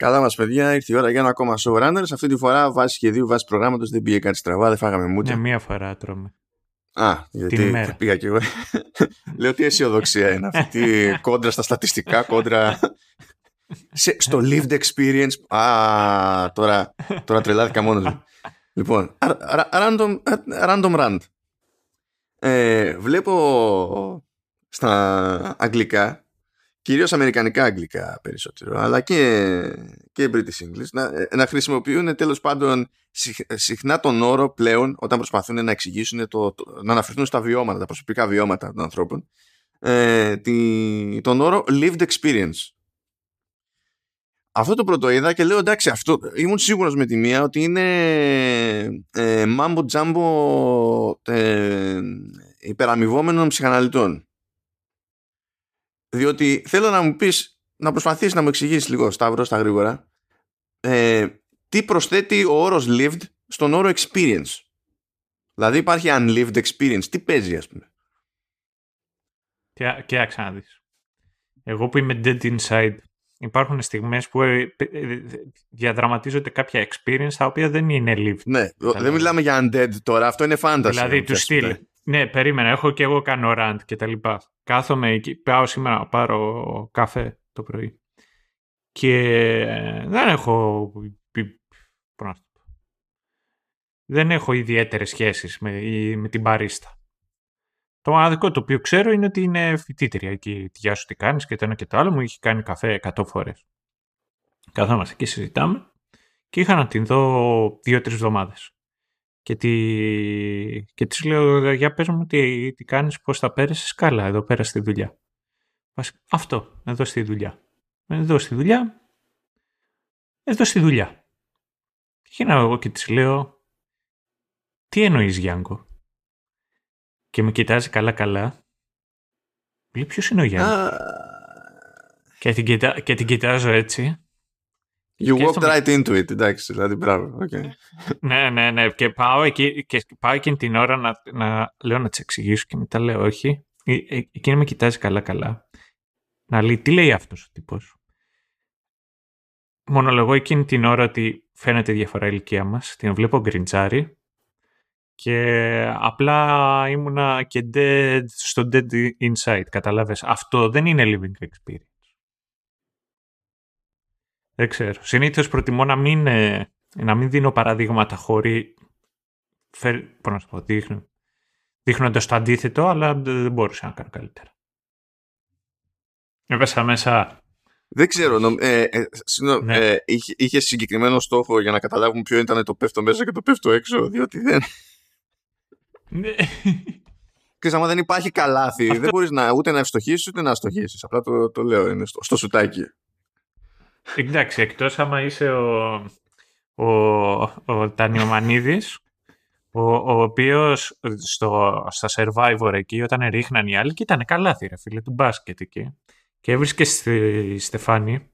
Καλά μας παιδιά, ήρθε η ώρα για ένα ακόμα showrunners. Αυτή τη φορά βάσει σχεδίου, βάση προγράμματος δεν πήγε κάτι στραβά, δεν φάγαμε μούτια. Ναι, μία φορά τρώμε. Α, γιατί πήγα κι εγώ. Λέω τι αισιοδοξία είναι αυτή. κόντρα στα στατιστικά, κόντρα. στο lived experience. Α, τώρα, τώρα τρελάθηκα μόνος μου. Λοιπόν, random, random rand. Ε, βλέπω στα αγγλικά Κυρίως αμερικανικά αγγλικά περισσότερο, αλλά και, και British English, να, ε, να χρησιμοποιούν τέλος πάντων συχνά τον όρο πλέον όταν προσπαθούν να εξηγήσουν, το, να αναφερθούν στα βιώματα, τα προσωπικά βιώματα των ανθρώπων, ε, τη, τον όρο lived experience. Αυτό το πρώτο είδα και λέω εντάξει, αυτό, ήμουν σίγουρος με τη μία ότι είναι ε, mambo jumbo ε, υπεραμοιβόμενων ψυχαναλυτών. Διότι θέλω να μου πεις, να προσπαθήσεις να μου εξηγήσεις λίγο, Σταύρο, στα γρήγορα, ε, τι προσθέτει ο όρος lived στον όρο experience. Δηλαδή υπάρχει unlived experience. Τι παίζει, ας πούμε. Και, και να δεις. Εγώ που είμαι dead inside, υπάρχουν στιγμές που ε, ε, διαδραματίζονται κάποια experience τα οποία δεν είναι lived. Ναι, δεν μιλάμε για undead τώρα, αυτό είναι fantasy. Δηλαδή του στυλ. Ναι, περίμενα, έχω και εγώ κάνω rant και τα λοιπά. Κάθομαι εκεί, πάω σήμερα να πάρω καφέ το πρωί. Και δεν έχω... Δεν έχω ιδιαίτερες σχέσεις με, με την παρίστα. Το μοναδικό το οποίο ξέρω είναι ότι είναι φοιτήτρια εκεί. Τι γεια σου τι κάνεις και το ένα και το άλλο μου έχει κάνει καφέ 100 φορές. Καθόμαστε και συζητάμε και είχα να την δω δύο-τρεις εβδομάδες και, τη... και της λέω για πες μου τι, τι κάνεις, πώς θα πέρασες καλά εδώ πέρα στη δουλειά. Αυτό, εδώ στη δουλειά. Εδώ στη δουλειά, εδώ στη δουλειά. Και γίνω εγώ και της λέω τι εννοείς Γιάνγκο; Και με κοιτάζει καλά καλά. Λέει ποιος είναι ο Γιάνγκο; και, την κοιτά... και την κοιτάζω έτσι You walked right into it, εντάξει, δηλαδή μπράβο. Okay. ναι, ναι, ναι. Και πάω, εκεί, και πάω εκείνη την ώρα να, να λέω να της εξηγήσω και μετά λέω όχι. Ε, ε, εκείνη με κοιτάζει καλά-καλά. Να λέει τι λέει αυτός ο τύπος; Μονολογώ εκείνη την ώρα ότι φαίνεται διαφορά ηλικία μας. Την βλέπω γκριντζάρι. Και απλά ήμουνα και dead στο dead inside. Καταλάβες. Αυτό δεν είναι living experience. Δεν ξέρω. Συνήθως προτιμώ να μην, ε, να μην δίνω παραδείγματα χωρί. Πώς να σου πω, δείχνω. Δείχνοντας το αντίθετο, αλλά δεν μπορούσα να κάνω καλύτερα. Έπεσα μέσα. Δεν ξέρω. Ε, ε, ναι. ε, είχε, είχε συγκεκριμένο στόχο για να καταλάβουμε ποιο ήταν το πέφτω μέσα και το πέφτω έξω, διότι δεν. Ναι. Ξέρεις, άμα δεν υπάρχει καλάθι, δεν μπορείς να, ούτε να ευστοχήσεις ούτε να αστοχήσεις. Απλά το, το λέω, είναι στο, στο σουτάκι. Εντάξει, εκτός άμα είσαι ο, ο, ο Τανιωμανίδης, ο, ο οποίος στο, στα Survivor εκεί, όταν ρίχναν οι άλλοι, και ήταν καλά ρε φίλε, του μπάσκετ εκεί. Και έβρισκε στη Στεφάνη.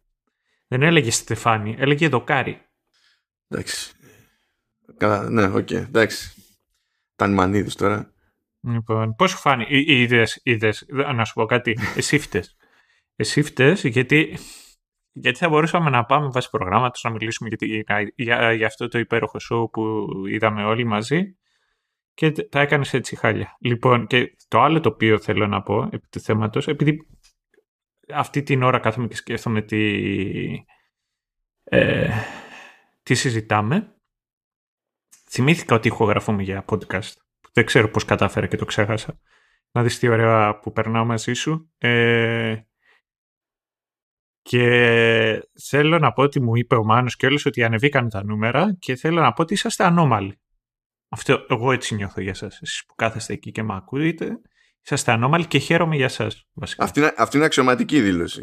Δεν έλεγε Στεφάνη, έλεγε Δοκάρι. Εντάξει. Καλά, ναι, OK, okay, εντάξει. Τανιμανίδης τώρα. Λοιπόν, πώς σου φάνηκε, είδες, είδες, να σου πω κάτι, εσύ φταίς. Εσύ φταίς γιατί γιατί θα μπορούσαμε να πάμε βάσει προγράμματος να μιλήσουμε για, για, για αυτό το υπέροχο show που είδαμε όλοι μαζί και τα έκανες έτσι χάλια. Λοιπόν, και το άλλο το οποίο θέλω να πω επί του θέματος, επειδή αυτή την ώρα κάθομαι και σκέφτομαι τι, ε, τι συζητάμε, θυμήθηκα ότι ηχογραφούμε για podcast. Δεν ξέρω πώς κατάφερα και το ξέχασα. Να δεις τι ωραία που περνάω μαζί σου. Ε, και θέλω να πω ότι μου είπε ο Μάνος και όλες ότι ανεβήκαν τα νούμερα και θέλω να πω ότι είσαστε ανώμαλοι. Αυτό εγώ έτσι νιώθω για σας. Εσείς που κάθεστε εκεί και με ακούτε, είσαστε ανώμαλοι και χαίρομαι για σας. Βασικά. Αυτή, είναι, αυτή είναι αξιωματική δήλωση,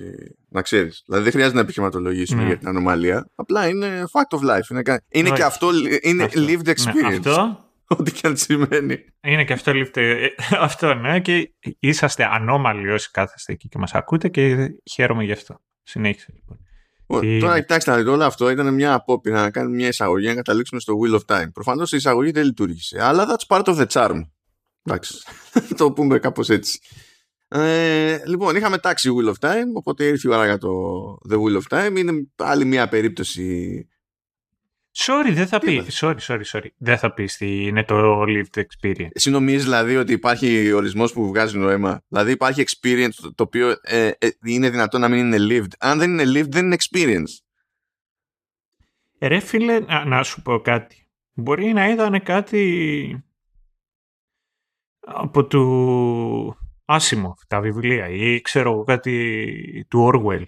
να ξέρεις. Δηλαδή δεν χρειάζεται να επιχειρηματολογήσουμε ναι. για την ανομαλία. Απλά είναι fact of life. Είναι, είναι και αυτό είναι αυτό. lived ναι, experience. αυτό Ό,τι και αν σημαίνει. Είναι και αυτό lived ε, αυτό, ναι. Και είσαστε ανώμαλοι όσοι κάθεστε εκεί και μας ακούτε και χαίρομαι γι' αυτό. Συνέχισε λοιπόν. Τι... Τώρα κοιτάξτε να δείτε, όλο αυτό ήταν μια απόπειρα να κάνουμε μια εισαγωγή να καταλήξουμε στο Wheel of Time. Προφανώς η εισαγωγή δεν λειτουργήσε, αλλά that's part of the charm. Εντάξει, το πούμε κάπως έτσι. Ε, λοιπόν, είχαμε τάξει Wheel of Time, οπότε ήρθε η ώρα για το The Wheel of Time. Είναι άλλη μια περίπτωση. Sorry, δεν θα πει. Sorry, sorry, sorry. Δεν θα πεις τι είναι το lived experience. Εσύ νομίζεις δηλαδή ότι υπάρχει ορισμός που βγάζει νόημα; Δηλαδή υπάρχει experience το οποίο ε, ε, είναι δυνατό να μην είναι lived. Αν δεν είναι lived, δεν είναι experience. Ρε φίλε, να, να σου πω κάτι. Μπορεί να είδανε κάτι από του Άσιμο τα βιβλία ή ξέρω κάτι του Orwell.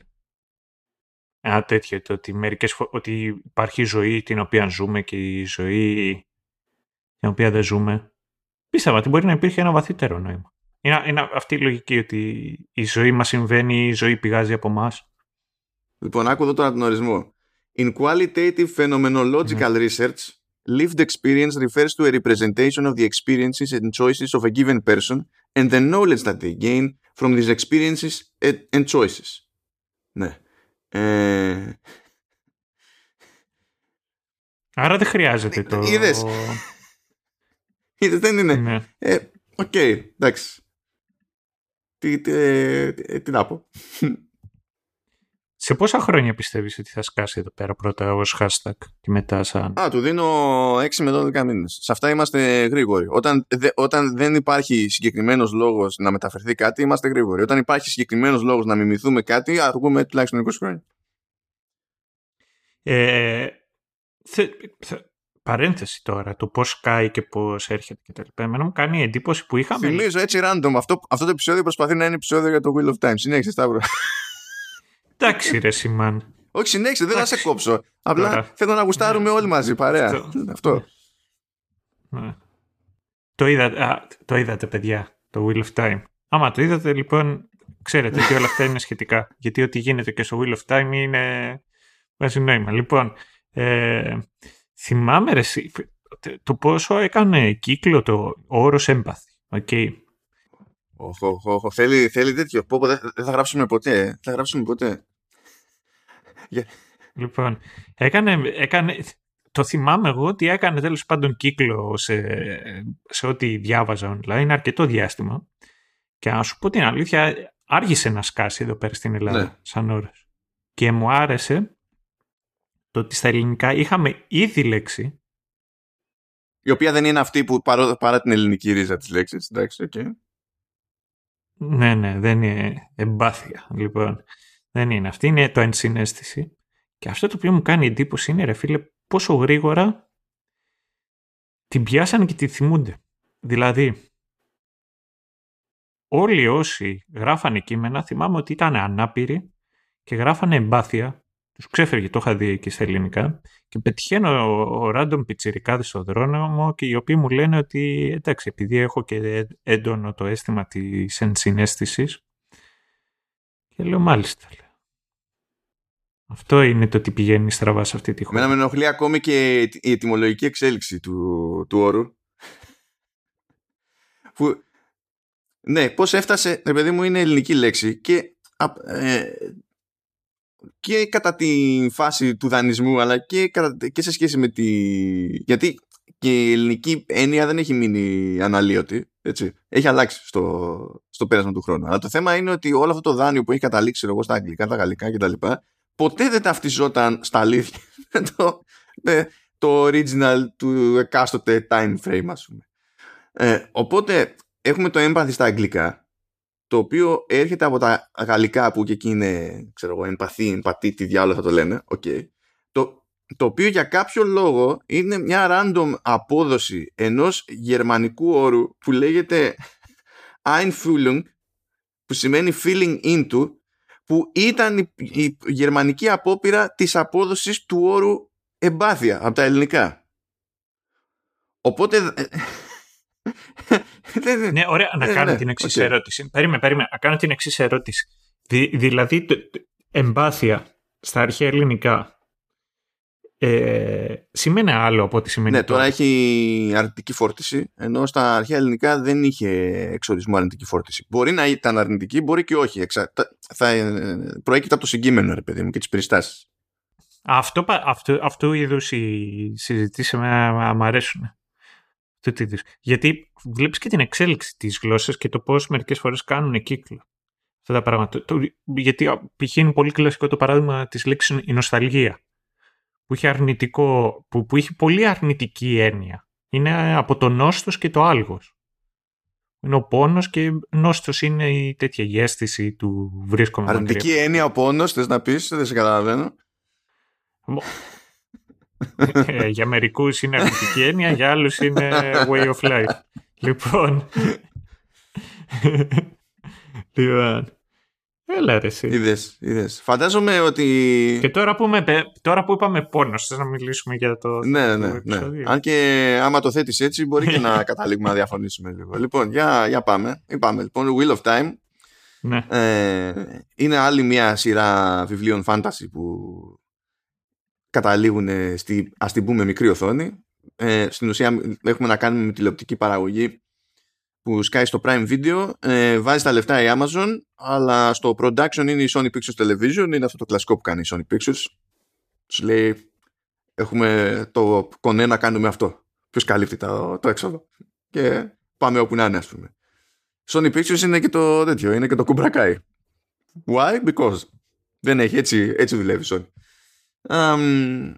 Ένα τέτοιο, το ότι, μερικές ότι υπάρχει ζωή την οποία ζούμε και η ζωή την οποία δεν ζούμε. Πίστευα ότι μπορεί να υπήρχε ένα βαθύτερο νόημα. Είναι, είναι αυτή η λογική ότι η ζωή μας συμβαίνει, η ζωή πηγάζει από εμάς. Λοιπόν, άκου εδώ τώρα τον ορισμό. In qualitative phenomenological ναι. research, lived experience refers to a representation of the experiences and choices of a given person and the knowledge that they gain from these experiences and choices. Ναι. Ε... Άρα δεν χρειάζεται το... Είδες. Είδες, δεν είναι. Ναι. Ε, OK, okay, εντάξει. Τι, τι, τι, τι να πω. Σε πόσα χρόνια πιστεύεις ότι θα σκάσει εδώ πέρα πρώτα ως hashtag και μετά σαν... Α, του δίνω 6 με 12 μήνες. Σε αυτά είμαστε γρήγοροι. Όταν, δε, όταν δεν υπάρχει συγκεκριμένος λόγος να μεταφερθεί κάτι, είμαστε γρήγοροι. Όταν υπάρχει συγκεκριμένος λόγος να μιμηθούμε κάτι, αργούμε τουλάχιστον 20 χρόνια. Ε, θε, θε, παρένθεση τώρα, το πώς κάει και πώς έρχεται και τα λοιπά. Εμένα μου κάνει εντύπωση που είχαμε... Θυμίζω έτσι random. Αυτό, αυτό το επεισόδιο προσπαθεί να είναι επεισόδιο για το Wheel of Time. Συνέχισε, Σταύρο. Εντάξει, ρε Σιμάν. Όχι, συνέχισε, δεν θα σε κόψω. Απλά θέλω να γουστάρουμε όλοι μαζί, παρέα. Αυτό. Ναι. Το, είδα, το είδατε, παιδιά, το Wheel of Time. Άμα το είδατε, λοιπόν, ξέρετε ότι όλα αυτά είναι σχετικά. Γιατί ό,τι γίνεται και στο Wheel of Time είναι βάζει νόημα. Λοιπόν, ε, θυμάμαι ρε, το πόσο έκανε κύκλο το όρος έμπαθη. Okay. Θέλει, θέλει τέτοιο. Πω, δεν, θα γράψουμε ποτέ. Δεν θα γράψουμε ποτέ. Λοιπόν, έκανε, έκανε, το θυμάμαι εγώ ότι έκανε τέλος πάντων κύκλο σε, σε ό,τι διάβαζα online αρκετό διάστημα. Και να σου πω την αλήθεια, άργησε να σκάσει εδώ πέρα στην Ελλάδα ναι. σαν ώρες. Και μου άρεσε το ότι στα ελληνικά είχαμε ήδη λέξη η οποία δεν είναι αυτή που παρά, παρά την ελληνική ρίζα της λέξης. Εντάξει, okay. Ναι, ναι, δεν είναι εμπάθεια. Λοιπόν, δεν είναι. Αυτή είναι το ενσυναίσθηση. Και αυτό το οποίο μου κάνει εντύπωση είναι, ρε φίλε, πόσο γρήγορα την πιάσανε και τη θυμούνται. Δηλαδή, όλοι όσοι γράφανε κείμενα, θυμάμαι ότι ήταν ανάπηροι και γράφανε εμπάθεια τους ξέφευγε, το είχα δει εκεί στα ελληνικά. Και πετυχαίνω ο, random πιτσιρικάδες στο δρόμο και οι οποίοι μου λένε ότι εντάξει, επειδή έχω και έντονο το αίσθημα της ενσυναίσθησης. Και λέω μάλιστα. Αυτό είναι το τι πηγαίνει στραβά σε αυτή τη χώρα. Μένα με ενοχλεί ακόμη και η ετοιμολογική εξέλιξη του, του όρου. Που, ναι, πώς έφτασε, ρε παιδί μου, είναι ελληνική λέξη και ε, και κατά τη φάση του δανεισμού αλλά και, και σε σχέση με τη... γιατί και η ελληνική έννοια δεν έχει μείνει αναλύωτη έτσι. έχει αλλάξει στο, στο πέρασμα του χρόνου αλλά το θέμα είναι ότι όλο αυτό το δάνειο που έχει καταλήξει εγώ στα αγγλικά, τα γαλλικά κτλ ποτέ δεν ταυτιζόταν στα αλήθεια το, το original του εκάστοτε time frame ας πούμε ε, οπότε έχουμε το έμπαθη στα αγγλικά το οποίο έρχεται από τα γαλλικά που και εκεί είναι, ξέρω εγώ, εμπαθή, εμπατή, τι διάλογο θα το λένε, okay. το, το οποίο για κάποιο λόγο είναι μια random απόδοση ενός γερμανικού όρου που λέγεται Einfühlung, που σημαίνει feeling into, που ήταν η, η γερμανική απόπειρα της απόδοσης του όρου εμπάθεια από τα ελληνικά. Οπότε ναι, ωραία, να κάνω την εξής ερώτηση. Περίμενε, περίμενε, να κάνω την εξής ερώτηση. δηλαδή, εμπάθεια στα αρχαία ελληνικά ε, σημαίνει άλλο από ό,τι σημαίνει Ναι, τώρα; έχει αρνητική φόρτιση, ενώ στα αρχαία ελληνικά δεν είχε εξορισμό αρνητική φόρτιση. Μπορεί να ήταν αρνητική, μπορεί και όχι. Εξα... Θα ε, προέκειται από το συγκείμενο, ρε παιδί μου, και τις περιστάσεις. Αυτό, αυτό, αυτό είδους οι συζητήσεις με, με αρέσουν Γιατί βλέπεις και την εξέλιξη της γλώσσας και το πώς μερικές φορές κάνουν κύκλο αυτά τα πράγματα. γιατί π.χ. είναι πολύ κλασικό το παράδειγμα της λέξης η νοσταλγία που είχε, αρνητικό, που, που είχε πολύ αρνητική έννοια. Είναι από το νόστος και το άλγος. Είναι ο πόνος και νόστος είναι η τέτοια η αίσθηση του βρίσκομαι Αρνητική έννοια ο πόνος, θες να πεις, δεν σε καταλαβαίνω. Ε, για μερικούς είναι αρνητική έννοια, για άλλους είναι way of life. λοιπόν... λοιπόν... Έλα ρε εσύ. Είδες, είδες. Φαντάζομαι ότι... Και τώρα που, με, τώρα που είπαμε πόνος, θες να μιλήσουμε για το... Ναι, ναι, ναι. Αν και άμα το θέτεις έτσι μπορεί και να καταλήγουμε να διαφωνήσουμε λίγο. Λοιπόν, για, για πάμε. Είπαμε λοιπόν, Wheel of Time. Ναι. Ε, είναι άλλη μια σειρά βιβλίων fantasy που καταλήγουν στη, ας την πούμε, μικρή οθόνη. Ε, στην ουσία έχουμε να κάνουμε με τηλεοπτική παραγωγή που σκάει στο Prime Video, ε, βάζει τα λεφτά η Amazon, αλλά στο production είναι η Sony Pictures Television, είναι αυτό το κλασικό που κάνει η Sony Pictures. Σου λέει, έχουμε το κονέ να κάνουμε αυτό. Ποιος καλύπτει το, το έξοδο. Και πάμε όπου να είναι, ας πούμε. Sony Pictures είναι και το τέτοιο, είναι και το κουμπρακάι. Why? Because. Δεν έχει, έτσι, έτσι δουλεύει η Sony. Um,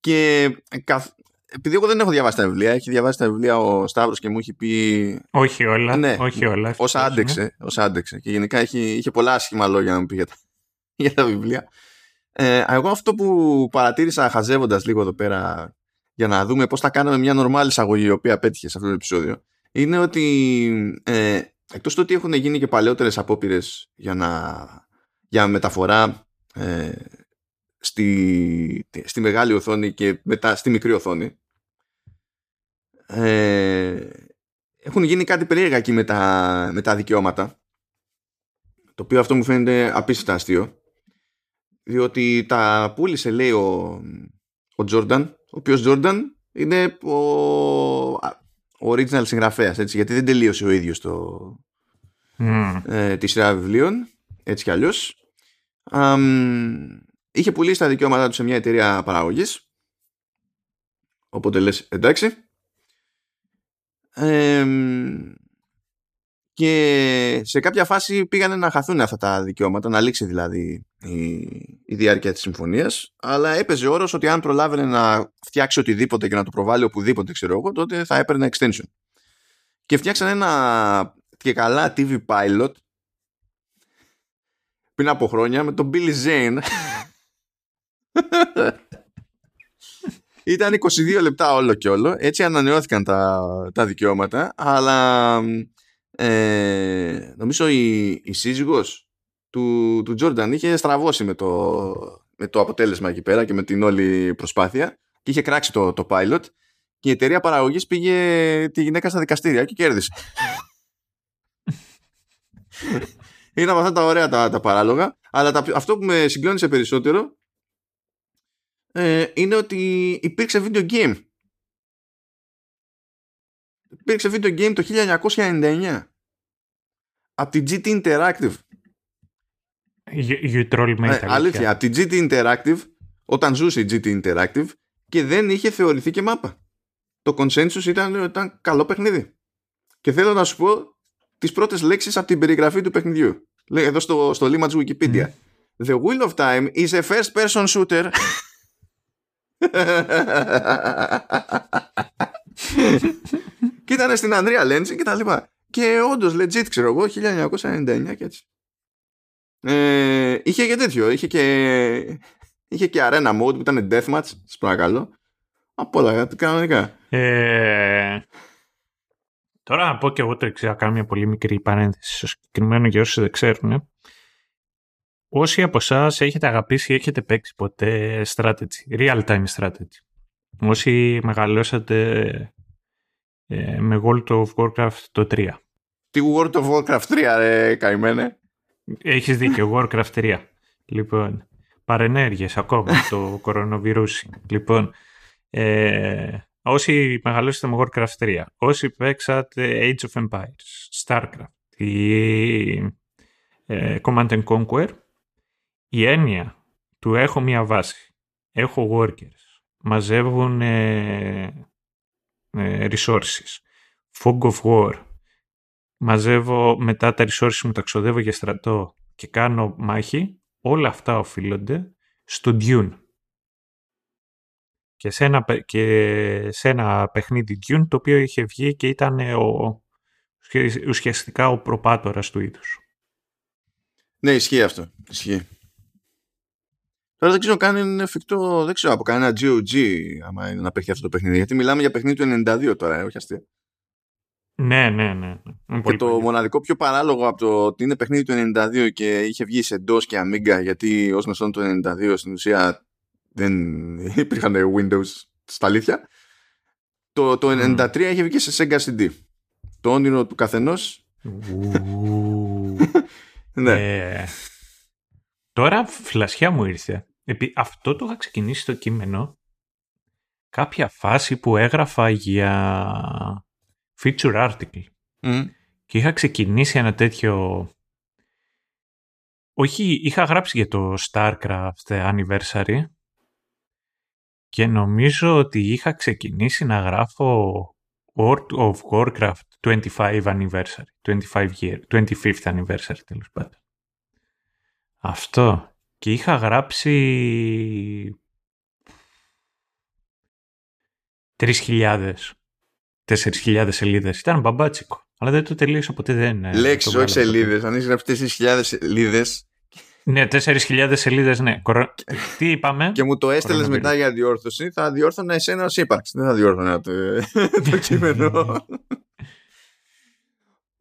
και καθ, επειδή εγώ δεν έχω διαβάσει τα βιβλία, έχει διαβάσει τα βιβλία ο Σταύρος και μου έχει πει... Όχι όλα, ναι, όχι όλα. Όσα άντεξε, ναι. όσα άντεξε. Και γενικά έχει, είχε πολλά άσχημα λόγια να μου πει για τα, για τα βιβλία. Ε, εγώ αυτό που παρατήρησα χαζεύοντας λίγο εδώ πέρα για να δούμε πώς θα κάναμε μια νορμάλη εισαγωγή η οποία πέτυχε σε αυτό το επεισόδιο είναι ότι ε, εκτός του ότι έχουν γίνει και παλαιότερες απόπειρες για, να, για μεταφορά ε, στη, στη μεγάλη οθόνη και μετά στη μικρή οθόνη ε, έχουν γίνει κάτι περίεργα εκεί με τα, με τα δικαιώματα το οποίο αυτό μου φαίνεται απίστευτα αστείο διότι τα πούλησε λέει ο, ο Jordan ο οποίος Jordan είναι ο, ο original συγγραφέας έτσι, γιατί δεν τελείωσε ο ίδιος το, mm. ε, τη σειρά βιβλίων έτσι κι αλλιώς είχε πουλήσει τα δικαιώματά του σε μια εταιρεία παραγωγής. Οπότε λες εντάξει. Και σε κάποια φάση πήγανε να χαθούν αυτά τα δικαιώματα, να λήξει δηλαδή η, η διάρκεια της συμφωνίας, αλλά έπαιζε όρος ότι αν προλάβαινε να φτιάξει οτιδήποτε και να το προβάλλει οπουδήποτε, ξέρω εγώ, τότε θα έπαιρνε extension. Και φτιάξαν ένα και καλά TV pilot πριν από χρόνια με τον Billy Zane Ήταν 22 λεπτά όλο και όλο. Έτσι ανανεώθηκαν τα, τα δικαιώματα. Αλλά ε, νομίζω η, η σύζυγος του, του Jordan είχε στραβώσει με το, με το αποτέλεσμα εκεί πέρα και με την όλη προσπάθεια και είχε κράξει το, το pilot και η εταιρεία παραγωγής πήγε τη γυναίκα στα δικαστήρια και κέρδισε. Είναι από αυτά τα ωραία τα, τα παράλογα αλλά τα, αυτό που με συγκλώνησε περισσότερο ε, είναι ότι υπήρξε video game. Υπήρξε video game το 1999 από την GT Interactive. You, troll me, ε, αλήθεια, από την GT Interactive όταν ζούσε η GT Interactive και δεν είχε θεωρηθεί και μάπα. Το consensus ήταν, ήταν καλό παιχνίδι. Και θέλω να σου πω τις πρώτες λέξεις από την περιγραφή του παιχνιδιού. Λέει εδώ στο, στο λίμα της Wikipedia. The Wheel of Time is a first person shooter και ήταν στην Unreal Engine και τα λοιπά. Και όντως legit ξέρω εγώ 1999 και έτσι. Ε, είχε και τέτοιο. Είχε και, είχε και arena mode που ήταν deathmatch. Σας παρακαλώ. Από όλα κανονικά. Ε, τώρα να πω και εγώ το εξή. Να κάνω μια πολύ μικρή παρένθεση στο συγκεκριμένο για όσου δεν ξέρουν. Όσοι από εσάς έχετε αγαπήσει ή έχετε παίξει ποτέ strategy, real time strategy; Όσοι μεγαλώσατε ε, με World of Warcraft το 3. Τι World of Warcraft 3 ρε καημένε; Έχεις δίκιο, Warcraft 3. Λοιπόν, παρενέργειες ακόμα το κορονοβιρούσι. Λοιπόν, ε, όσοι μεγαλώσατε με Warcraft 3, όσοι παίξατε Age of Empires, Starcraft, η, ε, Command and Conquer, η έννοια του έχω μία βάση, έχω workers, μαζεύουν ε, ε, resources. Fog of War. Μαζεύω μετά τα resources μου, τα ξοδεύω για στρατό και κάνω μάχη. Όλα αυτά οφείλονται στο Dune. Και σε ένα, και σε ένα παιχνίδι Dune το οποίο είχε βγει και ήταν ο, ουσιαστικά ο προπάτορας του είδους. Ναι, ισχύει αυτό. Ισχύει. Τώρα δεν ξέρω καν είναι εφικτό, δεν ξέρω από κανένα GOG άμα είναι να παίξει αυτό το παιχνίδι. Γιατί μιλάμε για παιχνίδι του 92 τώρα, ε, όχι αστεία. Ναι, ναι, ναι. ναι. Και το μοναδικό πιο παράλογο από το ότι είναι παιχνίδι του 92 και είχε βγει σε DOS και Amiga, γιατί ως γνωστόν το 92 στην ουσία δεν υπήρχαν Windows στα αλήθεια. Το, το 93 είχε βγει σε Sega CD. Το όνειρο του καθενός. ναι. Ε, τώρα φλασιά μου ήρθε. Επί, αυτό το είχα ξεκινήσει στο κείμενο κάποια φάση που έγραφα για feature article. Και είχα ξεκινήσει ένα τέτοιο... Όχι, είχα γράψει για το StarCraft Anniversary και νομίζω ότι είχα ξεκινήσει να γράφω World of Warcraft 25 Anniversary, 25 year, 25th Anniversary τέλος πάντων. Αυτό. Και είχα γράψει 3.000 4.000 σελίδες. Ήταν μπαμπάτσικο. Αλλά δεν το τελείωσα ποτέ. Δεν, ε, Λέξεις, όχι σελίδες. Αν είσαι 4.000 σελίδες. Ναι, 4.000 σελίδες, ναι. Τι είπαμε; Και μου το έστελνε μετά για διόρθωση. Θα διόρθωνα εσένα ως ύπαρξη. Δεν θα διόρθωνα το, το κείμενο.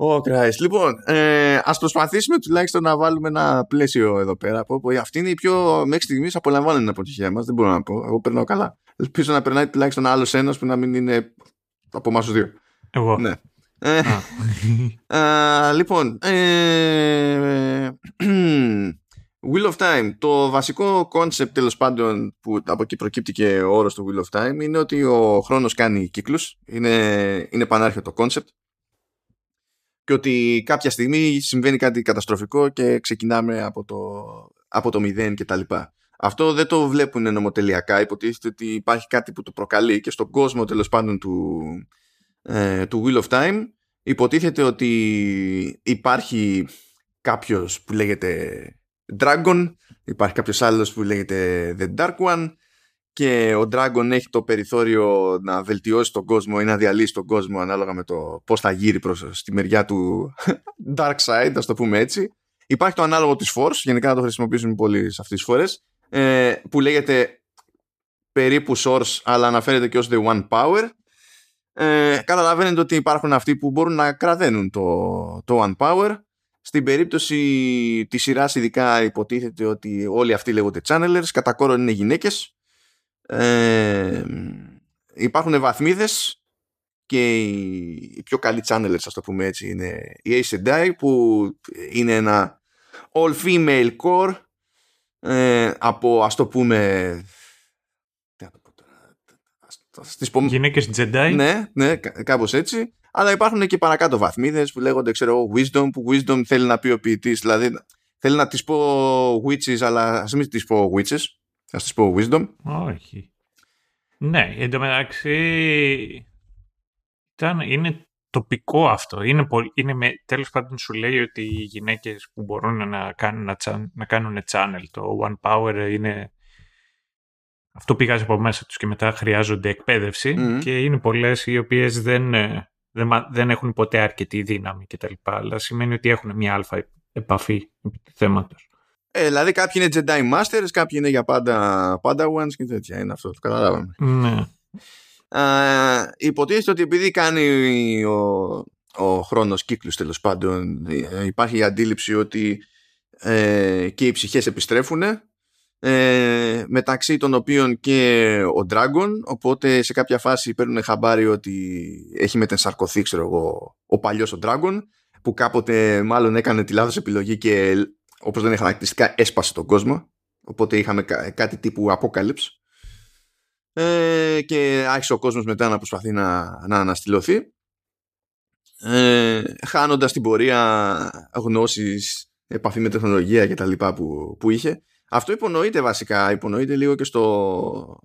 Oh Christ. Λοιπόν, ε, ας προσπαθήσουμε τουλάχιστον να βάλουμε ένα πλαίσιο εδώ πέρα. Που, αυτή είναι η πιο μέχρι στιγμής απολαμβάνει αποτυχία μας. Δεν μπορώ να πω. Εγώ περνάω καλά. Ελπίζω να περνάει τουλάχιστον άλλος ένας που να μην είναι από εμάς τους δύο. Εγώ. Ναι. Ε, α, λοιπόν, ε, Wheel of Time. Το βασικό concept τέλος πάντων που από εκεί προκύπτει και ο όρος του Wheel of Time είναι ότι ο χρόνος κάνει κύκλους. Είναι, είναι πανάρχιο το concept. Και ότι κάποια στιγμή συμβαίνει κάτι καταστροφικό και ξεκινάμε από το, από το μηδέν κτλ. Αυτό δεν το βλέπουν νομοτελειακά. Υποτίθεται ότι υπάρχει κάτι που το προκαλεί και στον κόσμο τέλος πάντων του, ε, του Wheel of Time υποτίθεται ότι υπάρχει κάποιος που λέγεται Dragon, υπάρχει κάποιος άλλος που λέγεται The Dark One και ο Dragon έχει το περιθώριο να βελτιώσει τον κόσμο ή να διαλύσει τον κόσμο ανάλογα με το πώς θα γύρει προς τη μεριά του Dark Side, ας το πούμε έτσι. Υπάρχει το ανάλογο της Force, γενικά να το χρησιμοποιήσουμε πολύ σε αυτές τις φορές, ε, που λέγεται περίπου Source, αλλά αναφέρεται και ως The One Power. Ε, καταλαβαίνετε ότι υπάρχουν αυτοί που μπορούν να κραδένουν το, το One Power. Στην περίπτωση της σειράς, ειδικά υποτίθεται ότι όλοι αυτοί λέγονται channelers, κατά κόρον είναι γυναίκες. Ε, υπάρχουν βαθμίδες και οι πιο καλοί channelers, ας το πούμε έτσι, είναι η Ace Sedai, που είναι ένα all female core ε, από ας το πούμε στις πομ... Γυναίκες Jedi. Ναι, ναι, κάπως έτσι. Αλλά υπάρχουν και παρακάτω βαθμίδες που λέγονται, ξέρω wisdom, που wisdom θέλει να πει ο ποιητής. Δηλαδή, θέλει να τις πω witches, αλλά ας μην τις πω witches. Ας τις πω wisdom. Όχι. Ναι, εν τω μεταξύ ήταν, είναι τοπικό αυτό. Είναι, πολύ, είναι με, τέλος πάντων σου λέει ότι οι γυναίκες που μπορούν να κάνουν, να, να κάνουν channel, το One Power είναι αυτό πηγάζει από μέσα τους και μετά χρειάζονται εκπαίδευση και είναι πολλές οι οποίες δεν, ε, δεν, δεν έχουν ποτέ αρκετή δύναμη κτλ. Αλλά σημαίνει ότι έχουν μια αλφα επαφή επί του θέματος. Ε, δηλαδή κάποιοι είναι Jedi Masters, κάποιοι είναι για πάντα Padawans και τέτοια. Είναι αυτό, το καταλάβαμε. Ναι. Uh, υποτίθεται ότι επειδή κάνει ο, ο χρόνος κύκλους τέλος πάντων ε, υπάρχει η αντίληψη ότι ε, και οι ψυχές επιστρέφουν ε, μεταξύ των οποίων και ο Dragon οπότε σε κάποια φάση παίρνουν χαμπάρι ότι έχει μετενσαρκωθεί ξέρω εγώ ο παλιός ο Dragon που κάποτε μάλλον έκανε τη λάθος επιλογή και όπως δεν είναι χαρακτηριστικά έσπασε τον κόσμο. Οπότε είχαμε κάτι τύπου Apocalypse. Ε, και άρχισε ο κόσμος μετά να προσπαθεί να, να αναστηλωθεί. Ε, χάνοντας την πορεία γνώσεις επαφή με τεχνολογία και τα λοιπά που, που είχε. Αυτό υπονοείται βασικά, υπονοείται λίγο και, στο,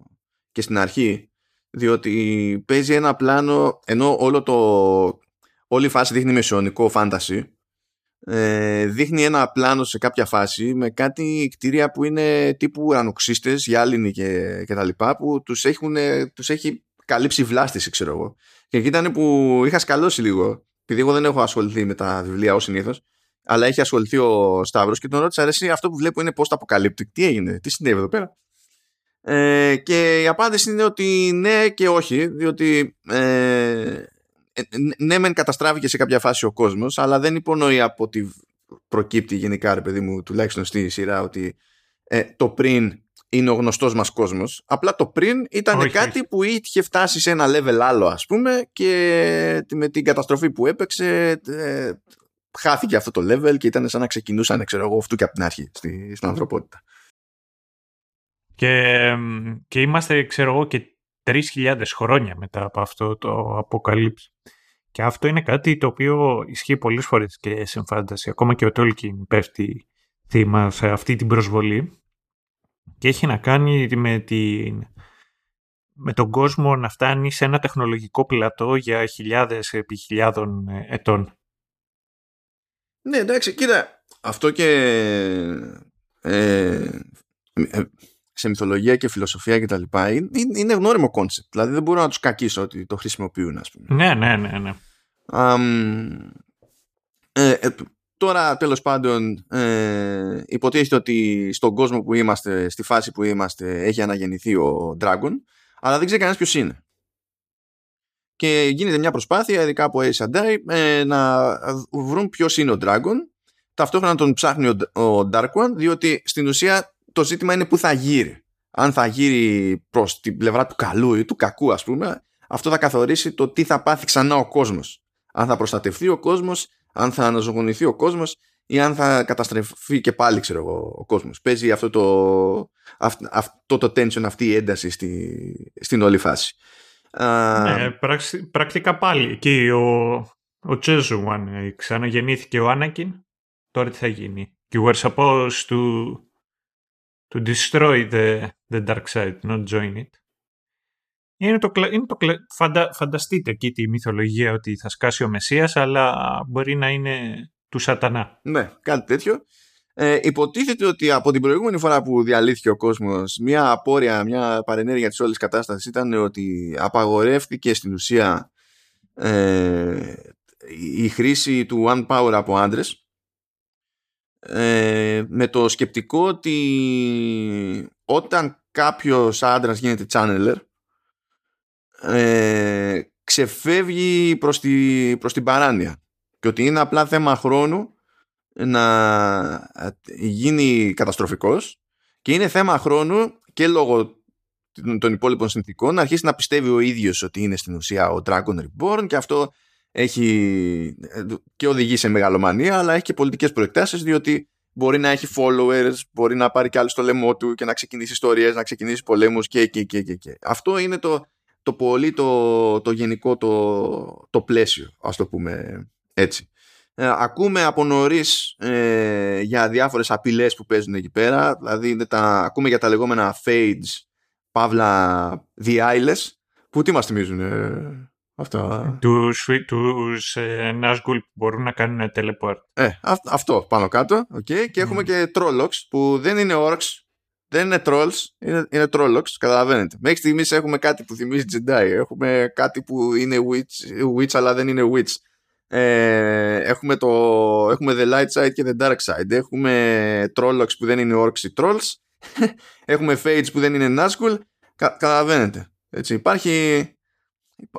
και στην αρχή. διότι παίζει ένα πλάνο ενώ όλο το, όλη η φάση δείχνει μεσαιωνικό φάνταση ε, δείχνει ένα πλάνο σε κάποια φάση με κάτι κτίρια που είναι τύπου ουρανοξύστες, γυάλινοι και, και τα λοιπά που τους, έχουν, τους έχει καλύψει βλάστηση ξέρω εγώ. Και εκεί ήταν που είχα σκαλώσει λίγο επειδή εγώ δεν έχω ασχοληθεί με τα βιβλία ως συνήθως, αλλά έχει ασχοληθεί ο Σταύρος και τον ρώτησα αρέσει αυτό που βλέπω είναι πώς τα αποκαλύπτει τι έγινε, τι συνέβη εδώ πέρα; Ε, και η απάντηση είναι ότι ναι και όχι διότι ε, ε, ναι μεν καταστράφηκε σε κάποια φάση ο κόσμος αλλά δεν υπονοεί από ότι προκύπτει γενικά ρε παιδί μου τουλάχιστον στη σειρά ότι ε, το πριν είναι ο γνωστός μας κόσμος απλά το πριν ήταν κάτι που είχε φτάσει σε ένα level άλλο ας πούμε και με την καταστροφή που έπαιξε ε, χάθηκε αυτό το level και ήταν σαν να ξεκινούσαν ξέρω εγώ αυτού και από την αρχή στη, στην ανθρωπότητα και, και είμαστε ξέρω εγώ και 3.000 χρόνια μετά από αυτό το αποκαλύψη. Και αυτό είναι κάτι το οποίο ισχύει πολλές φορές και σε φάνταση. Ακόμα και ο Τόλκιν πέφτει θύμα σε αυτή την προσβολή. Και έχει να κάνει με, την, με τον κόσμο να φτάνει σε ένα τεχνολογικό πλατό για χιλιάδες επί χιλιάδων ετών. Ναι, εντάξει, κοίτα, αυτό και ε, ε σε μυθολογία και φιλοσοφία κτλ. Είναι, είναι γνώριμο concept. Δηλαδή δεν μπορώ να τους κακίσω ότι το χρησιμοποιούν, ας πούμε. Ναι, ναι, ναι. ναι. Ε, ε, τώρα, τέλος πάντων, ε, υποτίθεται ότι στον κόσμο που είμαστε, στη φάση που είμαστε, έχει αναγεννηθεί ο Dragon, αλλά δεν ξέρει κανένας ποιος είναι. Και γίνεται μια προσπάθεια, ειδικά από Ace Sedai, ε, να βρουν ποιος είναι ο Dragon. Ταυτόχρονα τον ψάχνει ο, ο Dark One, διότι στην ουσία το ζήτημα είναι που θα γύρει. Αν θα γύρει προς την πλευρά του καλού ή του κακού ας πούμε, αυτό θα καθορίσει το τι θα πάθει ξανά ο κόσμος. Αν θα προστατευτεί ο κόσμος, αν θα αναζωογονηθεί ο κόσμος ή αν θα καταστρεφεί και πάλι ξέρω εγώ, ο κόσμος. Παίζει αυτό το, αυτό το tension, αυτή η ένταση στη, στην όλη φάση. Ναι, πρακτικά πάλι. Εκεί ο, ο Τσέζουαν ξαναγεννήθηκε ο Άνακιν. Τώρα τι θα γίνει. Και we're supposed to to destroy the, the dark side, not join it. Είναι το, είναι το, φαντα, φανταστείτε εκεί τη μυθολογία ότι θα σκάσει ο Μεσσίας, αλλά μπορεί να είναι του σατανά. Ναι, κάτι τέτοιο. Ε, υποτίθεται ότι από την προηγούμενη φορά που διαλύθηκε ο κόσμος μια απόρρια, μια παρενέργεια της όλης κατάστασης ήταν ότι απαγορεύτηκε στην ουσία ε, η χρήση του one power από άντρες ε, με το σκεπτικό ότι όταν κάποιος άντρας γίνεται channeler ε, ξεφεύγει προς, τη, προς την παράνοια και ότι είναι απλά θέμα χρόνου να γίνει καταστροφικός και είναι θέμα χρόνου και λόγω των υπόλοιπων συνθήκων να αρχίσει να πιστεύει ο ίδιος ότι είναι στην ουσία ο Dragon Reborn και αυτό έχει και οδηγεί σε μεγαλομανία αλλά έχει και πολιτικές προεκτάσεις διότι μπορεί να έχει followers, μπορεί να πάρει κι άλλο στο λαιμό του και να ξεκινήσει ιστορίες, να ξεκινήσει πολέμους και και και και. και. Αυτό είναι το, το πολύ το, το γενικό το, το πλαίσιο ας το πούμε έτσι. Ε, ακούμε από νωρίς ε, για διάφορες απειλές που παίζουν εκεί πέρα δηλαδή τα, ακούμε για τα λεγόμενα fades παύλα διάιλες που τι μας θυμίζουν ε, αυτό. Τους, τους ε, Nazgul που μπορούν να κάνουν teleport. Ε, αυτό πάνω κάτω. Okay. Και έχουμε και Trollocs που δεν είναι Orcs, δεν είναι Trolls, είναι, είναι Trollocs, καταλαβαίνετε. Μέχρι στιγμής έχουμε κάτι που θυμίζει Jedi, έχουμε κάτι που είναι witch, witch αλλά δεν είναι Witch. Ε, έχουμε, το, έχουμε The Light Side και The Dark Side. Έχουμε Trollocs που δεν είναι Orcs ή Trolls. έχουμε Fates που δεν είναι Nazgul. Κα, καταλαβαίνετε. Έτσι, υπάρχει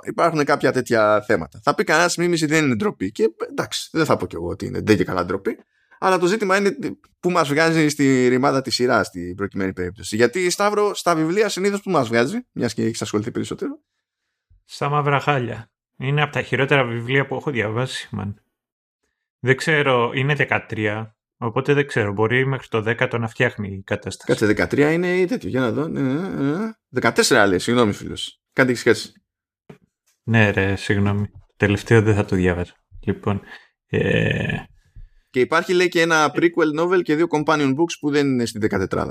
Υπάρχουν κάποια τέτοια θέματα. Θα πει κανένας μίμηση δεν είναι ντροπή. Και εντάξει, δεν θα πω κι εγώ ότι είναι δεν και καλά ντροπή. Αλλά το ζήτημα είναι που μας βγάζει στη ρημάδα της σειράς στην προκειμένη περίπτωση. Γιατί Σταύρο, στα βιβλία συνήθως που μας βγάζει, μιας και έχεις ασχοληθεί περισσότερο. Στα μαύρα χάλια. Είναι από τα χειρότερα βιβλία που έχω διαβάσει, man. Δεν ξέρω, είναι 13. Οπότε δεν ξέρω, μπορεί μέχρι το 10 να φτιάχνει η κατάσταση. Κάτσε 13 είναι τέτοιο, για να δω. 14 ναι, ναι, ναι, λέει, συγγνώμη φίλος. Κάντε σχέση. Ναι, ρε, συγγνώμη. Τελευταίο δεν θα το διάβαζα. Λοιπόν. Ε... Και υπάρχει λέει και ένα prequel novel και δύο companion books που δεν είναι στην 14.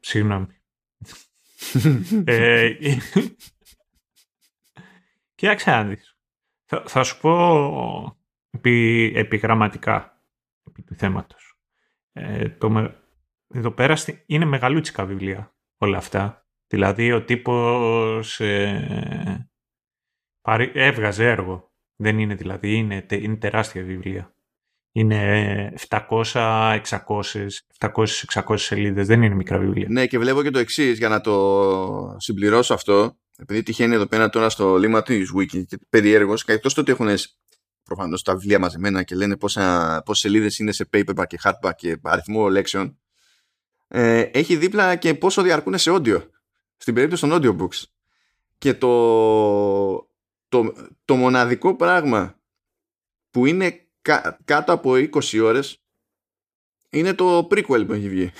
Συγγνώμη. ε, κοίταξε να δεις. Θα, θα σου πω επί, επιγραμματικά επί του θέματος. Ε, το, εδώ πέρα είναι μεγαλούτσικα βιβλία όλα αυτά. Δηλαδή ο τύπος ε, έβγαζε έργο. Δεν είναι δηλαδή, είναι, είναι τεράστια βιβλία. Είναι 700, 600, 700-600 σελίδες, δεν είναι μικρά βιβλία. Ναι και βλέπω και το εξής για να το συμπληρώσω αυτό. Επειδή τυχαίνει εδώ πέρα τώρα στο λίμα της Wiki και περιέργως, εκτός το ότι έχουν προφανώς τα βιβλία μαζεμένα και λένε πόσα, πόσες σελίδες είναι σε paperback και hardback και αριθμό λέξεων, ε, έχει δίπλα και πόσο διαρκούν σε audio. Στην περίπτωση των audiobooks. Και το, το, το μοναδικό πράγμα που είναι κάτω από 20 ώρες είναι το prequel που έχει βγει.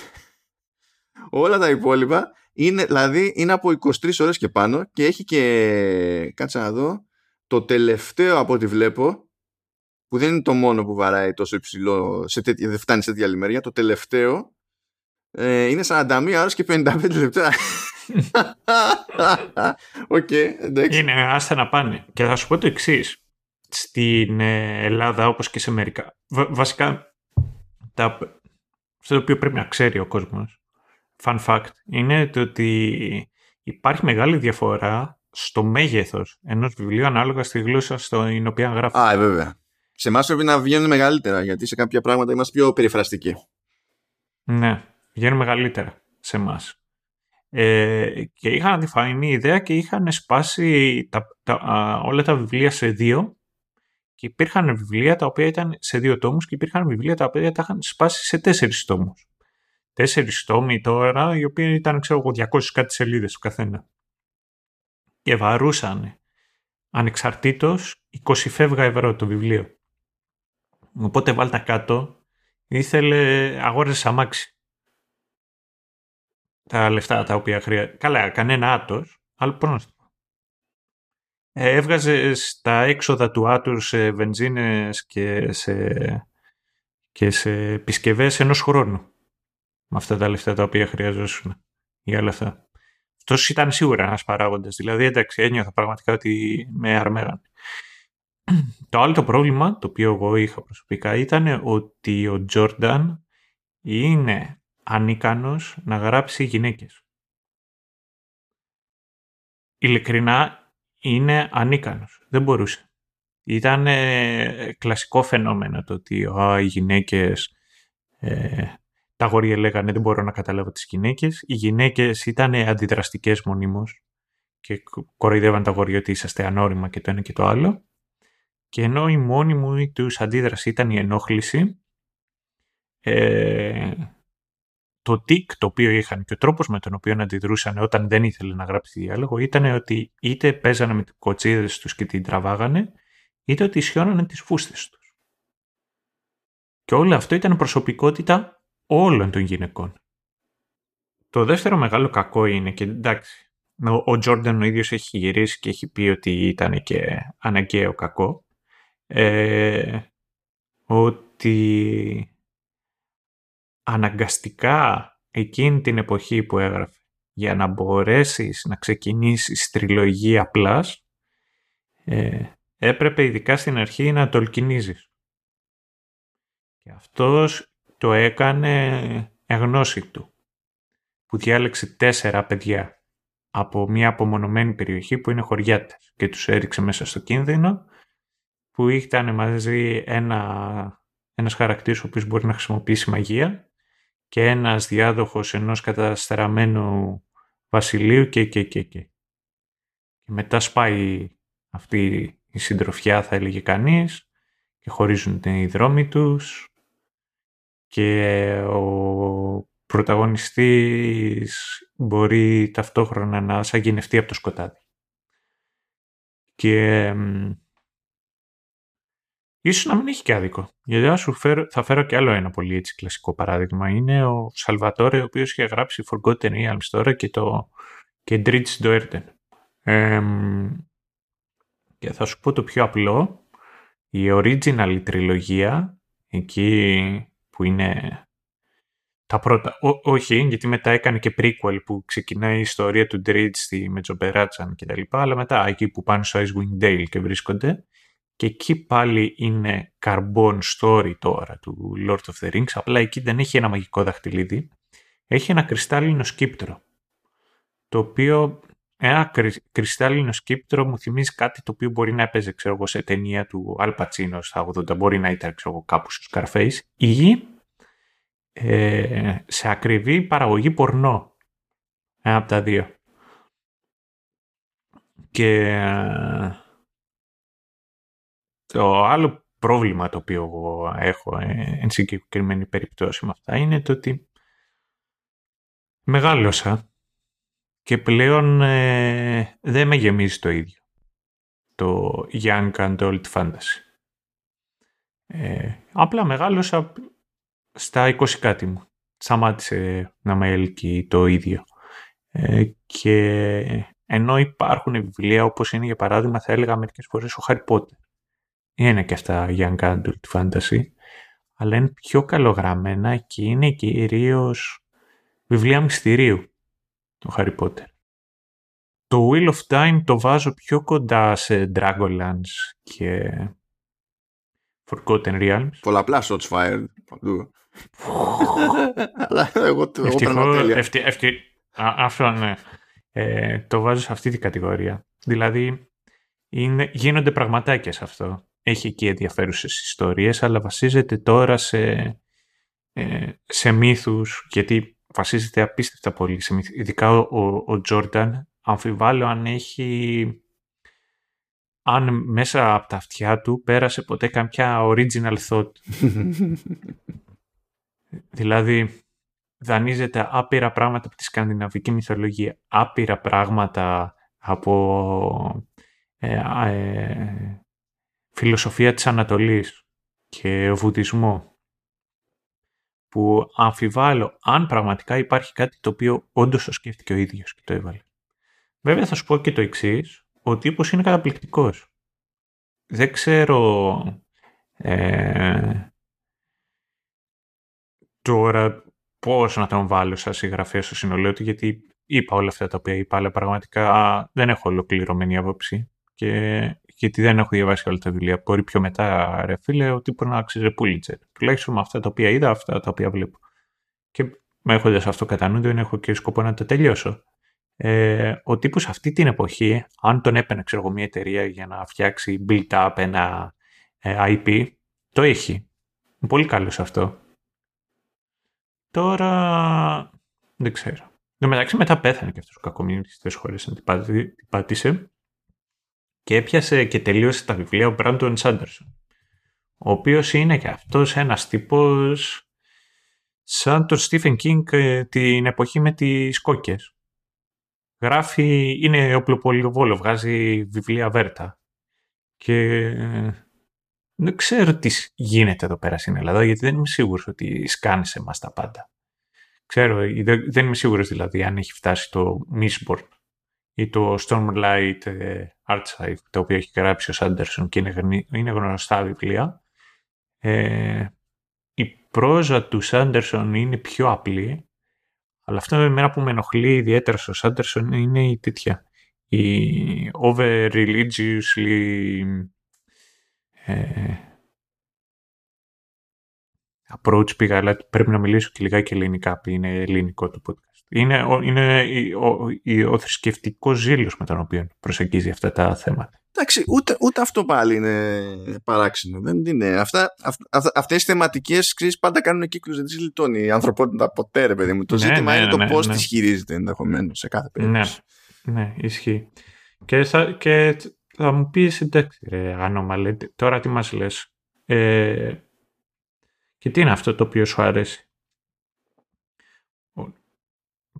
Όλα τα υπόλοιπα είναι, δηλαδή είναι από 23 ώρες και πάνω και έχει και, κάτσε να δω, το τελευταίο από ό,τι βλέπω, που δεν είναι το μόνο που βαράει τόσο υψηλό, σε τέτοια, δεν φτάνει σε τέτοια λιμέρια, το τελευταίο ε, είναι 41 ώρες και 55 λεπτά. OK, okay, εντάξει. Είναι, άστα να πάνε. Και θα σου πω το εξής στην ε, Ελλάδα όπως και σε Αμερικά. βασικά, τα, αυτό το οποίο πρέπει να ξέρει ο κόσμος, fun fact, είναι το ότι υπάρχει μεγάλη διαφορά στο μέγεθος ενός βιβλίου ανάλογα στη γλώσσα στην οποία γράφει. Α, ε, βέβαια. Σε εμάς πρέπει να βγαίνουν μεγαλύτερα, γιατί σε κάποια πράγματα είμαστε πιο περιφραστικοί. Ναι, βγαίνουν μεγαλύτερα σε εμάς. Ε, και είχαν αντιφανή ιδέα και είχαν σπάσει τα, τα, όλα τα βιβλία σε δύο και υπήρχαν βιβλία τα οποία ήταν σε δύο τόμους και υπήρχαν βιβλία τα οποία τα είχαν σπάσει σε τέσσερις τόμους. Τέσσερις τόμοι τώρα, οι οποίοι ήταν, ξέρω εγώ, 200 κάτι σελίδες του καθένας. Και βαρούσαν ανεξαρτήτως 20 φεύγα ευρώ το βιβλίο. Οπότε βάλτα κάτω, ήθελε, αγόρασε αμάξι. Τα λεφτά τα οποία χρειάζεται. Καλά, κανένα άτος, αλλά πώς να ε, έβγαζε στα έξοδα του άτουρ σε βενζίνες και σε, και σε επισκευές ενός χρόνου. Με αυτά τα λεφτά τα οποία χρειαζόσουν για όλα αυτά. Αυτός ήταν σίγουρα ένας παράγοντας. Δηλαδή, εντάξει, ένιωθα πραγματικά ότι με αρμέγαν. Το άλλο το πρόβλημα, το οποίο εγώ είχα προσωπικά, ήταν ότι ο Τζόρνταν είναι ανίκανος να γράψει γυναίκες. Ειλικρινά, είναι ανίκανος. Δεν μπορούσε. Ήταν ε, κλασικό φαινόμενο το ότι α, οι γυναίκες, ε, τα αγόρια λέγανε δεν μπορώ να καταλάβω τις γυναίκες. Οι γυναίκες ήταν αντιδραστικές μονίμως και κοροϊδεύαν τα αγόρια ότι είσαστε ανώριμα και το ένα και το άλλο. Και ενώ η μόνη μου τους αντίδραση ήταν η ενόχληση, ε, το τικ το οποίο είχαν και ο τρόπος με τον οποίο αντιδρούσαν όταν δεν ήθελε να γράψει διάλογο ήταν ότι είτε παίζανε με τις κοτσίδες τους και την τραβάγανε, είτε ότι ισιώνανε τις φούστες τους. Και όλο αυτό ήταν προσωπικότητα όλων των γυναικών. Το δεύτερο μεγάλο κακό είναι και εντάξει, ο Τζόρνταν ο ίδιος έχει γυρίσει και έχει πει ότι ήταν και αναγκαίο κακό, ε, ότι αναγκαστικά εκείνη την εποχή που έγραφε για να μπορέσεις να ξεκινήσεις τριλογία Plus ε, έπρεπε ειδικά στην αρχή να τολκινίζεις. Και αυτός το έκανε εγνώση του που διάλεξε τέσσερα παιδιά από μια απομονωμένη περιοχή που είναι χωριάτες και τους έριξε μέσα στο κίνδυνο που ήταν μαζί ένα, ένας χαρακτήρας ο οποίος μπορεί να χρησιμοποιήσει μαγεία και ένας διάδοχος ενός καταστραμμένου βασιλείου και και και και. Και μετά σπάει αυτή η συντροφιά θα έλεγε κανείς και χωρίζουν οι δρόμοι τους και ο πρωταγωνιστής μπορεί ταυτόχρονα να σαγηνευτεί από το σκοτάδι. Και Ίσως να μην έχει και άδικο. Γιατί θα, σου φέρω, θα φέρω και άλλο ένα πολύ έτσι κλασικό παράδειγμα. Είναι ο Σαλβατόρε, ο οποίος είχε γράψει Forgotten Realms τώρα και το και Dredge Doerten. Ε, και θα σου πω το πιο απλό. Η original τριλογία, εκεί που είναι Τα πρώτα. Ό, όχι, γιατί μετά έκανε και prequel που ξεκινάει η ιστορία του Dredge στη Μετζομπεράτσαν και τα λοιπά, αλλά μετά εκεί που πάνε στο Icewind Dale και βρίσκονται. Και εκεί πάλι είναι carbon story τώρα του Lord of the Rings, απλά εκεί δεν έχει ένα μαγικό δαχτυλίδι, έχει ένα κρυστάλλινο σκύπτρο, το οποίο ένα κρυστάλλινο σκύπτρο μου θυμίζει κάτι το οποίο μπορεί να έπαιζε ξέρω εγώ, σε ταινία του Al Pacino στα 80, μπορεί να ήταν ξέρω εγώ, κάπου στο Scarface, ή ε, σε ακριβή παραγωγή πορνό. Ένα από τα δύο. Και το άλλο πρόβλημα το οποίο εγώ έχω ε, εν συγκεκριμένη περίπτωση με αυτά είναι το ότι μεγάλωσα και πλέον ε, δεν με γεμίζει το ίδιο το Young Adult Fantasy. Ε, απλά μεγάλωσα στα 20 κάτι μου. Σταμάτησε να με έλκει το ίδιο. Ε, και ενώ υπάρχουν βιβλία όπως είναι για παράδειγμα θα έλεγα μερικές φορές ο Harry Potter. Είναι και αυτά Young Adult Fantasy. Αλλά είναι πιο καλογραμμένα και είναι κυρίως βιβλία μυστηρίου το Harry Potter. Το Wheel of Time το βάζω πιο κοντά σε Dragonlance και Forgotten Realms. Πολλαπλά shots fired Αλλά εγώ το Αυτό ναι. Ε, το βάζω σε αυτή την κατηγορία. Δηλαδή είναι, γίνονται πραγματάκια σε αυτό. Έχει εκεί ενδιαφέρουσες ιστορίες, αλλά βασίζεται τώρα σε, ε, σε μύθους, γιατί βασίζεται απίστευτα πολύ σε μύθους. Ειδικά ο Τζόρνταν, αμφιβάλλω αν έχει αν μέσα από τα αυτιά του πέρασε ποτέ κάποια original thought. δηλαδή, δανείζεται άπειρα πράγματα από τη σκανδιναβική μυθολογία, άπειρα πράγματα από ε, ε, φιλοσοφία της Ανατολής και βουδισμό που αμφιβάλλω αν πραγματικά υπάρχει κάτι το οποίο όντως το σκέφτηκε ο ίδιος και το έβαλε. Βέβαια θα σου πω και το εξής, ο τύπος είναι καταπληκτικός. Δεν ξέρω ε, τώρα πώς να τον βάλω σαν συγγραφέα στο σύνολό του, γιατί είπα όλα αυτά τα οποία είπα, αλλά πραγματικά δεν έχω ολοκληρωμένη άποψη και γιατί δεν έχω διαβάσει όλα τα βιβλία. Μπορεί πιο μετά, ρε φίλε, ο τύπος να αξίζει Πούλιτσερ. Τουλάχιστον με αυτά τα οποία είδα, αυτά τα οποία βλέπω. Και με έχοντας αυτό κατά νου, δεν έχω και σκοπό να τα τελειώσω ε, ο τύπος αυτή την εποχή, αν τον έπαιρνε ξέρω εγώ μια εταιρεία για να φτιάξει build up ένα ε, IP, το έχει. Είναι πολύ καλό σε αυτό. Τώρα δεν ξέρω. Εν μεταξύ μετά πέθανε και αυτός ο κακομύρης στις χώρες να την πάτησε και έπιασε και τελείωσε τα βιβλία ο Brandon Sanderson ο οποίος είναι και αυτός ένας τύπος σαν τον Stephen King ε, την εποχή με τις κόκκες γράφει, είναι οπλοπολιοβόλο, βγάζει βιβλία βέρτα. Και δεν ξέρω τι γίνεται εδώ πέρα στην Ελλάδα, γιατί δεν είμαι σίγουρος ότι σκάνε σε εμάς τα πάντα. Ξέρω, δεν είμαι σίγουρος δηλαδή αν έχει φτάσει το Mistborn ή το Stormlight ε, Archive, το οποίο έχει γράψει ο Σάντερσον και είναι γνωστά βιβλία. Ε, η πρόζα του Σάντερσον είναι πιο απλή αλλά αυτό εμένα που με ενοχλεί ιδιαίτερα στο Σάντερσον είναι η τέτοια. Η over religiously ε, approach πήγα, αλλά πρέπει να μιλήσω και λιγάκι ελληνικά, που είναι ελληνικό το podcast. Είναι, είναι ο, ο, ο θρησκευτικός ζήλος με τον οποίο προσεγγίζει αυτά τα θέματα. Εντάξει, ούτε, ούτε αυτό πάλι είναι παράξενο. Δεν είναι. Αυτά, αυ, αυτές οι θεματικές κρίσεις πάντα κάνουν κύκλους, δεν τις λιτώνει η ανθρωπότητα ποτέ, ρε παιδί μου. Το ναι, ζήτημα ναι, είναι το ναι, πώς ναι. τις χειρίζεται ενδεχομένως σε κάθε περίπτωση. Ναι, ναι ισχύει. Και θα, και θα μου πεις, εντάξει ρε ανώμαλε, τώρα τι μας λες. Ε, και τι είναι αυτό το οποίο σου αρέσει;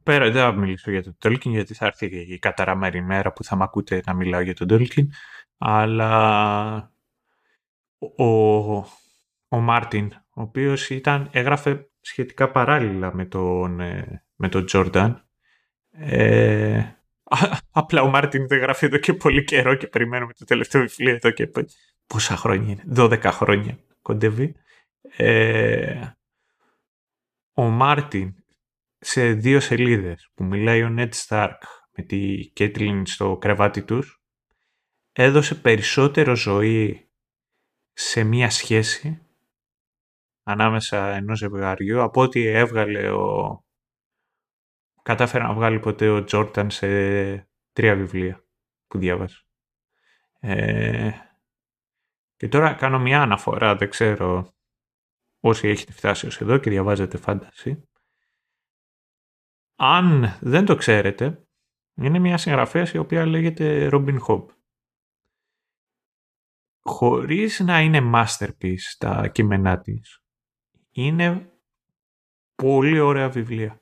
Πέρα δεν θα μιλήσω για τον Tolkien γιατί θα έρθει η καταραμένη μέρα που θα μ' ακούτε να μιλάω για τον Tolkien αλλά ο, ο Μάρτιν ο οποίος ήταν, έγραφε σχετικά παράλληλα με τον, ε, με τον Jordan ε, απλά ο Μάρτιν δεν γράφει εδώ και πολύ καιρό και περιμένουμε το τελευταίο βιβλίο εδώ και πόσα χρόνια είναι, 12 χρόνια κοντεύει. Ε, ο Μάρτιν σε δύο σελίδες που μιλάει ο Ned Stark με τη Κέτλιν στο κρεβάτι τους έδωσε περισσότερο ζωή σε μία σχέση ανάμεσα ενός ζευγαριού από ό,τι έβγαλε ο... κατάφερε να βγάλει ποτέ ο Τζόρταν σε τρία βιβλία που διάβασε. Ε... Και τώρα κάνω μια αναφορά, δεν ξέρω όσοι έχετε φτάσει ως εδώ και διαβάζετε φάνταση. Αν δεν το ξέρετε, είναι μια συγγραφέας η οποία λέγεται Robin Hobb. Χωρίς να είναι masterpiece τα κείμενά της, είναι πολύ ωραία βιβλία.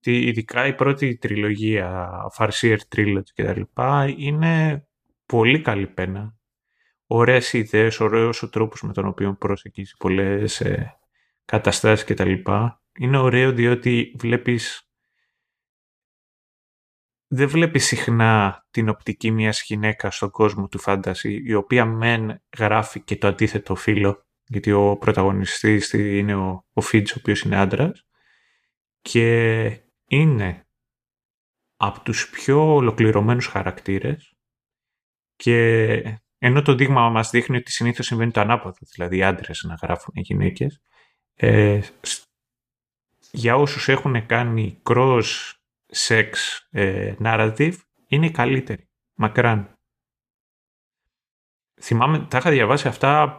Ειδικά η πρώτη τριλογία, Farseer Trilogy κτλ. είναι πολύ καλή πένα. Ωραίες ιδέες, ωραίος ο τρόπος με τον οποίο προσεγγίζει πολλές ε, καταστάσεις κτλ. Είναι ωραίο διότι βλέπεις δεν βλέπεις συχνά την οπτική μιας γυναίκας στον κόσμο του φάνταση, η οποία μεν γράφει και το αντίθετο φίλο, γιατί ο πρωταγωνιστής είναι ο, ο Φίτς, ο οποίος είναι άντρας, και είναι από τους πιο ολοκληρωμένους χαρακτήρες και ενώ το δείγμα μας δείχνει ότι συνήθως συμβαίνει το ανάποδο, δηλαδή οι άντρες να γράφουν οι γυναίκες, ε, για όσους έχουν κάνει cross sex ε, narrative είναι η καλύτερη. Μακράν. Θυμάμαι, τα είχα διαβάσει αυτά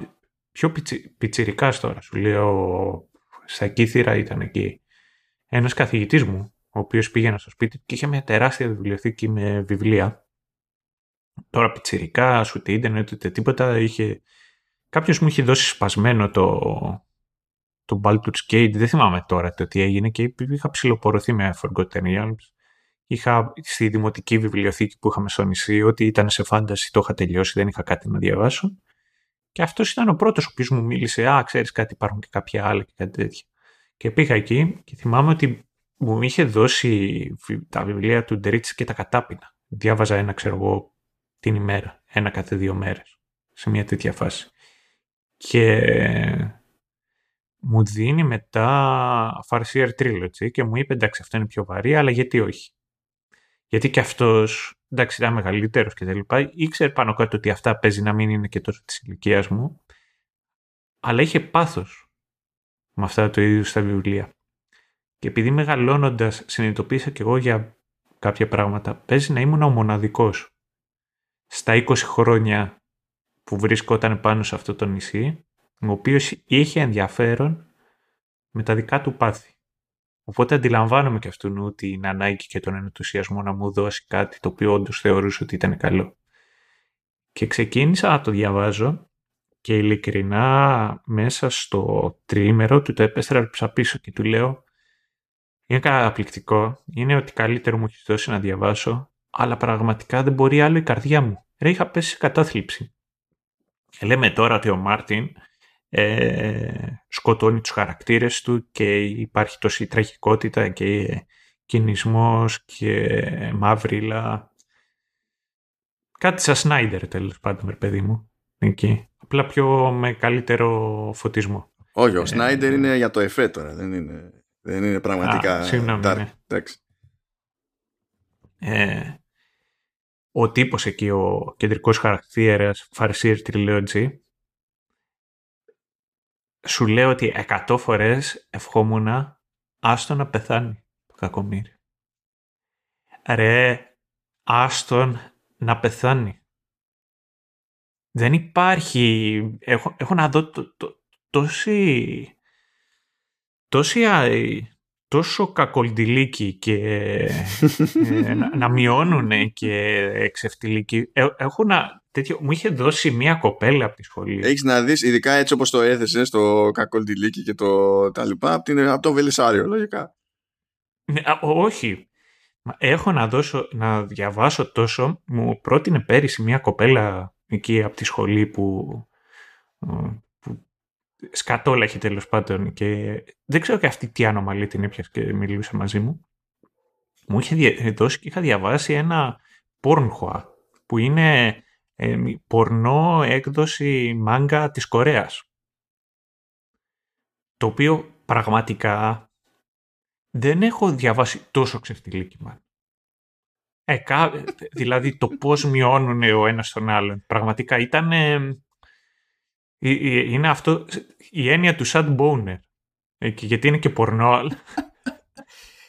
πιο πιτσι, πιτσιρικά τώρα. Σου λέω, στα Κύθυρα ήταν εκεί. Ένας καθηγητής μου, ο οποίος πήγαινε στο σπίτι και είχε μια τεράστια βιβλιοθήκη με βιβλία. Τώρα πιτσιρικά, σου ούτε ίντερνετ, ούτε τίποτα. Είχε... Κάποιος μου είχε δώσει σπασμένο το, το Baldur's Gate, δεν θυμάμαι τώρα το τι έγινε και είχα ψηλοπορωθεί με Forgotten Realms. Είχα στη δημοτική βιβλιοθήκη που είχαμε στο νησί, ότι ήταν σε φάνταση, το είχα τελειώσει, δεν είχα κάτι να διαβάσω. Και αυτός ήταν ο πρώτος ο οποίος μου μίλησε, Α, ξέρεις κάτι, υπάρχουν και κάποια άλλα και κάτι τέτοιο. Και πήγα εκεί και θυμάμαι ότι μου είχε δώσει τα βιβλία του Ντερίτση και τα κατάπινα. Διάβαζα ένα, ξέρω εγώ, την ημέρα, ένα κάθε δύο μέρες, σε μια τέτοια φάση. Και μου δίνει μετά Farseer Trilogy και μου είπε εντάξει αυτό είναι πιο βαρύ αλλά γιατί όχι. Γιατί και αυτός, εντάξει ήταν μεγαλύτερος και τα λοιπά, ήξερε πάνω κάτω ότι αυτά παίζει να μην είναι και τόσο της ηλικίας μου, αλλά είχε πάθος με αυτά το ίδιο στα βιβλία. Και επειδή μεγαλώνοντας συνειδητοποίησα και εγώ για κάποια πράγματα, παίζει να ήμουν ο μοναδικός στα 20 χρόνια που βρίσκονταν πάνω σε αυτό το νησί ο οποίος είχε ενδιαφέρον με τα δικά του πάθη. Οπότε αντιλαμβάνομαι και αυτόν την ανάγκη και τον ενθουσιασμό να μου δώσει κάτι το οποίο όντως θεωρούσε ότι ήταν καλό. Και ξεκίνησα να το διαβάζω και ειλικρινά μέσα στο τρίμερο του το επέστρεψα πίσω και του λέω είναι καταπληκτικό, είναι ότι καλύτερο μου έχεις δώσει να διαβάσω, αλλά πραγματικά δεν μπορεί άλλο η καρδιά μου. Ρε είχα πέσει σε κατάθλιψη. Και λέμε τώρα ότι ο Μάρτιν ε, σκοτώνει τους χαρακτήρες του και υπάρχει τόση τραγικότητα και κινησμός και μαύριλα. Κάτι σαν Σνάιντερ τέλος πάντων, ρε παιδί μου. Εκεί. Απλά πιο με καλύτερο φωτισμό. Όχι, ο ε, Σνάιντερ είναι για το εφέ τώρα, δεν είναι, δεν είναι πραγματικά... Α, συγγνώμη, ναι. ε, ο τύπος εκεί, ο κεντρικός χαρακτήρας Farseer Trilogy, σου λέω ότι εκατό φορές ευχόμουν άστον να πεθάνει το κακομύρι. Ρε, άστον να πεθάνει. Δεν υπάρχει... Έχω, έχω να δω το, το, τόση... Τόση τόσο κακολντιλίκι και ε, να, να μειώνουν και εξευτιλίκι. Ε, έχω να, τέτοιο, μου είχε δώσει μία κοπέλα από τη σχολή. Έχεις να δεις, ειδικά έτσι όπως το έθεσε στο κακολντιλίκι και το τα λοιπά, από, την, από το Βελισάριο, λογικά. Ναι, όχι. Έχω να, δώσω, να διαβάσω τόσο. Μου πρότεινε πέρυσι μία κοπέλα εκεί από τη σχολή που σκατόλα έχει τέλος πάντων και δεν ξέρω και αυτή τι ανομαλή την έπιασε και μιλούσε μαζί μου. Μου είχε δώσει και είχα διαβάσει ένα πόρνχοα που είναι ε, πορνό έκδοση μάγκα της Κορέας. Το οποίο πραγματικά δεν έχω διαβάσει τόσο ξεφτιλίκι Ε, δηλαδή το πώς μειώνουν ο ένας τον άλλον. Πραγματικά ήταν... είναι αυτό η έννοια του sad boner. Ε, γιατί είναι και πορνό.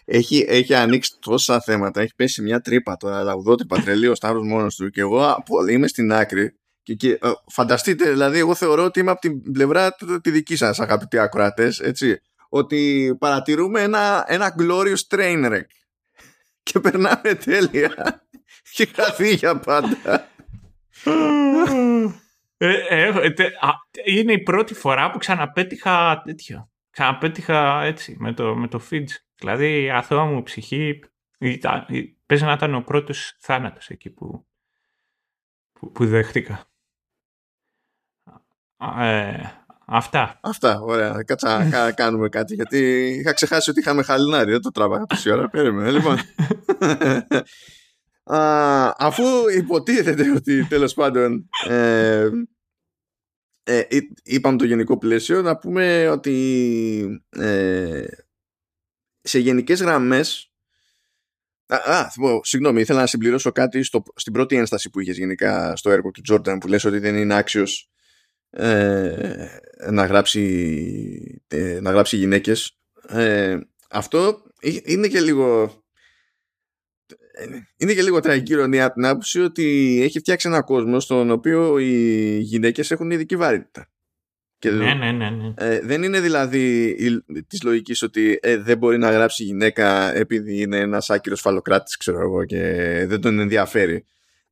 Έχει, έχει ανοίξει τόσα θέματα. Έχει πέσει μια τρύπα τώρα, λαγουδότρυπα τρελή ο Σταύρος μόνος του και εγώ είμαι στην άκρη και, και ε, φανταστείτε, δηλαδή, εγώ θεωρώ ότι είμαι από την πλευρά τη δική σας, αγαπητοί ακροατές, έτσι. Ότι παρατηρούμε ένα, ένα glorious train wreck. Και περνάμε τέλεια. και χαθεί για πάντα. Ε, ε, είναι η πρώτη φορά που ξαναπέτυχα τέτοιο. Ξαναπέτυχα έτσι με το, με το feed. Δηλαδή η αθώα μου ψυχή παίζει να ήταν ο πρώτος θάνατος εκεί που, που, που δέχτηκα. Ε, αυτά. Αυτά, ωραία. Κάτσα να κάνουμε κάτι, γιατί είχα ξεχάσει ότι είχαμε χαλινάρι, δεν το τράβαγα τόση ώρα. Περίμενε, λοιπόν. Α, αφού υποτίθεται ότι τέλος πάντων ε, ε, είπαμε το γενικό πλαίσιο να πούμε ότι ε, σε γενικές γραμμές Α, α συγγνώμη, ήθελα να συμπληρώσω κάτι στο, στην πρώτη ένσταση που είχες γενικά στο έργο του Τζόρνταν που λες ότι δεν είναι άξιος ε, να, γράψει, ε, να γράψει γυναίκες. Ε, αυτό είναι και λίγο είναι και λίγο τραγική ηρωνία από την άποψη ότι έχει φτιάξει ένα κόσμο στον οποίο οι γυναίκες έχουν ειδική βαρύτητα. Και ναι, ναι, ναι, ναι. Ε, δεν είναι δηλαδή της λογικής ότι ε, δεν μπορεί να γράψει γυναίκα επειδή είναι ένας άκυρος φαλοκράτης ξέρω εγώ και δεν τον ενδιαφέρει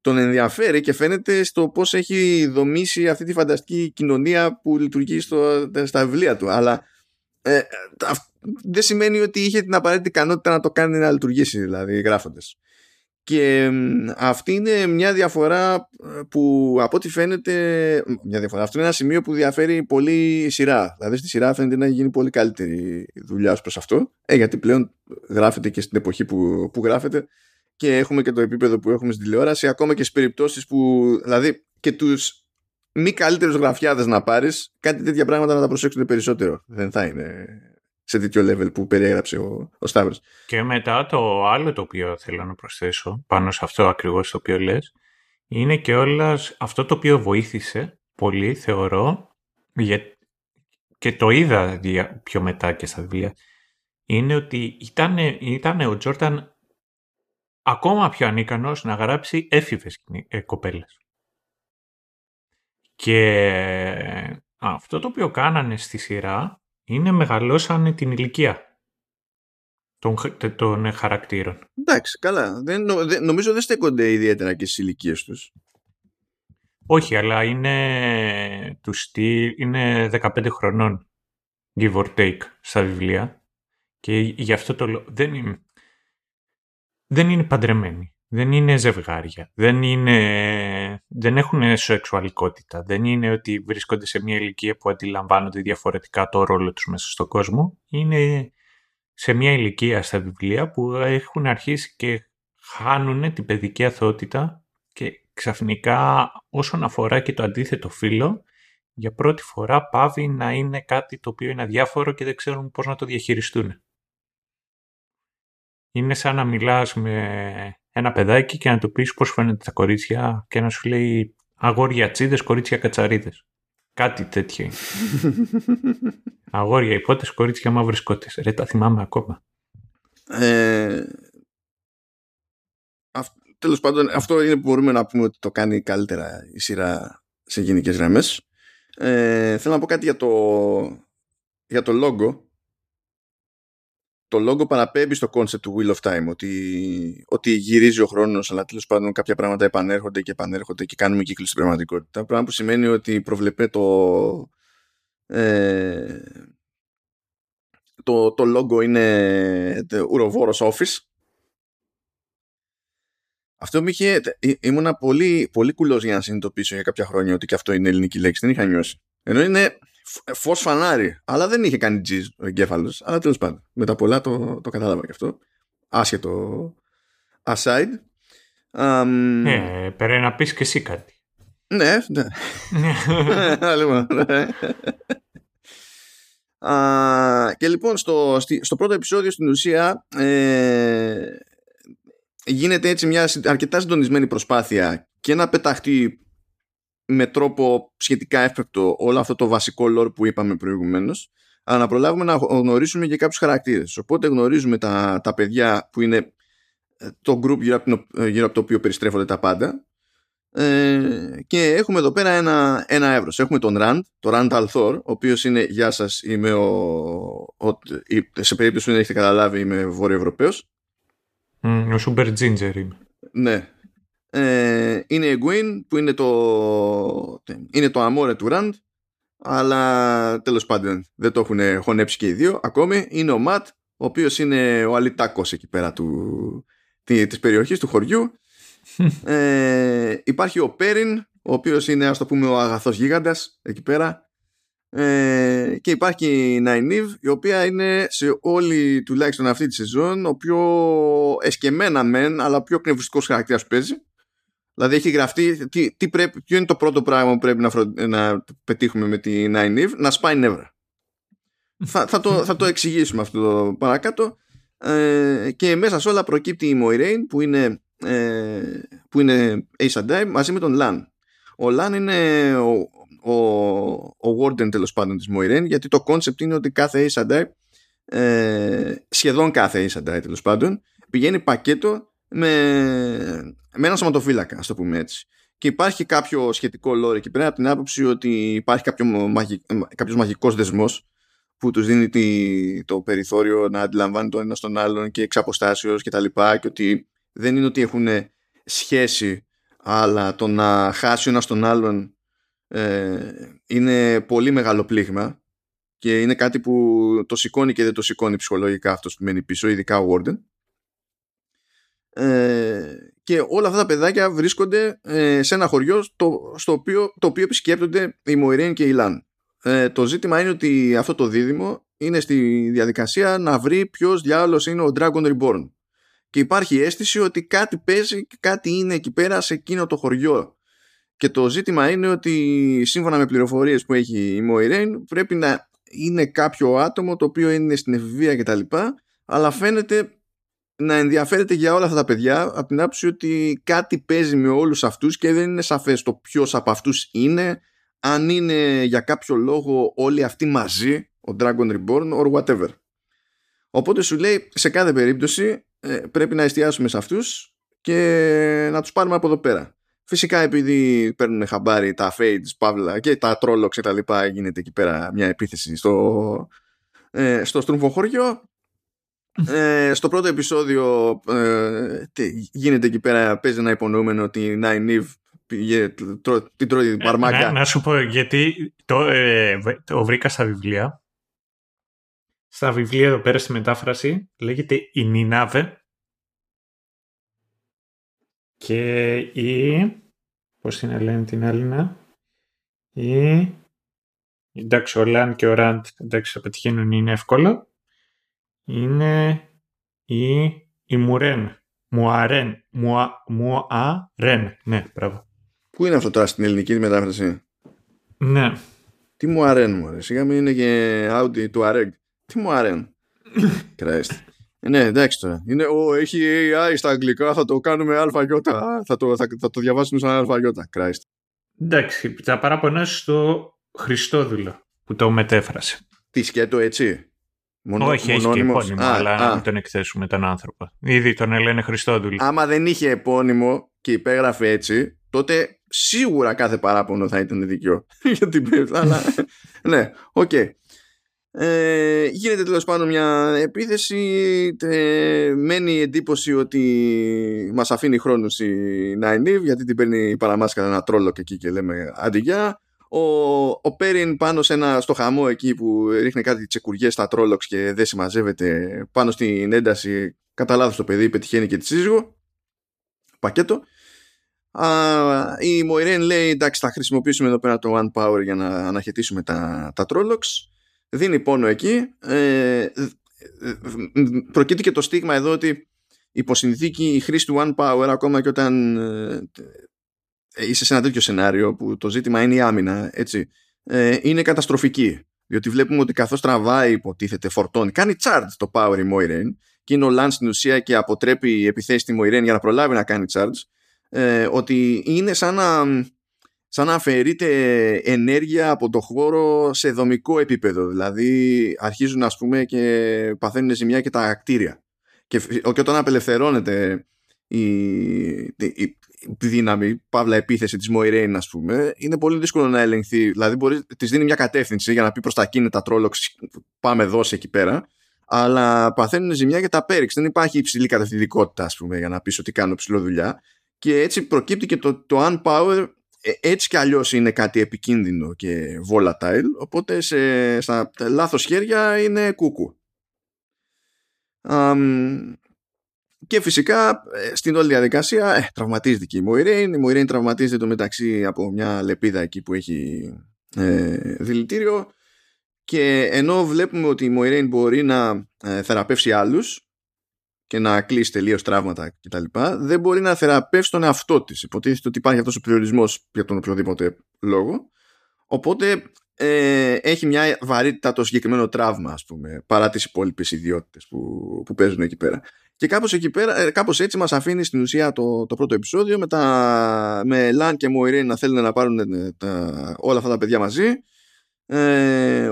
τον ενδιαφέρει και φαίνεται στο πώς έχει δομήσει αυτή τη φανταστική κοινωνία που λειτουργεί στο, στα βιβλία του. Αλλά ε, δεν σημαίνει ότι είχε την απαραίτητη ικανότητα να το κάνει να λειτουργήσει, δηλαδή γράφοντας. Και αυτή είναι μια διαφορά ε, που από ό,τι φαίνεται. Μια διαφορά. Αυτό είναι ένα σημείο που διαφέρει πολύ η σειρά. Δηλαδή στη σειρά φαίνεται να έχει γίνει πολύ καλύτερη δουλειά ως προς αυτό. Ε, γιατί πλέον γράφεται και στην εποχή που, που γράφεται και έχουμε και το επίπεδο που έχουμε στην τηλεόραση, ακόμα και στις περιπτώσεις που. Δηλαδή και τους μη καλύτερους γραφιάδες να πάρεις, κάτι τέτοια πράγματα να τα προσέξουν περισσότερο. Δεν θα είναι σε τέτοιο level που περιέγραψε ο, ο Σταύρος. Και μετά το άλλο το οποίο θέλω να προσθέσω, πάνω σε αυτό ακριβώς το οποίο λες, είναι και όλας αυτό το οποίο βοήθησε πολύ, θεωρώ, για... και το είδα πιο μετά και στα βιβλία, είναι ότι ήταν, ήταν ο Τζόρταν ακόμα πιο ανίκανος να γράψει έφηβες ε, κοπέλες. Και αυτό το οποίο κάνανε στη σειρά είναι μεγαλώσανε την ηλικία των, των χαρακτήρων. Εντάξει, καλά. Δεν, νομίζω δεν στέκονται ιδιαίτερα και στις ηλικίες τους. Όχι, αλλά είναι του είναι 15 χρονών, give or take, στα βιβλία. Και γι' αυτό το λόγο δεν είναι, δεν είναι παντρεμένοι. Δεν είναι ζευγάρια. Δεν, είναι, δεν έχουν σεξουαλικότητα. Δεν είναι ότι βρίσκονται σε μια ηλικία που αντιλαμβάνονται διαφορετικά το ρόλο τους μέσα στον κόσμο. Είναι σε μια ηλικία στα βιβλία που έχουν αρχίσει και χάνουν την παιδική αθότητα και ξαφνικά όσον αφορά και το αντίθετο φύλλο για πρώτη φορά πάβει να είναι κάτι το οποίο είναι αδιάφορο και δεν ξέρουν πώς να το διαχειριστούν. Είναι σαν να μιλάς με ένα παιδάκι και να του πεις πώς φαίνεται τα κορίτσια και να σου λέει αγόρια τσίδες, κορίτσια κατσαρίδες. Κάτι τέτοιο είναι. αγόρια υπότες, κορίτσια μαύρες κότες. Ρε, τα θυμάμαι ακόμα. Ε, αυ, τέλος πάντων, αυτό είναι που μπορούμε να πούμε ότι το κάνει καλύτερα η σειρά σε γενικές γραμμές. Ε, θέλω να πω κάτι για το, για το logo το λόγο παραπέμπει στο concept του Wheel of Time ότι, ότι γυρίζει ο χρόνος αλλά τέλος πάντων κάποια πράγματα επανέρχονται και επανέρχονται και κάνουμε κύκλους στην πραγματικότητα πράγμα που σημαίνει ότι προβλεπέ το ε, το, το logo είναι ουροβόρος office. Αυτό μου είχε ήμουνα πολύ, πολύ κουλός για να συνειδητοποιήσω για κάποια χρόνια ότι και αυτό είναι ελληνική λέξη δεν είχα νιώσει. Ενώ είναι φως φανάρι. Αλλά δεν είχε κάνει τζιζ ο εγκέφαλος. Αλλά τέλος πάντων. Με τα πολλά το, το κατάλαβα και αυτό. Άσχετο aside. Um, ε, πρέπει να πεις και εσύ κάτι. Ναι, ναι. λοιπόν, ναι. Α, και λοιπόν στο, στο πρώτο επεισόδιο στην ουσία ε, γίνεται έτσι μια αρκετά συντονισμένη προσπάθεια και να πεταχτεί με τρόπο σχετικά έφεκτο όλο αυτό το βασικό lore που είπαμε προηγουμένως αλλά να προλάβουμε να γνωρίσουμε και κάποιους χαρακτήρες. Οπότε γνωρίζουμε τα, τα παιδιά που είναι ε, το group γύρω από, το, γύρω από το οποίο περιστρέφονται τα πάντα ε, και έχουμε εδώ πέρα ένα, ένα εύρος. Έχουμε τον Rand, το Rand Althor, ο οποίος είναι «Γεια σας, είμαι ο, ο, σε περίπτωση που δεν έχετε καταλάβει είμαι Βόρειο Ευρωπαίος». Mm, ο Super Ginger είμαι. Ναι. Ε, είναι η Gwen που είναι το, είναι το αμόρε του Rand αλλά τέλος πάντων δεν το έχουν χωνέψει και οι δύο ακόμη. Είναι ο Ματ, ο οποίος είναι ο αλυτάκος εκεί πέρα του, της περιοχής του χωριού. ε, υπάρχει ο Πέριν, ο οποίος είναι ας το πούμε ο αγαθός γίγαντας εκεί πέρα. Ε, και υπάρχει η Ναϊνίβ, η οποία είναι σε όλη τουλάχιστον αυτή τη σεζόν ο πιο εσκεμμένα μεν, αλλά πιο κνευριστικός χαρακτήρας που παίζει. Δηλαδή έχει γραφτεί τι, τι πρέπει, ποιο είναι το πρώτο πράγμα που πρέπει να, να πετύχουμε με τη Nine Eve, να σπάει νεύρα. θα, θα, το, θα το εξηγήσουμε αυτό το παρακάτω. Ε, και μέσα σε όλα προκύπτει η Moiraine που είναι, ε, που είναι Ace Sedai μαζί με τον Lan. Ο Lan είναι ο, ο, ο Warden τέλος πάντων της Moiraine γιατί το concept είναι ότι κάθε Ace Sedai ε, σχεδόν κάθε Ace Sedai τέλος πάντων πηγαίνει πακέτο με, με ένα σωματοφύλακα, ας το πούμε έτσι. Και υπάρχει κάποιο σχετικό lore εκεί πέρα από την άποψη ότι υπάρχει κάποιο, μαγι, κάποιος μαγικός δεσμός που τους δίνει τη, το περιθώριο να αντιλαμβάνει το ένα στον άλλον και εξ αποστάσεως και τα λοιπά και ότι δεν είναι ότι έχουν σχέση αλλά το να χάσει ο ένας τον άλλον ε, είναι πολύ μεγάλο πλήγμα και είναι κάτι που το σηκώνει και δεν το σηκώνει ψυχολογικά αυτός που μένει πίσω, ειδικά ο Warden. Ε, και όλα αυτά τα παιδάκια βρίσκονται ε, σε ένα χωριό στο, στο οποίο, το οποίο επισκέπτονται η Μοϊρέν και η Λαν. Ε, το ζήτημα είναι ότι αυτό το δίδυμο είναι στη διαδικασία να βρει ποιος διάλογος είναι ο Dragon Reborn. Και υπάρχει αίσθηση ότι κάτι παίζει και κάτι είναι εκεί πέρα σε εκείνο το χωριό. Και το ζήτημα είναι ότι σύμφωνα με πληροφορίες που έχει η Μοϊρέν πρέπει να είναι κάποιο άτομο το οποίο είναι στην εφηβεία κτλ. Αλλά φαίνεται να ενδιαφέρεται για όλα αυτά τα παιδιά από την άποψη ότι κάτι παίζει με όλους αυτούς και δεν είναι σαφές το ποιος από αυτούς είναι. Αν είναι για κάποιο λόγο όλοι αυτοί μαζί ο Dragon Reborn or whatever. Οπότε σου λέει σε κάθε περίπτωση ε, πρέπει να εστιάσουμε σε αυτούς και να τους πάρουμε από εδώ πέρα. Φυσικά επειδή παίρνουν χαμπάρι τα Fades, Παύλα και τα Trollocs και τα λοιπά γίνεται εκεί πέρα μια επίθεση στο, ε, στο στρούμφο χωριό ε, στο πρώτο επεισόδιο ε, γίνεται εκεί πέρα παίζει ένα υπονοούμενο ότι η Nine Eve την τρώει την παρμάκα. Να, να, σου πω γιατί το, ε, το βρήκα στα βιβλία. Στα βιβλία εδώ πέρα στη μετάφραση λέγεται η Νινάβε και η πώς είναι λένε την άλλη να η εντάξει ο Λαν και ο Ραντ εντάξει θα πετυχαίνουν είναι εύκολο είναι η, η Μουρέν. Μουαρέν. Μουα, μουαρέν. Ναι, μπράβο. Πού είναι αυτό τώρα στην ελληνική μετάφραση; Ναι. Τι μουαρέν μου αρέσει. Σιγά μην είναι και Audi του Αρέγ. Τι μουαρέν. Christ. Ε, ναι, εντάξει τώρα. Είναι, ο, έχει AI στα αγγλικά, θα το κάνουμε ΑΙ. Θα το, θα, θα το διαβάσουμε σαν ΑΙ. Christ. Εντάξει, θα παραπονέσω στο Χριστόδουλο που το μετέφρασε. Τι σκέτο έτσι; Μονο, Όχι, έχει και επώνυμο, α, αλλά α. να μην τον εκθέσουμε τον άνθρωπο. Ήδη τον λένε Χριστόδουλη. Άμα δεν είχε επώνυμο και υπέγραφε έτσι, τότε σίγουρα κάθε παράπονο θα ήταν δίκιο για την αλλά ναι, OK. Okay. Ε, γίνεται τέλος πάντων μια επίθεση ε, μένει η εντύπωση ότι μας αφήνει χρόνους η Nynaeve γιατί την παίρνει παραμάσχαλα ένα Trolloc εκεί και λέμε αντίο γεια ο, ο Πέριν πάνω σε ένα, στο χαμό εκεί που ρίχνει κάτι τσεκουριές στα τρόλοξ και δεν συμμαζεύεται πάνω στην ένταση κατά λάθος το παιδί πετυχαίνει και τη σύζυγο. Πακέτο. Α, η Μοϊρέν λέει εντάξει θα χρησιμοποιήσουμε εδώ πέρα το One Power για να αναχαιτήσουμε τα, τα τρόλοξ δίνει πόνο εκεί. Ε, προκύπτει και το στίγμα εδώ ότι υποσυνθήκη η χρήση του One Power ακόμα και όταν ε, είσαι σε ένα τέτοιο σενάριο που το ζήτημα είναι η άμυνα, έτσι, ε, είναι καταστροφική. Διότι βλέπουμε ότι καθώς τραβάει, υποτίθεται, φορτώνει, κάνει charge το power η Moiraine και είναι ο Lance στην ουσία και αποτρέπει επιθέσει στη Moiraine για να προλάβει να κάνει charge, ε, ότι είναι σαν να, σαν να αφαιρείται ενέργεια από το χώρο σε δομικό επίπεδο. Δηλαδή αρχίζουν ας πούμε και παθαίνουν ζημιά και τα κτίρια. Και, και όταν απελευθερώνεται η, η, δύναμη, παύλα επίθεση της Moiraine ας πούμε, είναι πολύ δύσκολο να ελεγχθεί. Δηλαδή μπορείς, της δίνει μια κατεύθυνση για να πει προς τα κίνητα τρόλοξ πάμε δώσει εκεί πέρα αλλά παθαίνουν ζημιά για τα πέριξ. Δεν υπάρχει υψηλή κατευθυντικότητα, ας πούμε, για να πεις ότι κάνω ψηλό δουλειά. Και έτσι προκύπτει και το, το unpower ε, έτσι κι αλλιώς είναι κάτι επικίνδυνο και volatile, οπότε σε, στα λάθος χέρια είναι κούκου. Και φυσικά ε, στην όλη διαδικασία ε, τραυματίζεται και η Moiraine. Η Moiraine τραυματίζεται το μεταξύ από μια λεπίδα εκεί που έχει ε, δηλητήριο και ενώ βλέπουμε ότι η Moiraine μπορεί να ε, θεραπεύσει άλλους και να κλείσει τελείως τραύματα κτλ. Δεν μπορεί να θεραπεύσει τον εαυτό της. Υποτίθεται ότι υπάρχει αυτός ο περιορισμός για τον οποιοδήποτε λόγο. Οπότε ε, έχει μια βαρύτητα το συγκεκριμένο τραύμα, ας πούμε, παρά τις υπόλοιπες ιδιότητες που, που παίζουν εκεί πέρα. Και κάπως, εκεί πέρα, ε, κάπως έτσι μας αφήνει στην ουσία το, το πρώτο επεισόδιο με, τα, με Λαν και Μοϊρέν να θέλουν να πάρουν ε, τα, όλα αυτά τα παιδιά μαζί ε,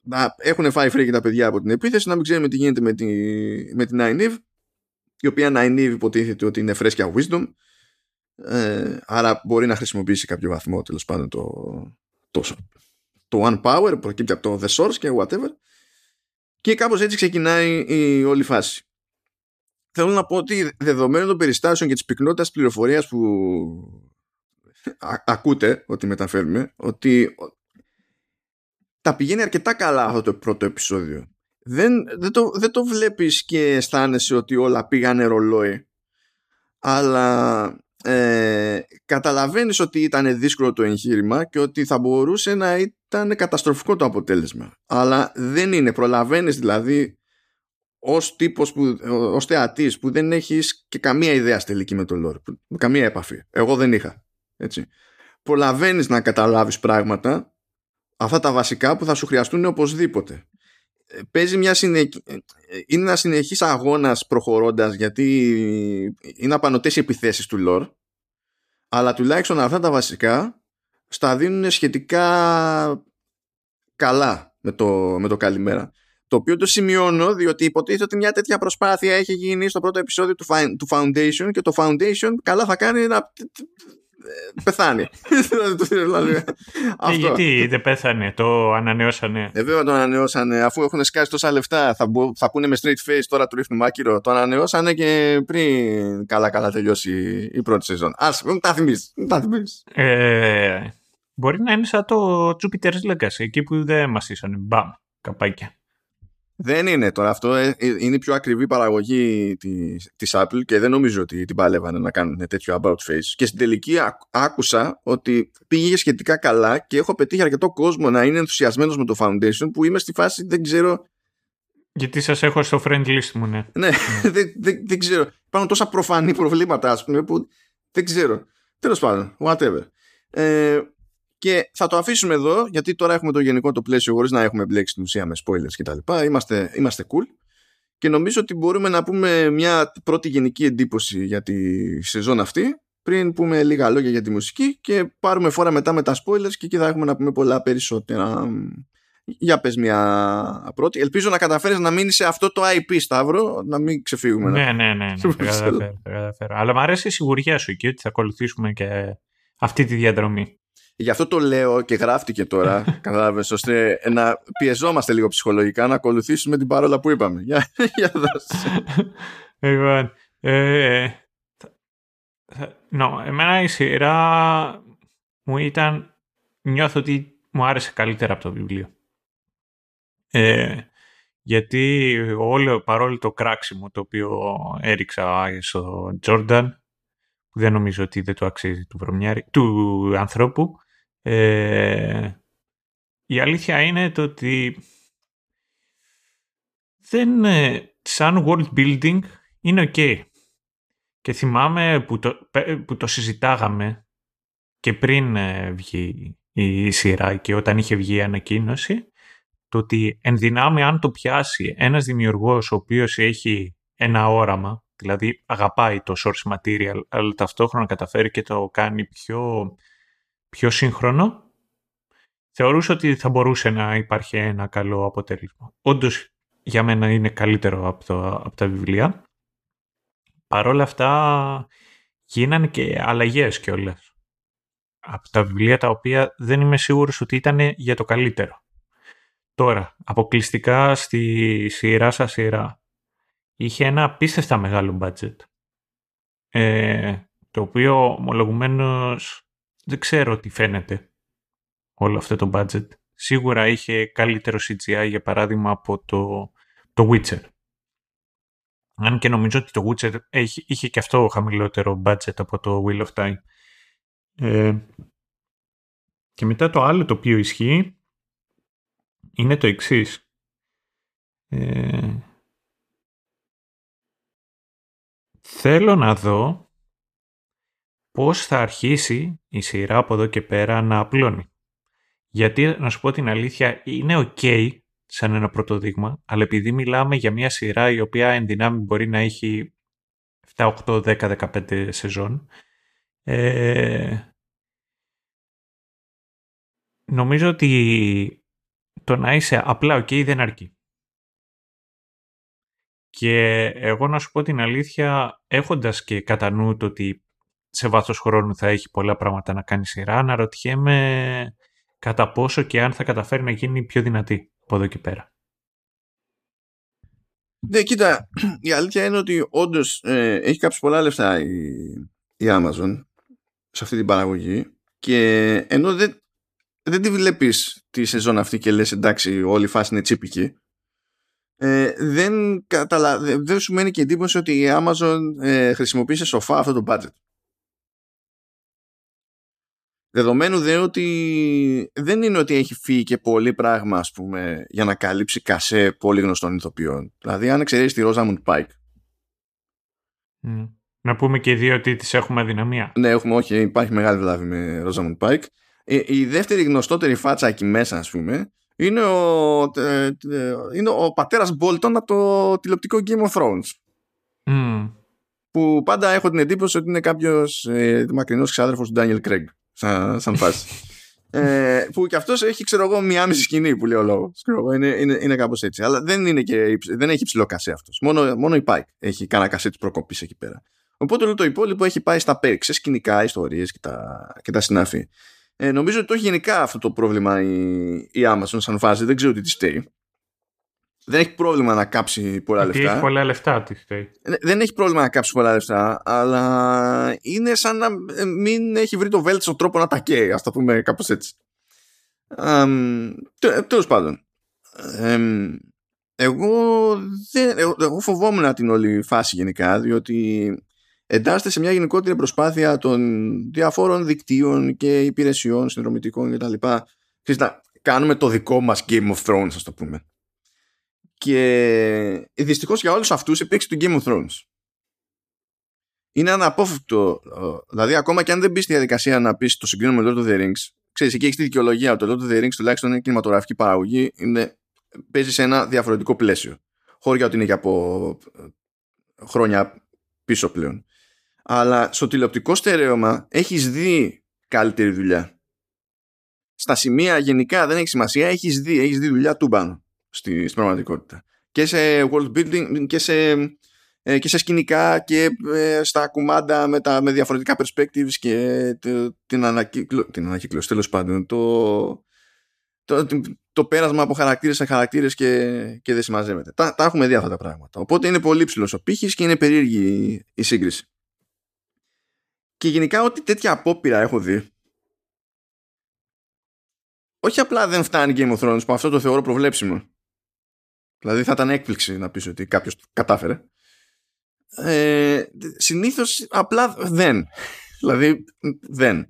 να έχουν φάει φρέκι τα παιδιά από την επίθεση, να μην ξέρουμε τι γίνεται με, τη, με την Nynaeve, η οποία Nynaeve υποτίθεται ότι είναι φρέσκια wisdom, ε, άρα μπορεί να χρησιμοποιήσει κάποιο βαθμό τέλος πάντων το, το, το one power, προκύπτει από το the source και whatever. Και κάπως έτσι ξεκινάει η όλη φάση. Θέλω να πω ότι δεδομένων των περιστάσεων και της πυκνότητας πληροφορίας που ακούτε ότι μεταφέρουμε, ότι τα πηγαίνει αρκετά καλά αυτό το πρώτο επεισόδιο. Δεν, δεν, το, δεν το βλέπεις και αισθάνεσαι ότι όλα πήγανε ρολόι. Αλλά ε, καταλαβαίνεις ότι ήταν δύσκολο το εγχείρημα και ότι θα μπορούσε να ήταν καταστροφικό το αποτέλεσμα. Αλλά δεν είναι. Προλαβαίνεις δηλαδή ως τύπος, που, ως θεατής που δεν έχεις και καμία ιδέα στελική με το lore. Καμία επαφή. Εγώ δεν είχα. Έτσι. Προλαβαίνεις να καταλάβεις πράγματα αυτά τα βασικά που θα σου χρειαστούν οπωσδήποτε. Ε, παίζει μια συνε... Ε, είναι ένας συνεχής αγώνας προχωρώντας γιατί είναι απανοτές οι επιθέσεις του lore αλλά τουλάχιστον αυτά τα βασικά στα δίνουν σχετικά καλά με το, με το καλημέρα. Το οποίο το σημειώνω διότι υποτίθεται ότι μια τέτοια προσπάθεια έχει γίνει στο πρώτο επεισόδιο του, του Foundation και το Foundation καλά θα κάνει να πεθάνει. ε, γιατί δεν πέθανε, το ανανεώσανε. Ε, βέβαια το ανανεώσανε, αφού έχουν σκάσει τόσα λεφτά, θα, μπο, θα πούνε με straight face τώρα του ρίχνουμε άκυρο. Το ανανεώσανε και πριν καλά-καλά τελειώσει η πρώτη σεζόν. Ας, μην τα θυμίσεις. τα Ε, μπορεί να είναι σαν το Jupiter's Legacy, εκεί που δεν μας ήσαν. Μπαμ, καπάκια. Δεν είναι τώρα αυτό. Ε, ε, είναι η πιο ακριβή παραγωγή της, της Apple και δεν νομίζω ότι την παλεύανε να κάνουν τέτοιο about face. Και στην τελική άκουσα ότι πήγε σχετικά καλά και έχω πετύχει αρκετό κόσμο να είναι ενθουσιασμένος με το Foundation που είμαι στη φάση δεν ξέρω... Γιατί σας έχω στο friend list μου, ναι. ναι, δεν, δεν, δεν ξέρω. Υπάρχουν τόσα προφανή προβλήματα, ας πούμε, που δεν ξέρω. Τέλος πάντων, whatever. Ε, και θα το αφήσουμε εδώ, γιατί τώρα έχουμε το γενικό το πλαίσιο χωρίς να έχουμε μπλέξει την ουσία με spoilers κτλ. Είμαστε, είμαστε cool. Και νομίζω ότι μπορούμε να πούμε μια πρώτη γενική εντύπωση για τη σεζόν αυτή πριν πούμε λίγα λόγια για τη μουσική και πάρουμε φορά μετά με τα spoilers και εκεί θα έχουμε να πούμε πολλά περισσότερα. Για πες μια πρώτη. Ελπίζω να καταφέρεις να μείνεις σε αυτό το IP, Σταύρο, να μην ξεφύγουμε. Ναι, ναι, ναι. ναι, Αλλά μου αρέσει η σιγουριά σου εκεί ότι θα ακολουθήσουμε και αυτή τη διαδρομή. Γι' αυτό το λέω και γράφτηκε τώρα, κατάλαβες, ώστε να πιεζόμαστε λίγο ψυχολογικά να ακολουθήσουμε την παρόλα που είπαμε. Για, για δώσε. Λοιπόν, ε, no, εμένα η σειρά μου ήταν, νιώθω ότι μου άρεσε καλύτερα από το βιβλίο. Ε, γιατί όλο, παρόλο το κράξιμο το οποίο έριξα στο Τζόρνταν, που δεν νομίζω ότι δεν το αξίζει του, του ανθρώπου, ε, η αλήθεια είναι το ότι δεν, ε, σαν world building είναι ok. Και θυμάμαι που το, που το συζητάγαμε και πριν ε, βγει η σειρά και όταν είχε βγει η ανακοίνωση, το ότι εν δυνάμει αν το πιάσει ένας δημιουργός ο οποίος έχει ένα όραμα, δηλαδή αγαπάει το source material, αλλά ταυτόχρονα καταφέρει και το κάνει πιο, πιο σύγχρονο, θεωρούσα ότι θα μπορούσε να υπάρχει ένα καλό αποτέλεσμα. Όντως για μένα είναι καλύτερο από, το, από τα βιβλία. Παρ' όλα αυτά γίνανε και αλλαγές κιόλας. Από τα βιβλία τα οποία δεν είμαι σίγουρος ότι ήταν για το καλύτερο. Τώρα, αποκλειστικά στη σειρά σας σειρά, είχε ένα απίστευτα μεγάλο budget. Ε, το οποίο ομολογουμένως δεν ξέρω τι φαίνεται όλο αυτό το budget. Σίγουρα είχε καλύτερο CGI για παράδειγμα από το, το Witcher. Αν και νομίζω ότι το Witcher είχε, είχε και αυτό χαμηλότερο budget από το Wheel of Time. Ε, και μετά το άλλο το οποίο ισχύει είναι το εξής. Ε, θέλω να δω πώς θα αρχίσει η σειρά από εδώ και πέρα να απλώνει. Γιατί, να σου πω την αλήθεια, είναι ok σαν ένα πρώτο δείγμα, αλλά επειδή μιλάμε για μια σειρά η οποία εν δυνάμει μπορεί να έχει 7, 8, 10, 15 σεζόν, ε, νομίζω ότι το να είσαι απλά ok δεν αρκεί. Και εγώ να σου πω την αλήθεια, έχοντας και κατά νου το ότι σε βάθος χρόνου θα έχει πολλά πράγματα να κάνει σειρά, αναρωτιέμαι κατά πόσο και αν θα καταφέρει να γίνει πιο δυνατή από εδώ και πέρα. Ναι, κοίτα, η αλήθεια είναι ότι όντως ε, έχει κάψει πολλά λεφτά η, η Amazon σε αυτή την παραγωγή και ενώ δεν, δεν τη βλέπεις τη σεζόν αυτή και λες εντάξει όλη η φάση είναι τσίπικη ε, δεν, καταλα... δεν σου μένει και εντύπωση ότι η Amazon ε, χρησιμοποίησε σοφά αυτό το budget. Δεδομένου δε ότι δεν είναι ότι έχει φύγει και πολύ πράγμα ας πούμε, για να καλύψει κασέ πολύ γνωστών ηθοποιών. Δηλαδή αν εξαιρέσεις τη Rosamund Pike. Mm. Να πούμε και οι δύο ότι τις έχουμε αδυναμία. Ναι, έχουμε, όχι, υπάρχει μεγάλη βλάβη με Rosamund Pike. Η, ε, η δεύτερη γνωστότερη φάτσα εκεί μέσα ας πούμε είναι ο, ε, ε, είναι ο πατέρας Μπόλτον από το τηλεοπτικό Game of Thrones. Mm. Που πάντα έχω την εντύπωση ότι είναι κάποιος ε, μακρινός ξάδερφος του Daniel Craig σαν, σαν φάση. ε, που και αυτός έχει ξέρω εγώ μια μισή σκηνή που λέει ο λόγος. Είναι, είναι, είναι κάπως έτσι. Αλλά δεν, είναι και, δεν έχει ψηλό κασέ αυτός. Μόνο, μόνο η Pike έχει κανένα κασέ της προκοπής εκεί πέρα. Οπότε όλο το υπόλοιπο έχει πάει στα πέριξε, σκηνικά, ιστορίες και τα, και τα συνάφη. Ε, νομίζω ότι το έχει γενικά αυτό το πρόβλημα η, η Amazon σαν φάση. Δεν ξέρω τι της στέει δεν έχει πρόβλημα να κάψει πολλά Γιατί λεφτά. έχει πολλά λεφτά, τι ε, Δεν έχει πρόβλημα να κάψει πολλά λεφτά, αλλά είναι σαν να ε, μην έχει βρει το βέλτιστο τρόπο να τα καίει, ας το πούμε κάπως έτσι. Τέλος πάντων. εγώ, δεν, εγώ φοβόμουν την όλη φάση γενικά, διότι εντάσσεται σε μια γενικότερη προσπάθεια των διαφόρων δικτύων και υπηρεσιών συνδρομητικών κτλ. Κάνουμε το δικό μας Game of Thrones, ας το πούμε. Και δυστυχώς για όλους αυτούς υπήρξε το Game of Thrones. Είναι αναπόφευκτο. Δηλαδή, ακόμα και αν δεν μπεις στη διαδικασία να πεις το συγκρίνουμε με Lord of the Rings, ξέρεις, εκεί έχεις τη δικαιολογία. Το Lord of the Rings τουλάχιστον είναι κινηματογραφική παραγωγή, είναι, παίζει σε ένα διαφορετικό πλαίσιο. Χώρια ότι είναι και από ε, χρόνια πίσω πλέον. Αλλά στο τηλεοπτικό στερέωμα έχεις δει καλύτερη δουλειά. Στα σημεία γενικά δεν έχει σημασία, έχεις δει, έχεις δει δουλειά του πάνω στη, στην πραγματικότητα. Και σε world building και σε, ε, και σε σκηνικά και ε, στα κουμάντα με, τα, με διαφορετικά perspectives και την, ανακύκλωση, την ανακύκλωση τέλος πάντων το, το, το, πέρασμα από χαρακτήρες σε χαρακτήρες και, και δεν συμμαζεύεται. Τα, τα έχουμε δει αυτά τα πράγματα. Οπότε είναι πολύ ψηλός ο πύχης και είναι περίεργη η σύγκριση. Και γενικά ό,τι τέτοια απόπειρα έχω δει όχι απλά δεν φτάνει Game of Thrones που αυτό το θεωρώ προβλέψιμο Δηλαδή θα ήταν έκπληξη να πεις ότι κάποιος κατάφερε. Ε, συνήθως απλά δεν. δηλαδή δεν.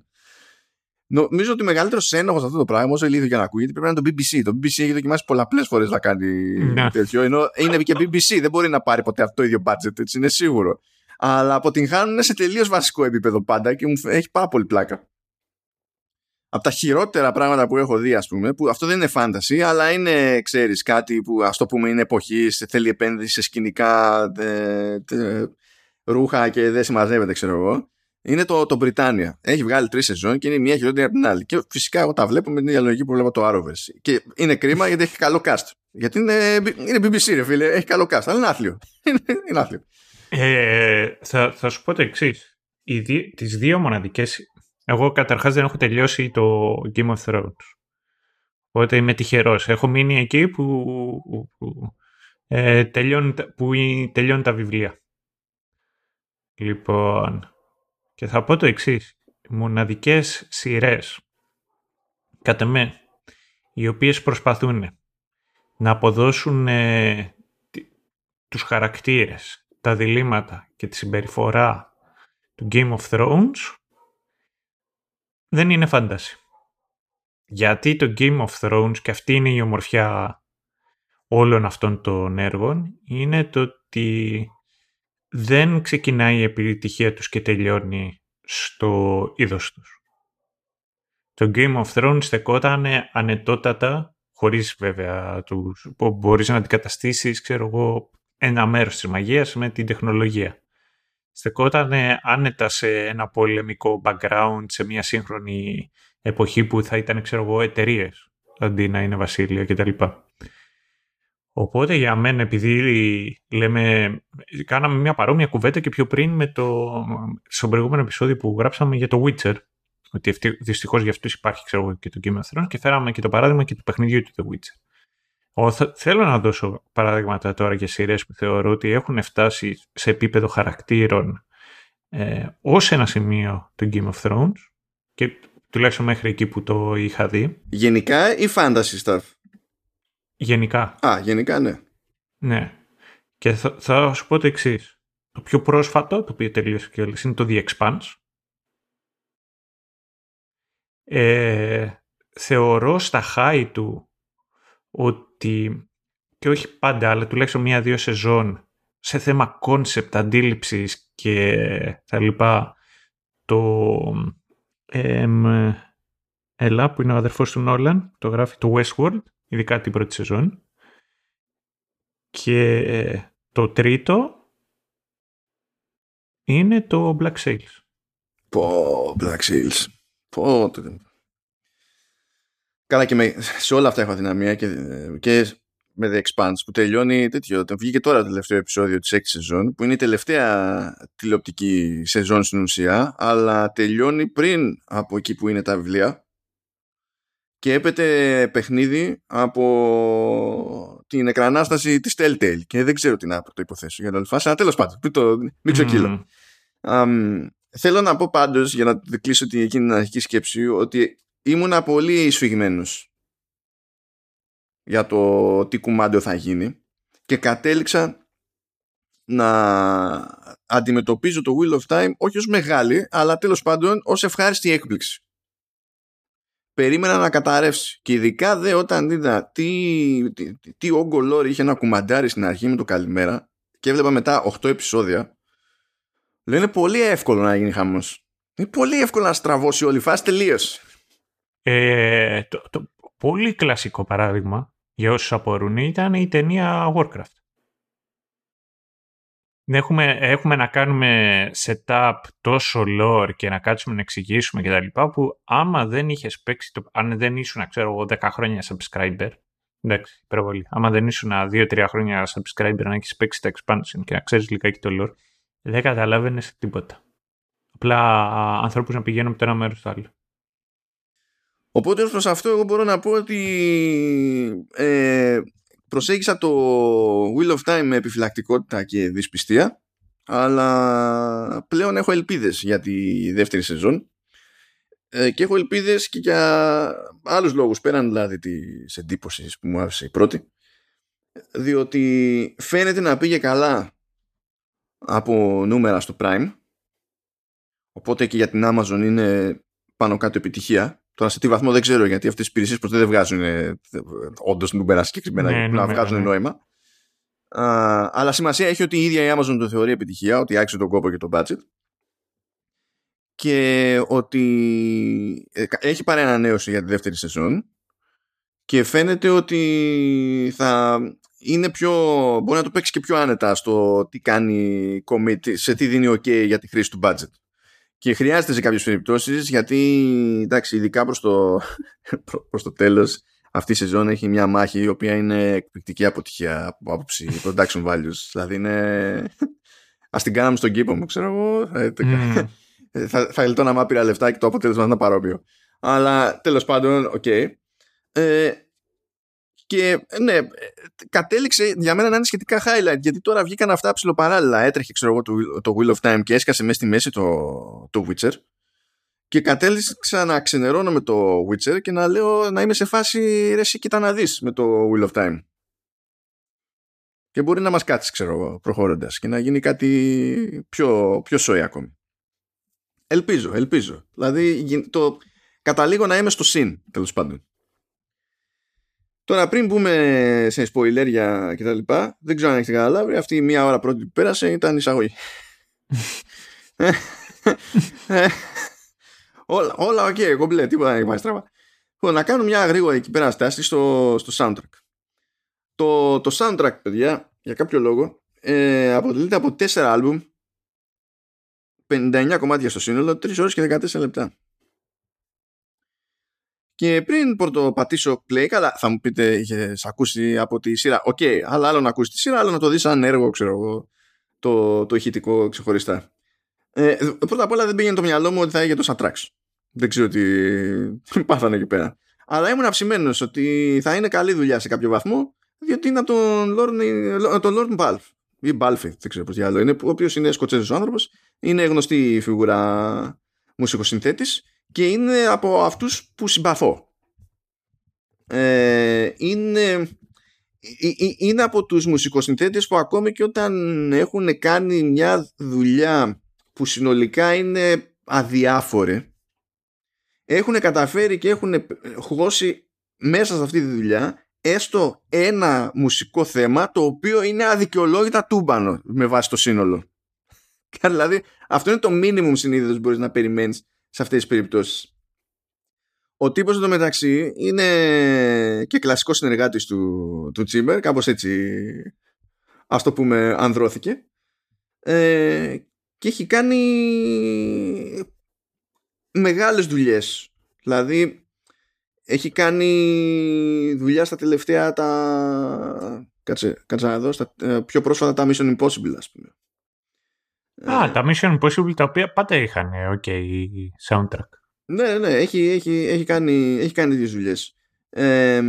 Νομίζω ότι ο μεγαλύτερος ένοχος αυτό το πράγμα, όσο ηλίθιο για να ακούγεται, πρέπει να είναι το BBC. Το BBC έχει δοκιμάσει πολλαπλές φορές να κάνει ναι. τέτοιο. Ενώ είναι και BBC, δεν μπορεί να πάρει ποτέ αυτό το ίδιο budget, έτσι είναι σίγουρο. Αλλά αποτυγχάνουν σε τελείως βασικό επίπεδο πάντα και μου έχει πάρα πολύ πλάκα. Από τα χειρότερα πράγματα που έχω δει, ας πούμε, που αυτό δεν είναι φάνταση, αλλά είναι, ξέρεις, κάτι που ας το πούμε είναι εποχής, θέλει επένδυση σε σκηνικά, ρούχα και δεν συμμαζεύεται, ξέρω εγώ. Είναι το, το Britannia. Έχει βγάλει τρεις σεζόν και είναι μία χειρότερη από την άλλη. Και φυσικά εγώ τα βλέπω με την ίδια λογική που βλέπω το Arrowverse. Και είναι κρίμα γιατί έχει καλό cast. Γιατί είναι, είναι BBC, ρε φίλε, έχει καλό cast. Αλλά είναι άθλιο. είναι άθλιο. Ε, θα, θα σου πω το εξής. Τις δύο μοναδικές. Εγώ καταρχάς δεν έχω τελειώσει το Game of Thrones. Οπότε είμαι τυχερός. Έχω μείνει εκεί που, που, ε, τελειώνουν, που τελειώνουν τα βιβλία. Λοιπόν, και θα πω το εξής. Μοναδικές σειρές, κατά με, οι οποίες προσπαθούν να αποδώσουν ε, τους χαρακτήρες, τα διλήμματα και τη συμπεριφορά του Game of Thrones δεν είναι φάνταση. Γιατί το Game of Thrones, και αυτή είναι η ομορφιά όλων αυτών των έργων, είναι το ότι δεν ξεκινάει η επιτυχία τους και τελειώνει στο είδος τους. Το Game of Thrones στεκόταν ανετότατα, χωρίς βέβαια τους, που μπορείς να αντικαταστήσεις, ξέρω εγώ, ένα μέρος της μαγείας με την τεχνολογία. Στεκόταν άνετα σε ένα πολεμικό background, σε μια σύγχρονη εποχή που θα ήταν, ξέρω εγώ, εταιρείες αντί να είναι βασίλεια κτλ. Οπότε για μένα, επειδή λέμε, κάναμε μια παρόμοια κουβέντα και πιο πριν με το, στο προηγούμενο επεισόδιο που γράψαμε για το Witcher, ότι δυστυχώς για αυτούς υπάρχει ξέρω, και το Game of Thrones και φέραμε και το παράδειγμα και του παιχνιδιού του The Witcher. Ο, θέλω να δώσω παράδειγματα τώρα για σειρές που θεωρώ ότι έχουν φτάσει σε επίπεδο χαρακτήρων ε, ως ένα σημείο του Game of Thrones και τουλάχιστον μέχρι εκεί που το είχα δει. Γενικά ή fantasy stuff? Γενικά. Α, γενικά ναι. Ναι. Και θα, θα σου πω το εξής. Το πιο πρόσφατο, το οποίο τελείωσε και όλες, είναι το The Expanse. Ε, θεωρώ στα high του ότι και όχι πάντα, αλλά τουλάχιστον μία-δύο σεζόν σε θέμα concept, αντίληψης και τα λοιπά, το ε, Ελά που είναι ο αδερφός του Νόλαν, το γράφει το Westworld, ειδικά την πρώτη σεζόν. Και ε, το τρίτο είναι το Black Sails. Πω, Black Sails. Πω, Καλά και με, σε όλα αυτά έχω αδυναμία και, και με The Expanse που τελειώνει τέτοιο. Βγήκε τώρα το τελευταίο επεισόδιο της έκτη σεζόν που είναι η τελευταία τηλεοπτική σεζόν στην ουσία αλλά τελειώνει πριν από εκεί που είναι τα βιβλία και έπεται παιχνίδι από την εκρανάσταση της Telltale και δεν ξέρω τι να το υποθέσω για να το φάση, αλλά τέλος πάντων, μην, το, μην mm. θέλω να πω πάντως, για να κλείσω την, εκείνη την αρχική σκέψη, ότι ήμουνα πολύ σφιγμένος για το τι κουμάντο θα γίνει και κατέληξα να αντιμετωπίζω το Wheel of Time όχι ως μεγάλη, αλλά τέλος πάντων ως ευχάριστη έκπληξη περίμενα να καταρρεύσει. Και ειδικά δε όταν είδα τι, τι, τι όγκο λόρι είχε να κουμαντάρει στην αρχή με το καλημέρα και έβλεπα μετά 8 επεισόδια, λένε πολύ εύκολο να γίνει χαμός. Είναι πολύ εύκολο να στραβώσει όλη η φάση τελείω. Ε, το, το, πολύ κλασικό παράδειγμα για όσους απορούν ήταν η ταινία Warcraft έχουμε, έχουμε να κάνουμε setup τόσο lore και να κάτσουμε να εξηγήσουμε και τα λοιπά που άμα δεν είχες παίξει, το, αν δεν ήσουν, ξέρω εγώ, 10 χρόνια subscriber, εντάξει, υπερβολή, άμα δεν ήσουν 2-3 χρόνια subscriber να έχεις παίξει τα expansion και να ξέρεις λιγάκι το lore, δεν καταλάβαινες τίποτα. Απλά ανθρώπους να πηγαίνουν από το ένα μέρος στο άλλο. Οπότε ως προς αυτό εγώ μπορώ να πω ότι ε, προσέγγισα το Wheel of Time με επιφυλακτικότητα και δυσπιστία αλλά πλέον έχω ελπίδες για τη δεύτερη σεζόν. Ε, και έχω ελπίδες και για άλλους λόγους πέραν δηλαδή της εντύπωσης που μου άφησε η πρώτη διότι φαίνεται να πήγε καλά από νούμερα στο Prime. Οπότε και για την Amazon είναι πάνω κάτω επιτυχία Τώρα σε τι βαθμό δεν ξέρω γιατί αυτές τις υπηρεσίες ποτέ δεν βγάζουν ε, όντως νούμερα συγκεκριμένα ναι, να βγάζουν ναι. νόημα. αλλά σημασία έχει ότι η ίδια η Amazon το θεωρεί επιτυχία, ότι άξιζε τον κόπο και τον budget. Και και ότι ε, έχει πάρει ανανέωση για τη δεύτερη σεζόν και φαίνεται ότι θα είναι πιο, μπορεί να το παίξει και πιο άνετα στο τι κάνει commit, σε τι δίνει ok για τη χρήση του budget. Και χρειάζεται σε κάποιες περιπτώσεις γιατί εντάξει ειδικά προς το, προς το τέλος αυτή η σεζόν έχει μια μάχη η οποία είναι εκπληκτική αποτυχία από άποψη production values. Δηλαδή είναι... Ας την κάναμε στον κήπο μου, ξέρω εγώ. Mm. θα, θα να μ' άπειρα λεφτά και το αποτέλεσμα θα ήταν παρόμοιο. Αλλά τέλος πάντων, OK. Okay. Ε, και ναι, κατέληξε για μένα να είναι σχετικά highlight γιατί τώρα βγήκαν αυτά ψιλοπαράλληλα. Έτρεχε ξέρω εγώ το, το Wheel of Time και έσκασε μέσα στη μέση το, το Witcher. Και κατέληξα να ξενερώνω με το Witcher και να λέω να είμαι σε φάση ρε εσύ κοίτα να δεις με το Wheel of Time. Και μπορεί να μας κάτσει ξέρω εγώ προχωρώντας και να γίνει κάτι πιο, πιο σόι ακόμη. Ελπίζω, ελπίζω. Δηλαδή το, καταλήγω να είμαι στο συν τέλος πάντων. Τώρα πριν μπούμε σε spoiler και τα λοιπά, δεν ξέρω αν έχετε καταλάβει, αυτή η μία ώρα πρώτη που πέρασε ήταν εισαγωγή. όλα, όλα OK, okay, κομπλέ, τίποτα δεν έχει πάει στραβά. Λοιπόν, να κάνω μια γρήγορη εκεί πέρα στάση στο, στο soundtrack. Το, το soundtrack, παιδιά, για κάποιο λόγο, ε, αποτελείται από τέσσερα άλμπουμ, 59 κομμάτια στο σύνολο, 3 ώρες και 14 λεπτά. Και πριν πρώτο πατήσω play, καλά, θα μου πείτε, είχες ακούσει από τη σειρά. OK, okay, αλλά άλλο να ακούσει τη σειρά, άλλο να το δεις σαν έργο, ξέρω εγώ, το, το ηχητικό ξεχωριστά. Ε, πρώτα απ' όλα δεν πήγαινε το μυαλό μου ότι θα έγινε τόσα tracks. Δεν ξέρω τι πάθανε εκεί πέρα. Αλλά ήμουν ψημένο ότι θα είναι καλή δουλειά σε κάποιο βαθμό, διότι είναι από τον Lorne, τον Lorne Balfe. Ή Balfi, δεν ξέρω πώς διάλογο είναι, ο οποίος είναι Σκοτσέζος άνθρωπος, είναι γνωστή φιγούρα μουσικοσυνθέτης και είναι από αυτούς που συμπαθώ. Ε, είναι, είναι από τους μουσικοσυνθέτες που ακόμη και όταν έχουν κάνει μια δουλειά που συνολικά είναι αδιάφορη έχουν καταφέρει και έχουν χώσει μέσα σε αυτή τη δουλειά έστω ένα μουσικό θέμα το οποίο είναι αδικαιολόγητα τούμπανο με βάση το σύνολο. δηλαδή αυτό είναι το minimum συνήθως που μπορείς να περιμένεις σε αυτές τις περιπτώσεις. Ο τύπος εδώ μεταξύ είναι και κλασικός συνεργάτης του, του Τσίμπερ, κάπως έτσι ας το πούμε ανδρώθηκε ε, και έχει κάνει μεγάλες δουλειές. Δηλαδή έχει κάνει δουλειά στα τελευταία τα... Κάτσε, κάτσε να δω, στα, ε, πιο πρόσφατα τα Mission Impossible ας πούμε. Α, τα Mission Impossible τα οποία πάντα είχαν ok soundtrack. Ναι, ναι, έχει, έχει, έχει κάνει, έχει κάνει δύο δουλειές. Ε,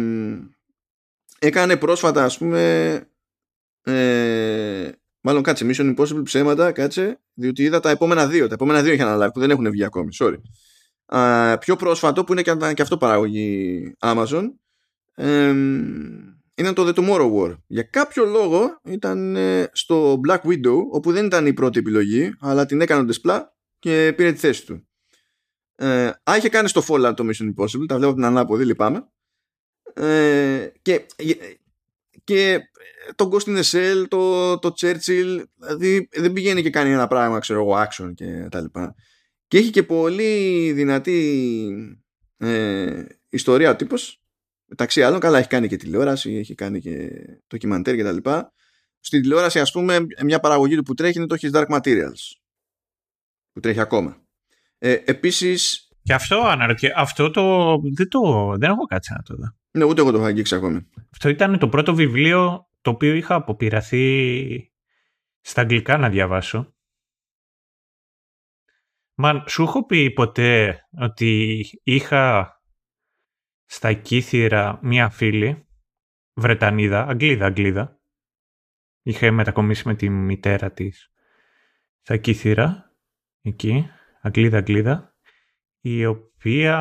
έκανε πρόσφατα ας πούμε ε, μάλλον κάτσε Mission Impossible ψέματα κάτσε διότι είδα τα επόμενα δύο τα επόμενα δύο είχαν αναλάβει που δεν έχουν βγει ακόμη sorry Α, πιο πρόσφατο που είναι και, και αυτό παραγωγή Amazon ε, ήταν το The Tomorrow War. Για κάποιο λόγο ήταν ε, στο Black Widow, όπου δεν ήταν η πρώτη επιλογή, αλλά την έκανε ο Desplat και πήρε τη θέση του. Ε, α, είχε κάνει στο Fallout το Mission Impossible, τα βλέπω από την ανάποδη, λυπάμαι. Ε, και, και το Ghost in the Shell, το, το Churchill, δηλαδή δεν πηγαίνει και κάνει ένα πράγμα, ξέρω εγώ, action και τα λοιπά. Και έχει και πολύ δυνατή ε, ιστορία ο τύπος μεταξύ άλλων, καλά έχει κάνει και τηλεόραση, έχει κάνει και ντοκιμαντέρ και τα λοιπά. Στην τηλεόραση, ας πούμε, μια παραγωγή του που τρέχει είναι το His Dark Materials. Που τρέχει ακόμα. Ε, επίσης... Και αυτό αναρωτιέ, αυτό το δεν, το... δεν έχω κάτσει να το δω. Ναι, ούτε εγώ το έχω αγγίξει ακόμη. Αυτό ήταν το πρώτο βιβλίο το οποίο είχα αποπειραθεί στα αγγλικά να διαβάσω. Μα σου έχω πει ποτέ ότι είχα στα Κύθυρα μία φίλη, Βρετανίδα, Αγγλίδα, Αγγλίδα. Είχε μετακομίσει με τη μητέρα της στα Κύθυρα, εκεί, Αγγλίδα, Αγγλίδα, η οποία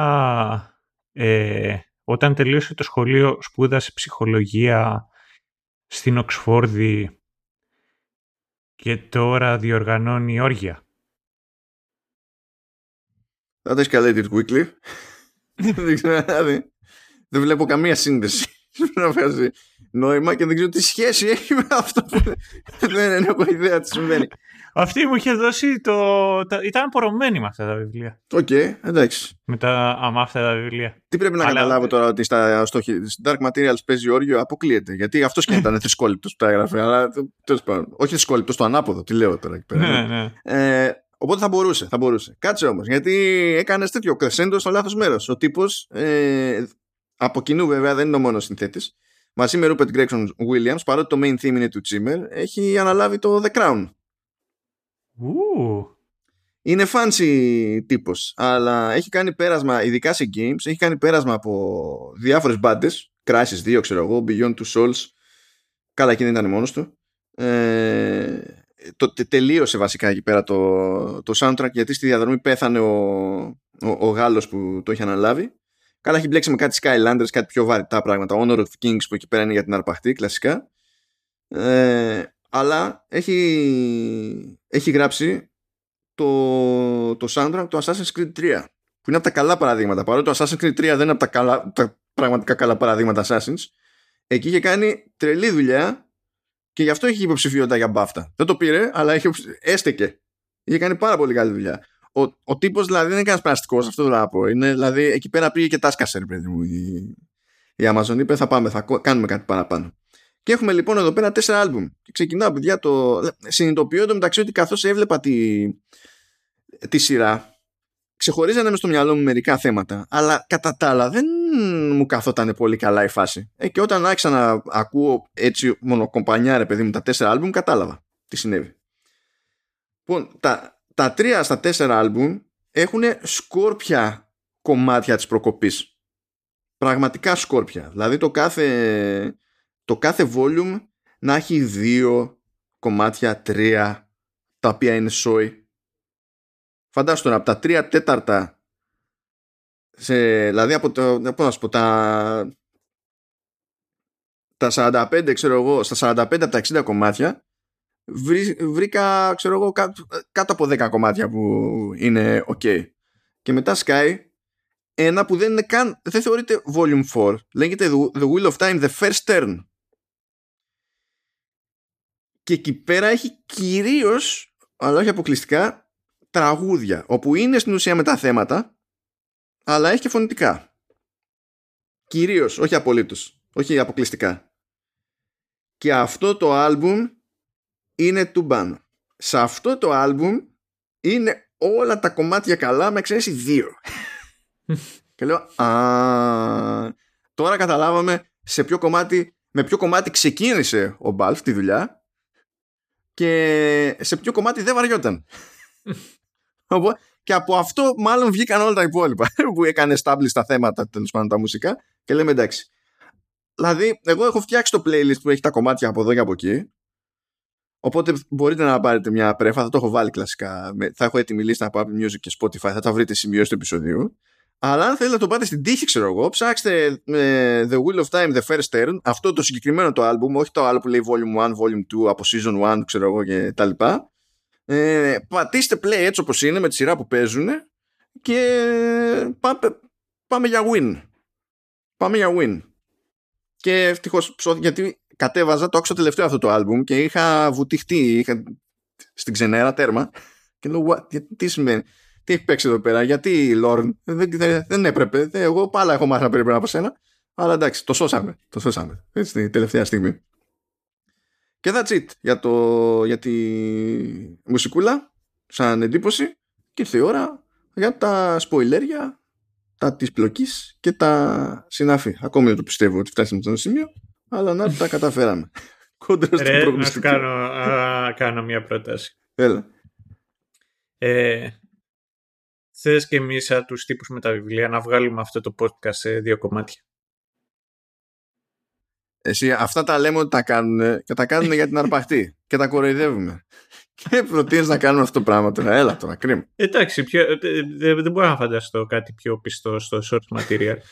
ε, όταν τελείωσε το σχολείο σπούδασε ψυχολογία στην Οξφόρδη και τώρα διοργανώνει όργια. That escalated quickly. Δεν ξέρω, δηλαδή. Δεν βλέπω καμία σύνδεση. νόημα και δεν ξέρω τι σχέση έχει με αυτό που δεν έχω ιδέα τι συμβαίνει. Αυτή μου είχε δώσει το. Ήταν απορρομμένη με αυτά τα βιβλία. Οκ, okay, εντάξει. Με τα αμάφτα τα βιβλία. Τι πρέπει να Αλλά... καταλάβω τώρα ότι στα, στο Dark Materials παίζει όριο, αποκλείεται. Γιατί αυτός και ήταν θρησκόληπτος που τα έγραφε. Αλλά τέλος πάντων. Όχι θρησκόληπτος, το ανάποδο. Τι λέω τώρα εκεί πέρα. ναι, ναι. Ε, οπότε θα μπορούσε, θα μπορούσε. Κάτσε όμως, γιατί έκανες τέτοιο κρεσέντο στο λάθος μέρος. Ο τύπος ε, από κοινού βέβαια δεν είναι ο μόνος συνθέτης. Μαζί με Rupert Gregson Williams, παρότι το main theme είναι του Zimmer, έχει αναλάβει το The Crown. Είναι fancy τύπος, αλλά έχει κάνει πέρασμα, ειδικά σε games, έχει κάνει πέρασμα από διάφορες μπάντες. Crysis 2, ξέρω εγώ, Beyond Two Souls. Καλά, εκεί δεν ήταν μόνος του. Ε, το, τελείωσε βασικά εκεί πέρα το, το soundtrack γιατί στη διαδρομή πέθανε ο, ο, ο Γάλλος που το είχε αναλάβει. Καλά, έχει μπλέξει με κάτι Skylanders, κάτι πιο βαρυτά πράγματα. Honor of Kings που εκεί πέρα είναι για την αρπαχτή, κλασικά. Ε, αλλά έχει, έχει γράψει το, το soundtrack του Assassin's Creed 3 που είναι από τα καλά παραδείγματα παρότι το Assassin's Creed 3 δεν είναι από τα, καλά, τα πραγματικά καλά παραδείγματα Assassin's εκεί είχε κάνει τρελή δουλειά και γι' αυτό έχει υποψηφιότητα για μπάφτα δεν το πήρε αλλά είχε, έστεκε είχε κάνει πάρα πολύ καλή δουλειά ο, ο τύπος δηλαδή δεν είναι κανένας πραστικό, αυτό θέλω να πω. Είναι, δηλαδή εκεί πέρα πήγε και τάσκασε, ρε παιδί μου. Η, η Amazon είπε θα πάμε, θα κάνουμε κάτι παραπάνω. Και έχουμε λοιπόν εδώ πέρα τέσσερα άλμπουμ. Και ξεκινάω, παιδιά, το. Συνειδητοποιώ το μεταξύ ότι καθώς έβλεπα τη, τη σειρά, ξεχωρίζανε μες στο μυαλό μου μερικά θέματα. Αλλά κατά τα άλλα δεν μου καθόταν πολύ καλά η φάση. Ε, και όταν άρχισα να ακούω έτσι μονοκομπανιά, ρε παιδί μου, τα τέσσερα άλμπουμ, κατάλαβα τι συνέβη. Λοιπόν, τα, τα τρία στα τέσσερα άλμπουμ έχουν σκόρπια κομμάτια της προκοπής. Πραγματικά σκόρπια. Δηλαδή το κάθε το κάθε volume να έχει δύο κομμάτια, τρία, τα οποία είναι σόι. Φαντάσου τώρα, από τα τρία τέταρτα, σε, δηλαδή από το, πώς να σου πω, τα, τα 45, ξέρω εγώ, στα 45 από τα 60 κομμάτια, βρήκα, ξέρω εγώ, κάτω, κάτω από 10 κομμάτια που είναι ok. Και μετά Sky, ένα που δεν είναι καν, δεν θεωρείται volume 4, λέγεται The Wheel of Time, The First Turn. Και εκεί πέρα έχει κυρίως αλλά όχι αποκλειστικά τραγούδια όπου είναι στην ουσία με τα θέματα αλλά έχει και φωνητικά. Κυρίως, όχι απολύτως όχι αποκλειστικά. Και αυτό το άλμπουμ είναι του μπαν σε αυτό το άλμπουμ είναι όλα τα κομμάτια καλά με εξαίρεση δύο και λέω α, τώρα καταλάβαμε σε ποιο κομμάτι με ποιο κομμάτι ξεκίνησε ο Μπαλφ τη δουλειά και σε ποιο κομμάτι δεν βαριόταν. και από αυτό μάλλον βγήκαν όλα τα υπόλοιπα που έκανε stable στα θέματα τέλος πάντων τα μουσικά και λέμε εντάξει. Δηλαδή, εγώ έχω φτιάξει το playlist που έχει τα κομμάτια από εδώ και από εκεί. Οπότε μπορείτε να πάρετε μια πρέφα, θα το έχω βάλει κλασικά. Θα έχω έτοιμη λίστα από Apple Music και Spotify, θα τα βρείτε σημειώσει του επεισοδίου. Αλλά αν θέλετε να το πάτε στην τύχη, ξέρω εγώ, ψάξτε ε, The Wheel of Time, The First Turn, αυτό το συγκεκριμένο το album, όχι το άλλο που λέει Volume 1, Volume 2, από Season 1, ξέρω εγώ και τα λοιπά. Ε, πατήστε play έτσι όπως είναι με τη σειρά που παίζουν και πάμε, πάμε για win. Πάμε για win. Και ευτυχώς γιατί κατέβαζα, το άκουσα τελευταίο αυτό το album και είχα βουτυχτεί είχα, στην ξενέρα τέρμα και λέω, what, τι σημαίνει τι έχει παίξει εδώ πέρα, γιατί Λόρν, δεν, δεν, δεν έπρεπε, δεν, εγώ πάλι έχω μάθει να περιμένω από σένα, αλλά εντάξει, το σώσαμε, το σώσαμε, έτσι, την τελευταία στιγμή. Και that's it για, το, για τη μουσικούλα, σαν εντύπωση, και ήρθε η ώρα για τα σποιλέρια, τα της πλοκής και τα συνάφη. Ακόμη δεν το πιστεύω ότι φτάσαμε σε ένα σημείο, αλλά να τα καταφέραμε. Κόντρα στην προγνωστική. Να κάνω, κάνω μια πρόταση. Έλα. Ε, θες και εμείς σαν τους τύπους με τα βιβλία να βγάλουμε αυτό το podcast σε δύο κομμάτια; Εσύ αυτά τα λέμε ότι τα κάνουν και τα κάνουν για την αρπαχτή και τα κοροϊδεύουμε. Και προτείνεις να κάνουμε αυτό το πράγμα τώρα. Έλα τώρα, κρίμα. Εντάξει, πιο, ε, δεν, δεν μπορώ να φανταστώ κάτι πιο πιστό στο short material.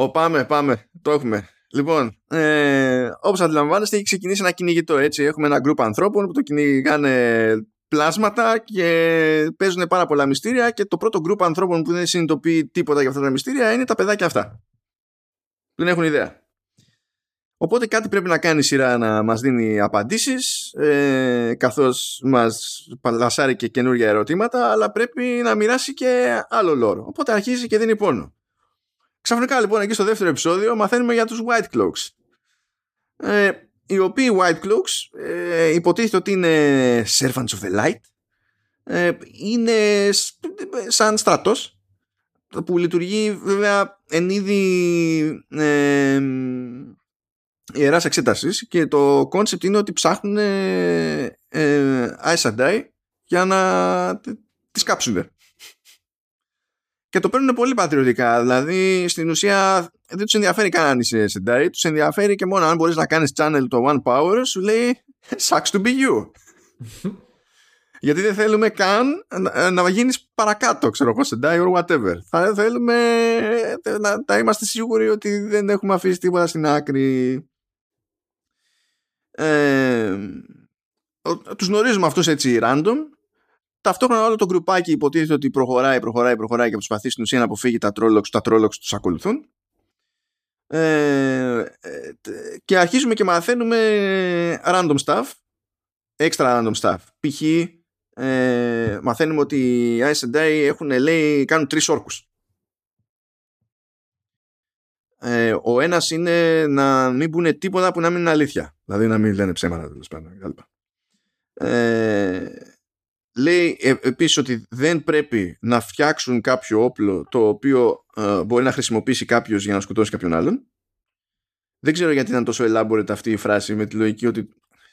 Ω, πάμε, πάμε. Το έχουμε. Λοιπόν, ε, όπως αντιλαμβάνεστε έχει ξεκινήσει ένα κυνηγητό έτσι. Έχουμε ένα γκρουπ ανθρώπων που το κυνηγάνε πλάσματα και παίζουν πάρα πολλά μυστήρια και το πρώτο γκρουπ ανθρώπων που δεν συνειδητοποιεί τίποτα για αυτά τα μυστήρια είναι τα παιδάκια αυτά. Δεν έχουν ιδέα. Οπότε κάτι πρέπει να κάνει η σειρά να μας δίνει απαντήσεις ε, καθώς μας παλασάρει και καινούργια ερωτήματα αλλά πρέπει να μοιράσει και άλλο λόρο. Οπότε αρχίζει και δίνει πόνο. Ξαφνικά λοιπόν εκεί στο δεύτερο επεισόδιο μαθαίνουμε για τους White Cloaks. Ε, οι οποίοι White Cloaks ε, υποτίθεται ότι είναι Servants of the Light. Ε, είναι σαν στρατός που λειτουργεί βέβαια εν είδη ε, ιεράς εξέτασης και το concept είναι ότι ψάχνουν ε, ε, για να τις κάψουν. Και το παίρνουν πολύ πατριωτικά. Δηλαδή, στην ουσία, δεν τους ενδιαφέρει καν αν είσαι Aes Sedai. Τους ενδιαφέρει και μόνο αν μπορείς να κάνεις channel το One Power, σου λέει Sucks to be you. Γιατί δεν θέλουμε καν να, να γίνεις παρακάτω, ξέρω εγώ, Sendai or whatever. Θα θέλουμε να, να είμαστε σίγουροι ότι δεν έχουμε αφήσει τίποτα στην άκρη. Ε, τους γνωρίζουμε αυτούς έτσι random ταυτόχρονα όλο το γκρουπάκι υποτίθεται ότι προχωράει, προχωράει, προχωράει και προσπαθεί στην ουσία να αποφύγει τα τρόλοξ, τα τρόλοξ τους ακολουθούν. Ε, και αρχίζουμε και μαθαίνουμε random stuff extra random stuff. Π.χ. Ε, μαθαίνουμε ότι οι Ice έχουν λέει κάνουν τρεις όρκους. Ε, ο ένας είναι να μην πούνε τίποτα που να μην είναι αλήθεια. Δηλαδή να μην λένε ψέματα τέλος πάντων ε, λέει ε, επίσης ότι δεν πρέπει να φτιάξουν κάποιο όπλο το οποίο ε, μπορεί να χρησιμοποιήσει κάποιος για να σκοτώσει κάποιον άλλον δεν ξέρω γιατί ήταν τόσο elaborate αυτή η φράση με τη λογική ότι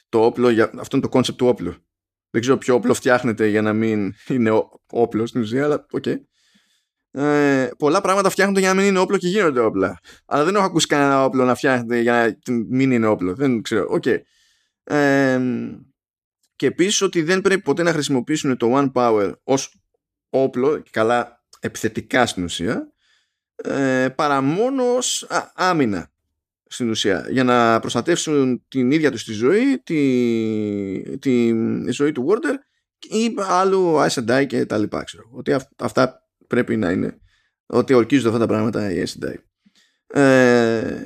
το όπλο, για, αυτό είναι το concept του όπλου δεν ξέρω ποιο όπλο φτιάχνεται για να μην είναι όπλος στην ουσία αλλά OK okay ε, πολλά πράγματα φτιάχνονται για να μην είναι όπλο και γίνονται όπλα. Αλλά δεν έχω ακούσει κανένα όπλο να φτιάχνεται για να μην είναι όπλο. Δεν ξέρω. OK. Okay. Ε, και επίσης ότι δεν πρέπει ποτέ να χρησιμοποιήσουν το One Power ως όπλο, καλά επιθετικά στην ουσία, ε, παρά μόνο ως άμυνα στην ουσία για να προστατεύσουν την ίδια τους τη ζωή τη, τη, ζωή του Warder ή άλλου Ice and και τα λοιπά ξέρω. ότι αυτά πρέπει να είναι ότι ορκίζονται αυτά τα πράγματα η SDI. Ε,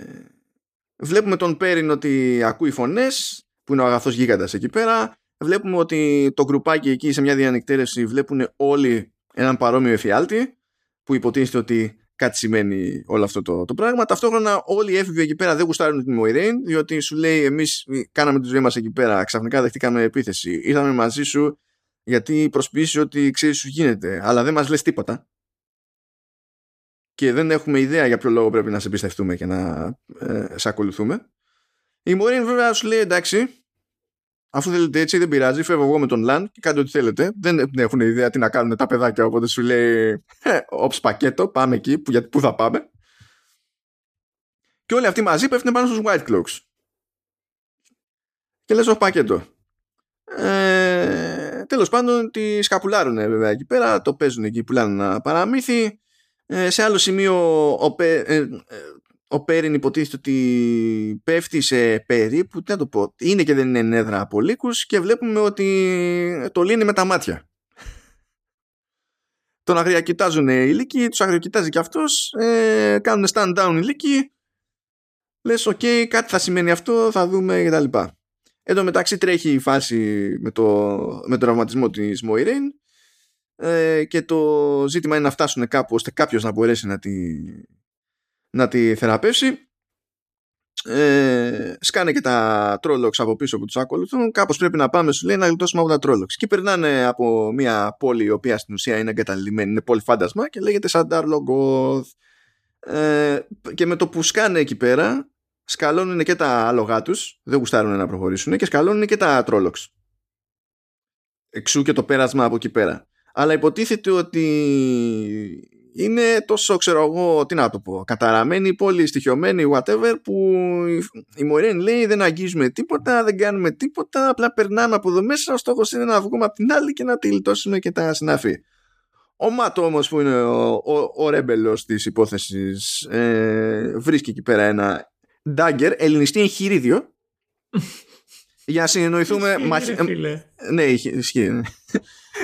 βλέπουμε τον Πέριν ότι ακούει φωνές που είναι ο αγαθός γίγαντας εκεί πέρα βλέπουμε ότι το γκρουπάκι εκεί σε μια διανυκτέρευση βλέπουν όλοι έναν παρόμοιο εφιάλτη που υποτίθεται ότι κάτι σημαίνει όλο αυτό το, το πράγμα. Ταυτόχρονα όλοι οι έφηβοι εκεί πέρα δεν γουστάρουν την Moiraine διότι σου λέει εμείς κάναμε τη ζωή μας εκεί πέρα ξαφνικά δεχτήκαμε επίθεση ήρθαμε μαζί σου γιατί προσποιήσει ότι ξέρεις σου γίνεται αλλά δεν μας λες τίποτα και δεν έχουμε ιδέα για ποιο λόγο πρέπει να σε εμπιστευτούμε και να ε, σε ακολουθούμε. Η Μωρίν βέβαια σου λέει εντάξει, αφού θέλετε έτσι δεν πειράζει, φεύγω εγώ με τον Λαν και κάντε ό,τι θέλετε. Δεν έχουν ιδέα τι να κάνουν τα παιδάκια, οπότε σου λέει όψ «Ε, πακέτο, πάμε εκεί, που, γιατί, πού θα πάμε. Και όλοι αυτοί μαζί πέφτουν πάνω στους White Cloaks. Και λες όχι πακέτο. Ε, τέλος πάντων τη σκαπουλάρουν βέβαια εκεί πέρα, το παίζουν εκεί, πουλάνε ένα παραμύθι ε, σε άλλο σημείο ο, Πέ, ε, ε, ο Πέριν υποτίθεται ότι πέφτει σε περίπου, τι να το πω, είναι και δεν είναι νέδρα από λύκους και βλέπουμε ότι το λύνει με τα μάτια. Τον αγριακοιτάζουν οι λύκοι, τους αγριοκοιτάζει και αυτός, ε, κάνουν stand down οι λύκοι, λες OK, okay, κάτι θα σημαίνει αυτό, θα δούμε κτλ. Εν τω μεταξύ τρέχει η φάση με, το, με τον τραυματισμό της Μοϊρέιν ε, και το ζήτημα είναι να φτάσουν κάπου ώστε κάποιος να μπορέσει να τη, να τη θεραπεύσει. Ε, σκάνε και τα Trollocs από πίσω που τους ακολουθούν. Κάπως πρέπει να πάμε σου λέει να γλιτώσουμε από τα Trollocs και περνάνε από μια πόλη η οποία στην ουσία είναι εγκαταλειμμένη είναι πόλη φάντασμα και λέγεται Shadar Logoth. Ε, και με το που σκάνε εκεί πέρα σκαλώνουν και τα άλογά τους δεν γουστάρουν να προχωρήσουν και σκαλώνουν και τα τρόλοξ εξού και το πέρασμα από εκεί πέρα. Αλλά υποτίθεται ότι είναι τόσο, ξέρω εγώ, τι να το πω, καταραμένη, πόλη, στοιχειωμένη, whatever, που η Μωρέν λέει δεν αγγίζουμε τίποτα, δεν κάνουμε τίποτα, απλά περνάμε από εδώ μέσα, ο στόχος είναι να βγούμε από την άλλη και να τη λιτώσουμε και τα συναφή. Ο Μάτο όμως που είναι ο, ο, ο ρέμπελος της υπόθεσης ε, βρίσκει εκεί πέρα ένα dagger, ελληνιστή εγχειρίδιο για να συνεννοηθούμε. Ναι, ισχύει. Ναι.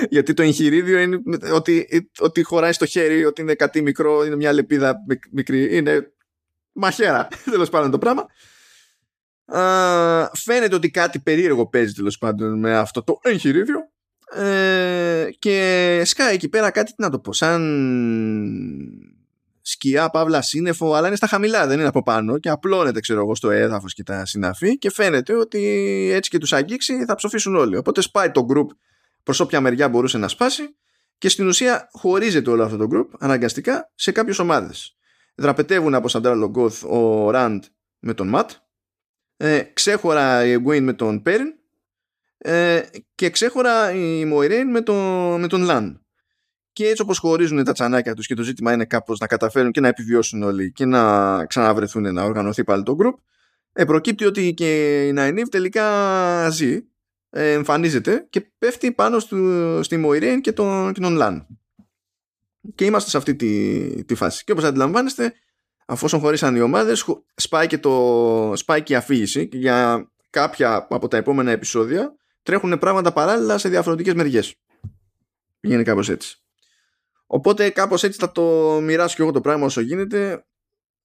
Γιατί το εγχειρίδιο είναι ότι, ότι χωράει στο χέρι, ότι είναι κάτι μικρό, είναι μια λεπίδα μικρή. Είναι μαχαίρα τέλος πάντων το πράγμα. Α, φαίνεται ότι κάτι περίεργο παίζει τέλος πάντων με αυτό το εγχειρίδιο ε, και σκάει εκεί πέρα κάτι, τι να το πω, σαν σκιά, παύλα, σύννεφο, αλλά είναι στα χαμηλά, δεν είναι από πάνω και απλώνεται, ξέρω εγώ, στο έδαφος και τα συναφή και φαίνεται ότι έτσι και τους αγγίξει θα ψοφήσουν όλοι. Οπότε σπάει το group προς όποια μεριά μπορούσε να σπάσει και στην ουσία χωρίζεται όλο αυτό το group αναγκαστικά σε κάποιες ομάδες. Δραπετεύουν από Σαντάρα Λογκόθ ο Ραντ με τον Ματ, ε, ξέχωρα η Εγγουίν με τον Πέριν ε, και ξέχωρα η Μοϊρέιν με, τον, με τον Λαν. Και έτσι όπως χωρίζουν τα τσανάκια τους και το ζήτημα είναι κάπως να καταφέρουν και να επιβιώσουν όλοι και να ξαναβρεθούν να οργανωθεί πάλι το group, ε, προκύπτει ότι και η Ναϊνίβ τελικά ζει, ε, εμφανίζεται και πέφτει πάνω στο, στη Μοϊρέιν και τον, και τον Λαν. Και είμαστε σε αυτή τη, τη φάση. Και όπως αντιλαμβάνεστε, αφού χωρίσαν οι ομάδες, σπάει και, το, σπάει και η αφήγηση και για κάποια από τα επόμενα επεισόδια τρέχουν πράγματα παράλληλα σε διαφορετικές μεριές. Πηγαίνει κάπως έτσι. Οπότε κάπως έτσι θα το μοιράσω και εγώ το πράγμα όσο γίνεται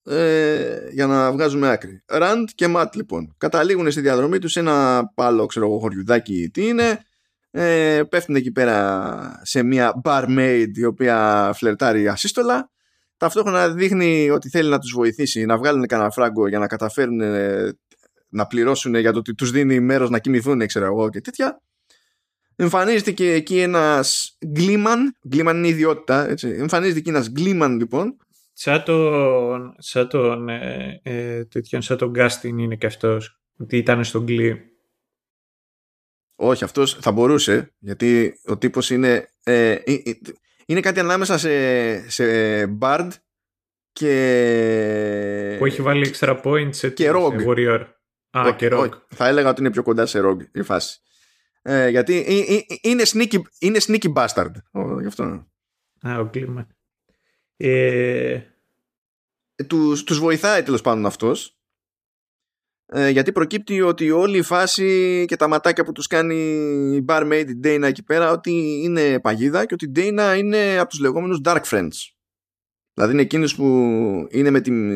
ε, για να βγάζουμε άκρη. Ραντ και Ματ λοιπόν. Καταλήγουν στη διαδρομή τους σε ένα πάλο ξέρω εγώ χωριουδάκι τι είναι. Ε, πέφτουν εκεί πέρα σε μια barmaid η οποία φλερτάρει ασύστολα. Ταυτόχρονα δείχνει ότι θέλει να τους βοηθήσει να βγάλουν κανένα φράγκο για να καταφέρουν ε, να πληρώσουν για το ότι τους δίνει μέρος να κοιμηθούν ξέρω εγώ και τέτοια εμφανίζεται και εκεί ένας γκλίμαν γκλίμαν είναι ιδιότητα έτσι. εμφανίζεται εκεί ένας γκλίμαν λοιπόν σαν τον σαν τον ε, ε, τέτοιον, σαν τον Γκάστιν είναι και αυτός ότι ήταν στον γκλί όχι αυτός θα μπορούσε γιατί ο τύπος είναι ε, ε, ε είναι κάτι ανάμεσα σε, σε Bard και που έχει βάλει extra points σε και Rogue. Warrior Α, και Rogue. Θα έλεγα ότι είναι πιο κοντά σε Rogue η φάση ε, γιατί είναι sneaky, είναι sneaky bastard. γι' αυτό. Α, ο κλίμα. Ε... Τους, τους βοηθάει τέλος πάντων αυτός ε, γιατί προκύπτει ότι όλη η φάση και τα ματάκια που τους κάνει η barmaid η Dana εκεί πέρα ότι είναι παγίδα και ότι η Dana είναι από τους λεγόμενους dark friends. Δηλαδή είναι εκείνου που είναι με την.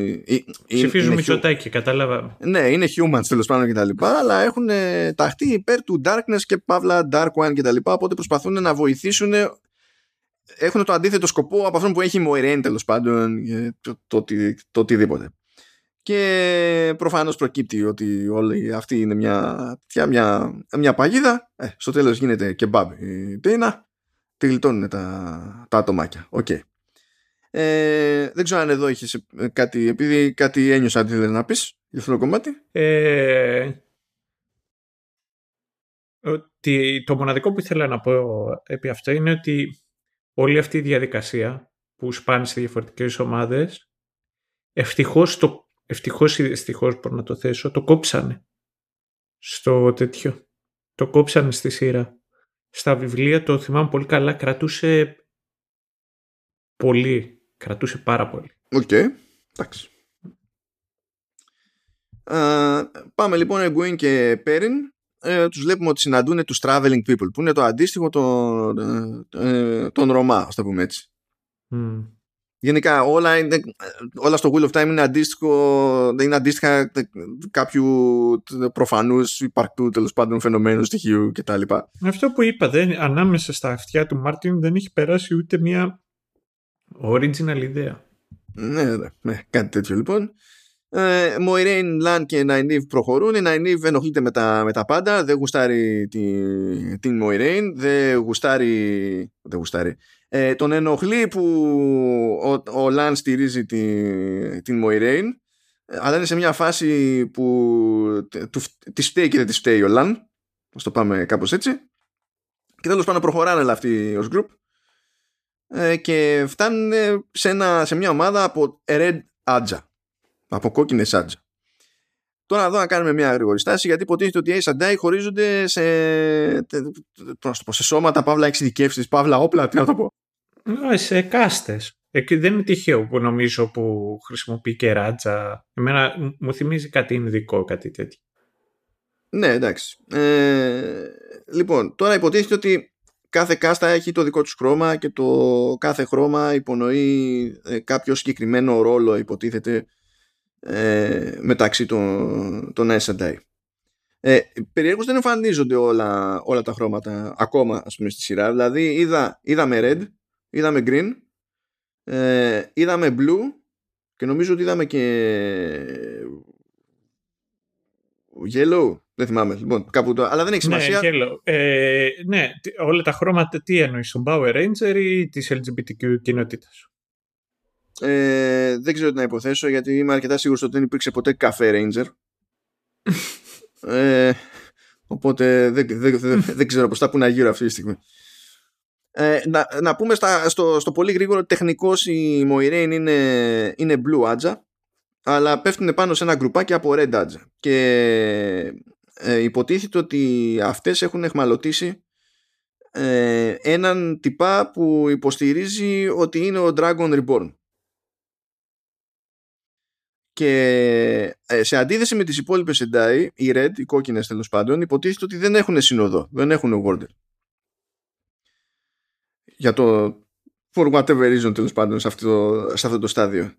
Ψηφίζουν Μητσοτάκη, κατάλαβα. Ναι, είναι humans τέλος πάντων κτλ. Αλλά έχουν ταχθεί υπέρ του darkness και παύλα dark one κτλ. Οπότε προσπαθούν να βοηθήσουν. Έχουν το αντίθετο σκοπό από αυτόν που έχει η Moiraine τέλος πάντων. Το, το, το, οτιδήποτε. Και προφανώς προκύπτει ότι όλη αυτή είναι μια, μια, μια παγίδα. Ε, στο τέλος γίνεται και μπαμπ η Τέινα. Τη γλιτώνουν τα, τα ατομάκια. OK. Okay. Ε, δεν ξέρω αν εδώ έχει κάτι, επειδή κάτι ένιωσα τι να πεις για αυτό το κομμάτι. Ε, ότι το μοναδικό που ήθελα να πω επί αυτό είναι ότι όλη αυτή η διαδικασία που σπάνε σε διαφορετικές ομάδες ευτυχώς, το, ευτυχώς ή δυστυχώς μπορώ να το θέσω το κόψανε στο τέτοιο το κόψανε στη σειρά στα βιβλία το θυμάμαι πολύ καλά κρατούσε πολύ Κρατούσε πάρα πολύ. OK. Okay. Εντάξει. πάμε λοιπόν Εγκουίν και Πέριν ε, τους βλέπουμε ότι συναντούν τους traveling people που είναι το αντίστοιχο των, ε, των Ρωμά ας το πούμε έτσι mm. γενικά όλα, είναι, όλα στο Wheel of Time είναι αντίστοιχο είναι αντίστοιχα κάποιου προφανούς υπαρκτού τέλος πάντων φαινομένου στοιχείου κτλ. Αυτό που είπα δεν, ανάμεσα στα αυτιά του Μάρτιν δεν έχει περάσει ούτε μια Original ιδέα. Ναι, ναι, ναι, κάτι τέτοιο λοιπόν. Ε, Μοϊρέιν, Λαν και Ναϊνίβ προχωρούν. Η Ναϊνίβ ενοχλείται με τα, με τα πάντα. Δεν γουστάρει την, την Μοϊρέιν. Δεν γουστάρει. Δεν γουστάρει. Ε, τον ενοχλεί που ο, ο Λαν στηρίζει την, την Μοϊρέιν. Αλλά είναι σε μια φάση που τη φταίει και δεν τη φταίει ο Λαν. Α το πάμε κάπως έτσι. Και τέλος πάντων προχωράνε όλα αυτοί ως group. Ε, και φτάνουν σε, ένα, σε μια ομάδα από red άτζα. Από κόκκινες άτζα. Τώρα εδώ να κάνουμε μια γρήγορη στάση γιατί υποτίθεται ότι οι Ace and χωρίζονται σε, σε σώματα, παύλα εξειδικεύσει, παύλα όπλα, τι να το πω. Ε, σε κάστες. δεν είναι τυχαίο που νομίζω που χρησιμοποιεί και ράτζα. Εμένα μου θυμίζει κάτι ειδικό, κάτι τέτοιο. Ναι, εντάξει. Ε, λοιπόν, τώρα υποτίθεται ότι κάθε κάστα έχει το δικό τους χρώμα και το κάθε χρώμα υπονοεί ε, κάποιο συγκεκριμένο ρόλο υποτίθεται ε, μεταξύ των, των SDI. Ε, περιέργως δεν εμφανίζονται όλα, όλα τα χρώματα ακόμα ας πούμε στη σειρά. Δηλαδή είδα, είδαμε red, είδαμε green, ε, είδαμε blue και νομίζω ότι είδαμε και yellow. Δεν θυμάμαι. Λοιπόν, κάπου το... Αλλά δεν έχει ναι, σημασία. Ναι, yellow. Ε, ναι, όλα τα χρώματα τι εννοείς, στον Power Ranger ή της LGBTQ κοινότητας; Ε, δεν ξέρω τι να υποθέσω γιατί είμαι αρκετά σίγουρος ότι δεν υπήρξε ποτέ καφέ Ranger. ε, οπότε δεν, δεν, δεν, δεν ξέρω πώς θα πούνε γύρω αυτή τη στιγμή. Ε, να, να πούμε στα, στο, στο πολύ γρήγορο τεχνικός η Moiraine είναι, είναι blue άτζα αλλά πέφτουν πάνω σε ένα γκρουπάκι από red άτζα και ε, υποτίθεται ότι αυτές έχουν εχμαλωτήσει ε, έναν τυπά που υποστηρίζει ότι είναι ο Dragon Reborn και ε, σε αντίθεση με τις υπόλοιπες Εντάι, οι Red, οι κόκκινες τέλος πάντων, υποτίθεται ότι δεν έχουν συνοδό, δεν έχουν Warder. Για το for whatever reason τέλος πάντων σε αυτό, σε αυτό το στάδιο.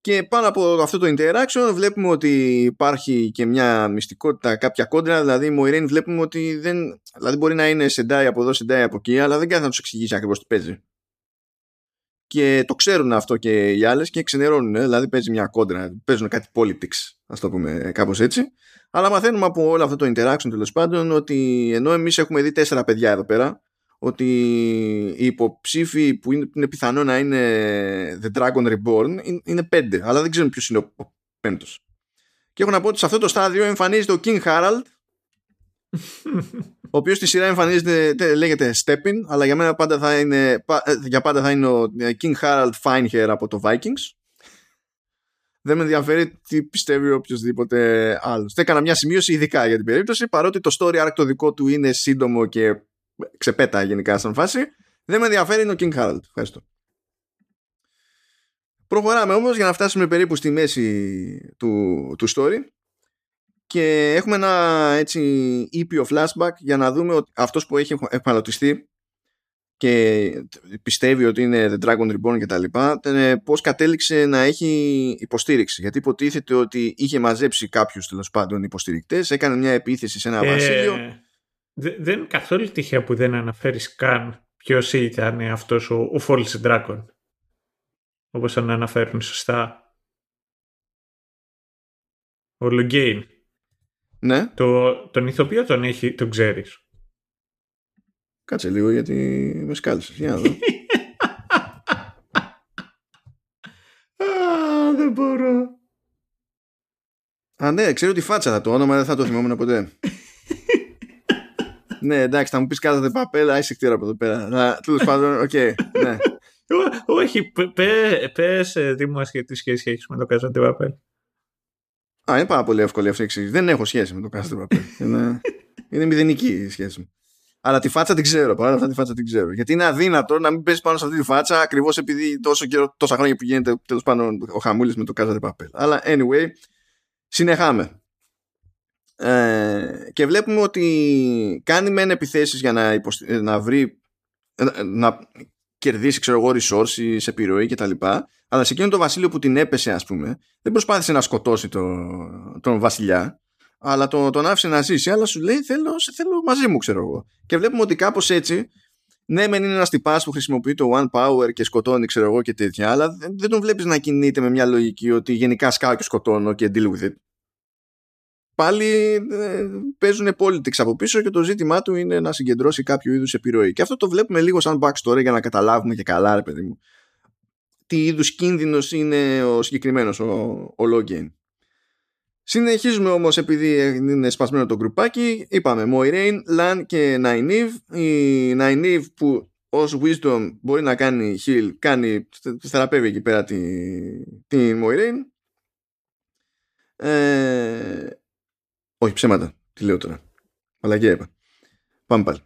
Και πάνω από αυτό το interaction βλέπουμε ότι υπάρχει και μια μυστικότητα, κάποια κόντρα, δηλαδή η Moiraine βλέπουμε ότι δεν, δηλαδή μπορεί να είναι Σεντάι από εδώ, Σεντάι από εκεί, αλλά δεν κάνει να τους εξηγήσει ακριβώς τι παίζει και το ξέρουν αυτό και οι άλλες και ξενερώνουν. Ε. Δηλαδή παίζει μια κόντρα, παίζουν κάτι politics, ας το πούμε κάπως έτσι. Αλλά μαθαίνουμε από όλο αυτό το interaction τέλος πάντων ότι ενώ εμείς έχουμε δει τέσσερα παιδιά εδώ πέρα, ότι οι υποψήφοι που είναι, είναι πιθανό να είναι The Dragon Reborn είναι πέντε, αλλά δεν ξέρουν ποιος είναι ο πέμπτος. Και έχω να πω ότι σε αυτό το στάδιο εμφανίζεται ο King Harald ο οποίος στη σειρά εμφανίζεται, λέγεται Steppin, αλλά για μένα πάντα θα είναι, ε, για πάντα θα είναι ο ε, King Harald Finehair από το Vikings. Δεν με ενδιαφέρει τι πιστεύει οποιοδήποτε άλλος. Θα έκανα μια σημείωση ειδικά για την περίπτωση, παρότι το story arc το δικό του είναι σύντομο και ξεπέτα γενικά σαν φάση. Δεν με ενδιαφέρει είναι ο King Harald. Ευχαριστώ. Προχωράμε όμως για να φτάσουμε περίπου στη μέση του, του story και έχουμε ένα έτσι ήπιο flashback για να δούμε ότι αυτός που έχει επαναλωτιστεί και πιστεύει ότι είναι The Dragon Reborn και τα λοιπά πώς κατέληξε να έχει υποστήριξη γιατί υποτίθεται ότι είχε μαζέψει κάποιους τέλος πάντων υποστηρικτές έκανε μια επίθεση σε ένα ε, βασίλειο δεν είναι καθόλου τυχαία που δεν αναφέρεις καν ποιος ήταν αυτός ο, ο False Dragon όπως τον αναφέρουν σωστά ο Λογκέιν ναι. Το, τον ηθοποιό τον, έχει, τον ξέρεις. Κάτσε λίγο γιατί με σκάλισες. Για να δω. Α, δεν μπορώ. Α, ναι, ξέρω τη φάτσα θα το όνομα, δεν θα το θυμόμουν ποτέ. Ναι, εντάξει, θα μου πεις κάθατε παπέλα, είσαι κτήρα από εδώ πέρα. Τέλος πάντων, οκ, ναι. Όχι, πες δημόσια τι σχέση έχεις με το Κάζαντε Παπέλ. Α, είναι πάρα πολύ εύκολη αυτή η εξήγηση. Δεν έχω σχέση με το Κάστρο είναι, είναι μηδενική η σχέση μου. Αλλά τη φάτσα την ξέρω. Παρά αυτά τη φάτσα την ξέρω. Γιατί είναι αδύνατο να μην πέσεις πάνω σε αυτή τη φάτσα ακριβώς επειδή τόσο καιρό, τόσα χρόνια που γίνεται τέλος πάντων ο χαμούλης με το Κάζα Παπέλ. Αλλά anyway, συνεχάμε. Ε, και βλέπουμε ότι κάνει μεν επιθέσεις για να, υποστη... να βρει να κερδίσει ξέρω εγώ resources, επιρροή κτλ. Αλλά σε εκείνο το βασίλειο που την έπεσε ας πούμε δεν προσπάθησε να σκοτώσει τον, τον βασιλιά αλλά τον, τον άφησε να ζήσει αλλά σου λέει θέλω, σε θέλω μαζί μου ξέρω εγώ. Και βλέπουμε ότι κάπως έτσι ναι, μεν είναι ένας τυπάς που χρησιμοποιεί το One Power και σκοτώνει, ξέρω εγώ και τέτοια, αλλά δεν τον βλέπεις να κινείται με μια λογική ότι γενικά σκάω και σκοτώνω και deal with it πάλι ε, παίζουν politics από πίσω και το ζήτημά του είναι να συγκεντρώσει κάποιο είδους επιρροή. Και αυτό το βλέπουμε λίγο σαν backstory για να καταλάβουμε και καλά, ρε παιδί μου, τι είδους κίνδυνος είναι ο συγκεκριμένος, ο, ο Login. Συνεχίζουμε όμως επειδή είναι σπασμένο το γκρουπάκι, είπαμε Moiraine, Lan και Nynaeve. Η Nynaeve που ως wisdom μπορεί να κάνει heal, κάνει, θεραπεύει εκεί πέρα την τη Moiraine. Ε, όχι ψέματα. Τι λέω τώρα. Μαλακία είπα. Πάμε πάλι.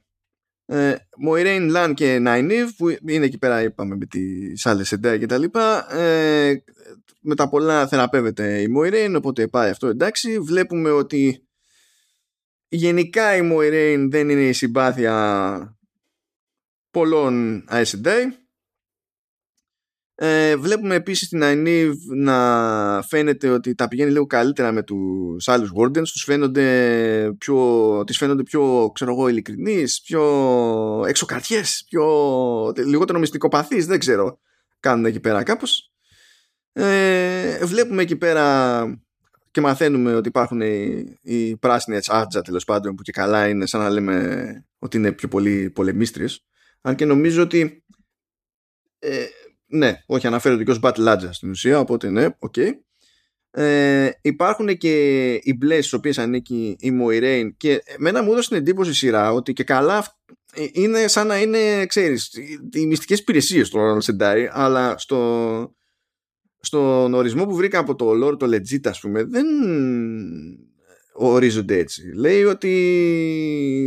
Ε, Moiraine, Lan και Nynaeve που είναι εκεί πέρα είπαμε με τις άλλες εντάια και τα λοιπά ε, με τα πολλά θεραπεύεται η Moiraine οπότε πάει αυτό εντάξει βλέπουμε ότι γενικά η Moiraine δεν είναι η συμπάθεια πολλών Aes Ε, βλέπουμε επίσης την Αϊνίβ να φαίνεται ότι τα πηγαίνει λίγο καλύτερα με τους άλλους Wardens. Τους φαίνονται πιο, τις φαίνονται πιο ξέρω εγώ ειλικρινείς πιο εξωκαρδιές πιο λιγότερο μυστικοπαθείς δεν ξέρω. Κάνουν εκεί πέρα κάπως. Ε, βλέπουμε εκεί πέρα και μαθαίνουμε ότι υπάρχουν οι, οι πράσινοι Ajah τέλος πάντων που και καλά είναι σαν να λέμε ότι είναι πιο πολύ πολεμίστριες. Αν και νομίζω ότι ε, ναι, όχι αναφέρονται και ως Battle Ajah στην ουσία, οπότε ναι, OK. Okay. Ε, υπάρχουν και οι μπλες στις οποίες ανήκει η Moiraine και εμένα μου έδωσε την εντύπωση σειρά ότι και καλά ε, είναι σαν να είναι, ξέρεις, οι μυστικές υπηρεσίες του Σεντάι, αλλά στο, στον ορισμό που βρήκα από το lore, το legit ας πούμε, δεν ορίζονται έτσι. Λέει ότι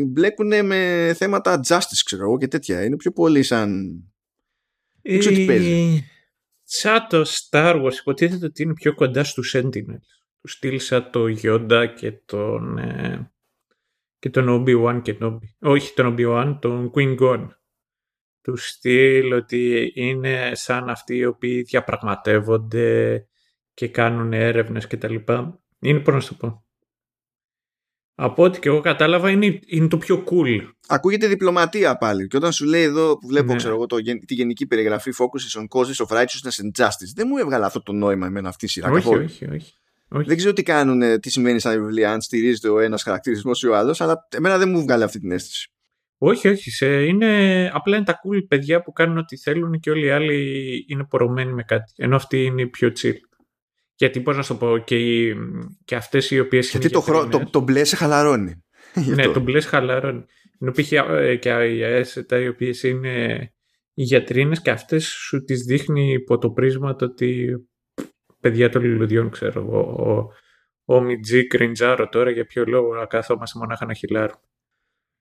μπλέκουν με θέματα justice, ξέρω εγώ, και τέτοια. Είναι πιο πολύ σαν δεν ξέρω τι παίζει. Σαν το Star Wars υποτίθεται ότι είναι πιο κοντά στους Sentinels. Τους στυλ σαν το Yoda και τον, ε, και τον Obi-Wan και τον, όχι τον Obi-Wan, τον Queen Gon. Τους στυλ ότι είναι σαν αυτοί οι οποίοι διαπραγματεύονται και κάνουν έρευνες κτλ. Είναι πώς να σου το πω από ό,τι και εγώ κατάλαβα είναι, είναι το πιο cool. Ακούγεται διπλωματία πάλι. Και όταν σου λέει εδώ που βλέπω ναι. ξέρω εγώ, το, τη γενική περιγραφή Focus on causes of righteousness and justice, δεν μου έβγαλε αυτό το νόημα εμένα αυτή η σειρά. Όχι, όχι, όχι, όχι. Δεν ξέρω τι κάνουν, τι σημαίνει στα βιβλία, αν στηρίζεται ο ένας χαρακτηρισμός ή ο άλλος, αλλά εμένα δεν μου βγάλε αυτή την αίσθηση. Όχι, όχι. Σε, είναι, απλά είναι τα cool παιδιά που κάνουν ό,τι θέλουν και όλοι οι άλλοι είναι πορωμένοι με κάτι. Ενώ αυτοί είναι πιο chill. Γιατί πώς να σου το πω, και, οι, και αυτές οι οποίες Γιατί το, χρό, το, το μπλε σε χαλαρώνει. ναι, το μπλε σε χαλαρώνει. Ενώ π.χ. Ε, και οι ΑΕΣΕΤΑ οι οποίες είναι οι γιατρίνες και αυτές σου τις δείχνει υπό το πρίσμα το ότι παιδιά των λουλουδιών ξέρω εγώ. Ο, ο Μιτζή Κριντζάρο τώρα για ποιο λόγο να κάθομαστε μονάχα να χειλάρουμε.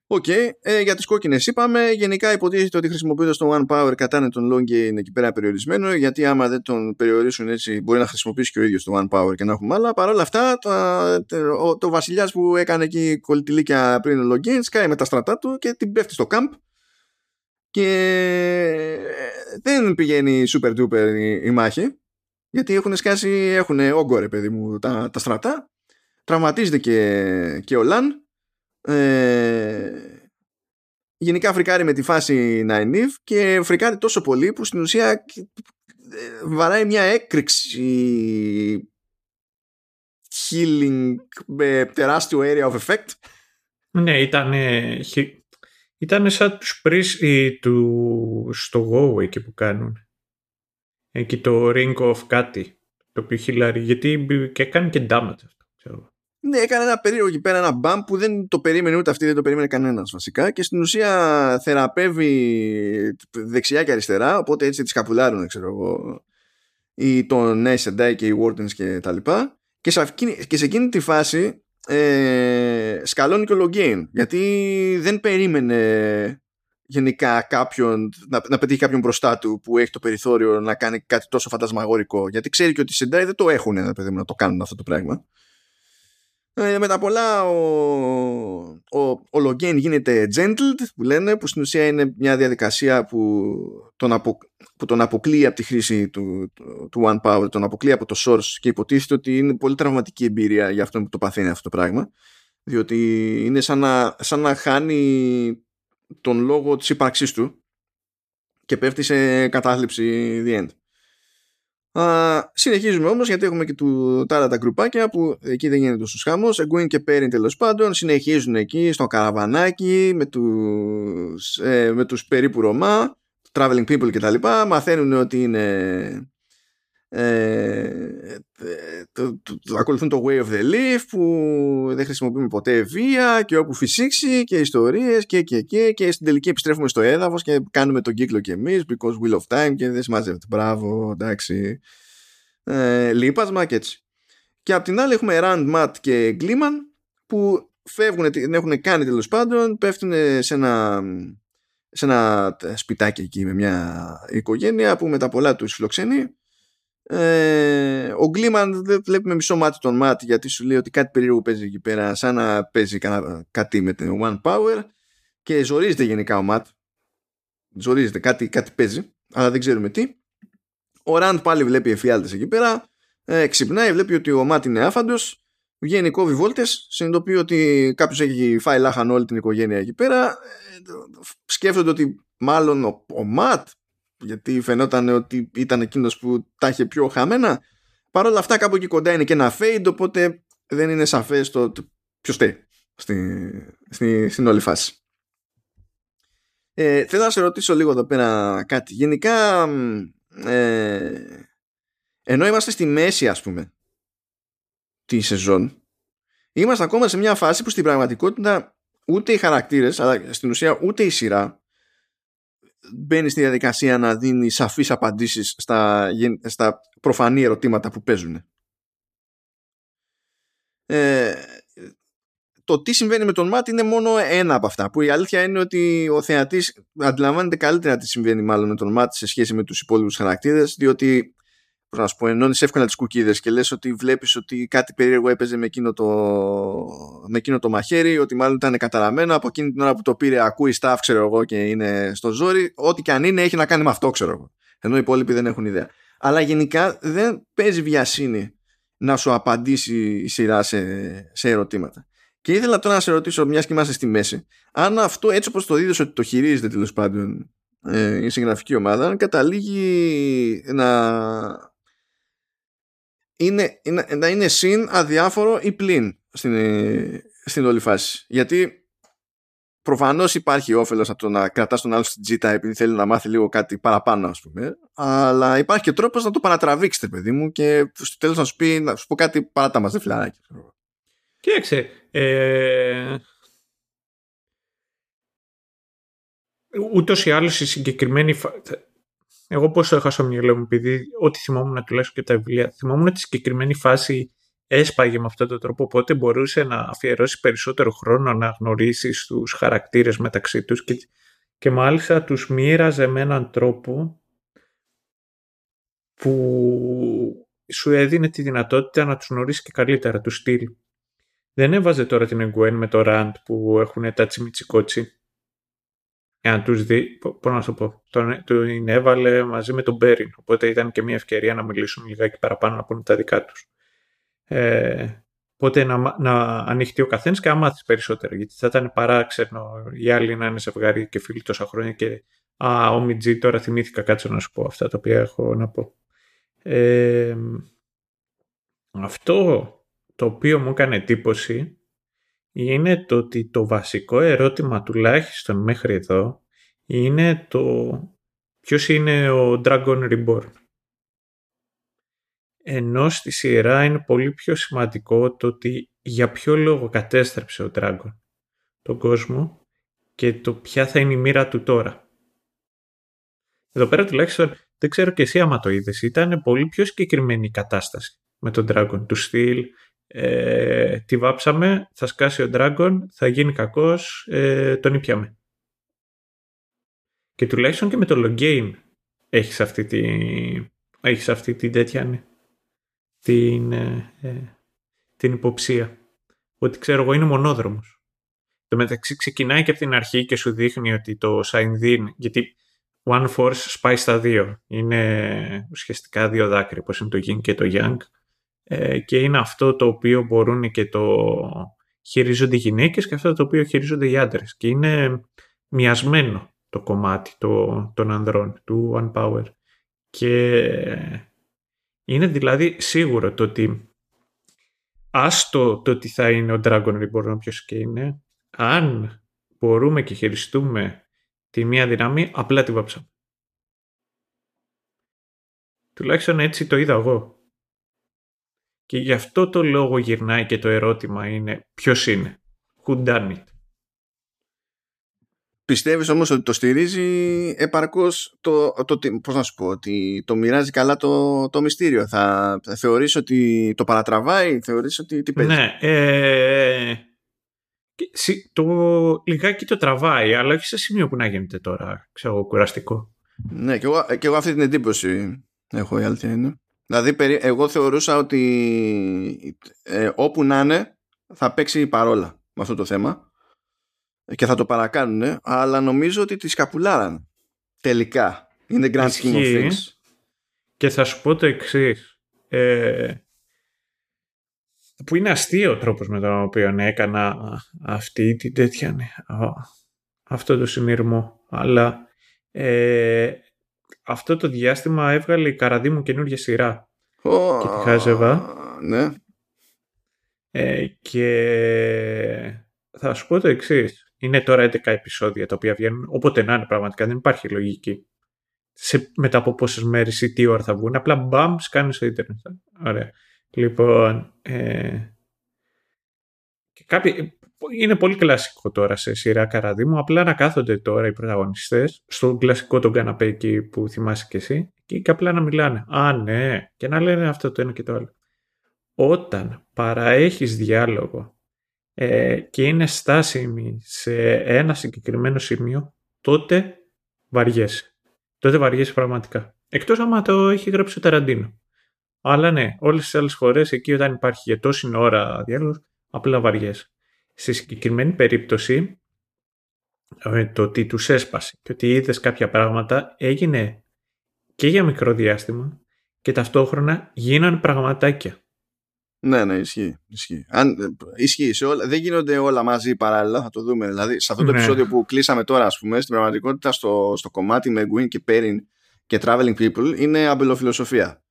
Οκ, okay. ε, για τις κόκκινες είπαμε, γενικά υποτίθεται ότι χρησιμοποιώντα το One Power κατάνε τον Long Gain εκεί πέρα περιορισμένο, γιατί άμα δεν τον περιορίσουν έτσι μπορεί να χρησιμοποιήσει και ο ίδιος το One Power και να έχουμε άλλα. Παρ' όλα αυτά, το, το, το βασιλιάς που έκανε εκεί κολλητηλίκια πριν ο Long Gain σκάει με τα στρατά του και την πέφτει στο camp και δεν πηγαίνει super duper η, η μάχη, γιατί έχουν σκάσει, έχουν όγκο παιδί μου τα, τα στρατά, τραυματίζεται και, και ο Λαν ε, γενικά φρικάρει με τη φάση Nine και φρικάρει τόσο πολύ που στην ουσία ε, βαράει μια έκρηξη healing με τεράστιο area of effect. Ναι, ήταν, ήταν σαν τους πρις τους, στο Go εκεί που κάνουν. Εκεί το Ring of κάτι, το οποίο χειλάρει, γιατί και έκανε και damage αυτό, ξέρω. Ναι, έκανε ένα περίεργο εκεί πέρα, ένα μπαμ που δεν το περίμενε ούτε αυτή, δεν το περίμενε κανένας βασικά. Και στην ουσία θεραπεύει δεξιά και αριστερά. Οπότε έτσι τη καπουλάρουν, ξέρω εγώ, ή τον Νέι Σεντάι και οι Wardens και τα λοιπά. Και σε, και σε εκείνη τη φάση ε, σκαλώνει και ο Λογκέιν. Γιατί δεν περίμενε γενικά κάποιον να, να πετύχει κάποιον μπροστά του που έχει το περιθώριο να κάνει κάτι τόσο φαντασμαγόρικο. Γιατί ξέρει και ότι οι Σεντάι δεν το έχουν να το κάνουν αυτό το πράγμα. Ε, με τα πολλά ο, ο, ο Login γίνεται gentled που λένε που στην ουσία είναι μια διαδικασία που τον, απο, που τον αποκλείει από τη χρήση του, του, του One Power τον αποκλείει από το source και υποτίθεται ότι είναι πολύ τραυματική εμπειρία για αυτόν που το παθαίνει αυτό το πράγμα διότι είναι σαν να, σαν να χάνει τον λόγο της ύπαρξής του και πέφτει σε κατάθλιψη the end. Α, συνεχίζουμε όμως γιατί έχουμε και του, τα τα γκρουπάκια που εκεί δεν γίνεται τόσο χάμος Εγκουίν και Πέριν τέλος πάντων συνεχίζουν εκεί στο καραβανάκι με τους, ε, με τους περίπου Ρωμά traveling people και τα λοιπά. Μαθαίνουν ότι είναι ε, το, το, το, ακολουθούν το way of the leaf που δεν χρησιμοποιούμε ποτέ βία και όπου φυσήξει και ιστορίες και, και, και, και στην τελική επιστρέφουμε στο έδαφος και κάνουμε τον κύκλο και εμείς because will of time και δεν συμμαζεύεται μπράβο εντάξει. Ε, λείπασμα και έτσι. Και απ' την άλλη έχουμε Rand, Matt και Gleeman που φεύγουν, την έχουν κάνει τέλος πάντων πέφτουν σε ένα σε ένα σπιτάκι εκεί με μια οικογένεια που με τα πολλά τους φιλοξενεί ε, ο Γκλίμαν δεν βλέπουμε μισό μάτι τον Ματ γιατί σου λέει ότι κάτι περίεργο παίζει εκεί πέρα σαν να παίζει κάτι με την One Power και ζορίζεται γενικά ο Ματ ζορίζεται κάτι, κάτι παίζει αλλά δεν ξέρουμε τι Ο Ραντ πάλι βλέπει εφιάλτες εκεί πέρα. Ε, ξυπνάει, βλέπει ότι ο Μάτ είναι άφαντος. Βγαίνει, κόβει βόλτες. Συνειδητοποιεί ότι κάποιος έχει φάει λάχαν όλη την οικογένεια εκεί πέρα. Ε, σκέφτονται ότι μάλλον ο, ο Ματ, γιατί φαινόταν ότι ήταν εκείνος που τα είχε πιο χαμένα. Παρ' όλα αυτά, κάπου εκεί κοντά είναι και ένα fade, οπότε δεν είναι σαφές το, το ποιος στέει στη, στη, στην όλη φάση. Ε, θέλω να σε ρωτήσω λίγο εδώ πέρα κάτι. Γενικά, ε, ενώ είμαστε στη μέση, ας πούμε, τη σεζόν, είμαστε ακόμα σε μια φάση που στην πραγματικότητα ούτε οι χαρακτήρες, αλλά στην ουσία ούτε η σειρά μπαίνει στη διαδικασία να δίνει σαφείς απαντήσεις στα, στα προφανή ερωτήματα που παίζουν. Ε, το τι συμβαίνει με τον Ματ είναι μόνο ένα από αυτά. Που η αλήθεια είναι ότι ο θεατής αντιλαμβάνεται καλύτερα τι συμβαίνει μάλλον με τον Ματ σε σχέση με τους υπόλοιπους χαρακτήρες, διότι. Πώς να σου πω, ενώνεις εύκολα τις κουκίδες και λες ότι βλέπεις ότι κάτι περίεργο έπαιζε με εκείνο, το, με εκείνο το μαχαίρι, ότι μάλλον ήταν καταραμένο. Από εκείνη την ώρα που το πήρε, ακούει staff, ξέρω εγώ, και είναι στο ζόρι. Ό,τι και αν είναι, έχει να κάνει με αυτό, ξέρω εγώ. Ενώ οι υπόλοιποι δεν έχουν ιδέα. Αλλά γενικά δεν παίζει βιασύνη να σου απαντήσει η σειρά σε, σε ερωτήματα. Και ήθελα τώρα να σε ρωτήσω, μιας και είμαστε στη μέση, αν αυτό έτσι όπως το δίδωσε ότι το χειρίζεται τέλος πάντων ε, η συγγραφική ομάδα, αν καταλήγει να είναι, είναι, να είναι συν, αδιάφορο ή πλην στην, στην όλη φάση. Γιατί προφανώς υπάρχει όφελος από το να κρατάς τον άλλο στην τζίτα επειδή θέλει να μάθει λίγο κάτι παραπάνω, ας πούμε. Αλλά υπάρχει και τρόπος να το παρατραβήξετε, παιδί μου, και στο τέλος να σου πει να σου πω κάτι παρά τα μαζε φιλαράκι. Κοίταξε. Ε... Ούτως ή άλλως η συγκεκριμένη. Εγώ πώ το είχα στο μυαλό μου, επειδή ό,τι θυμόμουν τουλάχιστον και τα βιβλία, θυμόμουν τη συγκεκριμένη φάση έσπαγε με αυτόν τον τρόπο, οπότε μπορούσε να αφιερώσει περισσότερο χρόνο να γνωρίσεις τους χαρακτήρες μεταξύ τους και, και μάλιστα τους μοίραζε με έναν τρόπο που σου έδινε τη δυνατότητα να τους γνωρίσεις και καλύτερα του στυλ. Δεν έβαζε τώρα την Εγκουέν με το Ραντ που έχουν τα τσιμιτσικότσι για να τους δει, πώς να σου πω, τον, τον έβαλε μαζί με τον Μπέριν, οπότε ήταν και μια ευκαιρία να μιλήσουν λιγάκι παραπάνω να πούνε τα δικά τους. Ε, οπότε να, να ανοιχτεί ο καθένας και να μάθεις περισσότερο. Γιατί θα ήταν παράξενο οι άλλοι να είναι ζευγάρι και φίλοι τόσα χρόνια και Α, ο Μιτζή, τώρα θυμήθηκα κάτι να σου πω αυτά τα οποία έχω να πω. Ε, αυτό το οποίο μου έκανε εντύπωση είναι το ότι το βασικό ερώτημα τουλάχιστον μέχρι εδώ είναι το ποιος είναι ο Dragon Reborn ενώ στη σειρά είναι πολύ πιο σημαντικό το ότι για ποιο λόγο κατέστρεψε ο Dragon τον κόσμο και το ποια θα είναι η μοίρα του τώρα. Εδώ πέρα τουλάχιστον δεν ξέρω και εσύ άμα το είδες, ήταν πολύ πιο συγκεκριμένη η κατάσταση με τον Dragon του στυλ. Ε, τη βάψαμε, θα σκάσει ο Dragon, θα γίνει κακός, ε, τον ήπιαμε. Και τουλάχιστον και με το Logain έχεις αυτή τη, έχεις αυτή την τέτοια ναι την, ε, ε, την υποψία. Ότι ξέρω εγώ είναι μονόδρομος. Το μεταξύ ξεκινάει και από την αρχή και σου δείχνει ότι το Sign γιατί One Force σπάει στα δύο. Είναι ουσιαστικά δύο δάκρυα, όπως είναι το Yin και το Yang. Ε, και είναι αυτό το οποίο μπορούν και το χειρίζονται οι γυναίκες και αυτό το οποίο χειρίζονται οι άντρες. Και είναι μοιασμένο το κομμάτι το, των ανδρών, του One Power. Και είναι δηλαδή σίγουρο το ότι άστο το ότι θα είναι ο Dragon Reborn ποιος και είναι, αν μπορούμε και χειριστούμε τη μία δύναμη, απλά τη βάψαμε. Τουλάχιστον έτσι το είδα εγώ. Και γι' αυτό το λόγο γυρνάει και το ερώτημα είναι ποιος είναι; Who done it; Πιστεύεις όμως ότι το στηρίζει επαρκώς το, το, πώς να σου πω, ότι το μοιράζει καλά το, το μυστήριο. Θα, θα θεωρείς ότι το παρατραβάει, θεωρείς ότι τι παίζει; Ναι, ε, το, λιγάκι το τραβάει, αλλά όχι σε σημείο που να γίνεται τώρα, ξέρω, κουραστικό. Ναι, και εγώ, και εγώ αυτή την εντύπωση έχω η αλήθεια είναι. Δηλαδή, εγώ θεωρούσα ότι ε, όπου να είναι θα παίξει παρόλα με αυτό το θέμα και θα το παρακάνουν, αλλά νομίζω ότι τη σκαπουλάραν τελικά. Είναι grand scheme of things. Και θα σου πω το εξής. Ε, που είναι αστείο ο τρόπος με τον οποίο έκανα αυτή την τέτοια, ναι, αυτό το συνειρμό. Αλλά ε, αυτό το διάστημα έβγαλε η καραδί μου καινούργια σειρά. Oh, και τη χάζευα. Ναι. Ε, και θα σου πω το εξής. Είναι τώρα 11 επεισόδια τα οποία βγαίνουν. Όποτε να είναι πραγματικά, δεν υπάρχει λογική. Σε, μετά από πόσες μέρες ή τι ώρα θα βγουν. Απλά μπαμ, σκάνει στο Ιντερνετ. Ωραία. Λοιπόν. Ε, και κάποιοι, είναι πολύ κλασικό τώρα σε σειρά καραδίμου. Απλά να κάθονται τώρα οι πρωταγωνιστές στον κλασικό τον καναπέ εκεί που θυμάσαι και εσύ και απλά να μιλάνε. Α, ναι. Και να λένε αυτό το ένα και το άλλο. Όταν παραέχεις διάλογο ε, και είναι στάσιμη σε ένα συγκεκριμένο σημείο, τότε βαριέσαι. Τότε βαριέσαι πραγματικά. Εκτός άμα το έχει γράψει ο Ταραντίνο. Αλλά ναι, όλες τις άλλες φορές εκεί όταν υπάρχει για τόση ώρα διάλογος, απλά βαριέσαι. Στη συγκεκριμένη περίπτωση, ε, το ότι τους έσπασε και ότι είδες κάποια πράγματα έγινε και για μικρό διάστημα και ταυτόχρονα γίνανε πραγματάκια. Ναι, ναι, ισχύει. Ισχύει. Αν, ε, ισχύει σε όλα, δεν γίνονται όλα μαζί παράλληλα, θα το δούμε. Δηλαδή, σε αυτό το ναι. επεισόδιο που κλείσαμε τώρα, ας πούμε, στην πραγματικότητα στο, στο κομμάτι με Gwyn και Perrin και Traveling People είναι αμπελοφιλοσοφία.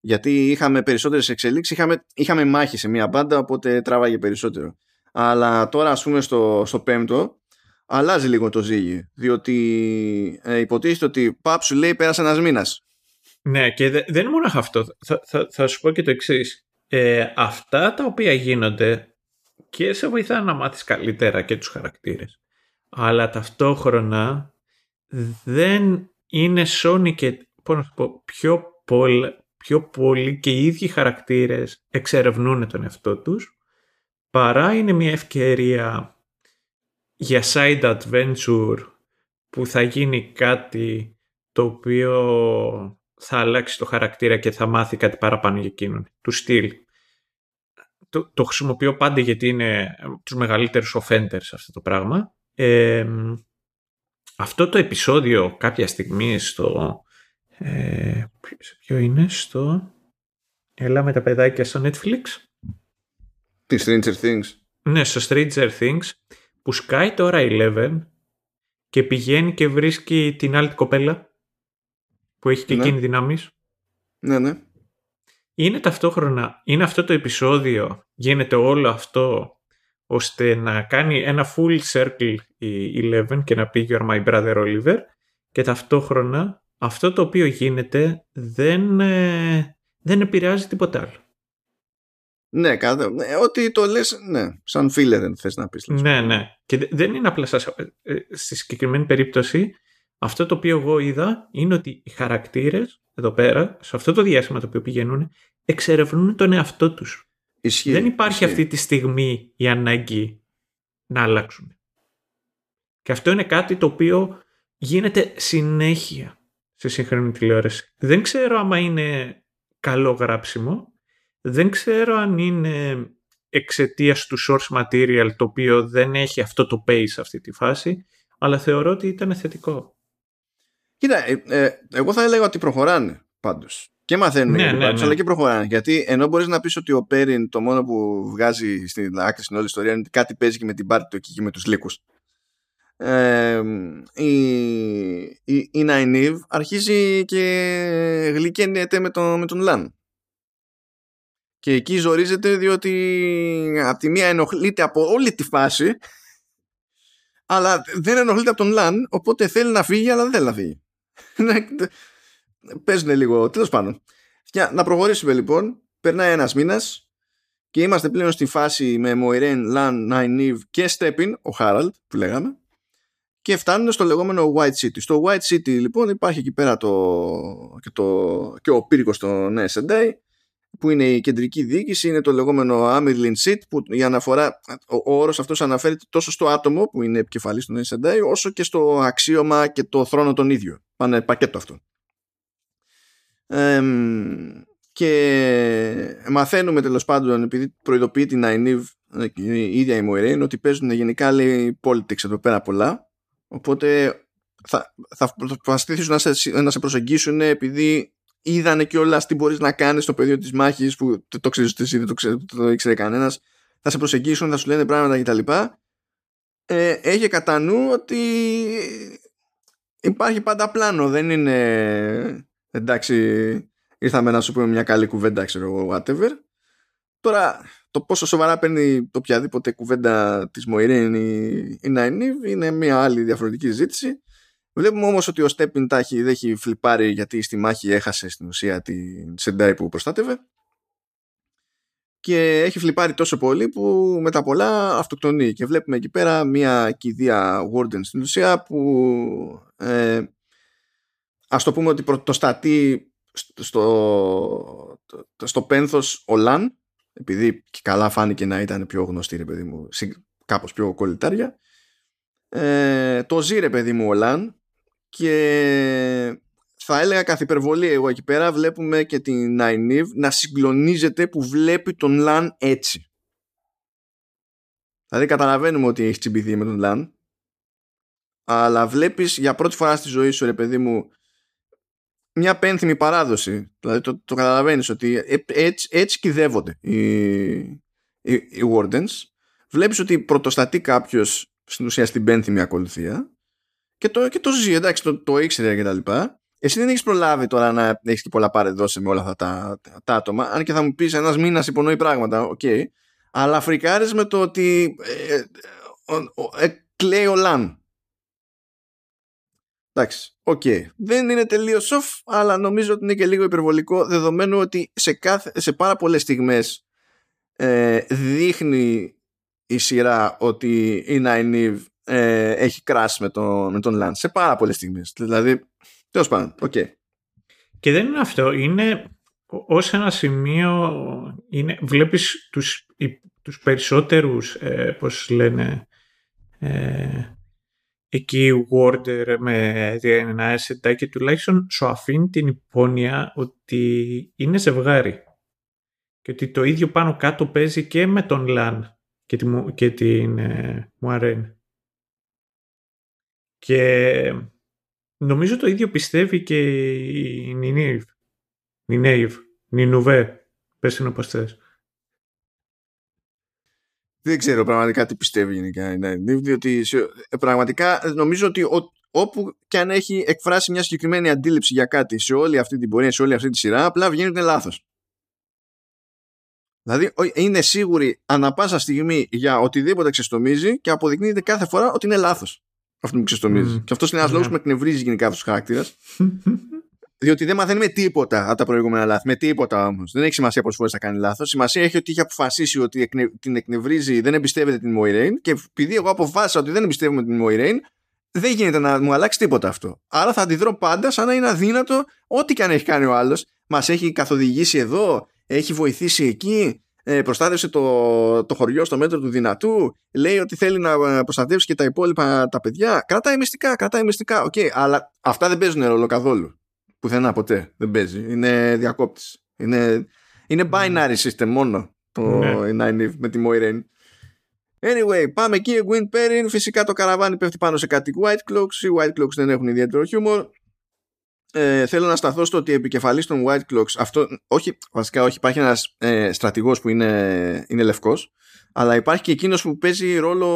Γιατί είχαμε περισσότερες εξελίξεις, είχαμε, είχαμε μάχη σε μία μπάντα, οπότε τράβαγε περισσότερο. Αλλά τώρα, ας πούμε, στο, στο πέμπτο, αλλάζει λίγο το ζύγι. Διότι ε, υποτίθεται ότι παπ σου λέει πέρασε ένας μήνας. Ναι, και δεν είναι μόνο αυτό. Θα, θα, θα σου πω και το εξής ε, αυτά τα οποία γίνονται και σε βοηθάνε να μάθεις καλύτερα και τους χαρακτήρες αλλά ταυτόχρονα δεν είναι Sony και πω, πιο, πολύ, πιο πολύ και οι ίδιοι χαρακτήρες εξερευνούν τον εαυτό τους παρά είναι μια ευκαιρία για side adventure που θα γίνει κάτι το οποίο θα αλλάξει το χαρακτήρα και θα μάθει κάτι παραπάνω για εκείνον. Του στυλ. Το, το χρησιμοποιώ πάντα γιατί είναι τους μεγαλύτερους offenders αυτό το πράγμα. αυτό το επεισόδιο κάποια στιγμή στο... Ε, ποιο είναι στο... Έλα με τα παιδάκια στο Netflix. Τι Stranger Things; Ναι, στο Stranger Things που σκάει τώρα 11 και πηγαίνει και βρίσκει την άλλη κοπέλα που έχει και ναι. εκείνη δυνάμεις. Ναι, ναι. Είναι ταυτόχρονα, είναι αυτό το επεισόδιο, γίνεται όλο αυτό ώστε να κάνει ένα full circle η Eleven και να πει You're my brother Oliver και ταυτόχρονα αυτό το οποίο γίνεται δεν, ε, δεν επηρεάζει τίποτα άλλο. Ναι, κατά, ναι, ότι το λες, ναι, σαν φίλε δεν θες να πεις. Ναι, ναι. Και δεν είναι απλά σας, ε, ε, στη συγκεκριμένη περίπτωση αυτό το οποίο εγώ είδα είναι ότι οι χαρακτήρες εδώ πέρα, σε αυτό το διάστημα το οποίο πηγαίνουν, εξερευνούν τον εαυτό τους. Ισχύει, Δεν υπάρχει αυτή τη στιγμή η ανάγκη να αλλάξουν. Και αυτό είναι κάτι το οποίο γίνεται συνέχεια σε σύγχρονη τηλεόραση. Δεν ξέρω άμα είναι καλό γράψιμο, δεν ξέρω αν είναι εξαιτίας του source material το οποίο δεν έχει αυτό το pace αυτή τη φάση, αλλά θεωρώ ότι ήταν θετικό. Κοίτα, ε, ε, εγώ θα έλεγα ότι προχωράνε πάντως. Και μαθαίνουν ναι, ναι, ναι. αλλά και προχωράνε. Γιατί ενώ μπορείς να πεις ότι ο Πέριν το μόνο που βγάζει στην άκρη στην όλη ιστορία είναι ότι κάτι παίζει και με την πάρτη του εκεί και με τους λύκους. Ε, η, η, η Ναϊνίβ αρχίζει και γλυκένεται με τον, με τον Λαν. Και εκεί ζορίζεται διότι από τη μία ενοχλείται από όλη τη φάση αλλά δεν ενοχλείται από τον Λαν οπότε θέλει να φύγει αλλά δεν θέλει να φύγει. Ναι, παίζουν λίγο, τέλος πάντων. Να προχωρήσουμε λοιπόν. Περνάει ένας μήνας και είμαστε πλέον στη φάση με Μοϊρέν, Λαν, Νάινιβ και Στέπιν, ο Χάραλτ που λέγαμε. Και φτάνουν στο λεγόμενο White City. Στο White City λοιπόν υπάρχει εκεί πέρα το, και, το, και ο πύργος των SND που είναι η κεντρική διοίκηση, είναι το λεγόμενο Amerlin Seat που η αναφορά, ο, ο όρος αυτός αναφέρεται τόσο στο άτομο που είναι επικεφαλής των SND όσο και στο αξίωμα και το θρόνο τον ίδιο. Πάνε πακέτο αυτό. και μαθαίνουμε τέλος πάντων επειδή προειδοποιεί την Αϊνίβ η ίδια η Μοϊρέιν ότι παίζουν γενικά λέει politics εδώ πέρα πολλά οπότε θα, θα προσπαθήσουν να σε, να σε προσεγγίσουν επειδή είδανε κιόλα τι μπορείς να κάνεις στο πεδίο της μάχης που το, το ξέρεις εσύ, δεν το, ξέρει, το ήξερε κανένας. Θα σε προσεγγίσουν, θα σου λένε πράγματα κτλ. Ε, έχει κατά νου ότι υπάρχει πάντα πλάνο. Δεν είναι εντάξει, ήρθαμε να σου πούμε μια καλή κουβέντα, ξέρω εγώ, whatever. Τώρα, το πόσο σοβαρά παίρνει το οποιαδήποτε κουβέντα της Μοϊρέν ή, η Νάινιβ είναι μια άλλη διαφορετική ζήτηση. Βλέπουμε όμως ότι ο Στέπιν τάχει δεν έχει φλιπάρει γιατί στη μάχη έχασε στην ουσία την Σεντάι που προστάτευε. Και έχει φλιπάρει τόσο πολύ που με τα πολλά αυτοκτονεί. Και βλέπουμε εκεί πέρα μια κηδεία Warden στην ουσία που ε, ας το πούμε ότι πρωτοστατεί στο, στο πένθος ο Λαν επειδή και καλά φάνηκε να ήταν πιο γνωστή ρε παιδί μου κάπως πιο κολλητάρια. Ε, το ζει ρε παιδί μου ο Λαν και θα έλεγα καθ' υπερβολή εγώ εκεί πέρα βλέπουμε και την Νάινιβ να συγκλονίζεται που βλέπει τον Λαν έτσι. Δηλαδή καταλαβαίνουμε ότι έχεις τσιμπηθεί με τον Λαν αλλά βλέπεις για πρώτη φορά στη ζωή σου ρε παιδί μου μια πένθυμη παράδοση. Δηλαδή το, το καταλαβαίνεις ότι ε, έτσι, έτσι κηδεύονται οι, οι, οι Wardens. Βλέπεις ότι πρωτοστατεί κάποιος στην ουσία στην πένθυμη ακολουθία και το, και το ζει, εντάξει, το, το ήξερε και τα λοιπά. Εσύ δεν έχεις προλάβει τώρα να έχεις και πολλά πάρε-δώσε με όλα αυτά τα, τα, άτομα. Αν και θα μου πεις ένας μήνας υπονοεί πράγματα, OK. Okay. Αλλά φρικάρεις με το ότι ε, ε, ε, κλαίει ο Λαν. Εντάξει, OK. Okay. Δεν είναι τελείως off, αλλά νομίζω ότι είναι και λίγο υπερβολικό δεδομένου ότι σε, κάθε, σε πάρα πολλές στιγμές ε, δείχνει η σειρά ότι η Νάινιβ ε, έχει crush με, το, με τον Λαν σε πάρα πολλές στιγμές. Δηλαδή, τέλος πάντων, OK. Okay. Και δεν είναι αυτό. Είναι ως ένα σημείο. Είναι, βλέπεις τους, τους περισσότερους, ε, πώς λένε, ε, εκεί Warder με ένα asset και τουλάχιστον σου αφήνει την υπόνοια ότι είναι ζευγάρι. Και ότι το ίδιο πάνω κάτω παίζει και με τον Λαν και, και την ε, Μουαρέν. Και νομίζω το ίδιο πιστεύει και η Νινίβ. Νινέιβ. Νινουβέ. Πες την όπως θες. Δεν ξέρω πραγματικά τι πιστεύει γενικά η Νινίβ, διότι ε, πραγματικά νομίζω ότι όπου και αν έχει εκφράσει μια συγκεκριμένη αντίληψη για κάτι σε όλη αυτή την πορεία, σε όλη αυτή τη σειρά, απλά βγαίνει ότι είναι λάθος. Δηλαδή είναι σίγουρη ανα πάσα στιγμή για οτιδήποτε ξεστομίζει και αποδεικνύεται κάθε φορά ότι είναι λάθος αυτό που ξεστομίζει. Mm. Και αυτός είναι ένας yeah. λόγο που με εκνευρίζει γενικά αυτός του χαρακτήρας. διότι δεν μαθαίνει με τίποτα από τα προηγούμενα λάθη. Με τίποτα όμως. Δεν έχει σημασία πόσες φορές θα κάνει λάθος. Σημασία έχει ότι είχε αποφασίσει ότι εκνε... την εκνευρίζει, δεν εμπιστεύεται την Μοϊρέιν. Και επειδή εγώ αποφάσισα ότι δεν εμπιστεύομαι την Μοϊρέιν, δεν γίνεται να μου αλλάξει τίποτα αυτό. Άρα θα αντιδρώ πάντα σαν να είναι αδύνατο ό,τι και αν έχει κάνει ο άλλος. Μας έχει καθοδηγήσει εδώ, έχει βοηθήσει εκεί, ε, προστάτευσε το, το χωριό στο μέτρο του δυνατού, λέει ότι θέλει να ε, προστατεύσει και τα υπόλοιπα τα παιδιά. Κρατάει μυστικά, κρατάει μυστικά. OK, okay, αλλά αυτά δεν παίζουν ρόλο καθόλου. Πουθενά ποτέ δεν παίζει. Είναι διακόπτης. Είναι, είναι binary system μόνο το ναι. με τη Moiraine. Anyway, πάμε εκεί. Gwyn Perrin. Φυσικά το καραβάνι πέφτει πάνω σε κάτι White Cloaks. Οι White Cloaks δεν έχουν ιδιαίτερο χιούμορ ε, θέλω να σταθώ στο ότι επικεφαλής των White Clocks αυτό, όχι, βασικά όχι, υπάρχει ένας ε, στρατηγός που είναι, είναι λευκός αλλά υπάρχει και εκείνος που παίζει ρόλο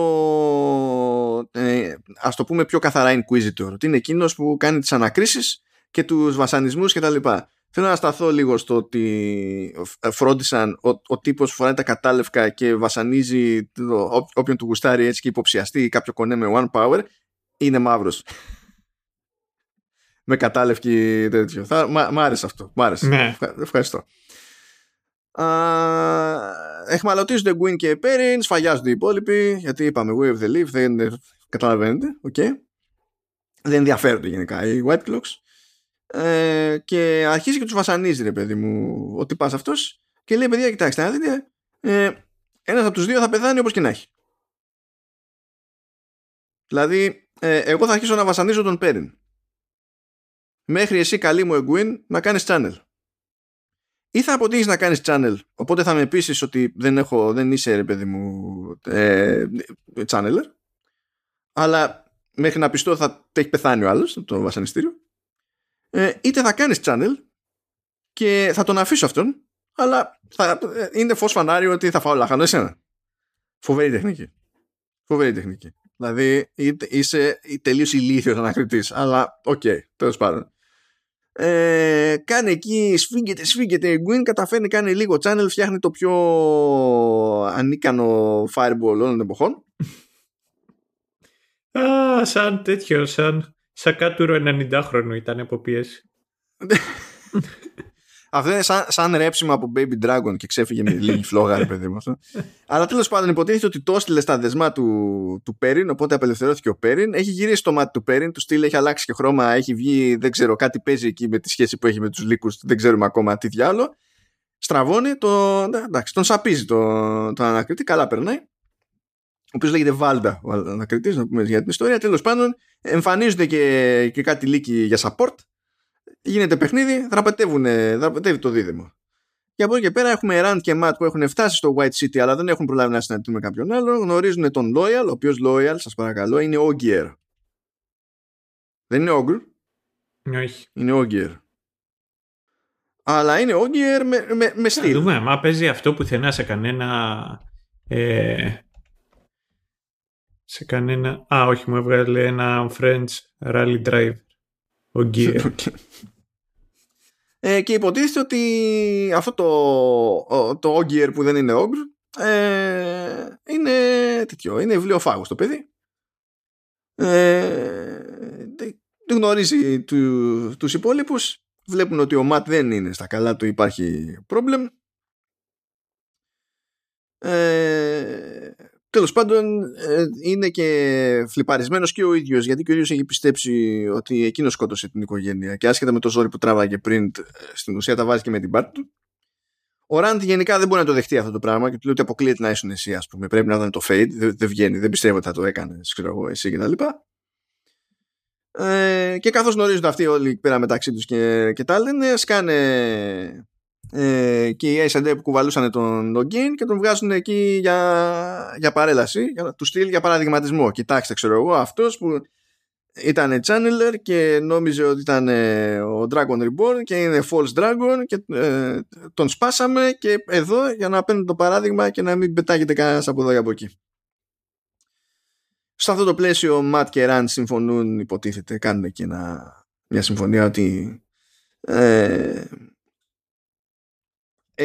ε, ας το πούμε πιο καθαρά Inquisitor ότι είναι εκείνος που κάνει τις ανακρίσεις και τους βασανισμούς και τα λοιπά. Θέλω να σταθώ λίγο στο ότι φρόντισαν ο, ο τύπος που φοράει τα κατάλευκα και βασανίζει το, όποιον του γουστάρει έτσι και υποψιαστεί κάποιο κονέ με one power είναι μαύρος με κατάλευκη τέτοιο. Θα, μ' άρεσε αυτό. Μ' άρεσε. Ναι. Ευχαριστώ. εχμαλωτίζονται Gwyn και Perrin, σφαγιάζονται οι υπόλοιποι, γιατί είπαμε We of the Leaf, δεν καταλαβαίνετε, okay. δεν ενδιαφέρονται γενικά οι White Clocks. Ε, και αρχίζει και τους βασανίζει ρε παιδί μου ο τυπάς αυτός και λέει παιδιά κοιτάξτε να δείτε ε, ένας από τους δύο θα πεθάνει όπως και να έχει. Δηλαδή ε, εγώ θα αρχίσω να βασανίζω τον Perrin μέχρι εσύ καλή μου Εγγουίν να κάνεις channel. Ή θα αποτύχεις να κάνεις channel, οπότε θα με πείσεις ότι δεν, έχω, δεν είσαι ρε παιδί μου ε, channeler, αλλά μέχρι να πειστώ θα έχει πεθάνει ο άλλος στο βασανιστήριο. Ε, είτε θα κάνεις channel και θα τον αφήσω αυτόν αλλά θα, είναι φως φανάριο ότι θα φάω λάχανο εσένα. Φοβερή τεχνική. Φοβερή τεχνική. Δηλαδή είσαι τελείως ηλίθιος ανακριτής αλλά OK, okay, τέλος πάντων. Ε, κάνει εκεί, σφίγγεται, σφίγγεται η Gwyn, καταφέρνει, κάνει λίγο channel, φτιάχνει το πιο ανίκανο fireball όλων των εποχών. Α, σαν τέτοιο, σαν σακάτουρο 90χρονο ήταν από πίεση. Αυτό είναι σαν, σαν ρέψιμο από Baby Dragon και ξέφυγε με λίγη φλόγα, ρε παιδί μου αυτό. Αλλά τέλος πάντων, υποτίθεται ότι το έστειλε στα δεσμά του, του Πέριν, οπότε απελευθερώθηκε ο Πέριν. Έχει γυρίσει το μάτι του Πέριν, του στυλ έχει αλλάξει και χρώμα, έχει βγει, δεν ξέρω, κάτι παίζει εκεί με τη σχέση που έχει με τους λύκους, δεν ξέρουμε ακόμα τι διάλογο. Στραβώνει, το, εντάξει, τον σαπίζει τον το ανακριτή, καλά περνάει. Ο οποίος λέγεται Βάλντα, ο ανακριτής, να πούμε για την ιστορία. Τέλος πάντων, εμφανίζονται και, και κάτι λύκοι για support γίνεται παιχνίδι, δραπετεύει το δίδυμο. Και από εκεί και πέρα έχουμε Rand και Matt που έχουν φτάσει στο White City αλλά δεν έχουν προλάβει να συναντηθούν με κάποιον άλλο. Γνωρίζουν τον Loyal, ο οποίος Loyal, σας παρακαλώ, είναι Ogier. Δεν είναι Ogre. Όχι. Είναι Ogier. Αλλά είναι Ogier με, με, με στυλ. δούμε, μα παίζει αυτό που θενά σε κανένα. Ε, σε κανένα. Α, όχι, μου έβγαλε ένα French Rally Drive. Ogier. Ε, και υποτίθεται ότι αυτό το, το Ogier που δεν είναι Ogre ε, είναι τέτοιο, είναι βιβλιοφάγος το παιδί. Ε, γνωρίζει του, τους υπόλοιπους βλέπουν ότι ο Ματ δεν είναι στα καλά του υπάρχει πρόβλημα ε, Τέλος πάντων, ε, είναι και φλιπαρισμένος και ο ίδιος, γιατί και ο ίδιος έχει πιστέψει ότι εκείνο σκότωσε την οικογένεια και άσχετα με το ζόρι που τράβαγε πριν, ε, στην ουσία τα βάζει και με την πάρτη του. Ο Ραντ γενικά δεν μπορεί να το δεχτεί αυτό το πράγμα και του λέει ότι αποκλείεται να ήσουν εσύ, ας πούμε. Πρέπει να ήταν το fade, δεν, δεν βγαίνει, δεν πιστεύω ότι θα το έκανες, ξέρω εγώ, εσύ κτλ. Ε, και καθώς γνωρίζονται αυτοί όλοι πέρα μεταξύ τους και, και τα λένε, σκάνε ε, και οι A&D που κουβαλούσαν τον login και τον βγάζουν εκεί για, για παρέλαση, για, του στυλ για παραδειγματισμό. Κοιτάξτε, ξέρω εγώ, αυτός που ήταν channeler και νόμιζε ότι ήταν ε, ο Dragon Reborn και είναι false dragon και ε, τον σπάσαμε και εδώ για να παίρνει το παράδειγμα και να μην πετάγεται κανένας από εδώ ή από εκεί. Σε αυτό το πλαίσιο Matt και Rand συμφωνούν υποτίθεται κάνουν εκεί μια συμφωνία ότι ε,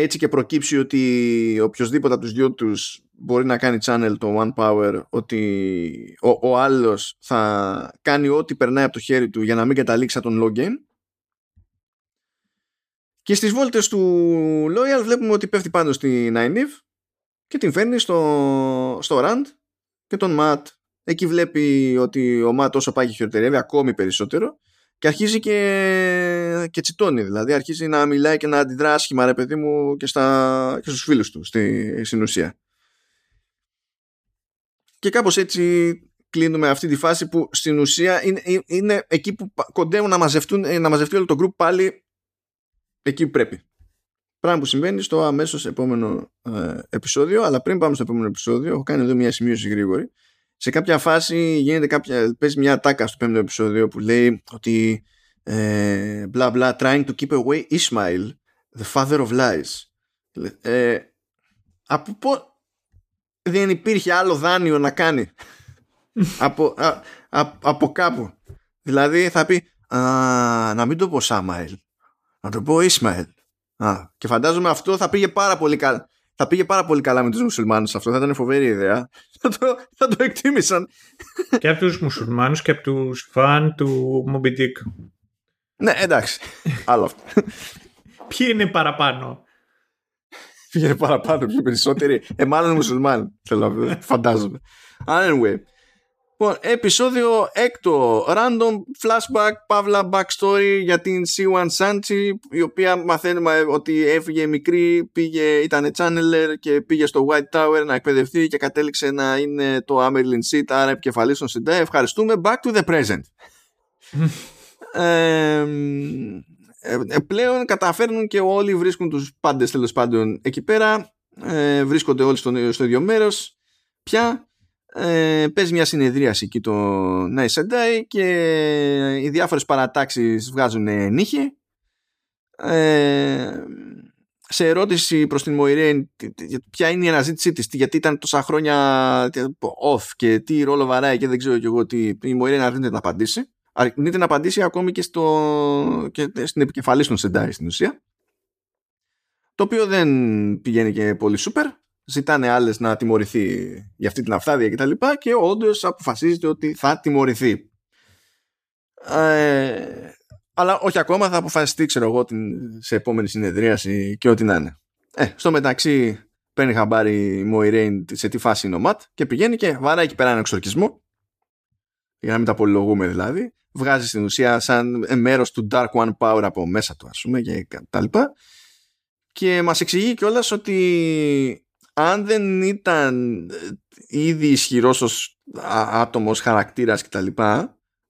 έτσι και προκύψει ότι οποιοδήποτε από τους δυο τους μπορεί να κάνει channel το One Power ότι ο, ο άλλος θα κάνει ό,τι περνάει από το χέρι του για να μην καταλήξει τον login και στις βόλτες του Loyal βλέπουμε ότι πέφτει πάνω στη Nynaeve και την φέρνει στο, στο Rand και τον Matt. Εκεί βλέπει ότι ο Matt όσο πάει και χειροτερεύει ακόμη περισσότερο και αρχίζει και, και τσιτώνει δηλαδή αρχίζει να μιλάει και να αντιδρά άσχημα ρε παιδί μου και, στα, και στους φίλους του στη, στην ουσία. Και κάπως έτσι κλείνουμε αυτή τη φάση που στην ουσία είναι, είναι εκεί που κοντεύουν να, μαζευτούν, ε, να μαζευτεί όλο το group πάλι εκεί που πρέπει. Πράγμα που συμβαίνει στο αμέσως επόμενο ε, επεισόδιο αλλά πριν πάμε στο επόμενο επεισόδιο έχω κάνει εδώ μια σημείωση γρήγορη σε κάποια φάση γίνεται κάποια, παίζει μια τάκα στο πέμπτο επεισόδιο που λέει ότι ε, bla bla trying to keep away Ismail the father of lies. Ε, από πού δεν υπήρχε άλλο δάνειο να κάνει. Από, α, από κάπου. Δηλαδή θα πει α, να μην το πω Σάμαιλ να το πω Ισμαήλ και φαντάζομαι αυτό θα πήγε πάρα πολύ καλά θα πήγε πάρα πολύ καλά με τους μουσουλμάνους αυτό, θα ήταν φοβερή ιδέα. Θα το, θα το εκτίμησαν. Και από τους μουσουλμάνους και από τους φαν του Moby Dick. Ναι, εντάξει. Άλλο αυτό. Ποιοι είναι παραπάνω; Ποιοι είναι παραπάνω, πιο περισσότεροι; Ε, μάλλον μουσουλμάνοι, θέλω να φαντάζομαι. Anyway, Λοιπόν, επεισόδιο έκτο, random flashback, παύλα backstory για την C1 Sanchi, η οποία μαθαίνουμε ότι έφυγε μικρή, πήγε, ήταν channeler και πήγε στο White Tower να εκπαιδευτεί και κατέληξε να είναι το Amerlin Seat, άρα επικεφαλής των Σιντέ. Ευχαριστούμε. Back to the present. ε, πλέον καταφέρνουν και όλοι βρίσκουν τους πάντες τέλος πάντων εκεί πέρα. Ε, βρίσκονται όλοι στο, στο ίδιο μέρος. Πια ε, παίζει μια συνεδρίαση εκεί το Nice Day και οι διάφορες παρατάξεις βγάζουν νύχη Ε, σε ερώτηση προς την Μοϊρέν ποια είναι η αναζήτησή της, γιατί ήταν τόσα χρόνια off και τι ρόλο βαράει και δεν ξέρω και εγώ τι η Μοϊρέν αρνείται να απαντήσει. Αρνείται να απαντήσει ακόμη και, στο, και στην επικεφαλής των Σεντάι στην ουσία. Το οποίο δεν πηγαίνει και πολύ σούπερ. Ζητάνε άλλες να τιμωρηθεί για αυτή την αφθάδεια κτλ. Και, και όντως αποφασίζεται ότι θα τιμωρηθεί. Ε, αλλά όχι ακόμα θα αποφασιστεί ξέρω εγώ σε επόμενη συνεδρίαση και ό,τι να είναι. Ε, στο μεταξύ παίρνει χαμπάρι η Μοϊρέιν σε τι φάση είναι ο Ματ και πηγαίνει και βαράει εκεί πέρα ένα εξορκισμό για να μην τα πολυλογούμε δηλαδή βγάζει στην ουσία σαν μέρος του Dark One Power από μέσα του ας πούμε και τα λοιπά και μας εξηγεί κιόλας ότι αν δεν ήταν ήδη ισχυρός ως άτομος χαρακτήρας κτλ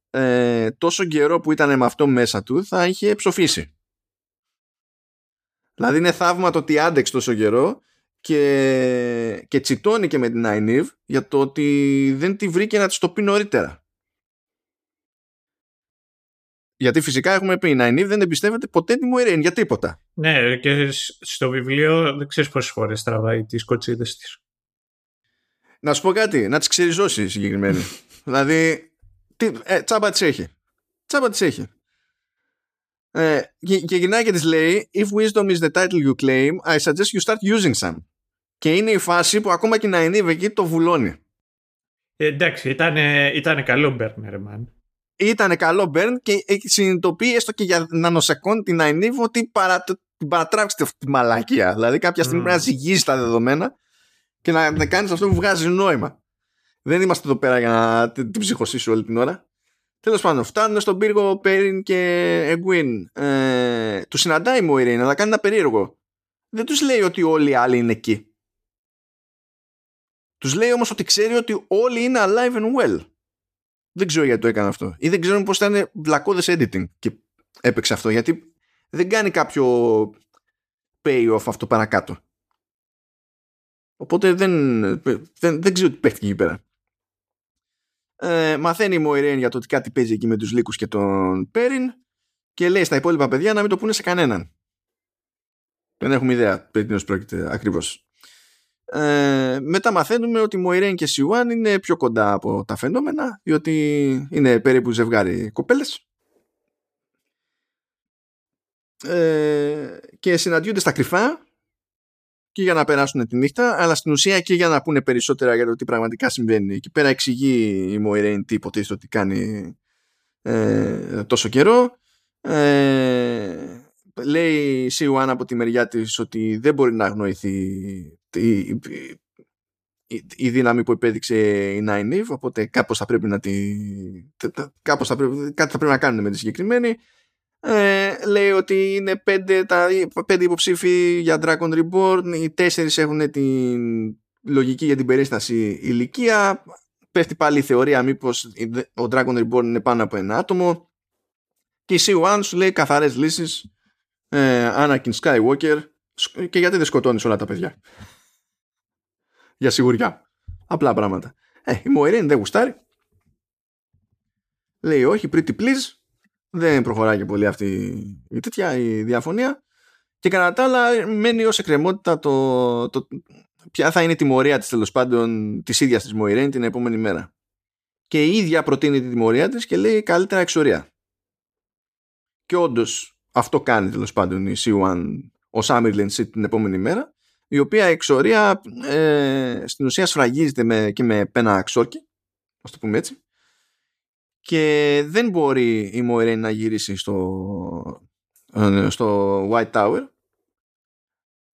ε, τόσο καιρό που ήταν με αυτό μέσα του θα είχε ψοφήσει. Δηλαδή είναι θαύμα το ότι άντεξε τόσο καιρό και, και τσιτώνει και με την Αϊνίβ για το ότι δεν τη βρήκε να της το πει νωρίτερα. Γιατί φυσικά έχουμε πει η Ναϊνίβ δεν εμπιστεύεται ποτέ τη Μουερέν για τίποτα. Ναι, και στο βιβλίο δεν ξέρεις πόσες φορές τραβάει τις κοτσίδες της. Να σου πω κάτι, να τις ξεριζώσει συγκεκριμένη. δηλαδή τι, ε, τσάμπα της έχει. Τσάμπα της έχει. Ε, και, και γυρνάει και της λέει If wisdom is the title you claim, I suggest you start using some. Και είναι η φάση που ακόμα και να είναι εκεί το βουλώνει. Ε, εντάξει, ήταν, ήταν καλό burn, man. Ήταν καλό burn και συνειδητοποιεί έστω και για νανοσεκόν την Αϊνίβ ότι παρα, την παρατράβξετε αυτή τη μαλακία. Δηλαδή κάποια στιγμή mm. πρέπει να ζυγίζει τα δεδομένα και να, να κάνεις αυτό που βγάζει νόημα. Δεν είμαστε εδώ πέρα για να την, την ψυχοσύσω όλη την ώρα. Τέλος πάντων, φτάνουν στον πύργο Πέριν και Εγκουίν. Ε, τους συναντάει η Μοϊρέιν, αλλά κάνει ένα περίεργο. Δεν τους λέει ότι όλοι οι άλλοι είναι εκεί. Τους λέει όμως ότι ξέρει ότι όλοι είναι alive and well. Δεν ξέρω γιατί το έκανε αυτό. Ή δεν ξέρω πώς ήταν βλακώδες editing και έπαιξε αυτό. Γιατί δεν κάνει κάποιο payoff αυτό παρακάτω. Οπότε δεν, δεν, δεν ξέρω τι παίχτηκε εκεί πέρα ε, μαθαίνει η Μοϊρέν για το ότι κάτι παίζει εκεί με τους Λύκους και τον Πέριν και λέει στα υπόλοιπα παιδιά να μην το πούνε σε κανέναν. Δεν έχουμε ιδέα περί τίνος πρόκειται ακριβώς. Ε, μετά μαθαίνουμε ότι Μοϊρέν και Σιουάν είναι πιο κοντά από τα φαινόμενα διότι είναι περίπου ζευγάρι κοπέλες ε, και συναντιούνται στα κρυφά και για να περάσουν τη νύχτα, αλλά στην ουσία και για να πούνε περισσότερα για το τι πραγματικά συμβαίνει. Εκεί πέρα εξηγεί η Μοϊρέιν τι υποτίθεται ότι κάνει ε, τόσο καιρό. Ε, λέει η Σιουάν από τη μεριά της ότι δεν μπορεί να αγνοηθεί η, η, η δύναμη που επέδειξε η Nine οπότε κάπως θα πρέπει να τη, κάπως θα πρέπει, κάτι θα πρέπει να κάνουν με τη συγκεκριμένη. Ε, λέει ότι είναι πέντε, τα, πέντε υποψήφοι για Dragon Reborn, οι τέσσερις έχουν την λογική για την περίσταση ηλικία, πέφτει πάλι η θεωρία μήπως ο Dragon Reborn είναι πάνω από ένα άτομο. Και η C1 σου λέει καθαρές λύσεις. Ε, Anakin Skywalker. Και γιατί δεν σκοτώνεις όλα τα παιδιά για σιγουριά. Απλά πράγματα. Ε, η Moiraine δεν γουστάρει. Λέει όχι pretty please δεν προχωράει και πολύ αυτή η τέτοια η διαφωνία. Και κατά τα άλλα μένει ως εκκρεμότητα το, το, ποια θα είναι η τιμωρία της τέλος πάντων της ίδιας της Μοϊρέν την επόμενη μέρα. Και η ίδια προτείνει τη τιμωρία της και λέει καλύτερα εξορία και όντως αυτό κάνει τέλος πάντων η C1 ο Summerlin Seat την επόμενη μέρα η οποία εξορία ε, στην ουσία σφραγίζεται με, και με πένα ξόρκι ας το πούμε έτσι και δεν μπορεί η Moiraine να γυρίσει στο, ε, στο White Tower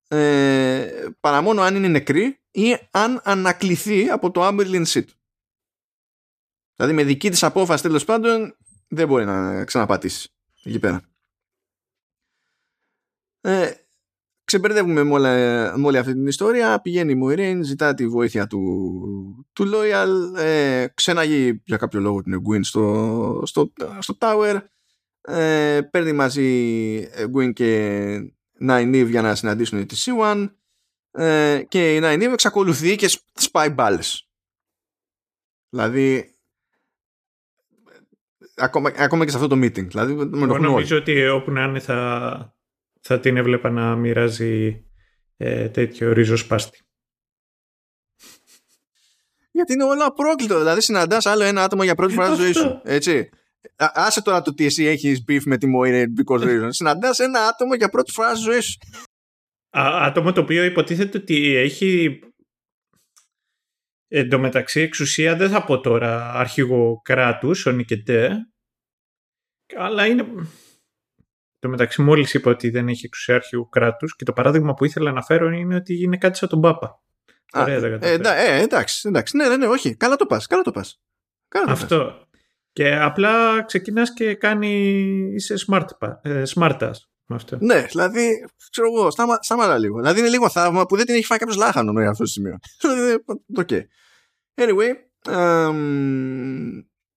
ε, παρά μόνο αν είναι νεκρή ή αν ανακληθεί από το Amberlin Seat. Δηλαδή με δική της απόφαση τέλος πάντων δεν μπορεί να ξαναπατήσεις εκεί πέρα. Ε, ξεμπερδεύουμε με, όλη αυτή την ιστορία. Πηγαίνει η Μουιρέιν, ζητά τη βοήθεια του, του Loyal, ε, ξέναγει για κάποιο λόγο την Egwin στο, στο, στο Tower, ε, παίρνει μαζί Egwin και Nynaeve για να συναντήσουν τη C1 ε, και η Nynaeve εξακολουθεί και σπάει μπάλες. Δηλαδή ακόμα, ακόμα και σε αυτό το meeting. Δηλαδή, Εγώ νομίζω ότι όπου να είναι θα, θα την έβλεπα να μοιράζει ε, τέτοιο ριζοσπάστη. Γιατί είναι όλο απρόκλητο. Δηλαδή, συναντάς άλλο ένα άτομο για πρώτη φορά στη ζωή σου. Έτσι. Άσε τώρα το τι εσύ έχεις beef με τη Moira because reason. Συναντάς ένα άτομο για πρώτη φορά στη ζωή σου. Α, άτομο το οποίο υποτίθεται ότι έχει Εν τω μεταξύ εξουσία δεν θα πω τώρα αρχηγό κράτους, ο Νικετέ, αλλά είναι... Το μεταξύ μόλις είπα ότι δεν έχει εξουσία αρχηγού κράτους και το παράδειγμα που ήθελα να φέρω είναι ότι είναι κάτι σαν τον Πάπα. Α, ε, ε, ε, εντάξει, εντάξει, ναι, ναι, ναι, όχι, καλά το πας, καλά το πας. Καλά το Αυτό. Πας. Και απλά ξεκινάς και κάνει, είσαι smart, ε, smart με αυτό. Ναι, δηλαδή, ξέρω εγώ, σταμάτα, λίγο. Δηλαδή είναι λίγο θαύμα που δεν την έχει φάει κάποιος λάχανο με αυτό το σημείο. OK. okay. Anyway,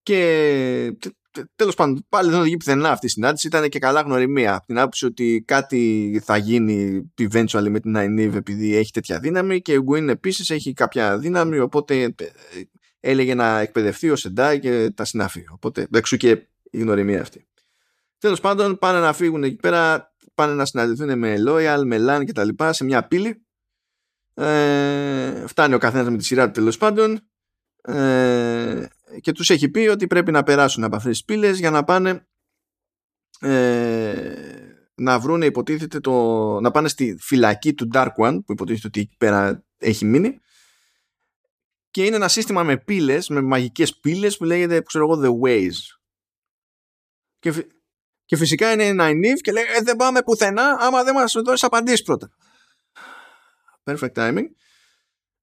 και τέλος πάντων πάλι δεν οδηγεί πουθενά αυτή η συνάντηση. Ήταν και καλά γνωριμία. Από την άποψη ότι κάτι θα γίνει eventually με την Nynaeve επειδή έχει τέτοια δύναμη και η Egwene επίσης έχει κάποια δύναμη. Οπότε ε, έλεγε να εκπαιδευτεί Aes Sedai και τα συνάφη. Οπότε εξού και η γνωριμία αυτή. Τέλος πάντων πάνε να φύγουν εκεί πέρα, πάνε να συναντηθούν με Loyal, με Lan και τα λοιπά σε μια πύλη ε, φτάνει ο καθένας με τη σειρά του τέλος πάντων ε, και τους έχει πει ότι πρέπει να περάσουν από αυτές τις πύλες για να πάνε ε, να βρουν υποτίθεται το, να πάνε στη φυλακή του Dark One που υποτίθεται ότι εκεί πέρα έχει μείνει. Και είναι ένα σύστημα με πύλες, με μαγικές πύλες που λέγεται ξέρω εγώ The Ways και, και φυσικά είναι ένα Nynaeve και λέει ε, δεν πάμε πουθενά άμα δεν μας δώσεις απαντήσεις πρώτα perfect timing.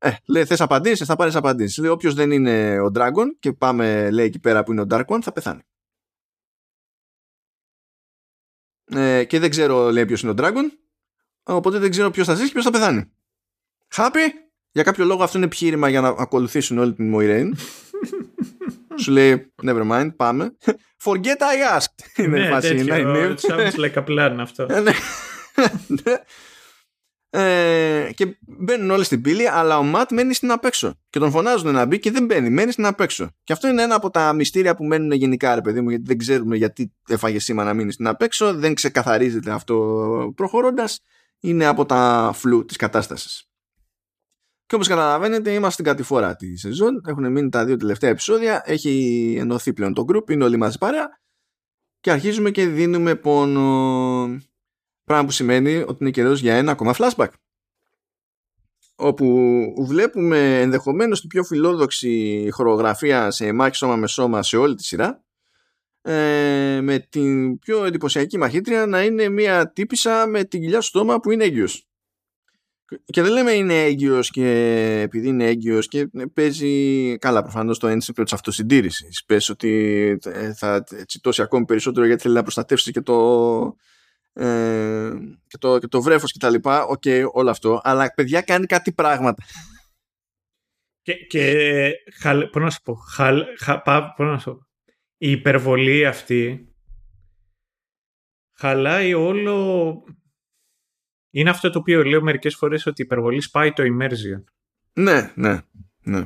Ε, λέει, θες απαντήσεις, θα πάρεις απαντήσεις. Λέει, όποιος δεν είναι ο Dragon και πάμε, λέει, εκεί πέρα που είναι ο Dark One, θα πεθάνει. Ε, και δεν ξέρω, λέει, ποιος είναι ο Dragon, οπότε δεν ξέρω ποιος θα ζήσει και ποιος θα πεθάνει. Happy, για κάποιο λόγο αυτό είναι επιχείρημα για να ακολουθήσουν όλη την Moiraine. Σου λέει, never mind, πάμε. Forget I asked. Είναι ναι, φάση. Τέτοιο, sounds like a plan αυτό. Ναι. Ναι. Ε, και μπαίνουν όλοι στην πύλη, αλλά ο Ματ μένει στην απέξω. Και τον φωνάζουν να μπει και δεν μπαίνει, μένει στην απέξω. Και αυτό είναι ένα από τα μυστήρια που μένουν γενικά, ρε παιδί μου, γιατί δεν ξέρουμε γιατί έφαγε σήμα να μείνει στην απέξω, δεν ξεκαθαρίζεται αυτό προχωρώντας. Είναι από τα φλου της κατάστασης. Και όπως καταλαβαίνετε, είμαστε στην κατηφόρα τη σεζόν. Έχουν μείνει τα δύο τελευταία επεισόδια. Έχει ενωθεί πλέον το group, είναι όλοι μαζί παρέα. Και αρχίζουμε και δίνουμε πόνο. Πράγμα που σημαίνει ότι είναι καιρός για ένα ακόμα flashback. Όπου βλέπουμε ενδεχομένως την πιο φιλόδοξη χορογραφία σε μάχη σώμα με σώμα σε όλη τη σειρά ε, με την πιο εντυπωσιακή μαχήτρια να είναι μια τύπησα με την κοιλιά στο στόμα που είναι έγκυος. Και δεν λέμε είναι έγκυος και επειδή είναι έγκυος και παίζει καλά προφανώς το ένστικτο της αυτοσυντήρησης. Πες ότι ε, θα τσιτώσει ακόμη περισσότερο γιατί θέλει να προστατεύσει και το, ε, και, το, και το βρέφος και τα λοιπά, OK, okay, όλο αυτό, αλλά παιδιά κάνει κάτι πράγματα. Και, και χαλ, πώς να σου πω, χαλ, χα, πά, πώς να σου πω, η υπερβολή αυτή χαλάει όλο... Είναι αυτό το οποίο λέω μερικές φορές ότι η υπερβολή σπάει το immersion. Ναι, ναι, ναι.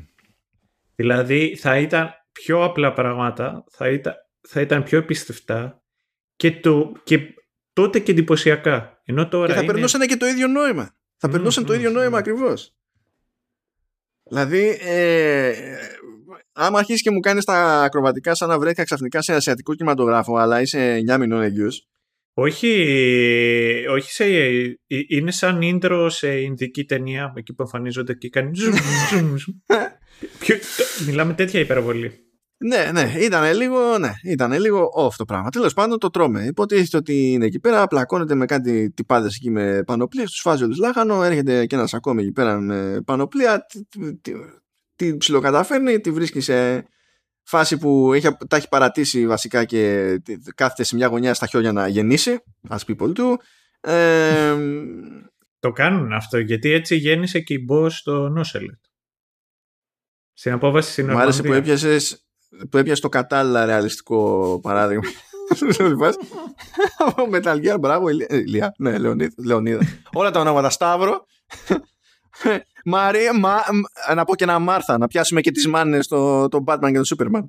Δηλαδή θα ήταν πιο απλά πράγματα, θα ήταν, θα ήταν πιο επιστευτά και, το, και τότε και εντυπωσιακά. Ενώ τώρα και θα είναι... περνούσαν και το ίδιο νόημα. Θα περνούσαν το ίδιο νόημα ακριβώς. Δηλαδή, ε, άμα αρχίσεις και μου κάνεις τα ακροβατικά σαν να βρέθηκα ξαφνικά σε ασιατικό κινηματογράφο, αλλά είσαι 9 μηνών εγγύο. Όχι, όχι σε, είναι σαν ίντρο σε ινδική ταινία εκεί που εμφανίζονται και κάνει Μιλάμε τέτοια υπερβολή. Ναι, ναι, ήταν λίγο, ναι, ήταν λίγο off το πράγμα. Τέλος πάντων το τρώμε. Υποτίθεται ότι είναι εκεί πέρα, πλακώνεται με κάτι τυπάδες εκεί με πανοπλία, τους φάζει όλους λάχανο, έρχεται και ένας ακόμη εκεί πέρα με πανοπλία, τη ψιλοκαταφέρνει, τη βρίσκει σε φάση που έχει, τα έχει παρατήσει βασικά και κάθεται σε μια γωνιά στα χιόνια να γεννήσει, ας πει πολύ του. Ε, το κάνουν αυτό, γιατί έτσι γέννησε και η Μπό στο Νόσελετ. Στην απόβαση στην Μου άρεσε που έπιασες που έπιασε το κατάλληλα ρεαλιστικό παράδειγμα. Από Metal Gear, μπράβο, Ηλία. Ναι, Λεωνίδα. Όλα τα ονόματα Σταύρο. Μαρία, μα, να πω και ένα Μάρθα, να πιάσουμε και τις μάνες στο το Batman και το Superman.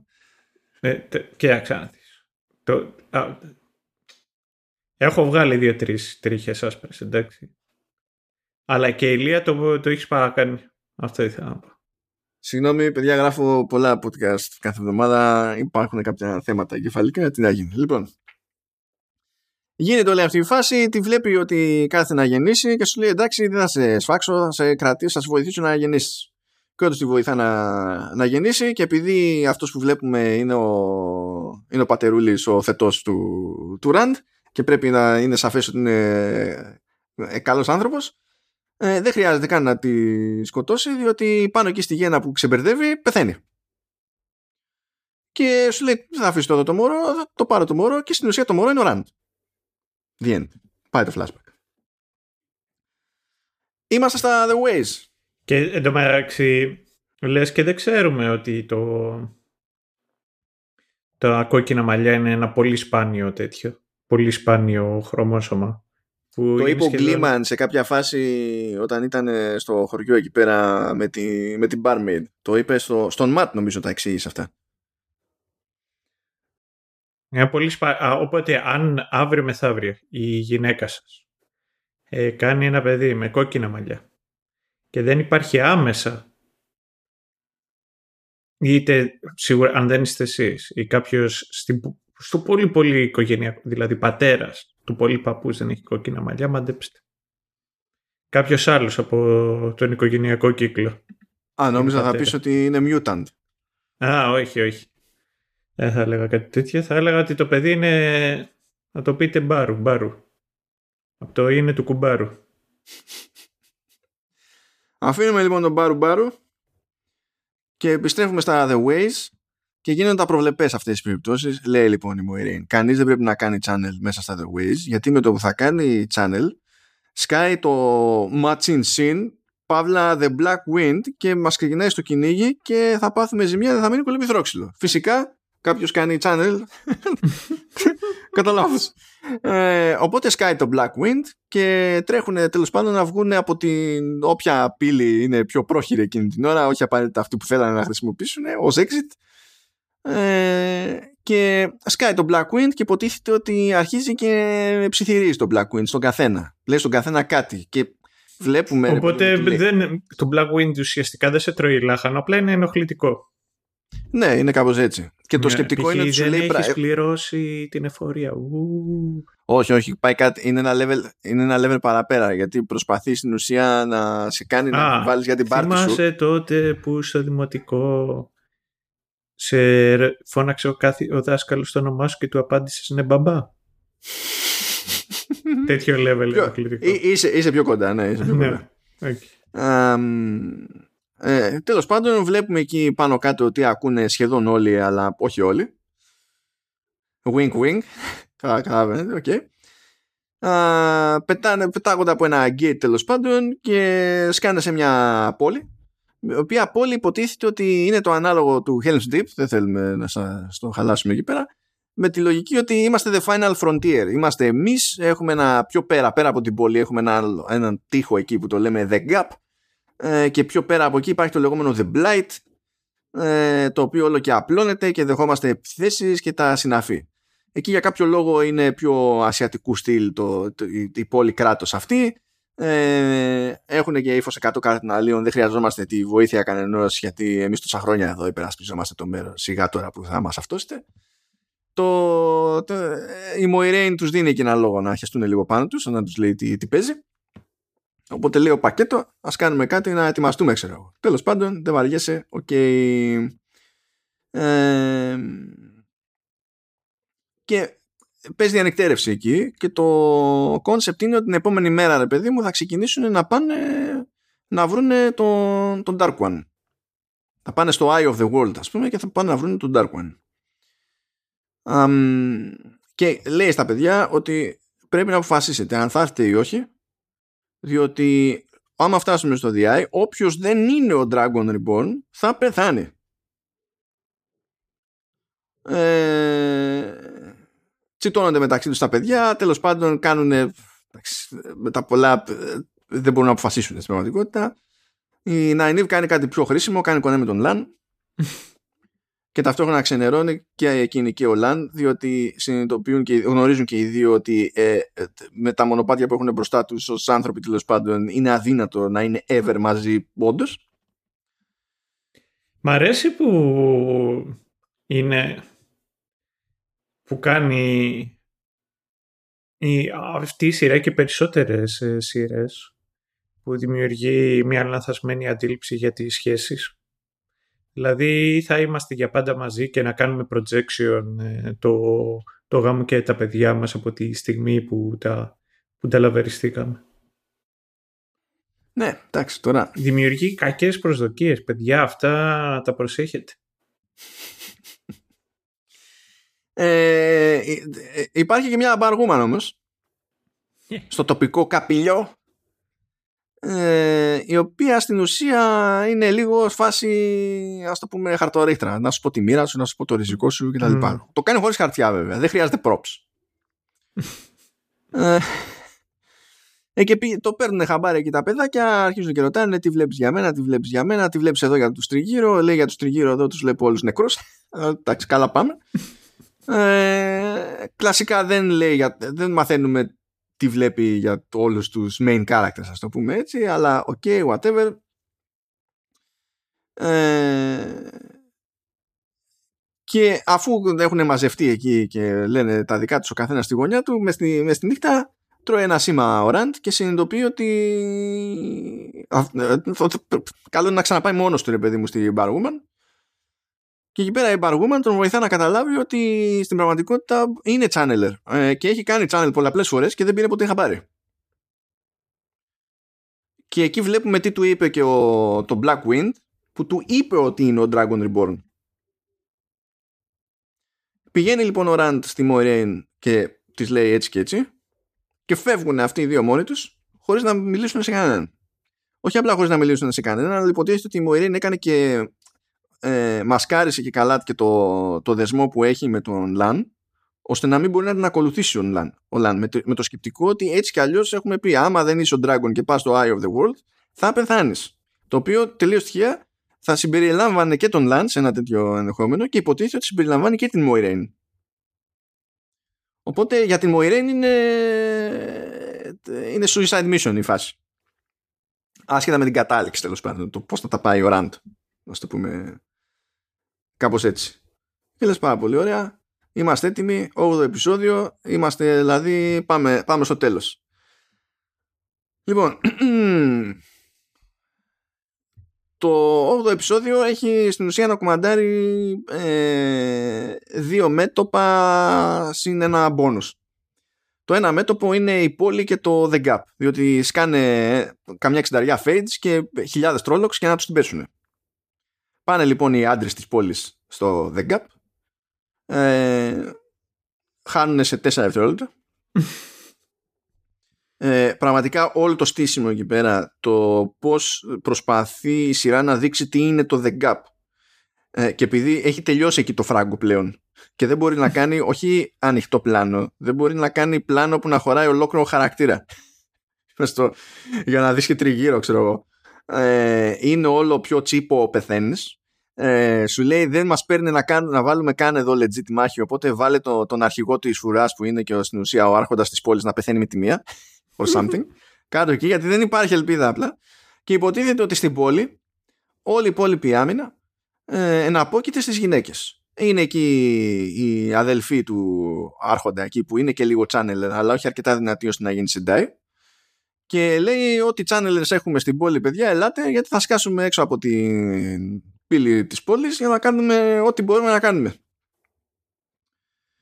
Ε, κοίταξε να Το, Έχω βγάλει δύο-τρει τρίχες άσπρες, εντάξει. Αλλά και η Ηλία το, το έχεις παρακάνει. Αυτό ήθελα να πω. Συγγνώμη, παιδιά, γράφω πολλά podcast κάθε εβδομάδα. Υπάρχουν κάποια θέματα εγκεφαλικά. Τι να γίνει. Λοιπόν, γίνεται όλη αυτή η φάση, τη βλέπει ότι κάθεται να γεννήσει και σου λέει εντάξει, δεν θα σε σφάξω, θα σε κρατήσω, θα σε βοηθήσω να γεννήσεις. Και όντως τη βοηθά να, να γεννήσει και επειδή αυτός που βλέπουμε είναι ο, είναι ο πατερούλης, ο θετός του, του Ραντ και πρέπει να είναι σαφές ότι είναι ε, καλός άνθρωπος, ε, δεν χρειάζεται καν να τη σκοτώσει διότι πάνω εκεί στη γέννα που ξεμπερδεύει πεθαίνει. Και σου λέει θα αφήσω εδώ το μωρό, θα το πάρω το μωρό και στην ουσία το μωρό είναι ο Ραντ. The end. Πάει το flashback. Είμαστε στα The Ways. Και εντωμεταξύ λες και δεν ξέρουμε ότι το τα κόκκινα μαλλιά είναι ένα πολύ σπάνιο τέτοιο. Πολύ σπάνιο χρωμόσωμα. Που το είπε ο Γκλίμαν σε κάποια φάση όταν ήταν στο χωριό εκεί πέρα με, τη, με την barmaid. Το είπες στο, στον Ματ νομίζω τα εξήγησε αυτά. Είναι πολύ σπα... οπότε αν αύριο μεθαύριο η γυναίκα σας ε, κάνει ένα παιδί με κόκκινα μαλλιά και δεν υπάρχει άμεσα είτε σίγουρα αν δεν είστε εσείς ή κάποιος στο πολύ πολύ οικογενειακό, δηλαδή πατέρας του πολύ παππούς δεν έχει κόκκινα μαλλιά, μαντέψτε. Κάποιος άλλος από τον οικογενειακό κύκλο. Α, νόμιζα θα πεις ότι είναι mutant. Α, όχι, όχι. Δεν θα έλεγα κάτι τέτοιο. Θα έλεγα ότι το παιδί είναι, να το πείτε μπάρου, μπάρου. Από το είναι του κουμπάρου. Αφήνουμε λοιπόν τον μπάρου μπάρου και επιστρέφουμε στα The Ways και γίνονται τα προβλεπές αυτές τις περιπτώσεις. Λέει λοιπόν η Moiraine, κανείς δεν πρέπει να κάνει channel μέσα στα The Ways, γιατί με το που θα κάνει channel, σκάει το Matching Scene, παύλα The Black Wind και μας ξεκινάει στο κυνήγι και θα πάθουμε ζημιά, δεν θα μείνει κολυμπηθρόξυλο. Φυσικά κάποιος κάνει channel. Κατά λάθο. Ε, οπότε σκάει το Black Wind και τρέχουν τέλος πάντων να βγουν από την όποια πύλη είναι πιο πρόχειρη εκείνη την ώρα, όχι απαραίτητα αυτή που θέλανε να χρησιμοποιήσουν, ως exit ε, και σκάει το Black Wind και υποτίθεται ότι αρχίζει και ψιθυρίζει το Black Wind στον καθένα. Λέει στον καθένα κάτι και βλέπουμε... Οπότε δεν, το Black Wind ουσιαστικά δεν σε τρώει λάχανο, απλά είναι ενοχλητικό. Ναι, είναι κάπως έτσι. Και το ναι, σκεπτικό είναι ότι σου λέει. Δεν έχεις πληρώσει την εφορία. Ου. Όχι, όχι. Πάει κάτι, είναι, ένα level, είναι ένα level παραπέρα. Γιατί προσπαθεί στην ουσία να σε κάνει Α, να βάλεις για την πάρτι σου. Θυμάσαι τότε που στο δημοτικό σε φώναξε ο, κάθε, ο δάσκαλος το όνομά σου και του απάντησες ναι μπαμπά. Τέτοιο level πιο, είσαι, είσαι πιο κοντά, ναι, είσαι πιο ναι, κοντά. Okay. ε, τέλος πάντων βλέπουμε εκεί πάνω κάτω ότι ακούνε σχεδόν όλοι αλλά όχι όλοι. Wink wink. Καταλαβαίνετε, OK. Okay. πετάγονται από ένα gate τέλος πάντων και σκάνε σε μια πόλη η οποία πόλη υποτίθεται ότι είναι το ανάλογο του Helm's Deep, δεν θέλουμε να σας το χαλάσουμε εκεί πέρα, με τη λογική ότι είμαστε the final frontier. Είμαστε εμείς, έχουμε ένα πιο πέρα, πέρα από την πόλη, έχουμε ένα, έναν τείχο εκεί που το λέμε The Gap ε, και πιο πέρα από εκεί υπάρχει το λεγόμενο The Blight, ε, το οποίο όλο και απλώνεται και δεχόμαστε επιθέσεις και τα συναφή. Εκεί για κάποιο λόγο είναι πιο ασιατικού στυλ το, το, η, η πόλη κράτος αυτή ε, έχουν και ύφος 100 καρδιναλίων. Δεν χρειαζόμαστε τη βοήθεια κανενός γιατί εμείς τόσα χρόνια εδώ υπερασπιζόμαστε το μέρος. Σιγά τώρα που θα μας αυτόσετε. Το, το, η Μοϊρέιν τους δίνει και ένα λόγο να χεστούν λίγο πάνω τους, να τους λέει τι, τι παίζει. Οπότε λέει ο πακέτο, ας κάνουμε κάτι να ετοιμαστούμε, ξέρω εγώ. Τέλος πάντων, δεν βαριέσαι. OK. Okay. Ε, και παίζει διανυκτέρευση εκεί και το concept είναι ότι την επόμενη μέρα ρε παιδί μου θα ξεκινήσουν να πάνε να βρουν τον, τον Dark One. Θα πάνε στο Eye of the World ας πούμε και θα πάνε να βρουν τον Dark One. Um, και λέει στα παιδιά ότι πρέπει να αποφασίσετε αν θα έρθετε ή όχι διότι άμα φτάσουμε στο DI όποιος δεν είναι ο Dragon Reborn θα πεθάνει. Ε, τσιτώνονται μεταξύ τους τα παιδιά, τέλος πάντων κάνουν με τα πολλά δεν μπορούν να αποφασίσουν στην πραγματικότητα. Η Ναϊνίβ κάνει κάτι πιο χρήσιμο, κάνει κονέ με τον Λαν και ταυτόχρονα ξενερώνει και εκείνη και ο Λαν διότι συνειδητοποιούν και γνωρίζουν και οι δύο ότι ε, ε, με τα μονοπάτια που έχουν μπροστά τους ως άνθρωποι τέλος πάντων είναι αδύνατο να είναι ever μαζί όντως. Μ' αρέσει που είναι που κάνει η, αυτή η σειρά και περισσότερες ε, σειρές που δημιουργεί μια λανθασμένη αντίληψη για τις σχέσεις Δηλαδή θα είμαστε για πάντα μαζί και να κάνουμε projection ε, το, το γάμο και τα παιδιά μας από τη στιγμή που τα, που τα λαβεριστήκαμε. Ναι, εντάξει τώρα. Δημιουργεί κακές προσδοκίες. Παιδιά, αυτά να τα προσέχετε. Ε, ε, υπάρχει και μια μπαργούμαν όμως στο τοπικό καπηλιό ε, η οποία στην ουσία είναι λίγο φάση ας το πούμε χαρτορίχτρα να σου πω τη μοίρα σου, να σου πω το ριζικό σου κτλ. Mm. Το κάνει χωρίς χαρτιά βέβαια, δεν χρειάζεται props ε, ε, και το παίρνουν χαμπάρι εκεί τα παιδάκια, αρχίζουν και ρωτάνε τι βλέπεις για μένα, τι βλέπεις για μένα, τι βλέπεις εδώ για τους τριγύρω, λέει για τους τριγύρω εδώ τους βλέπω όλους νεκρούς. Ε, εντάξει, καλά πάμε. Ε, κλασικά δεν λέει, δεν μαθαίνουμε τι βλέπει για όλους τους main characters ας το πούμε έτσι αλλά ok whatever. Ε, και αφού έχουν μαζευτεί εκεί και λένε τα δικά τους ο καθένας στη γωνιά του μες στη, μες στη νύχτα τρώει ένα σήμα ο Ραντ και συνειδητοποιεί ότι ε, καλό είναι να ξαναπάει μόνος του ρε παιδί μου στην Barwoman και εκεί πέρα η Barwoman τον βοηθά να καταλάβει ότι στην πραγματικότητα είναι channeler ε, και έχει κάνει channel πολλαπλές φορές και δεν πήρε ποτέ χαμπάρι. Και εκεί βλέπουμε τι του είπε και ο, το Black Wind που του είπε ότι είναι ο Dragon Reborn. Πηγαίνει λοιπόν ο Rand στη Moiraine και της λέει έτσι και έτσι και φεύγουν αυτοί οι δύο μόνοι τους χωρίς να μιλήσουν σε κανέναν. Όχι απλά χωρίς να μιλήσουν σε κανέναν, αλλά υποτίθεται ότι η Moiraine έκανε και ε, μασκάρισε και καλά και το, το δεσμό που έχει με τον Λαν ώστε να μην μπορεί να την ακολουθήσει ο Λαν, ο Λαν. Με, το, με το σκεπτικό ότι έτσι κι αλλιώς έχουμε πει άμα δεν είσαι ο Dragon και πας στο Eye of the World θα πεθάνεις. Το οποίο τελείως τυχαία θα συμπεριλάμβανε και τον Λαν σε ένα τέτοιο ενδεχόμενο και υποτίθεται ότι συμπεριλαμβάνει και την Moiraine. Οπότε για την Moiraine είναι είναι suicide mission η φάση. Άσχετα με την κατάληξη τέλος πάντων το πώς θα τα πάει ο Ραντ να το πούμε Κάπως έτσι. Και λες πάρα πολύ ωραία. Είμαστε έτοιμοι. 8ο επεισόδιο. Είμαστε δηλαδή πάμε, πάμε στο τέλος. Λοιπόν, το 8ο επεισόδιο έχει στην ουσία να κουμαντάρει ε, δύο μέτωπα συν ένα μπόνους. Το ένα μέτωπο είναι η πόλη και το The Gap, διότι σκάνε καμιά εξενταριά fades και χιλιάδες τρόλοξ και να τους την πέσουν. Πάνε λοιπόν οι άντρες της πόλης στο The Gap. Ε, χάνουν σε 4 δευτερόλεπτα. Ε, πραγματικά όλο το στήσιμο εκεί πέρα το πώς προσπαθεί η σειρά να δείξει τι είναι το The Gap ε, και επειδή έχει τελειώσει εκεί το φράγκο πλέον και δεν μπορεί να κάνει όχι ανοιχτό πλάνο δεν μπορεί να κάνει πλάνο που να χωράει ολόκληρο χαρακτήρα για να δεις και τριγύρω ξέρω εγώ ε, είναι όλο πιο τσίπο πεθαίνεις ε, σου λέει δεν μας παίρνει να, κάνουμε, να βάλουμε καν εδώ legit μάχη οπότε βάλε το, τον αρχηγό της φουράς που είναι και στην ουσία ο άρχοντας της πόλης να πεθαίνει με τη μία or something. Κάτω εκεί γιατί δεν υπάρχει ελπίδα απλά. Και υποτίθεται ότι στην πόλη όλη η υπόλοιπη άμυνα ε, εναπόκειται στις γυναίκες. Είναι εκεί η αδελφή του άρχοντα εκεί που είναι και λίγο channel αλλά όχι αρκετά δυνατή ώστε να γίνει Sendai και λέει ότι channelers έχουμε στην πόλη παιδιά ελάτε γιατί θα σκάσουμε έξω από την πύλη της πόλης για να κάνουμε ό,τι μπορούμε να κάνουμε.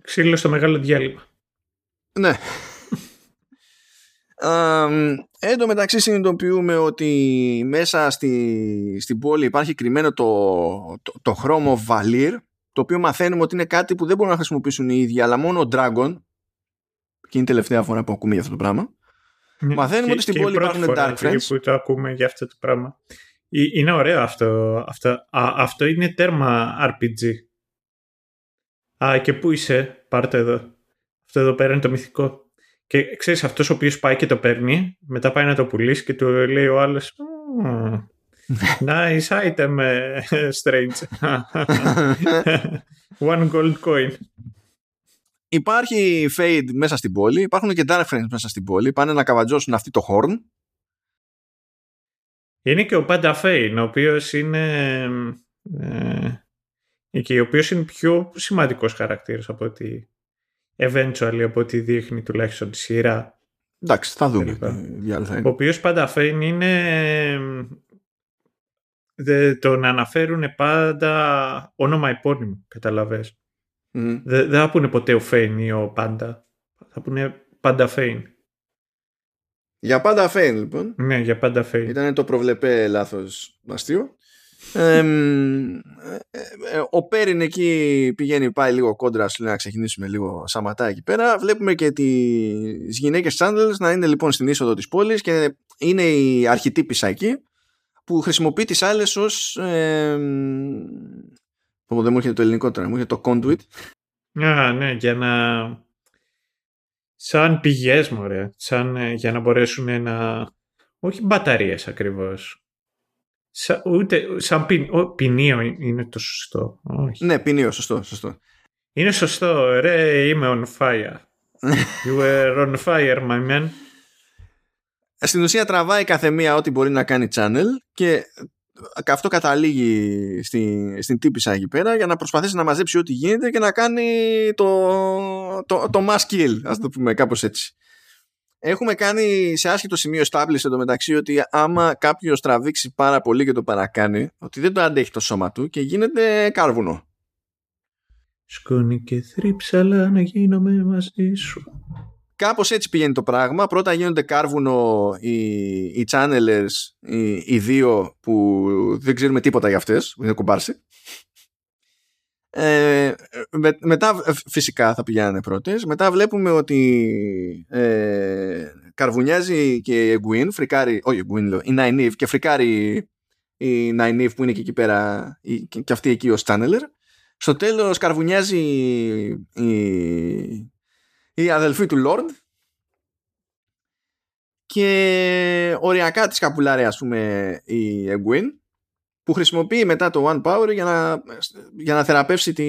Ξύλο στο μεγάλο διάλειμμα. Ναι. Εν τω μεταξύ συνειδητοποιούμε ότι μέσα στη, στην πόλη υπάρχει κρυμμένο το, το, το χρώμο Valir το οποίο μαθαίνουμε ότι είναι κάτι που δεν μπορούν να χρησιμοποιήσουν οι ίδιοι αλλά μόνο ο Dragon και είναι η τελευταία φορά που ακούμε για αυτό το πράγμα ναι, μαθαίνουμε ότι στην πόλη υπάρχουν Dark Friends που το ακούμε για αυτό το πράγμα είναι ωραίο αυτό. Αυτό, α, αυτό είναι τέρμα RPG. Α, και πού είσαι, πάρτε εδώ. Αυτό εδώ πέρα είναι το μυθικό. Και ξέρεις, αυτός ο οποίος πάει και το παίρνει, μετά πάει να το πουλήσει και του λέει ο άλλος nice item, Strange. One gold coin. Υπάρχει Fade μέσα στην πόλη, υπάρχουν και Dark Frames μέσα στην πόλη, πάνε να καβατζώσουν αυτή το Horn. Είναι και ο Panda Fane, ο οποίος είναι... Ε, και ο οποίος είναι πιο σημαντικός χαρακτήρας από ότι eventually από ό,τι δείχνει τουλάχιστον τη σειρά. Εντάξει, θα δούμε. Ο οποίος Fane είναι δε, τον αναφέρουν πάντα όνομα επώνυμο, καταλαβες. Δεν δε θα πούνε ποτέ ο Φέιν ή ο Πάντα. Θα πούνε Πάντα Φέιν. Για Πάντα Φέιν λοιπόν. Ναι, για Πάντα Φέιν. Ήταν το προβλεπέ λάθος αστείο. Ε, ε, ο Πέριν εκεί πηγαίνει πάει λίγο κόντρα σου λέει να ξεκινήσουμε λίγο σαματά εκεί πέρα βλέπουμε και τις γυναίκες Sandals να είναι λοιπόν στην είσοδο της πόλης και είναι η αρχιτύπησα εκεί που χρησιμοποιεί τις άλλες ως ε, δεν μου έρχεται το ελληνικό τώρα, μου έρχεται το conduit. Α, ναι, για να... Σαν πηγές, μωρέ. Σαν, ε, για να μπορέσουν να... Όχι μπαταρίες ακριβώς. Σα, ούτε, σαν ποι, ο, ποινίο είναι το σωστό. Όχι. Ναι, ποινίο, σωστό, σωστό. Είναι σωστό. Ρε, είμαι on fire. You were on fire, my man. Στην ουσία τραβάει κάθε μία ό,τι μπορεί να κάνει channel και αυτό καταλήγει στην, στην τύπησα εκεί πέρα για να προσπαθήσει να μαζέψει ό,τι γίνεται και να κάνει το, το, το mass kill, ας το πούμε κάπως έτσι. Έχουμε κάνει σε άσχετο σημείο established εντωμεταξύ ότι άμα κάποιος τραβήξει πάρα πολύ και το παρακάνει, ότι δεν το αντέχει το σώμα του και γίνεται κάρβουνο. Σκόνη και θρύψαλα να γίνομαι μαζί σου. Κάπως έτσι πηγαίνει το πράγμα. Πρώτα γίνονται κάρβουνο οι, οι channelers, οι, οι δύο που δεν ξέρουμε τίποτα για αυτές, που είναι κουμπάρσι. Ε, με, μετά φυσικά θα πηγαίνανε πρώτες μετά βλέπουμε ότι ε, καρβουνιάζει και η Egwin φρικάρει, όχι η Egwin η Nynaeve και φρικάρει η Nynaeve που είναι και εκεί πέρα η, και αυτή εκεί ως channeler στο τέλος καρβουνιάζει η, η αδελφή του Lord και οριακά της καπουλάρει ας πούμε η Egwin που χρησιμοποιεί μετά το One Power για να, για να θεραπεύσει τη,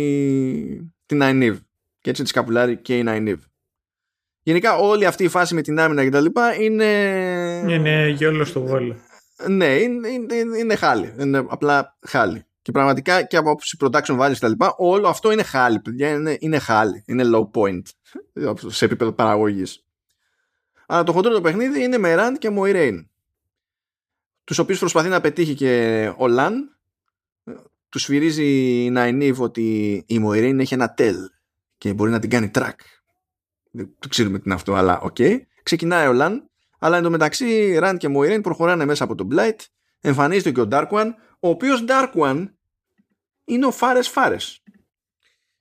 την Nynaeve και έτσι της καπουλάρει και η Nynaeve. Γενικά όλη αυτή η φάση με την άμυνα και τα λοιπά είναι... Είναι γιόλο στο βόλο. Ναι, είναι, είναι, είναι χάλι. Είναι απλά χάλι. Και πραγματικά και από άποψη production values και τα λοιπά, όλο αυτό είναι χάλι, παιδιά. Είναι, είναι χάλι. Είναι low point σε επίπεδο παραγωγής. Αλλά το χοντρό το παιχνίδι είναι με Rand και Moiraine. Τους οποίους προσπαθεί να πετύχει και ο Λαν. Τους σφυρίζει η Nynaeve ότι η Moiraine έχει ένα tell και μπορεί να την κάνει track. Δεν ξέρουμε τι είναι αυτό, αλλά OK. Okay. Ξεκινάει ο Λαν, αλλά εντωμεταξύ Rand και Moiraine προχωράνε μέσα από τον Blight. Εμφανίζεται και ο Dark One, ο οποίος Dark One είναι ο Fares Fares.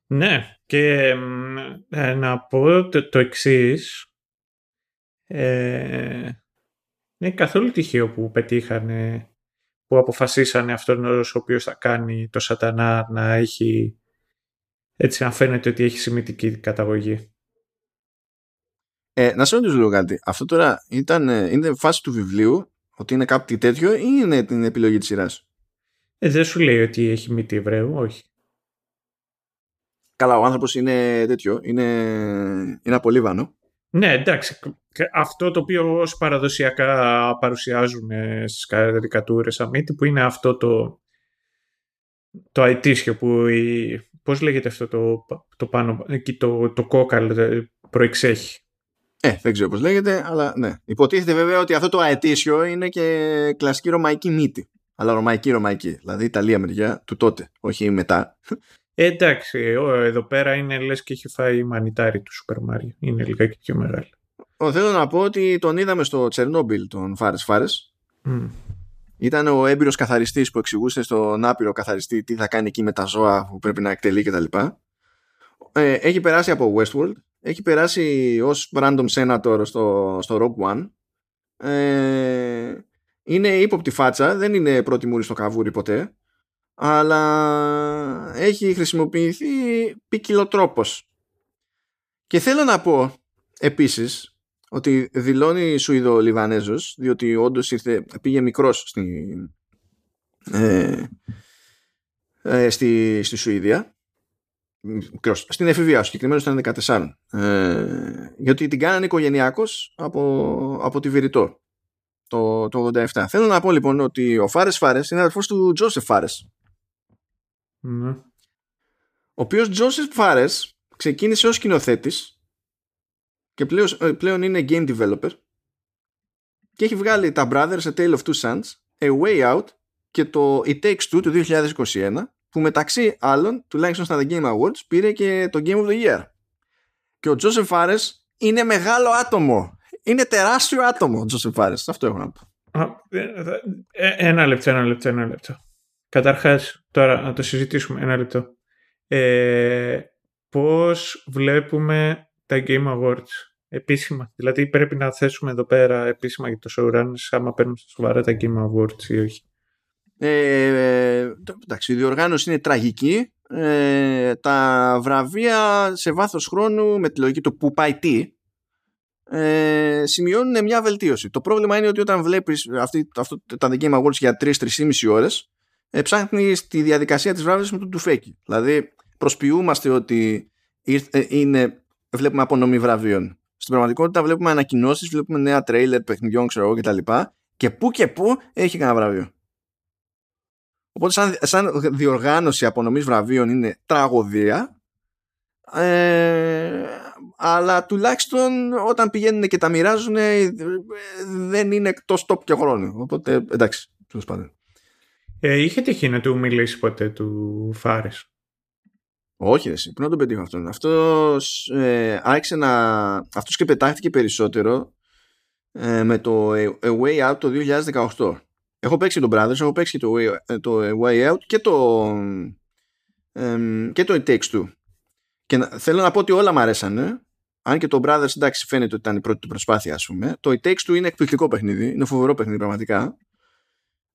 Ναι, και ε, να πω το, το εξής. Ε, είναι καθόλου τυχαίο που πετύχανε, που αποφασίσανε αυτόν ο οποίος θα κάνει το σατανά να έχει, έτσι να φαίνεται ότι έχει σημαντική καταγωγή. Ε, να σε ρωτήσω λίγο κάτι. Αυτό τώρα ήταν, ε, είναι φάση του βιβλίου, ότι είναι κάτι τέτοιο ή είναι την επιλογή της σειράς; Ε, δεν σου λέει ότι έχει μύτη Εβραίου, όχι. Καλά, ο άνθρωπος είναι τέτοιο, είναι, είναι απολύβανο. Ναι, εντάξει. Αυτό το οποίο ως παραδοσιακά παρουσιάζουν στις καρικατούρες σαν μύτη, που είναι αυτό το, το αιτήσιο που η, πώς λέγεται αυτό το, το πάνω, εκεί το, το κόκαλ ε, προεξέχει. Ε, δεν ξέρω πώς λέγεται, αλλά ναι. Υποτίθεται βέβαια ότι αυτό το αετήσιο είναι και κλασική ρωμαϊκή μύτη. Αλλά ρωμαϊκή ρωμαϊκή. Δηλαδή Ιταλία μεριά του τότε, όχι μετά. Ε, εντάξει, εδώ πέρα είναι λες και έχει φάει η μανιτάρι του Σούπερ Μάριο. Είναι λιγάκι πιο μεγάλη. Ο, θέλω να πω ότι τον είδαμε στο Τσερνόμπιλ τον Φάρες Φάρες. Mm. Ήταν ο έμπειρος καθαριστής που εξηγούσε στον άπειρο καθαριστή τι θα κάνει εκεί με τα ζώα που πρέπει να εκτελεί κτλ. Ε, έχει περάσει από Westworld. Έχει περάσει ως random senator στο, στο Rogue One. Ε, είναι ύποπτη φάτσα, δεν είναι πρώτη μούρη στο καβούρι ποτέ, αλλά έχει χρησιμοποιηθεί ποικιλοτρόπος. Και θέλω να πω επίσης ότι δηλώνει Σουηδο-Λιβανέζος, διότι όντως πήγε μικρός στην, ε, ε, στη, στη Σουηδία. Στην εφηβεία συγκεκριμένος ήταν 14 ε, γιατί την κάνανε οικογενειακός από, από τη Βηρητό το, το 87 θέλω να πω λοιπόν ότι ο Φάρες Φάρες είναι αδερφός του Τζόσεφ Φάρες ναι. ο οποίος Τζόσεφ Φάρες ξεκίνησε ως σκηνοθέτης και πλέον, ε, πλέον είναι game developer και έχει βγάλει τα Brothers A Tale of Two Sons A Way Out και το It Takes Two του 2021 που μεταξύ άλλων, τουλάχιστον στα The Game Awards, πήρε και το Game of the Year. Και ο Τζόσεφ Φάρες είναι μεγάλο άτομο. Είναι τεράστιο άτομο ο Τζόσεφ Φάρες. Αυτό έχω να πω. Ε, ε, ένα λεπτό, ένα λεπτό, ένα λεπτό. Καταρχάς, τώρα να το συζητήσουμε ένα λεπτό. Ε, πώς βλέπουμε τα Game Awards; Επίσημα. Δηλαδή πρέπει να θέσουμε εδώ πέρα επίσημα για το showrunners άμα παίρνουμε στα σοβαρά τα Game Awards ή όχι. Ε, εντάξει, η διοργάνωση είναι τραγική. Ε, τα βραβεία σε βάθος χρόνου με τη λογική του που πάει τι ε, σημειώνουν μια βελτίωση. Το πρόβλημα είναι ότι όταν βλέπεις αυτή, αυτό, τα The Game Awards για 3-3,5 ώρες ε, ψάχνεις τη διαδικασία της βράβευσης με τον τουφέκι. Δηλαδή προσποιούμαστε ότι ε, είναι, βλέπουμε απονομή βραβείων. Στην πραγματικότητα βλέπουμε ανακοινώσεις, βλέπουμε νέα τρέιλερ παιχνιδιών ξέρω εγώ κτλ. Και πού και πού έχει κανένα βραβείο. Οπότε σαν, σαν διοργάνωση απονομής βραβείων είναι τραγωδία ε, αλλά τουλάχιστον όταν πηγαίνουν και τα μοιράζουν δεν είναι εκτός τόπου και χρόνου. Οπότε εντάξει, τέλος πάντων. Ε, είχε τυχεί να του μιλήσει ποτέ του Φάρες. Όχι, εσύ, πριν να τον πετύχω αυτόν. Αυτός ε, άρχισε να... Αυτός και πετάχτηκε περισσότερο ε, με το A Way Out το 2018. Έχω παίξει τον Brothers, έχω παίξει το Way, ε, το Way Out και το, ε, και το It Takes Two. Και να, θέλω να πω ότι όλα μου αρέσανε. Αν και το Brothers εντάξει φαίνεται ότι ήταν η πρώτη του προσπάθεια ας πούμε. Το It Takes Two είναι εκπληκτικό παιχνίδι. Είναι φοβερό παιχνίδι πραγματικά.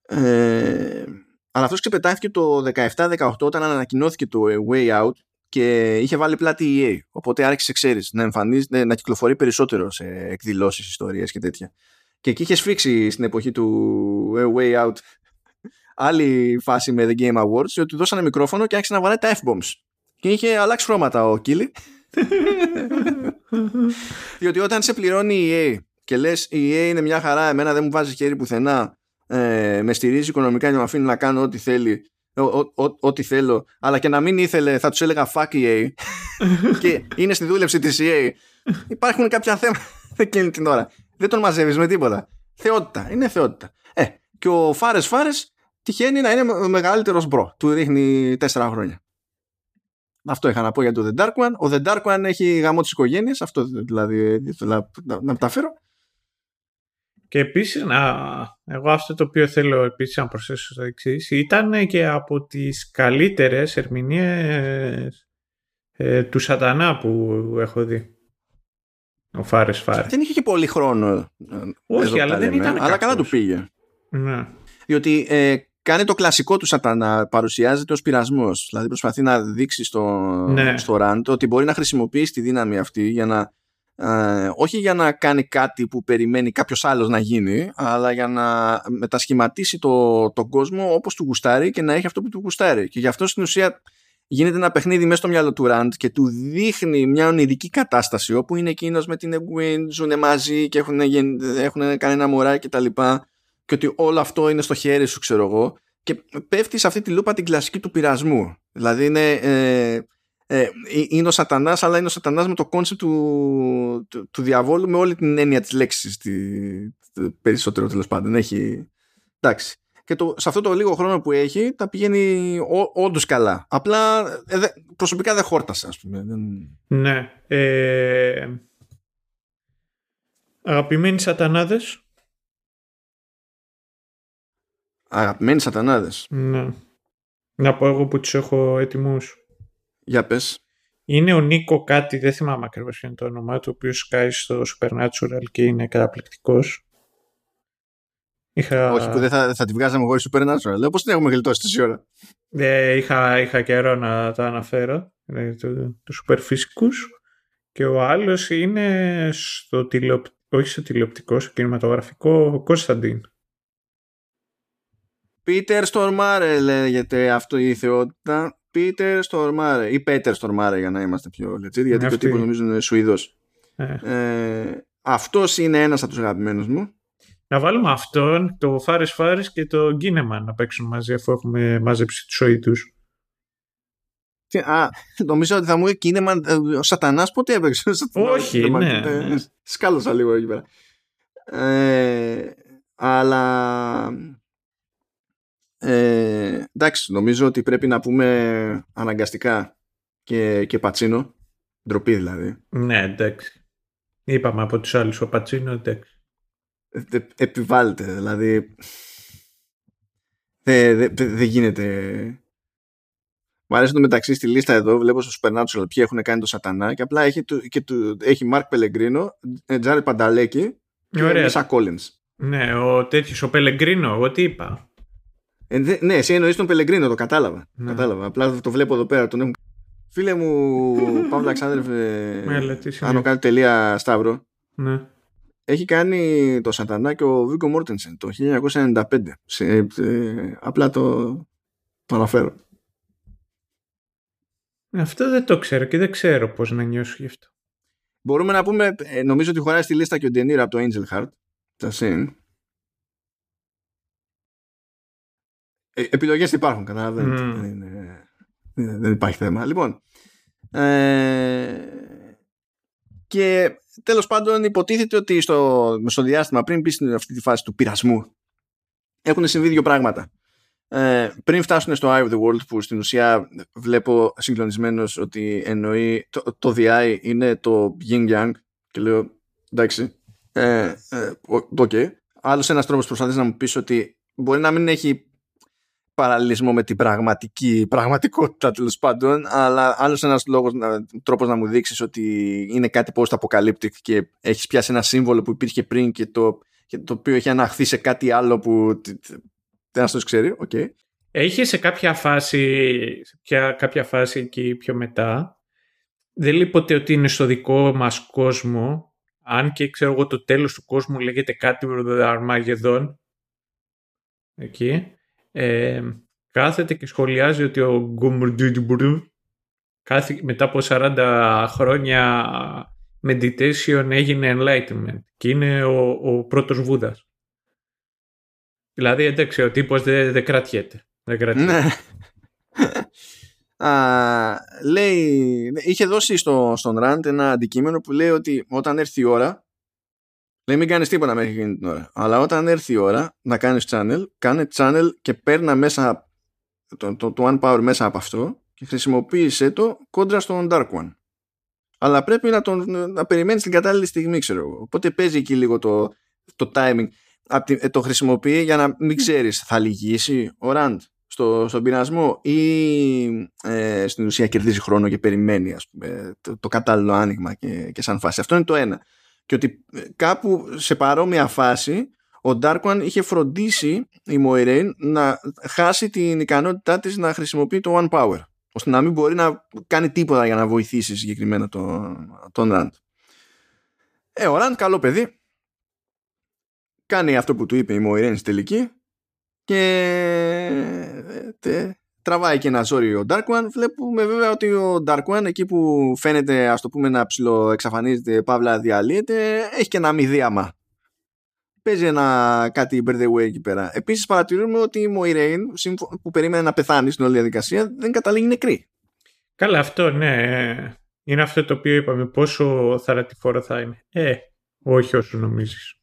Ε, αλλά αυτός ξεπετάχθηκε το 17-18 όταν ανακοινώθηκε το Way Out και είχε βάλει πλάτη EA. Οπότε άρχισε, ξέρεις, να εμφανίζει, να κυκλοφορεί περισσότερο σε εκδηλώσεις, ιστορίες και τέτοια. Και εκεί είχε σφίξει στην εποχή του Way Out άλλη φάση με The Game Awards ότι δώσανε μικρόφωνο και άρχισε να βαράει τα F-bombs. Και είχε αλλάξει χρώματα ο Κίλι. Διότι όταν σε πληρώνει η EA και λες η EA είναι μια χαρά, εμένα δεν μου βάζει χέρι πουθενά, ε, με στηρίζει οικονομικά και με αφήνει να κάνω ό,τι θέλει, ό,τι θέλω, αλλά και να μην ήθελε θα τους έλεγα fuck EA και είναι στη δούλευση της EA. Υπάρχουν κάποια θέματα εκείνη την ώρα δεν τον μαζεύεις με τίποτα. Θεότητα. Είναι θεότητα. Ε, και ο Φάρες Φάρες τυχαίνει να είναι ο μεγαλύτερος bro. Του ρίχνει τέσσερα χρόνια. Αυτό είχα να πω για το The Dark One. Ο The Dark One έχει γαμό της οικογένειας. Αυτό δηλαδή ήθελα να, να μεταφέρω. Και επίσης, εγώ αυτό το οποίο θέλω επίσης να προσθέσω στο εξής, ήταν και από τις καλύτερες ερμηνείες ε, του Σατανά που έχω δει. Ο Fares Fares. Δεν είχε και πολύ χρόνο. Όχι, αλλά δεν ήταν Αλλά καλά του πήγε. Ναι. Διότι ε, κάνει το κλασικό του σατανά, παρουσιάζεται ως πειρασμός. Δηλαδή προσπαθεί να δείξει στο, ναι. στο ραντ ότι μπορεί να χρησιμοποιήσει τη δύναμη αυτή για να ε, όχι για να κάνει κάτι που περιμένει κάποιος άλλος να γίνει, αλλά για να μετασχηματίσει το, τον κόσμο όπως του γουστάρει και να έχει αυτό που του γουστάρει. Και γι' αυτό στην ουσία γίνεται ένα παιχνίδι μέσα στο μυαλό του Ραντ και του δείχνει μια ονειρική κατάσταση όπου είναι εκείνος με την Egwene, ζουν μαζί και έχουν, έχουν κάνει ένα μωράκι και τα λοιπά και ότι όλο αυτό είναι στο χέρι σου ξέρω εγώ και πέφτεις σε αυτή τη λούπα την κλασική του πειρασμού δηλαδή είναι ε, ε, είναι ο σατανάς αλλά είναι ο σατανάς με το concept του, του, του, διαβόλου με όλη την έννοια της λέξης τη, περισσότερο τέλος πάντων έχει εντάξει και το, σε αυτό το λίγο χρόνο που έχει τα πηγαίνει όντως καλά. Απλά ε, προσωπικά δεν χόρτασε, ας πούμε. Ναι. Ε, αγαπημένοι σατανάδες. Αγαπημένοι σατανάδες. Ναι. Να πω εγώ που τους έχω έτοιμους. Για πες. Είναι ο Νίκο κάτι, δεν θυμάμαι ακριβώς ποιο είναι το όνομά του, ο οποίος σκάει στο Supernatural και είναι καταπληκτικός. Είχα... Όχι, που δεν θα, θα τη βγάζαμε εγώ η Supernatural. Λέω πώς την έχουμε γλιτώσει τόση ώρα; Ε, είχα, είχα καιρό να τα αναφέρω. Δηλαδή, τους το φυσικούς. Και ο άλλος είναι στο τηλεοπτικό, όχι στο τηλεοπτικό, στο κινηματογραφικό, ο Κωνσταντίν. Πίτερ Στορμάρε λέγεται αυτό η θεότητα. Πίτερ Στορμάρε ή Πέτερ Στορμάρε για να είμαστε πιο legit, γιατί ο τύπος νομίζω είναι Σουηδός. Ε. Ε, αυτός είναι ένας από τους αγαπημένους μου. Να βάλουμε αυτόν, το Φάρες Φάρες και το Γκίνεμαν να παίξουν μαζί αφού έχουμε μαζέψει τους Σουηδούς. Α, νομίζω ότι θα μου είπε Κίνεμαν, ε, ο Σατανάς ποτέ έπαιξε. Όχι, ναι. Ε, σκάλωσα λίγο εκεί πέρα. Ε, αλλά ε, εντάξει, νομίζω ότι πρέπει να πούμε αναγκαστικά και, και Πατσίνο. Ντροπή δηλαδή. Ναι, εντάξει. Είπαμε από τους άλλους ο Πατσίνο, εντάξει. Ε, επιβάλλεται, δηλαδή δεν δε, δε γίνεται μου αρέσει το μεταξύ στη λίστα εδώ, βλέπω στο Supernatural ποιοι έχουν κάνει το σατανά και απλά έχει, και του, έχει Mark Pellegrino, Τζάρετ Πανταλέκη και Μίσα Collins. Ναι, ο τέτοιος, ο Πελεγκρίνο, εγώ τι είπα. Ε, δε, ναι, εσύ εννοείς τον Πελεγκρίνο, το κατάλαβα. Ναι. κατάλαβα. Απλά το βλέπω εδώ πέρα. Τον έχουν... Φίλε μου, Παύλο Αλεξάνδρεφ, άνω κάτι τελεία Σταύρο. Ναι. Έχει κάνει το Σατανά και ο Βίκο Μόρτενσεν το 1995. Σε, ε, απλά το, το αναφέρω. Αυτό δεν το ξέρω και δεν ξέρω πώς να νιώσω γι' αυτό. Μπορούμε να πούμε, ε, νομίζω ότι χωράει στη λίστα και ο Ντενίρα από το Angel Heart. Τα συν. Ε, επιλογές υπάρχουν, καταλαβαίνετε. Δεν, δεν, υπάρχει θέμα. Λοιπόν, ε, και τέλος πάντων υποτίθεται ότι στο, στο διάστημα πριν πει στην αυτή τη φάση του πειρασμού έχουν συμβεί δύο πράγματα. Ε, πριν φτάσουν στο Eye of the World που στην ουσία βλέπω συγκλονισμένος ότι εννοεί το, το DI είναι το Yin Yang και λέω εντάξει ε, ε, okay. άλλος ένας τρόπος προσπαθείς να μου πεις ότι μπορεί να μην έχει παραλληλισμό με την πραγματική πραγματικότητα τέλος πάντων αλλά άλλος ένας λόγος, τρόπος να μου δείξεις ότι είναι κάτι post-apocalyptic και έχεις πιάσει ένα σύμβολο που υπήρχε πριν και το, και το οποίο έχει αναχθεί σε κάτι άλλο που δεν το ξέρει, OK. Okay. Έχεις σε κάποια φάση, σε κάποια φάση εκεί πιο μετά, δεν λέει ποτέ ότι είναι στο δικό μας κόσμο, αν και ξέρω εγώ το τέλος του κόσμου λέγεται κάτι με Αρμάγεδον, εκεί, ε, κάθεται και σχολιάζει ότι ο Γκουμουρντζουτζμπουρου μετά από 40 χρόνια meditation έγινε enlightenment και είναι ο, ο πρώτος Βούδας. Δηλαδή, εντάξει, ο τύπος δεν δε κρατιέται. Δεν κρατιέται. Ναι. Α, λέει, είχε δώσει στο, στον Ραντ ένα αντικείμενο που λέει ότι όταν έρθει η ώρα λέει μην κάνεις τίποτα μέχρι εκείνη την ώρα αλλά όταν έρθει η ώρα να κάνεις channel κάνε channel και παίρνα μέσα το, το, το One Power μέσα από αυτό και χρησιμοποίησε το κόντρα στον Dark One αλλά πρέπει να, τον, να περιμένεις την κατάλληλη στιγμή ξέρω εγώ οπότε παίζει εκεί λίγο το, το timing ε, το χρησιμοποιεί για να μην ξέρεις θα λυγίσει ο Ραντ στο, στον πειρασμό ή ε, στην ουσία κερδίζει χρόνο και περιμένει ας πούμε, το, το κατάλληλο άνοιγμα και, και σαν φάση. Αυτό είναι το ένα. Και ότι ε, κάπου σε παρόμοια φάση ο Darkwan είχε φροντίσει η Moiraine να χάσει την ικανότητά της να χρησιμοποιεί το One Power ώστε να μην μπορεί να κάνει τίποτα για να βοηθήσει συγκεκριμένα τον, τον Rand. Ε, ο Rand καλό παιδί κάνει αυτό που του είπε η Μοϊρένη στη τελική και τε, τραβάει και ένα ζόρι ο Dark One. Βλέπουμε βέβαια ότι ο Dark One εκεί που φαίνεται ας το πούμε να ψιλοεξαφανίζεται παύλα διαλύεται έχει και ένα μηδίαμα. Παίζει ένα κάτι birthday way εκεί πέρα. Επίσης παρατηρούμε ότι η Μοϊρέιν που περίμενε να πεθάνει στην όλη διαδικασία δεν καταλήγει νεκρή. Καλά αυτό ναι. Είναι αυτό το οποίο είπαμε πόσο θανατηφόρο θα είναι. Ε, όχι όσο νομίζεις.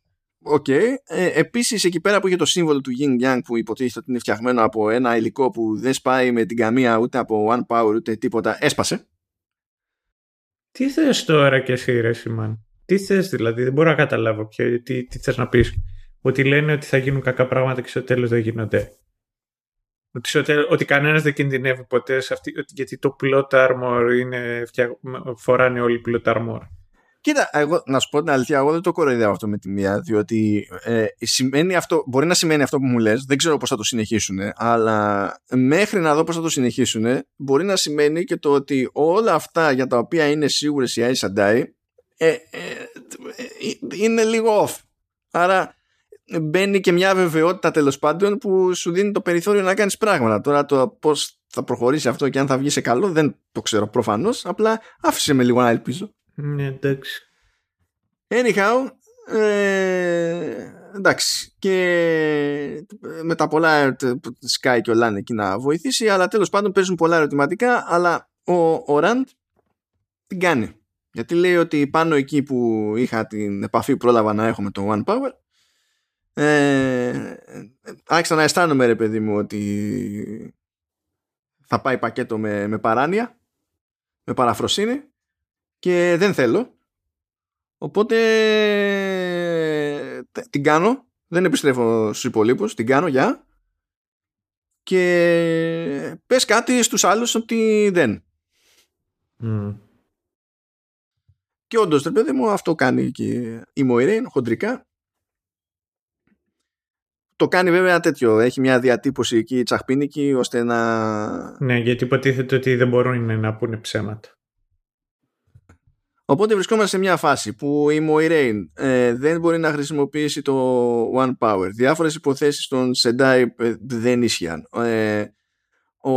OK. Okay. Ε, Επίσης, εκεί πέρα που είχε το σύμβολο του Yin Yang που υποτίθεται ότι είναι φτιαγμένο από ένα υλικό που δεν σπάει με την καμία ούτε από One Power ούτε τίποτα, έσπασε. Τι θες τώρα και εσύ, ρε Σιμάν; Τι θες δηλαδή, δεν μπορώ να καταλάβω ποιο, τι, τι θες να πεις. Ότι λένε ότι θα γίνουν κακά πράγματα και στο τέλος δεν γίνονται. Ότι, ότι κανένας δεν κινδυνεύει ποτέ σε αυτή, γιατί το plot armor είναι, φοράνε όλοι plot armor. Κοίτα, εγώ, να σου πω την αλήθεια, εγώ δεν το κοροϊδεύω αυτό με τη μία, διότι ε, σημαίνει αυτό, μπορεί να σημαίνει αυτό που μου λες, δεν ξέρω πώς θα το συνεχίσουν, αλλά μέχρι να δω πώς θα το συνεχίσουν, μπορεί να σημαίνει και το ότι όλα αυτά για τα οποία είναι σίγουρες οι Aes Sedai, ε, ε, ε, είναι λίγο off. Άρα μπαίνει και μια βεβαιότητα τέλος πάντων που σου δίνει το περιθώριο να κάνεις πράγματα. Τώρα το πώς θα προχωρήσει αυτό και αν θα βγει σε καλό δεν το ξέρω προφανώς, απλά άφησε με λίγο να ελπίζω. Ναι, εντάξει. Anyhow, ε, εντάξει. Και με τα πολλά Sky και ο Λάν εκεί να βοηθήσει αλλά τέλος πάντων παίζουν πολλά ερωτηματικά αλλά ο, ο Rand την κάνει. Γιατί λέει ότι πάνω εκεί που είχα την επαφή που πρόλαβα να έχω με το One Power ε, άρχισα να αισθάνομαι ρε παιδί μου ότι θα πάει πακέτο με, με παράνοια με παραφροσύνη και δεν θέλω οπότε την κάνω δεν επιστρέφω στους υπολείπους την κάνω για και πες κάτι στους άλλους ότι δεν και όντως ρε παιδί μου αυτό κάνει και η Μοϊρέιν χοντρικά το κάνει βέβαια τέτοιο. Έχει μια διατύπωση εκεί τσαχπίνικη ώστε να. Ναι, γιατί υποτίθεται ότι δεν μπορούν να πούνε ψέματα. Οπότε βρισκόμαστε σε μια φάση που η Moiraine ε, δεν μπορεί να χρησιμοποιήσει το One Power. Διάφορες υποθέσεις των Sendai ε, δεν ίσχυαν. Ε, ο,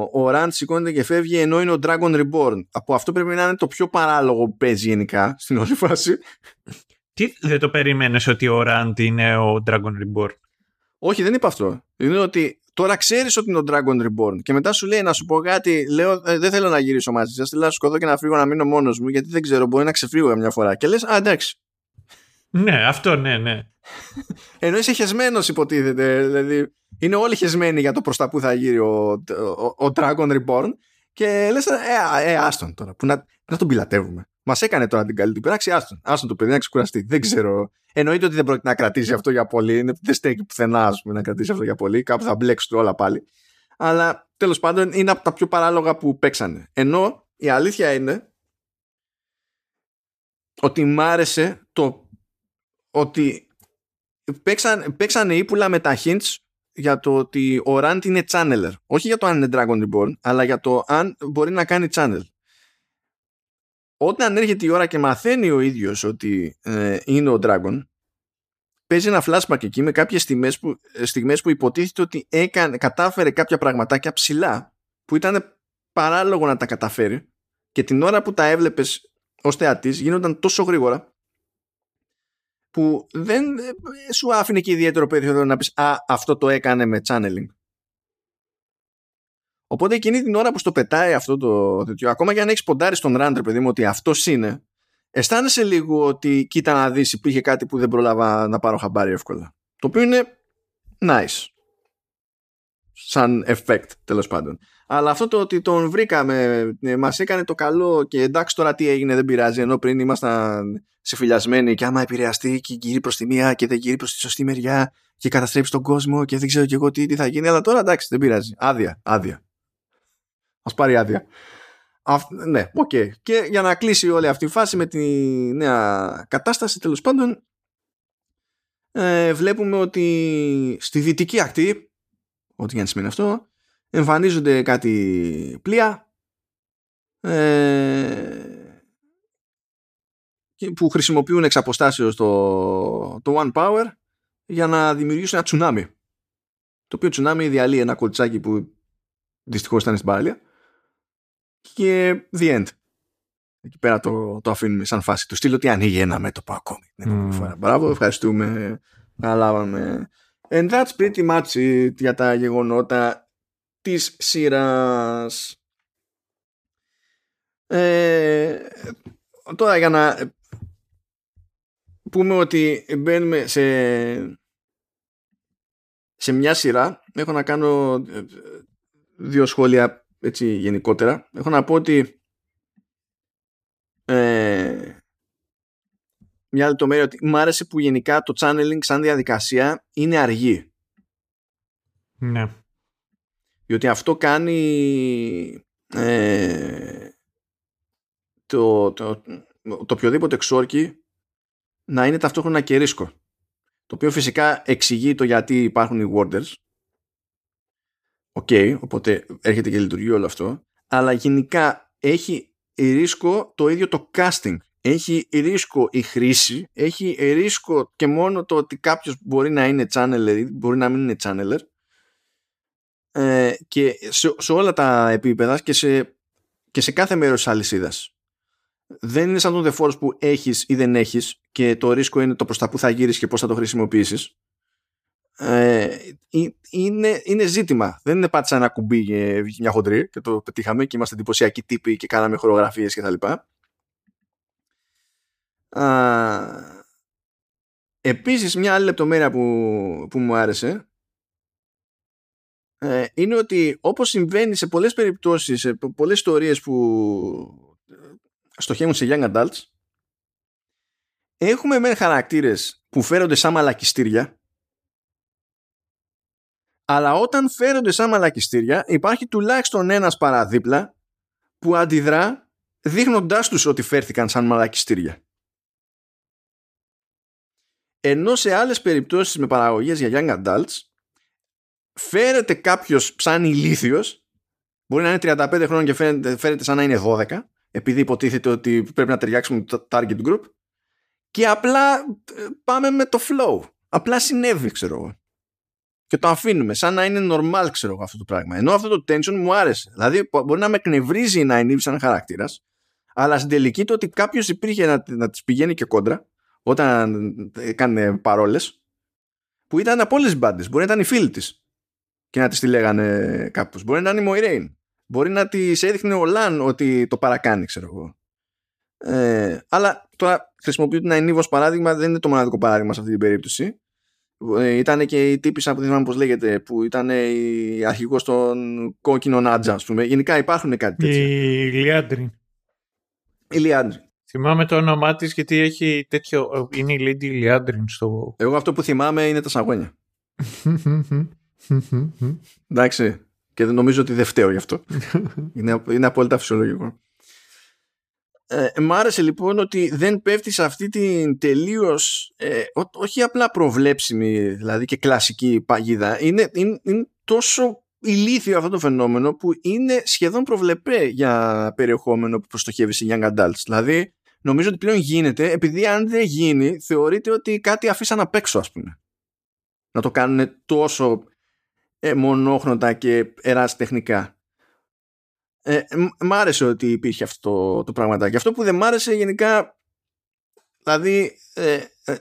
ο Rand σηκώνεται και φεύγει ενώ είναι ο Dragon Reborn. Από αυτό πρέπει να είναι το πιο παράλογο που παίζει γενικά στην όλη φάση. Τι δεν το περίμενες ότι ο Rand είναι ο Dragon Reborn; Όχι, δεν είπα αυτό. Είναι ότι τώρα ξέρεις ότι είναι ο Dragon Reborn και μετά σου λέει να σου πω κάτι. Λέω, ε, δεν θέλω να γυρίσω μαζί σας. Θέλω να σκοτώ και να φύγω να μείνω μόνος μου γιατί δεν ξέρω, μπορεί να ξεφύγω μια φορά. Και λες, Α, εντάξει. Ναι, αυτό ναι, ναι. Ενώ είσαι χεσμένος, υποτίθεται. Δηλαδή, είναι όλοι χεσμένοι για το προς τα που θα γύρει ο, ο, ο Dragon Reborn. Και λες, ε, ε, άστον τώρα, που να, να τον πιλατεύουμε. Μας έκανε τώρα την καλή του πράξη. Άστον, άστον το παιδί να ξεκουραστεί. Δεν ξέρω. Εννοείται ότι δεν πρόκειται να κρατήσει αυτό για πολύ. Είναι, δεν στέκει πουθενά ας πούμε, να κρατήσει αυτό για πολύ. Κάπου θα μπλέξει όλα πάλι. Αλλά τέλος πάντων είναι από τα πιο παράλογα που παίξανε. Ενώ η αλήθεια είναι ότι μ' άρεσε το ότι παίξαν, παίξανε ύπουλα με τα hints για το ότι ο Rand είναι channeler. Όχι για το αν είναι Dragon Reborn, αλλά για το αν μπορεί να κάνει channel όταν έρχεται η ώρα και μαθαίνει ο ίδιος ότι ε, είναι ο Dragon παίζει ένα flashback εκεί με κάποιες στιγμές που, ε, στιγμές που υποτίθεται ότι έκανε, κατάφερε κάποια πραγματάκια ψηλά που ήταν παράλογο να τα καταφέρει και την ώρα που τα έβλεπες ως θεατής γίνονταν τόσο γρήγορα που δεν ε, σου άφηνε και ιδιαίτερο περιθώριο να πεις «Α, αυτό το έκανε με channeling». Οπότε εκείνη την ώρα που στο πετάει αυτό το τέτοιο, ακόμα και αν έχεις ποντάρει στον ράντρε, παιδί μου, ότι αυτός είναι, αισθάνεσαι λίγο ότι κοίτα να δεις, υπήρχε κάτι που δεν πρόλαβα να πάρω χαμπάρι εύκολα. Το οποίο είναι nice. Σαν effect, τέλος πάντων. Αλλά αυτό το ότι τον βρήκαμε, ε, μας έκανε το καλό και εντάξει τώρα τι έγινε, δεν πειράζει. Ενώ πριν ήμασταν συμφιλιασμένοι και άμα επηρεαστεί και γυρίσει προς τη μία και δεν γυρίσει προς τη σωστή μεριά και καταστρέψει τον κόσμο και δεν ξέρω και εγώ τι, τι θα γίνει. Αλλά τώρα εντάξει, δεν πειράζει. Άδεια, άδεια. Α πάρει άδεια. ναι, οκ. Οκέι. Και για να κλείσει όλη αυτή η φάση με τη νέα κατάσταση, τέλος πάντων, ε, βλέπουμε ότι στη δυτική ακτή, ό,τι για να σημαίνει αυτό, εμφανίζονται κάτι πλοία ε, που χρησιμοποιούν εξ αποστάσεως το, το One Power για να δημιουργήσουν ένα τσουνάμι. Το οποίο τσουνάμι διαλύει ένα κολτσάκι που δυστυχώς ήταν στην παραλία και the end. Εκεί πέρα το, το αφήνουμε σαν φάση του στείλω ότι ανοίγει ένα μέτωπο ακόμη. Mm. Φορά. Μπράβο, ευχαριστούμε. Καταλάβαμε. And that's pretty much it για τα γεγονότα της σειράς. Ε, τώρα για να πούμε ότι μπαίνουμε σε σε μια σειρά έχω να κάνω ε, δύο σχόλια έτσι γενικότερα έχω να πω ότι ε, μια λεπτομέρεια ότι μου άρεσε που γενικά το channeling σαν διαδικασία είναι αργή. Ναι. Διότι αυτό κάνει ε, το, το, το οποιοδήποτε εξόρκι να είναι ταυτόχρονα και ρίσκο. Το οποίο φυσικά εξηγεί το γιατί υπάρχουν οι warders Οκ, okay, οπότε έρχεται και λειτουργεί όλο αυτό. Αλλά γενικά έχει ρίσκο το ίδιο το casting. έχει ρίσκο η χρήση, έχει ρίσκο και μόνο το ότι κάποιος μπορεί να είναι channeler μπορεί να μην είναι channeler ε, και σε, σε, όλα τα επίπεδα και σε, και σε κάθε μέρος της αλυσίδας. Δεν είναι σαν τον The Force που έχεις ή δεν έχεις και το ρίσκο είναι το προς τα που θα γύρεις και πώς θα το χρησιμοποιήσεις. Ε, είναι, είναι ζήτημα. Δεν είναι πάτησα ένα κουμπί για μια χοντρή και το πετύχαμε και είμαστε εντυπωσιακοί τύποι και κάναμε χορογραφίες κτλ. Επίσης μια άλλη λεπτομέρεια που, που μου άρεσε ε, είναι ότι όπως συμβαίνει σε πολλές περιπτώσεις, σε πολλές ιστορίες που ε, στοχεύουν σε young adults έχουμε μεν χαρακτήρες που φέρονται σαν μαλακιστήρια αλλά όταν φέρονται σαν μαλακιστήρια υπάρχει τουλάχιστον ένας παραδίπλα που αντιδρά δείχνοντάς τους ότι φέρθηκαν σαν μαλακιστήρια. Ενώ σε άλλες περιπτώσεις με παραγωγές για young adults φέρεται κάποιος σαν ηλίθιος μπορεί να είναι 35 χρόνια και φέρεται, φέρεται σαν να είναι 12 επειδή υποτίθεται ότι πρέπει να ταιριάξουμε το target group και απλά ε, πάμε με το flow. Απλά συνέβη ξέρω εγώ και το αφήνουμε σαν να είναι normal ξέρω εγώ αυτό το πράγμα. Ενώ αυτό το tension μου άρεσε. Δηλαδή μπορεί να με εκνευρίζει να είναι σαν χαρακτήρας, αλλά στην τελική το ότι κάποιος υπήρχε να, να της πηγαίνει και κόντρα όταν έκανε παρόλες που ήταν από όλες τις μπάντες. Μπορεί να ήταν οι φίλοι της και να της τη λέγανε κάπως. Μπορεί να είναι η Μοϊρέιν. Μπορεί να της έδειχνε ο Λαν ότι το παρακάνει, ξέρω εγώ. Ε, αλλά τώρα χρησιμοποιώ την Αϊνίβο παράδειγμα, δεν είναι το μοναδικό παράδειγμα σε αυτή την περίπτωση. Ε, ήταν και η τύπησα που δεν θυμάμαι πώς λέγεται που ήταν η αρχηγός των κόκκινων άτζα ας πούμε. Γενικά υπάρχουν κάτι τέτοιο. Η Λιάντριν. Η Λιάντριν. Θυμάμαι το όνομά της γιατί έχει τέτοιο. Είναι η Lady Λιάντριν στο. Εγώ αυτό που θυμάμαι είναι τα σαγόνια. Εντάξει. Και δεν νομίζω ότι δεν φταίω γι' αυτό. είναι, είναι απόλυτα φυσιολογικό. Ε, μ' άρεσε λοιπόν ότι δεν πέφτει σε αυτή την τελείως ε, όχι απλά προβλέψιμη δηλαδή και κλασική παγίδα είναι, είναι, είναι τόσο ηλίθιο αυτό το φαινόμενο που είναι σχεδόν προβλεπέ για περιεχόμενο που προστοχεύει σε young adults. Δηλαδή νομίζω ότι πλέον γίνεται επειδή αν δεν γίνει θεωρείται ότι κάτι αφήσαν απ' έξω ας πούμε. Να το κάνουν τόσο ε, μονόχρονα και ερασιτεχνικά ε, μ' άρεσε ότι υπήρχε αυτό το, το πραγματάκι. Αυτό που δεν μ' άρεσε γενικά, δηλαδή, ε, ε,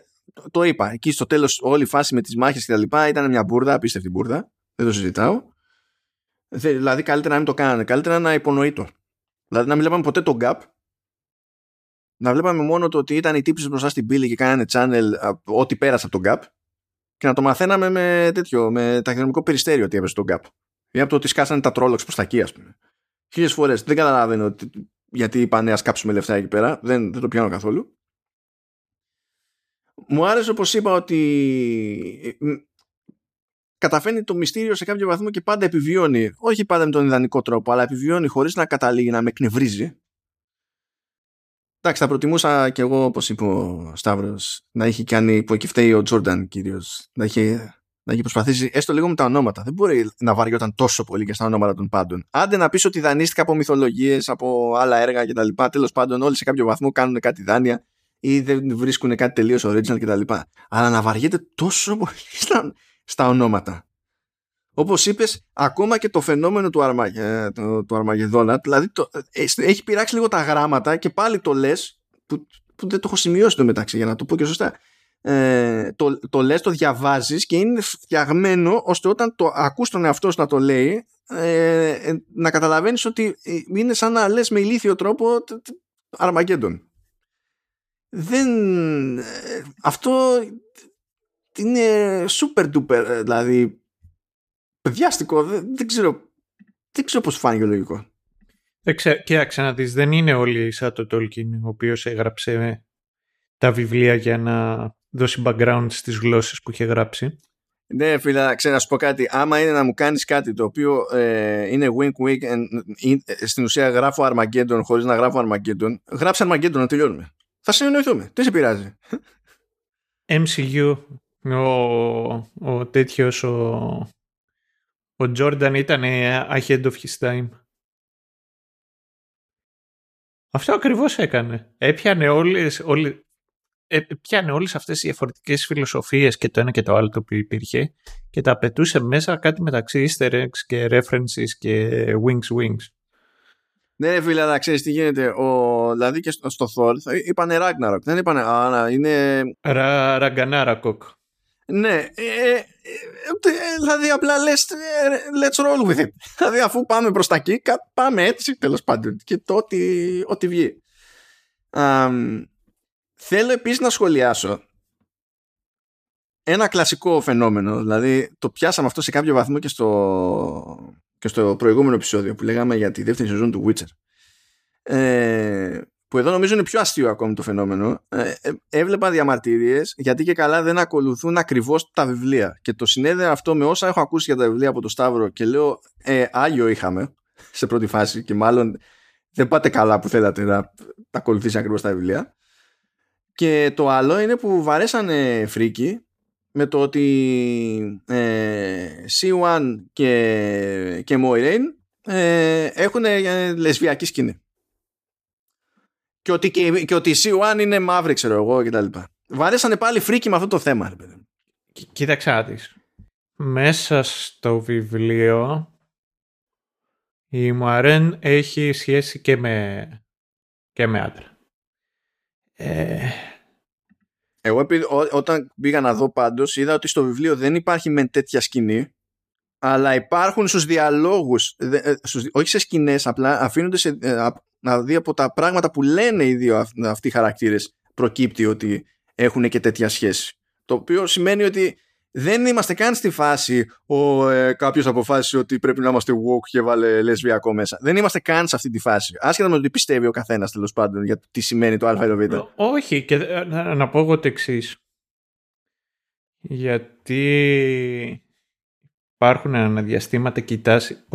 το είπα, εκεί στο τέλος όλη η φάση με τις μάχες και τα λοιπά ήταν μια μπουρδα, απίστευτη μπουρδα, δεν το συζητάω. Δηλαδή καλύτερα να μην το κάνανε, καλύτερα να υπονοεί το. Δηλαδή να μην βλέπαμε ποτέ το gap, να βλέπαμε μόνο το ότι ήταν οι τύποι μπροστά στην πύλη και κάνανε channel ό,τι πέρασε από το gap και να το μαθαίναμε με τέτοιο, με ταχυδρομικό περιστέριο ότι έπεσε το gap. Ή από το ότι σκάσανε τα τρόλοξ προς τα εκεί, ας πούμε χίλιες φορές. Δεν καταλαβαίνω γιατί είπανε α κάψουμε λεφτά εκεί πέρα. Δεν, δεν το πιάνω καθόλου. Μου άρεσε όπως είπα ότι ε, καταφέρνει το μυστήριο σε κάποιο βαθμό και πάντα επιβιώνει. Όχι πάντα με τον ιδανικό τρόπο, αλλά επιβιώνει χωρίς να καταλήγει να με εκνευρίζει. Εντάξει, θα προτιμούσα κι εγώ, όπως είπε ο Σταύρος, να έχει κάνει που εκεί φταίει ο Τζόρνταν κυρίως. Να είχε να έχει προσπαθήσει έστω λίγο με τα ονόματα. Δεν μπορεί να βαριόταν τόσο πολύ και στα ονόματα των πάντων. Άντε να πεις ότι δανείστηκα από μυθολογίες, από άλλα έργα κτλ. Τέλος πάντων, όλοι σε κάποιο βαθμό κάνουν κάτι δάνεια ή δεν βρίσκουν κάτι τελείως original κτλ. Αλλά να βαριέται τόσο πολύ στα, στα ονόματα. Όπως είπες, ακόμα και το φαινόμενο του, Αρμα, ε, του, του Αρμαγεδόνα, δηλαδή το, ε, έχει πειράξει λίγο τα γράμματα και πάλι το λες, που, που δεν το έχω σημειώσει το μεταξύ για να το πω και σωστά ε, το, το λες, το διαβάζεις και είναι φτιαγμένο ώστε όταν το ακούς τον εαυτό σου να το λέει ε, ε να καταλαβαίνεις ότι ε, είναι σαν να λες με ηλίθιο τρόπο Αρμαγκέντον. Δεν... Ε, αυτό είναι super duper δηλαδή παιδιάστικο δεν, δεν ξέρω δεν ξέρω πώς φάνηκε λογικός. Δεν ξέρω, κοίταξε να δεις, δεν είναι όλοι σαν το Tolkien ο οποίος έγραψε τα βιβλία για να δώσει background στις γλώσσες που είχε γράψει. Ναι, φίλα, ξέρω να σου πω κάτι. Άμα είναι να μου κάνεις κάτι το οποίο ε, είναι wink wink and, ε, στην ουσία γράφω Armageddon χωρίς να γράφω Armageddon, γράψε Armageddon να τελειώνουμε. Θα συνεννοηθούμε. Τι σε πειράζει; MCU, ο, ο τέτοιος, ο, ο Jordan ήταν ahead of his time. Αυτό ακριβώς έκανε. Έπιανε όλες, όλες, ε, πιάνε όλες αυτές οι διαφορετικές φιλοσοφίες και το ένα και το άλλο το οποίο υπήρχε και τα πετούσε μέσα κάτι μεταξύ easter eggs και references και wings wings. Ναι, φίλε, αλλά ξέρεις τι γίνεται. Ο, δηλαδή και στο, στο Thor είπανε Ragnarok. Δεν είπανε. Α, είναι. Ρα, Ραγκανάρακοκ. Ναι, ε, ε, ε, δηλαδή απλά λες let's roll with it. Δηλαδή αφού πάμε προς τα εκεί, πάμε έτσι τέλος πάντων και το ότι, ότι βγει. Θέλω επίσης να σχολιάσω ένα κλασικό φαινόμενο, δηλαδή το πιάσαμε αυτό σε κάποιο βαθμό και στο, και στο προηγούμενο επεισόδιο που λέγαμε για τη δεύτερη σεζόν του Witcher. Ε, που εδώ νομίζω είναι πιο αστείο ακόμη το φαινόμενο, ε, ε, έβλεπα διαμαρτυρίες γιατί και καλά δεν ακολουθούν ακριβώς τα βιβλία. Και το συνέδεα αυτό με όσα έχω ακούσει για τα βιβλία από το Σταύρο και λέω ε, Άγιο είχαμε σε πρώτη φάση και μάλλον δεν πάτε καλά που θέλατε να ακολουθήσει ακριβώς τα βιβλία. Και το άλλο είναι που βαρέσανε φρίκη με το ότι ε, Siuan και, και Moiraine ε, έχουν ε, λεσβιακή σκηνή και ότι, και, και ότι η Siuan είναι μαύρη, ξέρω εγώ κτλ. Βαρέσανε πάλι φρίκη με αυτό το θέμα, ρε παιδί. Κοίταξε να Μέσα στο βιβλίο η Μουαρέν έχει σχέση και με, και με άντρα. Ε... Εγώ όταν πήγα να δω πάντως είδα ότι στο βιβλίο δεν υπάρχει με τέτοια σκηνή αλλά υπάρχουν στους διαλόγους ε, όχι σε σκηνές απλά αφήνονται σε, ε, να δει από τα πράγματα που λένε οι δύο αυτοί οι χαρακτήρες προκύπτει ότι έχουν και τέτοια σχέση. Το οποίο σημαίνει ότι δεν είμαστε καν στη φάση ο ε, κάποιος αποφάσισε ότι πρέπει να είμαστε woke και βάλε λεσβιακό μέσα. Δεν είμαστε καν σε αυτή τη φάση. Άσχετα με το τι πιστεύει ο καθένας τέλος πάντων για το τι σημαίνει το α ή το β. Όχι και να πω εγώ το εξής. Γιατί υπάρχουν αναδιαστήματα κοιτάς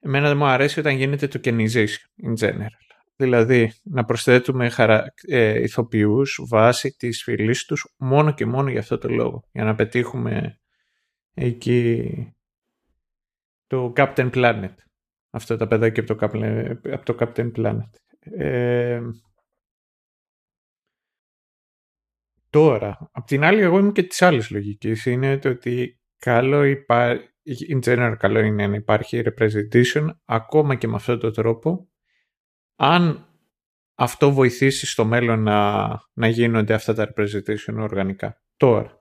Εμένα δεν μου αρέσει όταν γίνεται το tokenization in general. Δηλαδή να προσθέτουμε χαρα... ε, ηθοποιούς βάσει της φυλής τους μόνο και μόνο για αυτό το λόγο. Για να πετύχουμε εκεί το Captain Planet. Αυτό τα παιδάκια από το, από το Captain Planet. Ε, τώρα, απ' την άλλη εγώ είμαι και της άλλης λογικής. Είναι το ότι καλό υπάρχει in general καλό είναι να υπάρχει representation ακόμα και με αυτόν τον τρόπο αν αυτό βοηθήσει στο μέλλον να, να γίνονται αυτά τα representation οργανικά. Τώρα,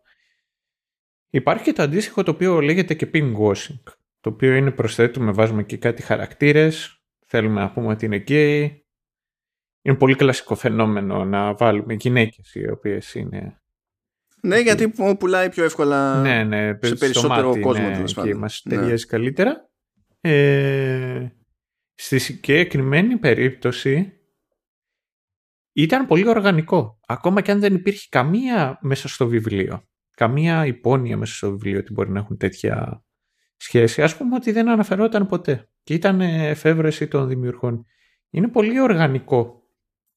υπάρχει και το αντίστοιχο το οποίο λέγεται και pinkwashing, το οποίο είναι προσθέτουμε, βάζουμε εκεί κάτι χαρακτήρες, θέλουμε να πούμε ότι είναι gay. Είναι πολύ κλασικό φαινόμενο να βάλουμε γυναίκες οι οποίες είναι ναι, γιατί πουλάει πιο εύκολα ναι, ναι, σε περισσότερο μάτι, κόσμο. Ναι, και μας ναι. ταιριάζει καλύτερα. Ε, στη συγκεκριμένη περίπτωση ήταν πολύ οργανικό. Ακόμα και αν δεν υπήρχε καμία μέσα στο βιβλίο. Καμία υπόνοια μέσα στο βιβλίο ότι μπορεί να έχουν τέτοια σχέση. Ας πούμε ότι δεν αναφερόταν ποτέ. Και ήταν εφεύρεση των δημιουργών. Είναι πολύ οργανικό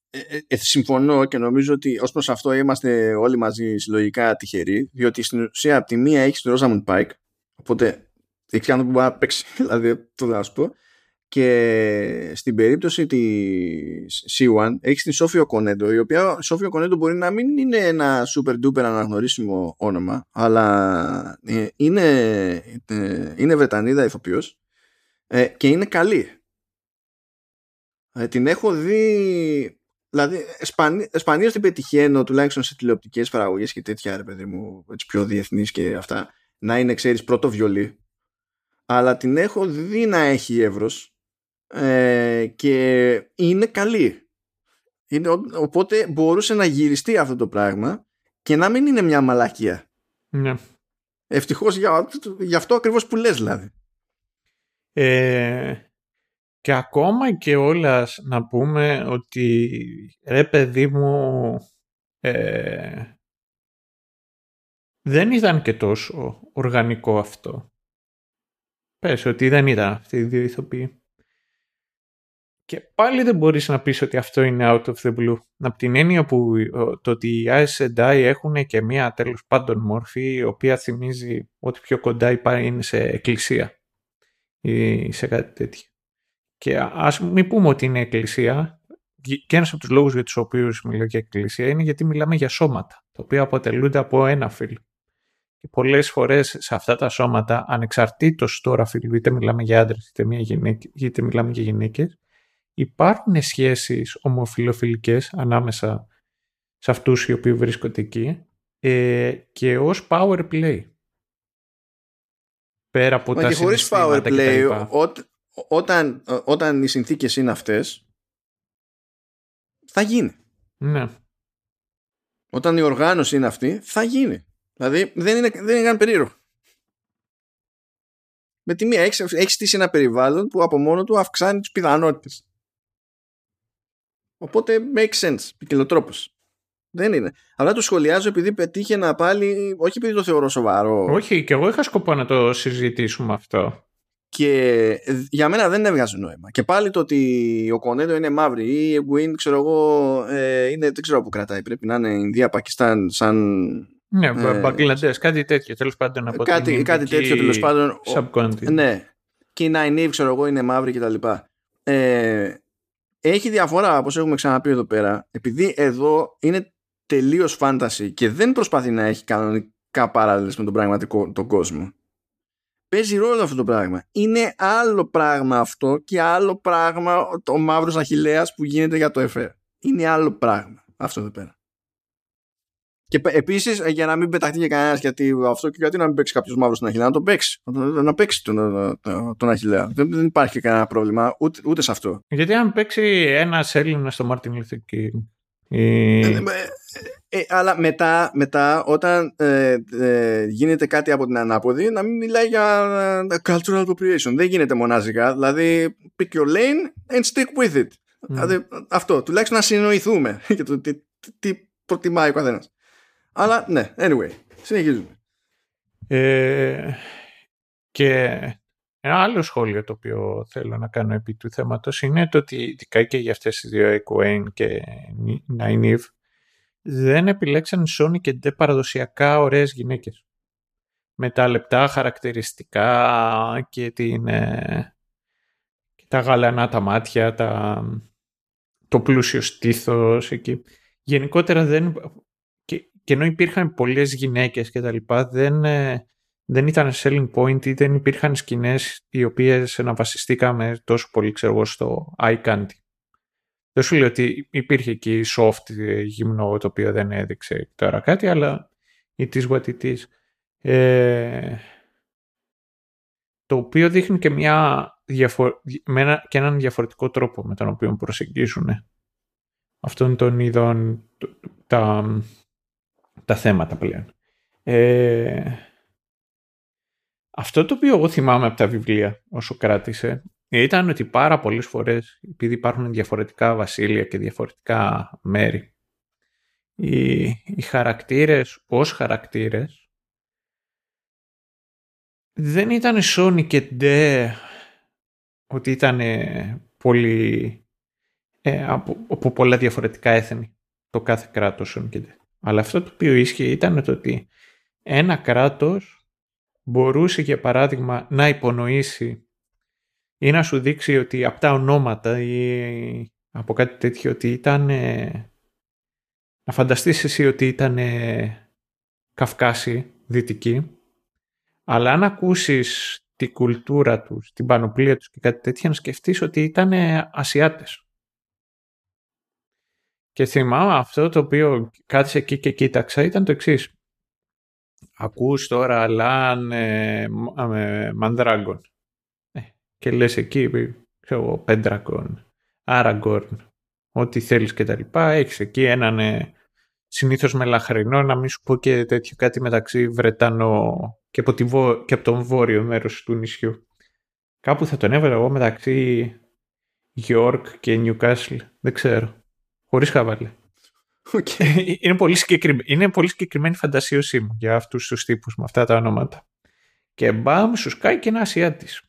ε, ε, ε, συμφωνώ και νομίζω ότι ως προς αυτό είμαστε όλοι μαζί συλλογικά τυχεροί διότι στην ουσία από τη μία έχει την Rosamund Pike οπότε έχει κάνει που μπορεί να παίξει δηλαδή το να σου πω και στην περίπτωση της C1 έχεις την Σόφιο Κονέντο η οποία Σόφιο Κονέντο μπορεί να μην είναι ένα super duper αναγνωρίσιμο όνομα αλλά είναι, είναι Βρετανίδα ηθοποιός και είναι καλή την έχω δει Δηλαδή, σπανίως την πετυχαίνω τουλάχιστον σε τηλεοπτικές παραγωγές και τέτοια, ρε παιδί μου, έτσι πιο διεθνείς και αυτά, να είναι, ξέρεις, πρώτο βιολί. Αλλά την έχω δει να έχει εύρος ε, και είναι καλή. Είναι, οπότε μπορούσε να γυριστεί αυτό το πράγμα και να μην είναι μια μαλακία. Ναι. Ευτυχώς για, για αυτό ακριβώς που λες δηλαδή. Ε, και ακόμα και όλας να πούμε ότι ρε παιδί μου ε, δεν ήταν και τόσο οργανικό αυτό. Πες ότι δεν ήταν αυτοί οι δύο ηθοποιοί. Και πάλι δεν μπορείς να πεις ότι αυτό είναι out of the blue. Από την έννοια που το ότι οι Ice and έχουν και μία τέλος πάντων μόρφη η οποία θυμίζει ότι πιο κοντά είναι σε εκκλησία ή σε κάτι τέτοιο. Και ας μην πούμε ότι είναι εκκλησία, και ένας από τους λόγους για τους οποίους μιλάω για εκκλησία είναι γιατί μιλάμε για σώματα, τα οποία αποτελούνται από ένα φύλλο. Και πολλές φορές σε αυτά τα σώματα, ανεξαρτήτως τώρα φίλου, είτε μιλάμε για άντρες, είτε, μια γυναίκα, είτε μιλάμε για γυναίκες, υπάρχουν σχέσεις ομοφιλοφιλικές ανάμεσα σε αυτούς οι οποίοι βρίσκονται εκεί ε, και ως power play. Πέρα από Μα τα και χωρίς power play, όταν, όταν οι συνθήκες είναι αυτές, θα γίνει. Ναι. Όταν η οργάνωση είναι αυτή, θα γίνει. Δηλαδή δεν είναι, δεν είναι καν περίεργο. Με τη μία έχεις έχεις στήσει ένα περιβάλλον που από μόνο του αυξάνει τις πιθανότητες. Οπότε make sense, ποικιλοτρόπος. Δεν είναι. Αλλά το σχολιάζω επειδή πετύχε να πάλι, όχι επειδή το θεωρώ σοβαρό. Όχι, και εγώ είχα σκοπό να το συζητήσουμε αυτό. Και για μένα δεν έβγαζε νόημα. Και πάλι το ότι ο Κονέντο είναι μαύρη ή η Εγκουίν, ξέρω εγώ, ε, είναι, δεν ξέρω που κρατάει. Πρέπει να είναι Ινδία, Πακιστάν, σαν. Ναι, ε, Μπαγκλαντές, κάτι τέτοιο. Τέλος πάντων από κάτι, την κάτι τέτοιο τέλος πάντων. Ναι. Και η Νάινίβ, ξέρω εγώ, είναι μαύρη κτλ. Ε, έχει διαφορά, όπως έχουμε ξαναπεί εδώ πέρα, επειδή εδώ είναι τελείως φάνταση και δεν προσπαθεί να έχει κανονικά παράλληλες με τον πραγματικό τον κόσμο παίζει ρόλο αυτό το πράγμα. Είναι άλλο πράγμα αυτό και άλλο πράγμα το μαύρος αχηλέας που γίνεται για το ΕΦΕ. Είναι άλλο πράγμα αυτό εδώ πέρα. Και επίσης, για να μην πεταχτεί και κανένας γιατί αυτό και γιατί να μην παίξει κάποιος μαύρος στον Αχηλέα, να τον παίξει. Να παίξει τον, τον Αχηλέα. Δεν, δεν υπάρχει κανένα πρόβλημα ούτε, ούτε σε αυτό. Γιατί αν παίξει ένας Έλληνας στο Μάρτιν Λούθερ ε, ε, αλλά μετά, μετά όταν ε, ε, γίνεται κάτι από την ανάποδη να μην μιλάει για ε, cultural appropriation. Δεν γίνεται μονά ζυγά. Δηλαδή, pick your lane and stick with it. Δηλαδή, αυτό. Τουλάχιστον να συνοηθούμε για το τι, τι προτιμάει ο καθένας. Αλλά ναι, anyway, συνεχίζουμε. Ε, και ένα άλλο σχόλιο το οποίο θέλω να κάνω επί του θέματος είναι το ότι ειδικά και για αυτές τις δύο Equine και Nynaeve δεν επιλέξαν Sony και ντε παραδοσιακά ωραίες γυναίκες. Με τα λεπτά χαρακτηριστικά και, την, ε, και τα γαλανά τα μάτια, τα, το πλούσιο στήθος εκεί. Γενικότερα δεν... Και, και ενώ υπήρχαν πολλές γυναίκες και τα λοιπά, δεν, ε, δεν ήταν selling point ή δεν υπήρχαν σκηνές οι οποίες να βασιστήκαμε τόσο πολύ ξέρω στο eye candy. Δεν σου λέω ότι υπήρχε εκεί soft γυμνό το οποίο δεν έδειξε τώρα κάτι, αλλά it is what it is. Ε, το οποίο δείχνει και, μια διαφο- και έναν διαφορετικό τρόπο με τον οποίο προσεγγίζουν αυτών των είδων τα, τα θέματα πλέον. Ε, αυτό το οποίο εγώ θυμάμαι από τα βιβλία όσο κράτησε ήταν ότι πάρα πολλές φορές, επειδή υπάρχουν διαφορετικά βασίλεια και διαφορετικά μέρη, οι, οι χαρακτήρες ως χαρακτήρες δεν ήταν Sony και Ντε ότι ήταν πολύ ε, από, από, πολλά διαφορετικά έθνη το κάθε κράτος Sony και Ντε. Αλλά αυτό το οποίο ίσχυε ήταν το ότι ένα κράτος μπορούσε για παράδειγμα να υπονοήσει ή να σου δείξει ότι από τα ονόματα ή από κάτι τέτοιο ότι ήταν να φανταστείς εσύ ότι ήταν Καυκάσι, δυτική αλλά αν ακούσεις την κουλτούρα τους, την πανοπλία τους και κάτι τέτοιο να σκεφτείς ότι ήταν Ασιάτες. Και θυμάμαι αυτό το οποίο κάθισε εκεί και κοίταξα ήταν το εξής. Ακούς τώρα Λαν ε, Μανδράγκον και λες εκεί, ξέρω Πέντρακον, Άραγκορν, ό,τι θέλεις και τα λοιπά, έχεις εκεί έναν ε, συνήθως μελαχρινό, να μην σου πω και τέτοιο κάτι μεταξύ Βρετανό και από, τη και από τον βόρειο μέρος του νησιού. Κάπου θα τον έβαλα εγώ μεταξύ Γιόρκ και Νιουκάσλ, δεν ξέρω, χωρίς χαβάλε. Okay. είναι, πολύ συγκεκριμένη, είναι πολύ συγκεκριμένη φαντασίωσή μου για αυτούς τους τύπους με αυτά τα ονόματα. Και μπαμ, σου σκάει και ένα Ασιάτης.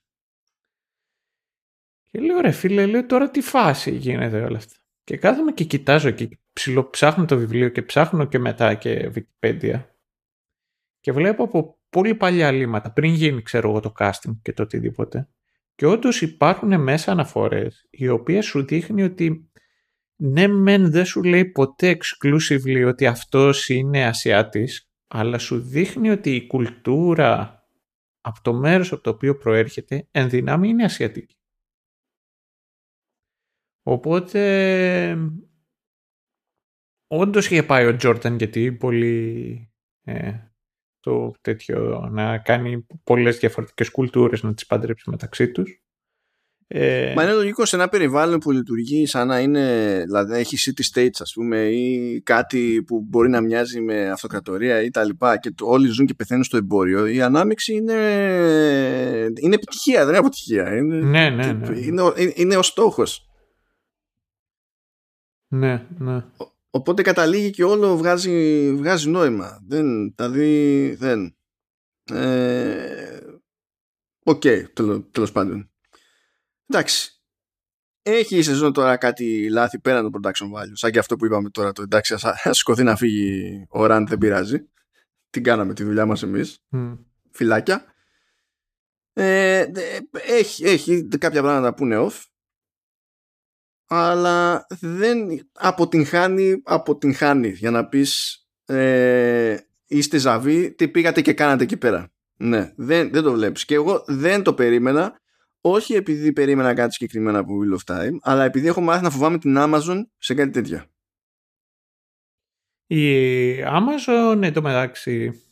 Και λέω ρε φίλε, λέω τώρα τι φάση γίνεται όλα αυτά. Και κάθομαι και κοιτάζω και ψιλοψάχνω το βιβλίο και ψάχνω και μετά και Wikipedia. Και βλέπω από πολύ παλιά λύματα, πριν γίνει ξέρω εγώ το casting και το οτιδήποτε, Και όντως υπάρχουν μέσα αναφορές οι οποίες σου δείχνει ότι ναι μεν δεν σου λέει ποτέ exclusively ότι αυτός είναι Ασιάτης αλλά σου δείχνει ότι η κουλτούρα από το μέρος από το οποίο προέρχεται εν δυνάμει είναι ασιατική. Οπότε όντως είχε πάει ο Τζόρταν γιατί πολύ ε, το τέτοιο να κάνει πολλές διαφορετικές κουλτούρες να τις παντρέψει μεταξύ τους. Ε... Μα είναι λογικό σε ένα περιβάλλον που λειτουργεί σαν να είναι, δηλαδή έχει city states ας πούμε ή κάτι που μπορεί να μοιάζει με αυτοκρατορία ή τα λοιπά και το, όλοι ζουν και πεθαίνουν στο εμπόριο η ανάμειξη είναι, είναι επιτυχία, δεν είναι αποτυχία. Είναι, ναι, ναι, ναι. Είναι, είναι, είναι ο στόχος. Ναι, ναι. Οπότε καταλήγει και όλο βγάζει, βγάζει νόημα. Δεν, δηλαδή δεν. Ε, οκ, ε, okay, τέλος πάντων. Εντάξει. Έχει η σεζόν τώρα κάτι λάθη πέραν το production value. Σαν και αυτό που είπαμε τώρα. Το εντάξει, ας σηκωθεί να φύγει ο Ραντ, δεν πειράζει. Την κάναμε τη δουλειά μας εμείς. Mm. Φυλάκια. Ε, έχει, έχει κάποια πράγματα που είναι off αλλά δεν αποτυγχάνει, αποτυγχάνει για να πεις ε, είστε ζαβοί, τι πήγατε και κάνατε εκεί πέρα. Ναι, δεν, δεν το βλέπεις. Και εγώ δεν το περίμενα, όχι επειδή περίμενα κάτι συγκεκριμένα από Wheel of Time, αλλά επειδή έχω μάθει να φοβάμαι την Amazon σε κάτι τέτοια. Η Amazon, εν τω μεταξύ,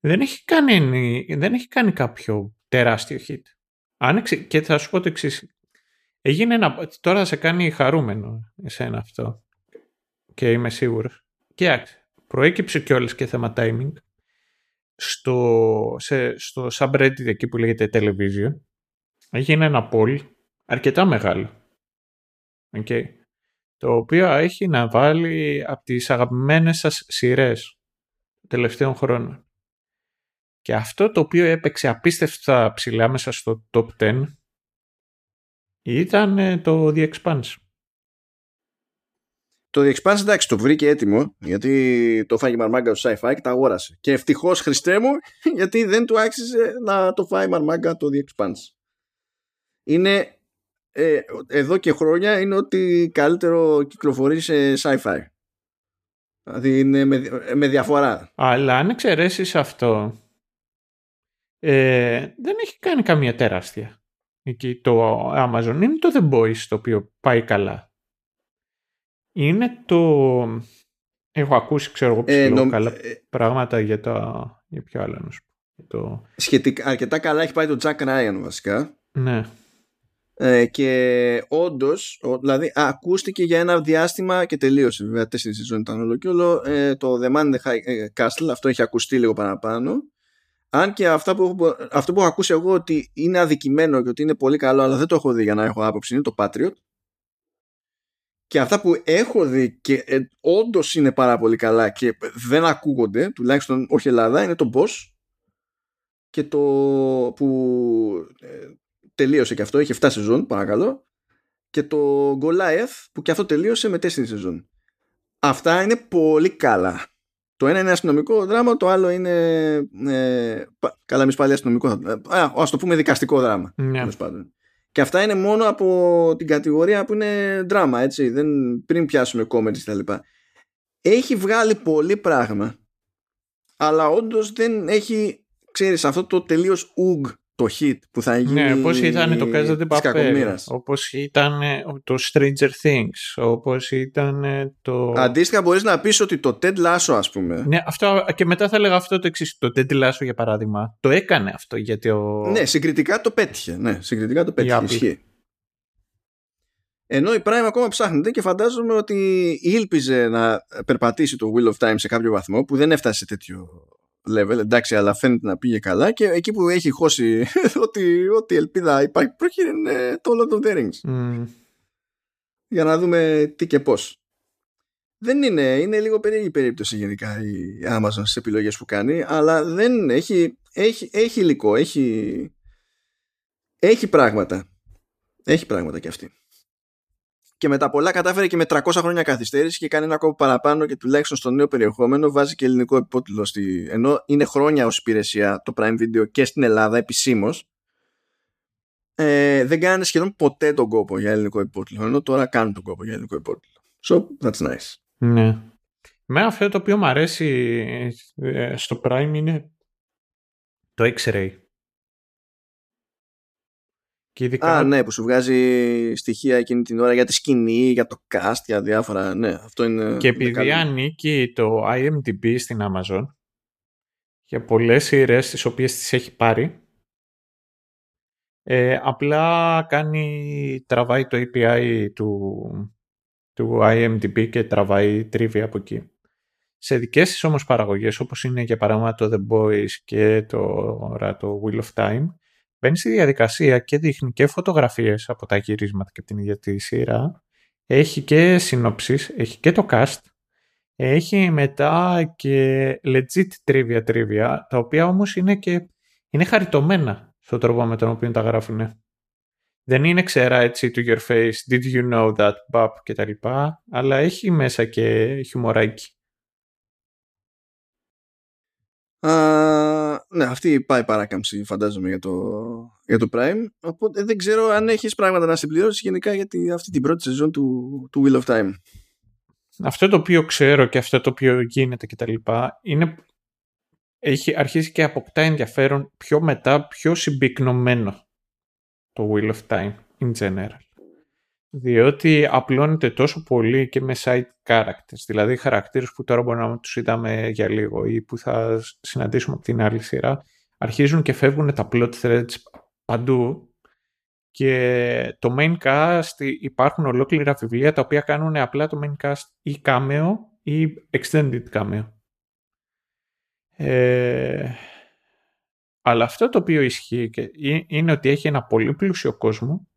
δεν έχει κάνει, δεν έχει κάνει κάποιο τεράστιο hit. Άνοιξε, και θα σου πω το εξής. Έγινε ένα... Τώρα θα σε κάνει χαρούμενο εσένα αυτό. Και είμαι σίγουρος. Κοίταξε, προέκυψε κιόλας και θέμα timing. Στο, σε, στο subreddit εκεί που λέγεται television έγινε ένα poll αρκετά μεγάλο. Okay. Το οποίο έχει να βάλει από τις αγαπημένες σας σειρές τελευταίων χρόνων. Και αυτό το οποίο έπαιξε απίστευτα ψηλά μέσα στο top 10 ήταν το The Expanse. Το The Expanse εντάξει το βρήκε έτοιμο γιατί το φάγει μαρμάγκα στο sci-fi και τα αγόρασε. Και ευτυχώς Χριστέ μου γιατί δεν του άξιζε να το φάει μαρμάγκα το The Expanse. Είναι ε, εδώ και χρόνια είναι ότι καλύτερο κυκλοφορεί σε sci-fi. Δηλαδή είναι με, με διαφορά. Αλλά αν εξαιρέσεις αυτό ε, δεν έχει κάνει καμία τεράστια εκεί το Amazon είναι το The Boys το οποίο πάει καλά. Είναι το... Έχω ακούσει, ξέρω εγώ, ε, νομ... καλά ε, πράγματα για, το... για ποιο άλλο να σου πω. Το... Σχετικά, αρκετά καλά έχει πάει το Jack Ryan βασικά. Ναι. Ε, και όντως, δηλαδή ακούστηκε για ένα διάστημα και τελείωσε. Βέβαια, τέσσερις σεζόν ήταν όλο και όλο. Ε, το The Man in the High ε, Castle, αυτό έχει ακουστεί λίγο παραπάνω. Αν και αυτά που έχω, αυτό που έχω ακούσει εγώ ότι είναι αδικημένο και ότι είναι πολύ καλό, αλλά δεν το έχω δει για να έχω άποψη, είναι το Patriot. Και αυτά που έχω δει και ε, όντως είναι πάρα πολύ καλά και δεν ακούγονται, τουλάχιστον όχι Ελλάδα, είναι το Boss και το που ε, τελείωσε και αυτό, είχε 7 σεζόν, παρακαλώ, και το Goliath που και αυτό τελείωσε με 4 σεζόν. Αυτά είναι πολύ καλά. Το ένα είναι αστυνομικό δράμα, το άλλο είναι. Ε, καλά, εμείς πάλι αστυνομικό. Α το πούμε δικαστικό δράμα. Ναι. Και αυτά είναι μόνο από την κατηγορία που είναι δράμα, έτσι. Δεν, πριν πιάσουμε comedy κτλ. Έχει βγάλει πολύ πράγμα, αλλά όντως δεν έχει, ξέρεις, αυτό το τελείως ουγ το hit που θα γίνει ναι, όπως ήταν το Casa de Papel, όπως ήταν το Stranger Things, όπως ήταν το... Αντίστοιχα μπορείς να πεις ότι το Ted Lasso ας πούμε. Ναι, αυτό, και μετά θα έλεγα αυτό το εξής, το Ted Lasso για παράδειγμα, το έκανε αυτό γιατί ο... Ναι, συγκριτικά το πέτυχε, ναι, συγκριτικά το πέτυχε, ισχύει. Ενώ η Prime ακόμα ψάχνεται και φαντάζομαι ότι ήλπιζε να περπατήσει το Wheel of Time σε κάποιο βαθμό που δεν έφτασε σε τέτοιο level, εντάξει, αλλά φαίνεται να πήγε καλά και εκεί που έχει χώσει ότι, ότι ελπίδα υπάρχει πρόχειρη είναι το Lord of the Rings. Mm. Για να δούμε τι και πώς. Δεν είναι, είναι λίγο περίεργη περίπτωση γενικά η Amazon στις επιλογές που κάνει, αλλά δεν έχει, έχει, έχει υλικό, έχει, έχει πράγματα. Έχει πράγματα κι αυτή και μετά πολλά κατάφερε και με 300 χρόνια καθυστέρηση και κάνει ένα κόπο παραπάνω και τουλάχιστον στο νέο περιεχόμενο βάζει και ελληνικό υπότιτλο στη... ενώ είναι χρόνια ως υπηρεσία το Prime Video και στην Ελλάδα επισήμως. ε, δεν κάνανε σχεδόν ποτέ τον κόπο για ελληνικό υπότιτλο, ενώ τώρα κάνουν τον κόπο για ελληνικό υπότιτλο. So, that's nice. Ναι. Με αυτό το οποίο μου αρέσει ε, στο Prime είναι το X-Ray. Και ειδικά... Α, ναι, που σου βγάζει στοιχεία εκείνη την ώρα για τη σκηνή, για το cast, για διάφορα. Ναι, αυτό είναι. Και επειδή ανήκει το IMDb στην Amazon για πολλές σειρές τις οποίες τις έχει πάρει, ε, απλά κάνει, τραβάει το API του, του IMDb και τραβάει τρίβει από εκεί. Σε δικές της όμως παραγωγές, όπως είναι για παράδειγμα το The Boys και το, το Wheel of Time, μπαίνει στη διαδικασία και δείχνει και φωτογραφίες από τα γυρίσματα και την ίδια τη σειρά. Έχει και συνοψεις, έχει και το cast, έχει μετά και legit trivia trivia, τα οποία όμως είναι και είναι χαριτωμένα στον τρόπο με τον οποίο τα γράφουν. Δεν είναι ξέρα έτσι to your face, did you know that, bub κτλ. Αλλά έχει μέσα και χιουμοράκι. Uh, ναι, αυτή πάει παράκαμψη φαντάζομαι για το, για το Prime. Οπότε δεν ξέρω αν έχεις πράγματα να συμπληρώσεις γενικά για αυτή την πρώτη σεζόν του, του Wheel of Time. Αυτό το οποίο ξέρω και αυτό το οποίο γίνεται και τα λοιπά είναι έχει αρχίσει και αποκτά ενδιαφέρον πιο μετά, πιο συμπυκνωμένο το Wheel of Time in general. Διότι απλώνεται τόσο πολύ και με side characters, δηλαδή χαρακτήρες που τώρα μπορούμε να τους είδαμε για λίγο ή που θα συναντήσουμε από την άλλη σειρά, αρχίζουν και φεύγουν τα plot threads παντού. Και το main cast υπάρχουν ολόκληρα βιβλία τα οποία κάνουν απλά το main cast ή cameo ή extended cameo. Ε, αλλά αυτό το οποίο ισχύει είναι ότι έχει ένα πολύ πλούσιο κόσμο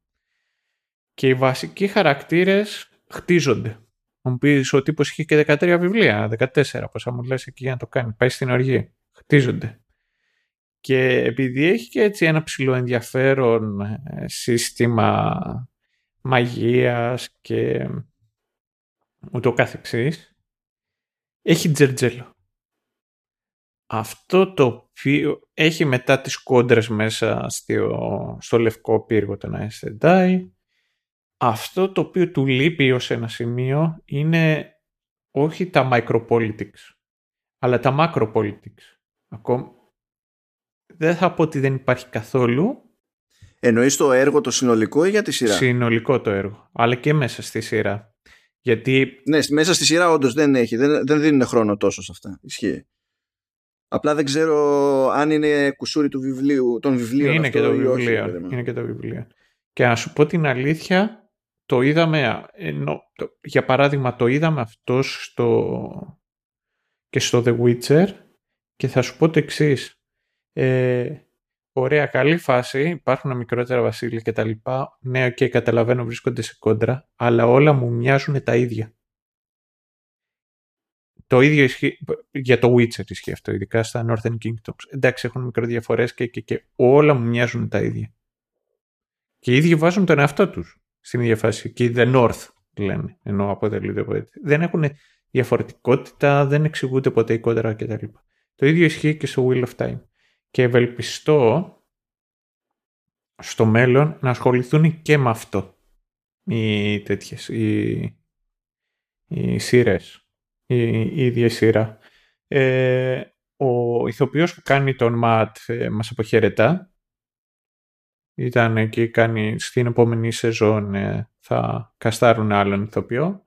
και οι βασικοί χαρακτήρες χτίζονται. Μου πεις ο τύπος είχε και 13 βιβλία, 14, πόσα μου λες εκεί για να το κάνει. Πάει στην οργή. Χτίζονται. Και επειδή έχει και έτσι ένα ψηλό ενδιαφέρον ε, σύστημα μαγείας και ούτω καθεξής, έχει τζερτζέλο. Αυτό το οποίο έχει μετά τις κόντρες μέσα στο, στο λευκό πύργο των Aes αυτό το οποίο του λείπει ως ένα σημείο είναι όχι τα micropolitics, αλλά τα macropolitics. Ακόμα δεν θα πω ότι δεν υπάρχει καθόλου. Εννοείς το έργο το συνολικό ή για τη σειρά; Συνολικό το έργο, αλλά και μέσα στη σειρά. Γιατί... Ναι, μέσα στη σειρά όντως δεν έχει, δεν, δεν δίνουν χρόνο τόσο σε αυτά. Ισχύει. Απλά δεν ξέρω αν είναι κουσούρι του βιβλίου, των βιβλίων. Είναι και το βιβλίο. είναι και το βιβλίο. Και να σου πω την αλήθεια, το είδαμε, ενώ, το, για παράδειγμα το είδαμε αυτός στο, και στο The Witcher και θα σου πω το εξής. Ε, ωραία, καλή φάση, υπάρχουν μικρότερα βασίλεια και τα λοιπά. Ναι, οκ, okay, καταλαβαίνω, βρίσκονται σε κόντρα, αλλά όλα μου μοιάζουν τα ίδια. Το ίδιο ισχύει για το Witcher ισχύει αυτό, ειδικά στα Northern Kingdoms. Εντάξει, έχουν μικροδιαφορές και, και, και όλα μου μοιάζουν τα ίδια. Και οι ίδιοι βάζουν τον εαυτό τους στην ίδια φάση. Και The North λένε, ενώ αποτελείται από έτσι. Δεν έχουν διαφορετικότητα, δεν εξηγούνται ποτέ η κόντρα κτλ. Το ίδιο ισχύει και στο Wheel of Time. Και ευελπιστώ στο μέλλον να ασχοληθούν και με αυτό οι τέτοιες, οι, οι σειρές η, ίδια σειρά. Ε, ο ηθοποιός που κάνει τον Ματ ε, μας αποχαιρετά. Ήταν εκεί, κάνει στην επόμενη σεζόν ε, θα καστάρουν άλλον ηθοποιό.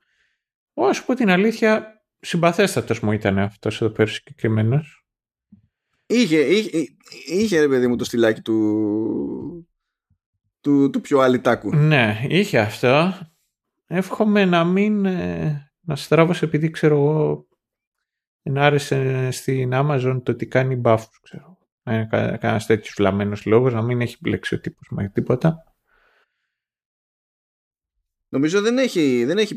Ω πω την αλήθεια, συμπαθέστατος μου ήταν αυτός εδώ πέρα συγκεκριμένος. Είχε, είχε, είχε ρε παιδί μου το στυλάκι του, του, του πιο αλυτάκου. Ναι, είχε αυτό. Εύχομαι να μην ε, να στράβωσε επειδή ξέρω εγώ να άρεσε στην Amazon το ότι κάνει buffs, ξέρω. Να είναι κανένας τέτοιος βλαμμένος λόγος, να μην έχει μπλέξει ο τύπος με τίποτα. Νομίζω δεν έχει, δεν έχει,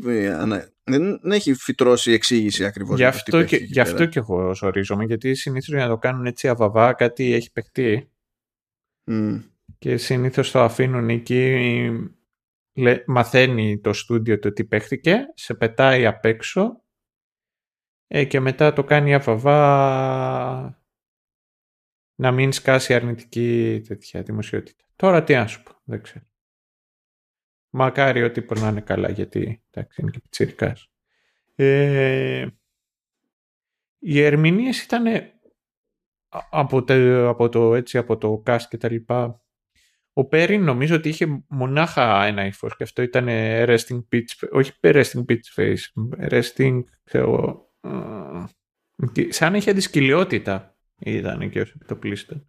δεν έχει φυτρώσει εξήγηση ακριβώς. Γι' αυτό, και, γι αυτό και εγώ ορίζομαι, γιατί συνήθως για να το κάνουν έτσι αβαβά κάτι έχει παιχτεί. Mm. Και συνήθως το αφήνουν εκεί μαθαίνει το στούντιο το τι παίχτηκε, σε πετάει απ' έξω ε, και μετά το κάνει αβαβά να μην σκάσει αρνητική τέτοια δημοσιότητα. Τώρα τι να σου πω, δεν ξέρω. Μακάρι ότι τύπος να είναι καλά, γιατί εντάξει, είναι και πιτσιρικάς. Ε, οι ερμηνείες ήταν από το, από το, έτσι, από το cast και τα λοιπά. Ο Πέριν νομίζω ότι είχε μονάχα ένα ύφος και αυτό ήταν resting pitch, όχι resting pitch face, resting, ξέρω, σαν είχε αντισκυλιότητα ήταν και ως επιτοπλίστων.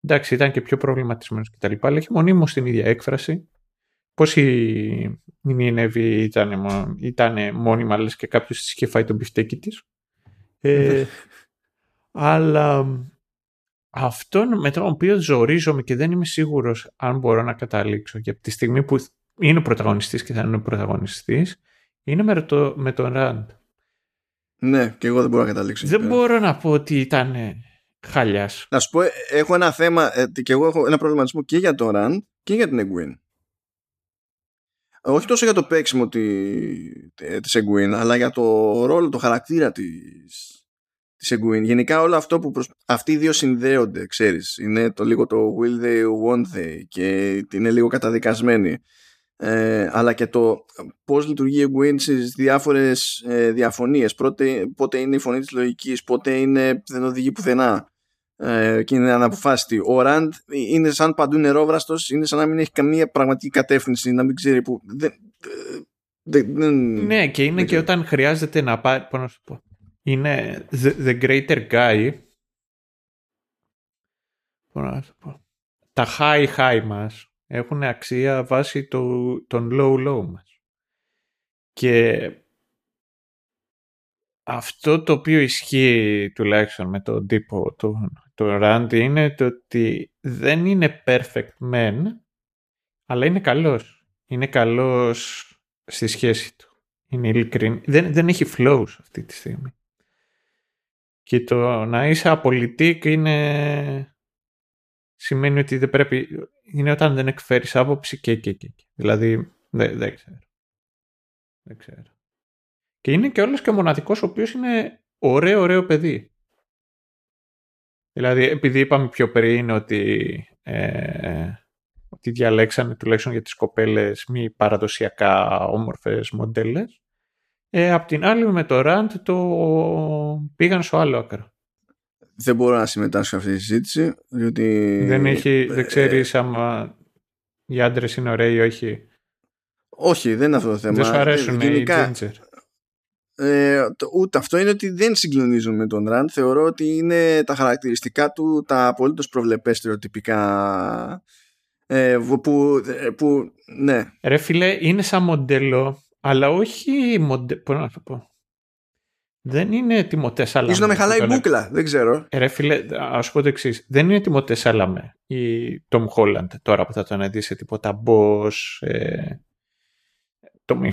Εντάξει, ήταν και πιο προβληματισμένος και τα λοιπά, αλλά είχε μονίμως την ίδια έκφραση. Πώς η Νινέβη ήταν, ήταν μόνιμα, λες και κάποιος της είχε φάει τον πιφτέκι της. Ε, αλλά αυτό με τον οποίο ζορίζομαι και δεν είμαι σίγουρος αν μπορώ να καταλήξω για τη στιγμή που είναι ο πρωταγωνιστής και θα είναι ο πρωταγωνιστής είναι με, το, με τον Ραντ. Ναι, και εγώ δεν μπορώ να καταλήξω. Δεν μπορώ να πω ότι ήταν χαλιάς. Να σου πω, έχω ένα θέμα ε, και εγώ έχω ένα προβληματισμό και για τον Ραντ και για την Εγγουίν. Όχι τόσο για το παίξιμο τη, της Εγγουίν, αλλά για το ρόλο, το χαρακτήρα της, της Εγγουίν. Γενικά όλο αυτό που προσ... αυτοί οι δύο συνδέονται, ξέρεις. Είναι το λίγο το will they, want they και είναι λίγο καταδικασμένοι. Ε, αλλά και το πώς λειτουργεί η Egwene στις διάφορες ε, διαφωνίες. Πότε, πότε είναι η φωνή της λογικής, πότε είναι, δεν οδηγεί πουθενά ε, και είναι αναποφάσιστη. Ο Ραντ είναι σαν παντού νερόβραστος, είναι σαν να μην έχει καμία πραγματική κατεύθυνση, να μην ξέρει που... Δεν, δεν, ναι, και είναι και όταν χρειάζεται να πάρει. Πώς να σου πω είναι the, the greater guy. Τα high high μας έχουν αξία βάσει το, των low low μας. Και αυτό το οποίο ισχύει τουλάχιστον με τον τύπο του το Randy είναι το ότι δεν είναι perfect man αλλά είναι καλός. Είναι καλός στη σχέση του. Είναι ειλικρινή. Δεν, δεν έχει flows αυτή τη στιγμή. Και το να είσαι απολυτικ είναι... σημαίνει ότι δεν πρέπει... Είναι όταν δεν εκφέρεις άποψη και και και. Δηλαδή δεν, δεν ξέρω. Δεν ξέρω. Και είναι και όλος και ο μοναδικός ο οποίος είναι ωραίο ωραίο παιδί. Δηλαδή επειδή είπαμε πιο πριν ότι, ε, ότι διαλέξανε τουλάχιστον για τις κοπέλες μη παραδοσιακά όμορφες μοντέλες ε, απ' την άλλη με το Rand το πήγαν στο άλλο άκρο. Δεν μπορώ να συμμετάσχω σε αυτή τη συζήτηση, διότι... Δεν, έχει, δεν ξέρεις άμα οι άντρες είναι ωραίοι ή όχι. Όχι, δεν είναι αυτό το θέμα. Δεν σου αρέσουν οι ginger. Ε, ούτε αυτό είναι ότι δεν συγκλονίζουν με τον Ραντ. Θεωρώ ότι είναι τα χαρακτηριστικά του τα απολύτως προβλεπές στερεοτυπικά. Ε, που, ε, που, ναι. Ρε φίλε, είναι σαν μοντέλο αλλά όχι μοντε... Πώς να το πω. Δεν είναι Τιμωτέ Σαλαμέ. Ίσως να με χαλάει η μπούκλα, δεν ξέρω. Ε, ρε φίλε, ας πω το εξής. Δεν είναι Τιμωτέ Σαλαμέ ή Τόμ Χόλαντ τώρα που θα τον δει σε τίποτα Boss, ε, Tommy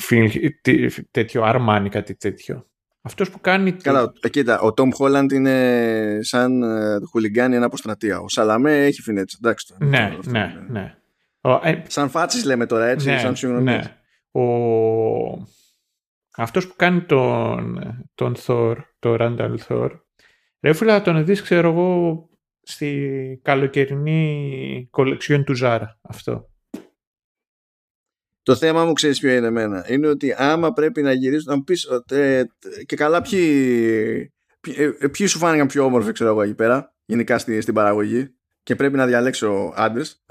τέτοιο Αρμάνι, κάτι τέτοιο. Αυτός που κάνει. Καλά, ε, κοίτα, ο Τόμ Χόλαντ είναι σαν ε, χουλιγκάνι ένα αποστρατεία. Ο Σαλαμέ έχει φινέτσα. Εντάξει. Ναι, ναι, ναι. ε, σαν φάτσει λέμε τώρα έτσι, ναι, σαν συγγνώμη. Ναι ο... αυτός που κάνει τον, τον Thor, το Randall Thor, ρε φίλε θα τον δεις ξέρω εγώ στη καλοκαιρινή κολεξιόν του Ζάρα αυτό. Το θέμα μου ξέρεις ποιο είναι εμένα. Είναι ότι άμα πρέπει να γυρίσουν να μου πεις ε, και καλά ποιοι, ποιοι, ε, ποιοι σου φάνηκαν πιο όμορφοι ξέρω εγώ εκεί πέρα γενικά στην, στην παραγωγή; Και πρέπει να διαλέξω άντρες,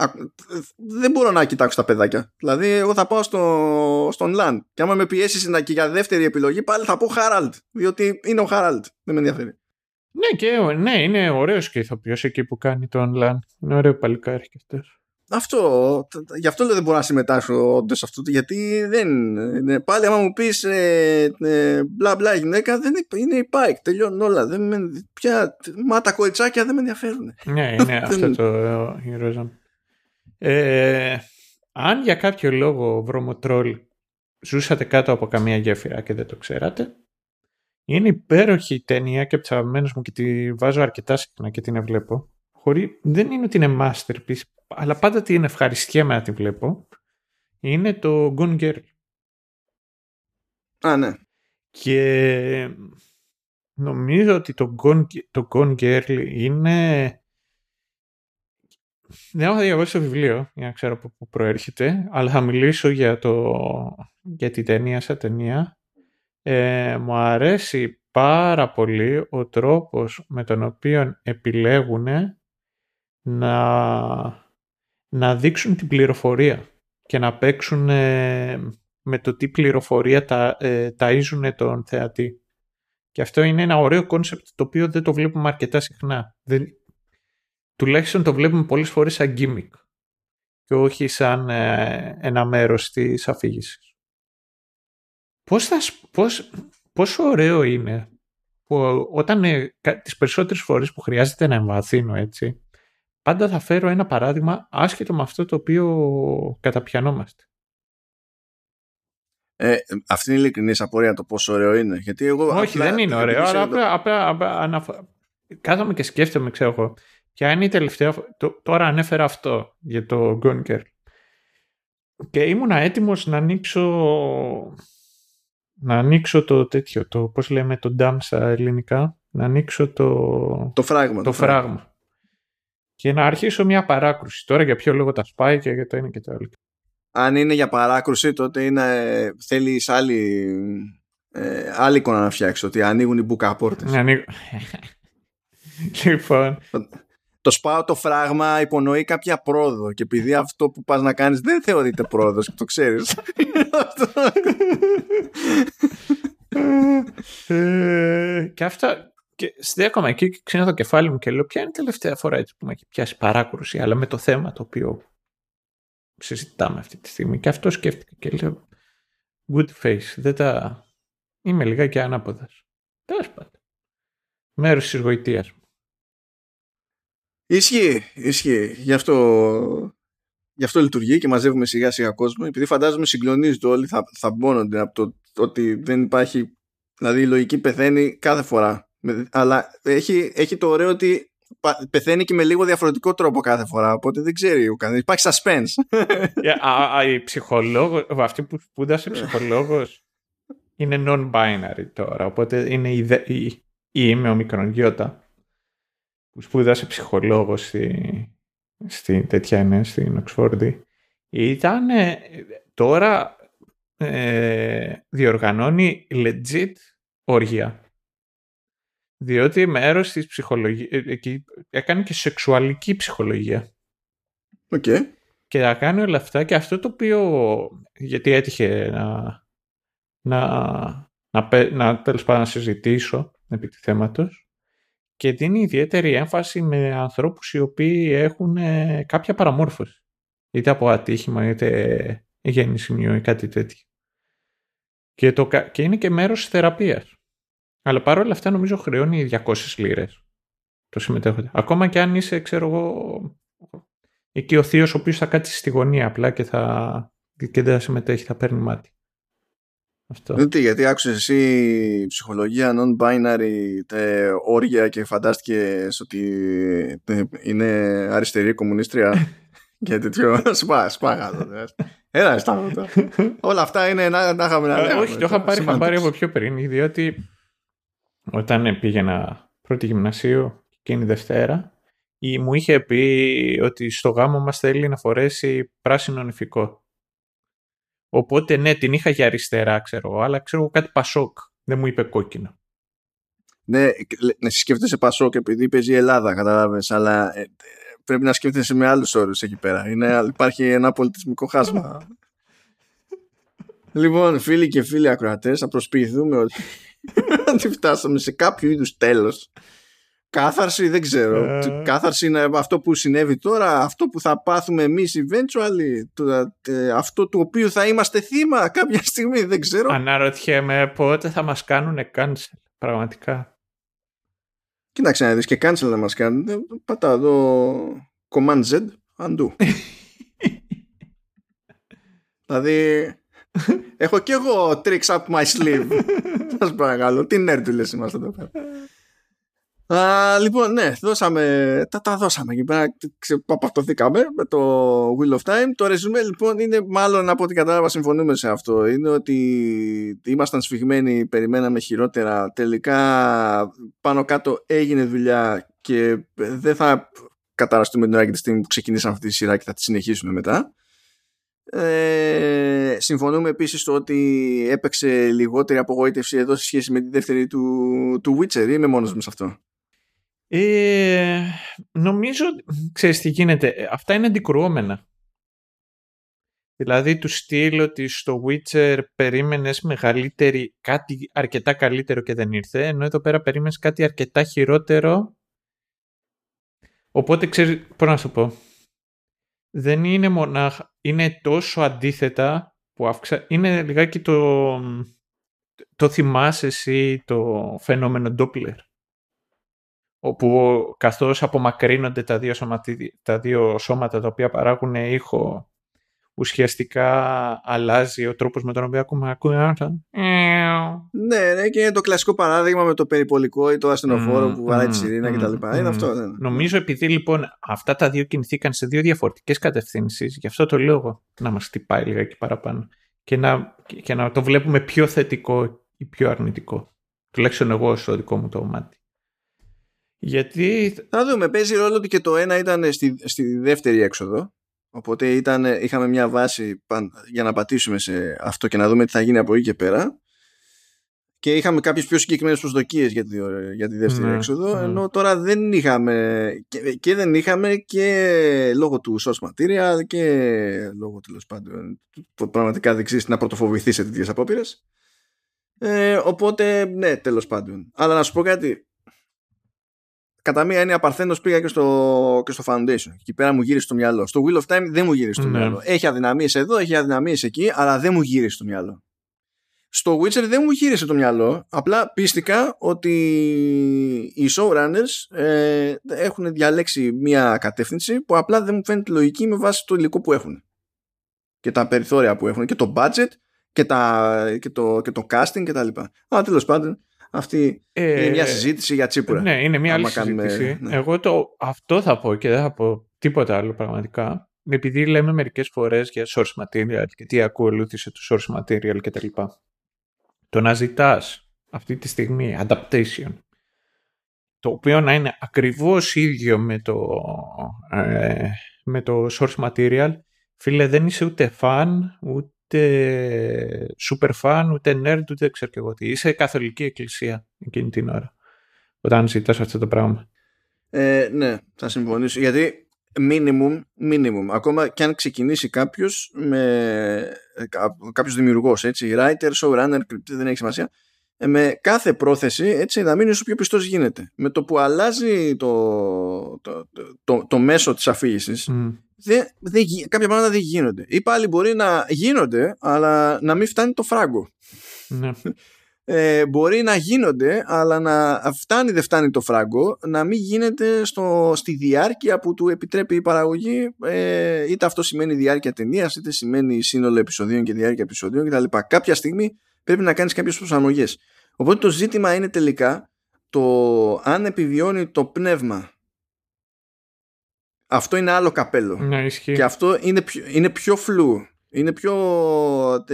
δεν μπορώ να κοιτάξω τα παιδάκια. Δηλαδή, εγώ θα πάω στο, στον Λαν. Και άμα με πιέσεις να και για δεύτερη επιλογή, πάλι θα πω Χάραλτ. Διότι είναι ο Χάραλτ. Δεν με ενδιαφέρει. Ναι, και, ναι είναι ωραίος και ηθοποιός εκεί που κάνει τον Λαν. Είναι ωραίο παλικάρι και αυτός. Αυτό, γι' αυτό δεν μπορώ να συμμετάσχω όντως αυτό, γιατί δεν. είναι Πάλι, άμα μου πεις ε, ε, μπλα μπλα γυναίκα, δεν είναι, η Πάικ. Τελειώνουν όλα. Δεν με, πια, μα τα κοριτσάκια δεν με ενδιαφέρουν. Ναι, είναι αυτό το Heroism. Ε, αν για κάποιο λόγο βρωμοτρόλ ζούσατε κάτω από καμία γέφυρα και δεν το ξέρατε, είναι υπέροχη ταινία και από μου και τη βάζω αρκετά συχνά και την βλέπω. Χωρί, δεν είναι ότι είναι masterpiece, αλλά πάντα την ευχαριστιέμαι να τη βλέπω, είναι το Gone Girl. Α, ναι. Και νομίζω ότι το Gone, το Gone Girl είναι δεν έχω διαβάσει το βιβλίο για να ξέρω από πού προέρχεται, αλλά θα μιλήσω για, το, για την ταινία σαν ταινία. Ε, μου αρέσει πάρα πολύ ο τρόπος με τον οποίο επιλέγουν να, να δείξουν την πληροφορία και να παίξουν ε, με το τι πληροφορία τα, ε, ταΐζουν τον θεατή. Και αυτό είναι ένα ωραίο concept το οποίο δεν το βλέπουμε αρκετά συχνά. Δεν, τουλάχιστον το βλέπουμε πολλές φορές σαν gimmick και όχι σαν ε, ένα μέρος της αφήγησης. Πώς θα, πώς, πόσο ωραίο είναι που όταν ε, τις περισσότερες φορές που χρειάζεται να εμβαθύνω έτσι, πάντα θα φέρω ένα παράδειγμα άσχετο με αυτό το οποίο καταπιανόμαστε. Ε, αυτή είναι η ειλικρινής απορία το πόσο ωραίο είναι. Γιατί εγώ Όχι, δεν είναι ωραίο, αλλά απλά, απλά, απλά κάθομαι και σκέφτομαι, ξέρω εγώ, Ποια είναι η τελευταία. Τώρα ανέφερα αυτό για το Gone Girl. Και ήμουνα έτοιμος να ανοίξω. Να ανοίξω το τέτοιο, το πώς λέμε το ντάμ στα ελληνικά, να ανοίξω το... Το φράγμα. Το, φράγμα. Και να αρχίσω μια παράκρουση. Τώρα για ποιο λόγο τα σπάει και για το ένα και το άλλο. Αν είναι για παράκρουση τότε είναι, θέλεις άλλη, ε, άλλη εικόνα να φτιάξει ότι ανοίγουν οι μπουκαπόρτες. Ανοίγουν. λοιπόν, το σπάω το φράγμα υπονοεί κάποια πρόοδο και επειδή αυτό που πας να κάνεις δεν θεωρείται πρόοδος και το ξέρεις. Ε, και αυτά και στέκομαι εκεί και ξύνω το κεφάλι μου και λέω ποια είναι η τελευταία φορά έτσι που με έχει πιάσει παράκρουση αλλά με το θέμα το οποίο συζητάμε αυτή τη στιγμή και αυτό σκέφτηκα και λέω good face δεν τα είμαι λιγάκι ανάποδας τέλος πάντων μέρος της γοητείας μου Ισχύει, ισχύει. Γι' αυτό, γι αυτό λειτουργεί και μαζεύουμε σιγά σιγά κόσμο. Επειδή φαντάζομαι συγκλονίζονται όλοι, θα, θα μπώνονται από το ότι δεν υπάρχει. Δηλαδή η λογική πεθαίνει κάθε φορά. Αλλά έχει, έχει το ωραίο ότι πεθαίνει και με λίγο διαφορετικό τρόπο κάθε φορά. Οπότε δεν ξέρει ο κανένας. Υπάρχει suspense. Yeah, η ψυχολόγο, αυτή που σπούδασε ψυχολόγος είναι non-binary τώρα. Οπότε είναι η, η, η, είμαι ο μικρογιώτα που σπούδασε ψυχολόγος στη, στη τέτοια είναι, στην Οξφόρδη, ήταν τώρα ε, διοργανώνει legit όργια. Διότι μέρος της ψυχολογίας, ε, έκανε και σεξουαλική ψυχολογία. Οκ. Και θα κάνει όλα αυτά και αυτό το οποίο, γιατί έτυχε να, να, να, να, τέλος πάντων να συζητήσω επί του θέματος, και δίνει ιδιαίτερη έμφαση με ανθρώπους οι οποίοι έχουν ε, κάποια παραμόρφωση. Είτε από ατύχημα, είτε γέννηση ή κάτι τέτοιο. Και, το, και είναι και μέρος της θεραπείας. Αλλά παρόλα αυτά νομίζω χρεώνει 200 λίρες το συμμετέχοντα. Ακόμα και αν είσαι, ξέρω εγώ, εκεί ο θείος ο οποίος θα κάτσει στη γωνία απλά και, θα, και δεν θα συμμετέχει, θα παίρνει μάτι. Αυτό. Δεν γιατί άκουσες εσύ ψυχολογία non-binary τε, όρια και φαντάστηκε ότι είναι αριστερή κομμουνίστρια και τέτοιο. Σπά, σπά, Έλα, στάματα. Όλα αυτά είναι να, να είχαμε να λέμε. Όχι, το είχα πάρει, είχα πάρει από πιο πριν, διότι όταν πήγαινα πρώτη γυμνασίου και είναι Δευτέρα, η, μου είχε πει ότι στο γάμο μας θέλει να φορέσει πράσινο νηφικό. Οπότε ναι, την είχα για αριστερά, ξέρω εγώ, αλλά ξέρω κάτι πασόκ. Δεν μου είπε κόκκινο. Ναι, να σκέφτεσαι πασόκ επειδή παίζει η Ελλάδα, κατάλαβες, αλλά ε, πρέπει να σκέφτεσαι με άλλους όρους εκεί πέρα. Είναι, υπάρχει ένα πολιτισμικό χάσμα. λοιπόν, φίλοι και φίλοι ακροατές, θα προσποιηθούμε ότι, ότι φτάσαμε σε κάποιο είδους τέλος Κάθαρση δεν ξέρω. Ε... Κάθαρση είναι αυτό που συνέβη τώρα, αυτό που θα πάθουμε εμείς eventually, το, ε, αυτό του οποίου θα είμαστε θύμα κάποια στιγμή, δεν ξέρω. Αναρωτιέμαι πότε θα μας κάνουν cancel, πραγματικά. Κοίταξε να δεις και cancel να μας κάνουν. Ε, πατά εδώ command Z, undo. δηλαδή έχω και εγώ tricks up my sleeve. Σας παρακαλώ, τι nerdούλες είμαστε εδώ πέρα. Α, λοιπόν, ναι, δώσαμε, τα, τα δώσαμε εκεί πέρα, παπαυτωθήκαμε με το Wheel of Time. Το ρεζουμέ λοιπόν είναι μάλλον από ό,τι κατάλαβα συμφωνούμε σε αυτό. Είναι ότι ήμασταν σφιγμένοι, περιμέναμε χειρότερα. Τελικά πάνω κάτω έγινε δουλειά και δεν θα καταραστούμε την ώρα και τη στιγμή που ξεκινήσαμε αυτή τη σειρά και θα τη συνεχίσουμε μετά. Ε, συμφωνούμε επίσης στο ότι έπαιξε λιγότερη απογοήτευση εδώ σε σχέση με τη δεύτερη του, του Witcher ή είμαι μόνος μου σε αυτό; Ε, νομίζω, ξέρεις τι γίνεται, αυτά είναι αντικρουόμενα. Δηλαδή του στυλ ότι στο Witcher περίμενες μεγαλύτερη, κάτι αρκετά καλύτερο και δεν ήρθε, ενώ εδώ πέρα περίμενες κάτι αρκετά χειρότερο. Οπότε ξέρεις, πώς να σου πω, δεν είναι μονάχα, είναι τόσο αντίθετα που αύξα, είναι λιγάκι το, το θυμάσαι εσύ το φαινόμενο Doppler όπου καθώς απομακρύνονται τα δύο, τα δύο σώματα τα οποία παράγουν ήχο ουσιαστικά αλλάζει ο τρόπος με τον οποίο ακούμε ακούνε ναι, ναι, και είναι το κλασικό παράδειγμα με το περιπολικό ή το ασθενοφόρο που βαράει τη σιρήνα mm, κτλ. Είναι αυτό. Ναι. Νομίζω επειδή λοιπόν αυτά τα δύο κινηθήκαν σε δύο διαφορετικές κατευθύνσεις, γι' αυτό το λόγο να μας χτυπάει λίγα παραπάνω και να, και να το βλέπουμε πιο θετικό ή πιο αρνητικό. Τουλάχιστον εγώ στο δικό μου το μάτι. Γιατί... Θα δούμε, παίζει ρόλο ότι και το ένα ήταν στη, στη δεύτερη έξοδο Οπότε ήταν, είχαμε μια βάση για να πατήσουμε σε αυτό και να δούμε τι θα γίνει από εκεί και πέρα. Και είχαμε κάποιες πιο συγκεκριμένες προσδοκίες για τη, για τη δεύτερη ναι, έξοδο, ναι. ενώ τώρα δεν είχαμε και, και, δεν είχαμε και λόγω του source material και λόγω τέλος πάντων πραγματικά δεξί να πρωτοφοβηθείς σε τέτοιες απόπειρες. Ε, οπότε, ναι, τέλος πάντων. Αλλά να σου πω κάτι, κατά μία έννοια παρθένος πήγα και στο, και στο Foundation. Εκεί πέρα μου γύρισε το μυαλό. Στο Wheel of Time δεν μου γύρισε το ναι. μυαλό. Έχει αδυναμίες εδώ, έχει αδυναμίες εκεί, αλλά δεν μου γύρισε το μυαλό. Στο Witcher δεν μου γύρισε το μυαλό, απλά πίστηκα ότι οι showrunners ε, έχουν διαλέξει μια κατεύθυνση που απλά δεν μου φαίνεται λογική με βάση το υλικό που έχουν. Και τα περιθώρια που έχουν και το budget και, τα, και, το, και το casting και τα λοιπά. Αλλά τέλος πάντων αυτή ε, είναι μια συζήτηση για τσίπουρα. Ναι, είναι μια άλλη συζήτηση. Ναι. Εγώ το, αυτό θα πω και δεν θα πω τίποτα άλλο πραγματικά. Επειδή λέμε μερικές φορές για source material και τι ακολούθησε το source material κτλ. Το να ζητάς αυτή τη στιγμή adaptation το οποίο να είναι ακριβώς ίδιο με το, ε, με το source material φίλε δεν είσαι ούτε fan ούτε ούτε super fan, ούτε nerd, ούτε ξέρω και εγώ τι. Είσαι καθολική εκκλησία εκείνη την ώρα. Όταν ζητάς αυτό το πράγμα. Ε, ναι, θα συμφωνήσω. Γιατί minimum, minimum, ακόμα και αν ξεκινήσει κάποιος με κάποιος δημιουργός, έτσι, writer, showrunner, δεν έχει σημασία, ε, με κάθε πρόθεση έτσι, να μείνει όσο πιο πιστός γίνεται. Με το που αλλάζει το, το, το, το μέσο της αφήγησης δεν, δεν, κάποια πράγματα δεν γίνονται. Ή πάλι μπορεί να γίνονται, αλλά να μην φτάνει το φράγκο. Ναι. Ε, μπορεί να γίνονται, αλλά να φτάνει δεν φτάνει το φράγκο, να μην γίνεται στο, στη διάρκεια που του επιτρέπει η παραγωγή, ε, είτε αυτό σημαίνει διάρκεια ταινίας, είτε σημαίνει σύνολο επεισοδίων και διάρκεια επεισοδίων κτλ. Κάποια στιγμή πρέπει να κάνεις κάποιες προσαρμογές. Οπότε το ζήτημα είναι τελικά το αν επιβιώνει το πνεύμα αυτό είναι άλλο καπέλο. Ναι, και αυτό είναι πιο, είναι πιο φλού. Είναι πιο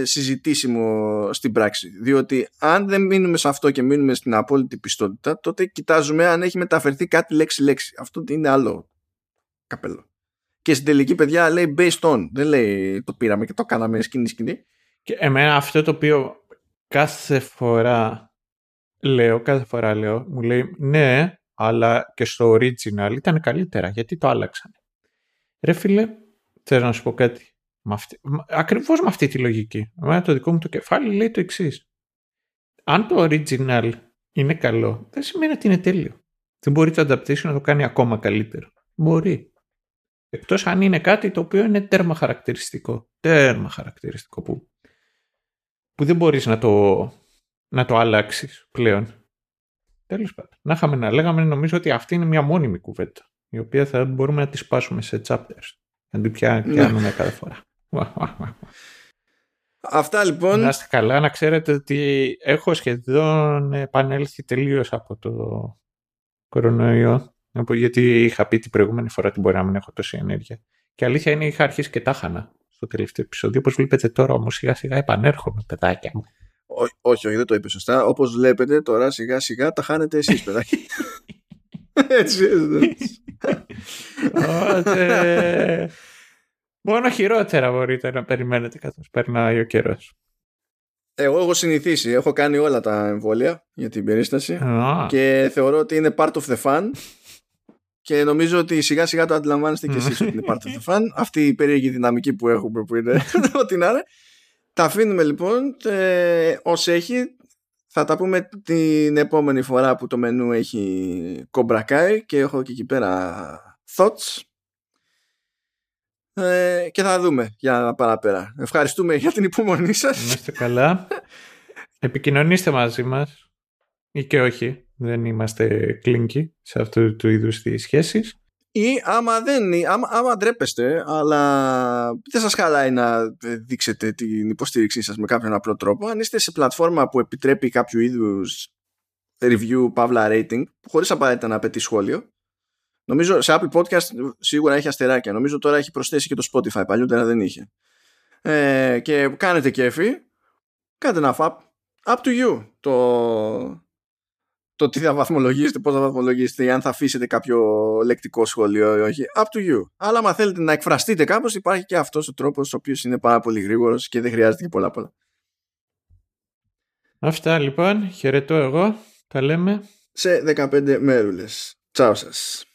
συζητήσιμο στην πράξη. Διότι αν δεν μείνουμε σε αυτό και μείνουμε στην απόλυτη πιστότητα, τότε κοιτάζουμε αν έχει μεταφερθεί κάτι λέξη-λέξη. Αυτό είναι άλλο καπέλο. Και στην τελική παιδιά λέει based on. Δεν λέει το πήραμε και το κάναμε σκηνή-σκηνή. Και εμένα αυτό το οποίο κάθε φορά λέω, κάθε φορά λέω, μου λέει ναι, αλλά και στο original ήταν καλύτερα. Γιατί το άλλαξαν. Ρε φίλε, θέλω να σου πω κάτι; Με αυτή, ακριβώς με αυτή τη λογική. Εμένα το δικό μου το κεφάλι λέει το εξής. Αν το original είναι καλό, δεν σημαίνει ότι είναι τέλειο. Δεν μπορεί το adaptation να το κάνει ακόμα καλύτερο. Μπορεί. Εκτός αν είναι κάτι το οποίο είναι τέρμα χαρακτηριστικό. Τέρμα χαρακτηριστικό που, που δεν μπορείς να το, να το αλλάξεις πλέον. Τέλος πάντων. Να είχαμε να λέγαμε, νομίζω ότι αυτή είναι μια μόνιμη κουβέντα. Η οποία θα μπορούμε να τη σπάσουμε σε chapters. Να την πιάνουμε ναι. κάθε φορά. Αυτά λοιπόν. Να είστε καλά, να ξέρετε ότι έχω σχεδόν επανέλθει τελείως από το κορονοϊό. Γιατί είχα πει την προηγούμενη φορά ότι μπορεί να μην έχω τόση ενέργεια. Και αλήθεια είναι είχα αρχίσει και τάχανα στο τελευταίο επεισόδιο. Όπως βλέπετε τώρα όμως σιγά σιγά επανέρχομαι, παιδάκια μου όχι, όχι, δεν το είπε σωστά. Όπως βλέπετε τώρα σιγά σιγά τα χάνετε εσείς, παιδάκι. έτσι, έτσι. Μόνο χειρότερα μπορείτε να περιμένετε καθώς περνάει ο καιρός. Εγώ έχω συνηθίσει. Έχω κάνει όλα τα εμβόλια για την περίσταση και θεωρώ ότι είναι part of the fun και νομίζω ότι σιγά σιγά το αντιλαμβάνεστε και εσείς ότι είναι part of the fun. Αυτή η περίεργη δυναμική που έχουμε που είναι ό,τι να είναι. Τα αφήνουμε λοιπόν ε, ως έχει. Θα τα πούμε την επόμενη φορά που το μενού έχει κομπρακάει και έχω και εκεί πέρα thoughts ε, και θα δούμε για να παραπέρα. Ευχαριστούμε για την υπομονή σας. Είμαστε καλά. Επικοινωνήστε μαζί μας ή και όχι. Δεν είμαστε κλίνκι σε αυτού του είδους τις σχέσεις. Ή άμα δεν άμα, άμα ντρέπεστε, αλλά δεν σας χαλάει να δείξετε την υποστήριξή σας με κάποιον απλό τρόπο, αν είστε σε πλατφόρμα που επιτρέπει κάποιο είδους review, παύλα rating, χωρίς απαραίτητα να απαιτεί σχόλιο, Νομίζω σε Apple Podcast σίγουρα έχει αστεράκια. Νομίζω τώρα έχει προσθέσει και το Spotify. Παλιότερα δεν είχε. Ε, και κάνετε κέφι. Κάντε ένα φαπ. Up to you. Το, το τι θα βαθμολογήσετε, πώς θα βαθμολογήσετε ή αν θα αφήσετε κάποιο λεκτικό σχόλιο ή όχι. Up to you. Αλλά αν θέλετε να εκφραστείτε κάπως υπάρχει και αυτός ο τρόπος ο οποίος είναι πάρα πολύ γρήγορος και δεν χρειάζεται και πολλά πολλά. Αυτά λοιπόν. Χαιρετώ εγώ. Τα λέμε. Σε 15 μέρουλες. Τσάου σας.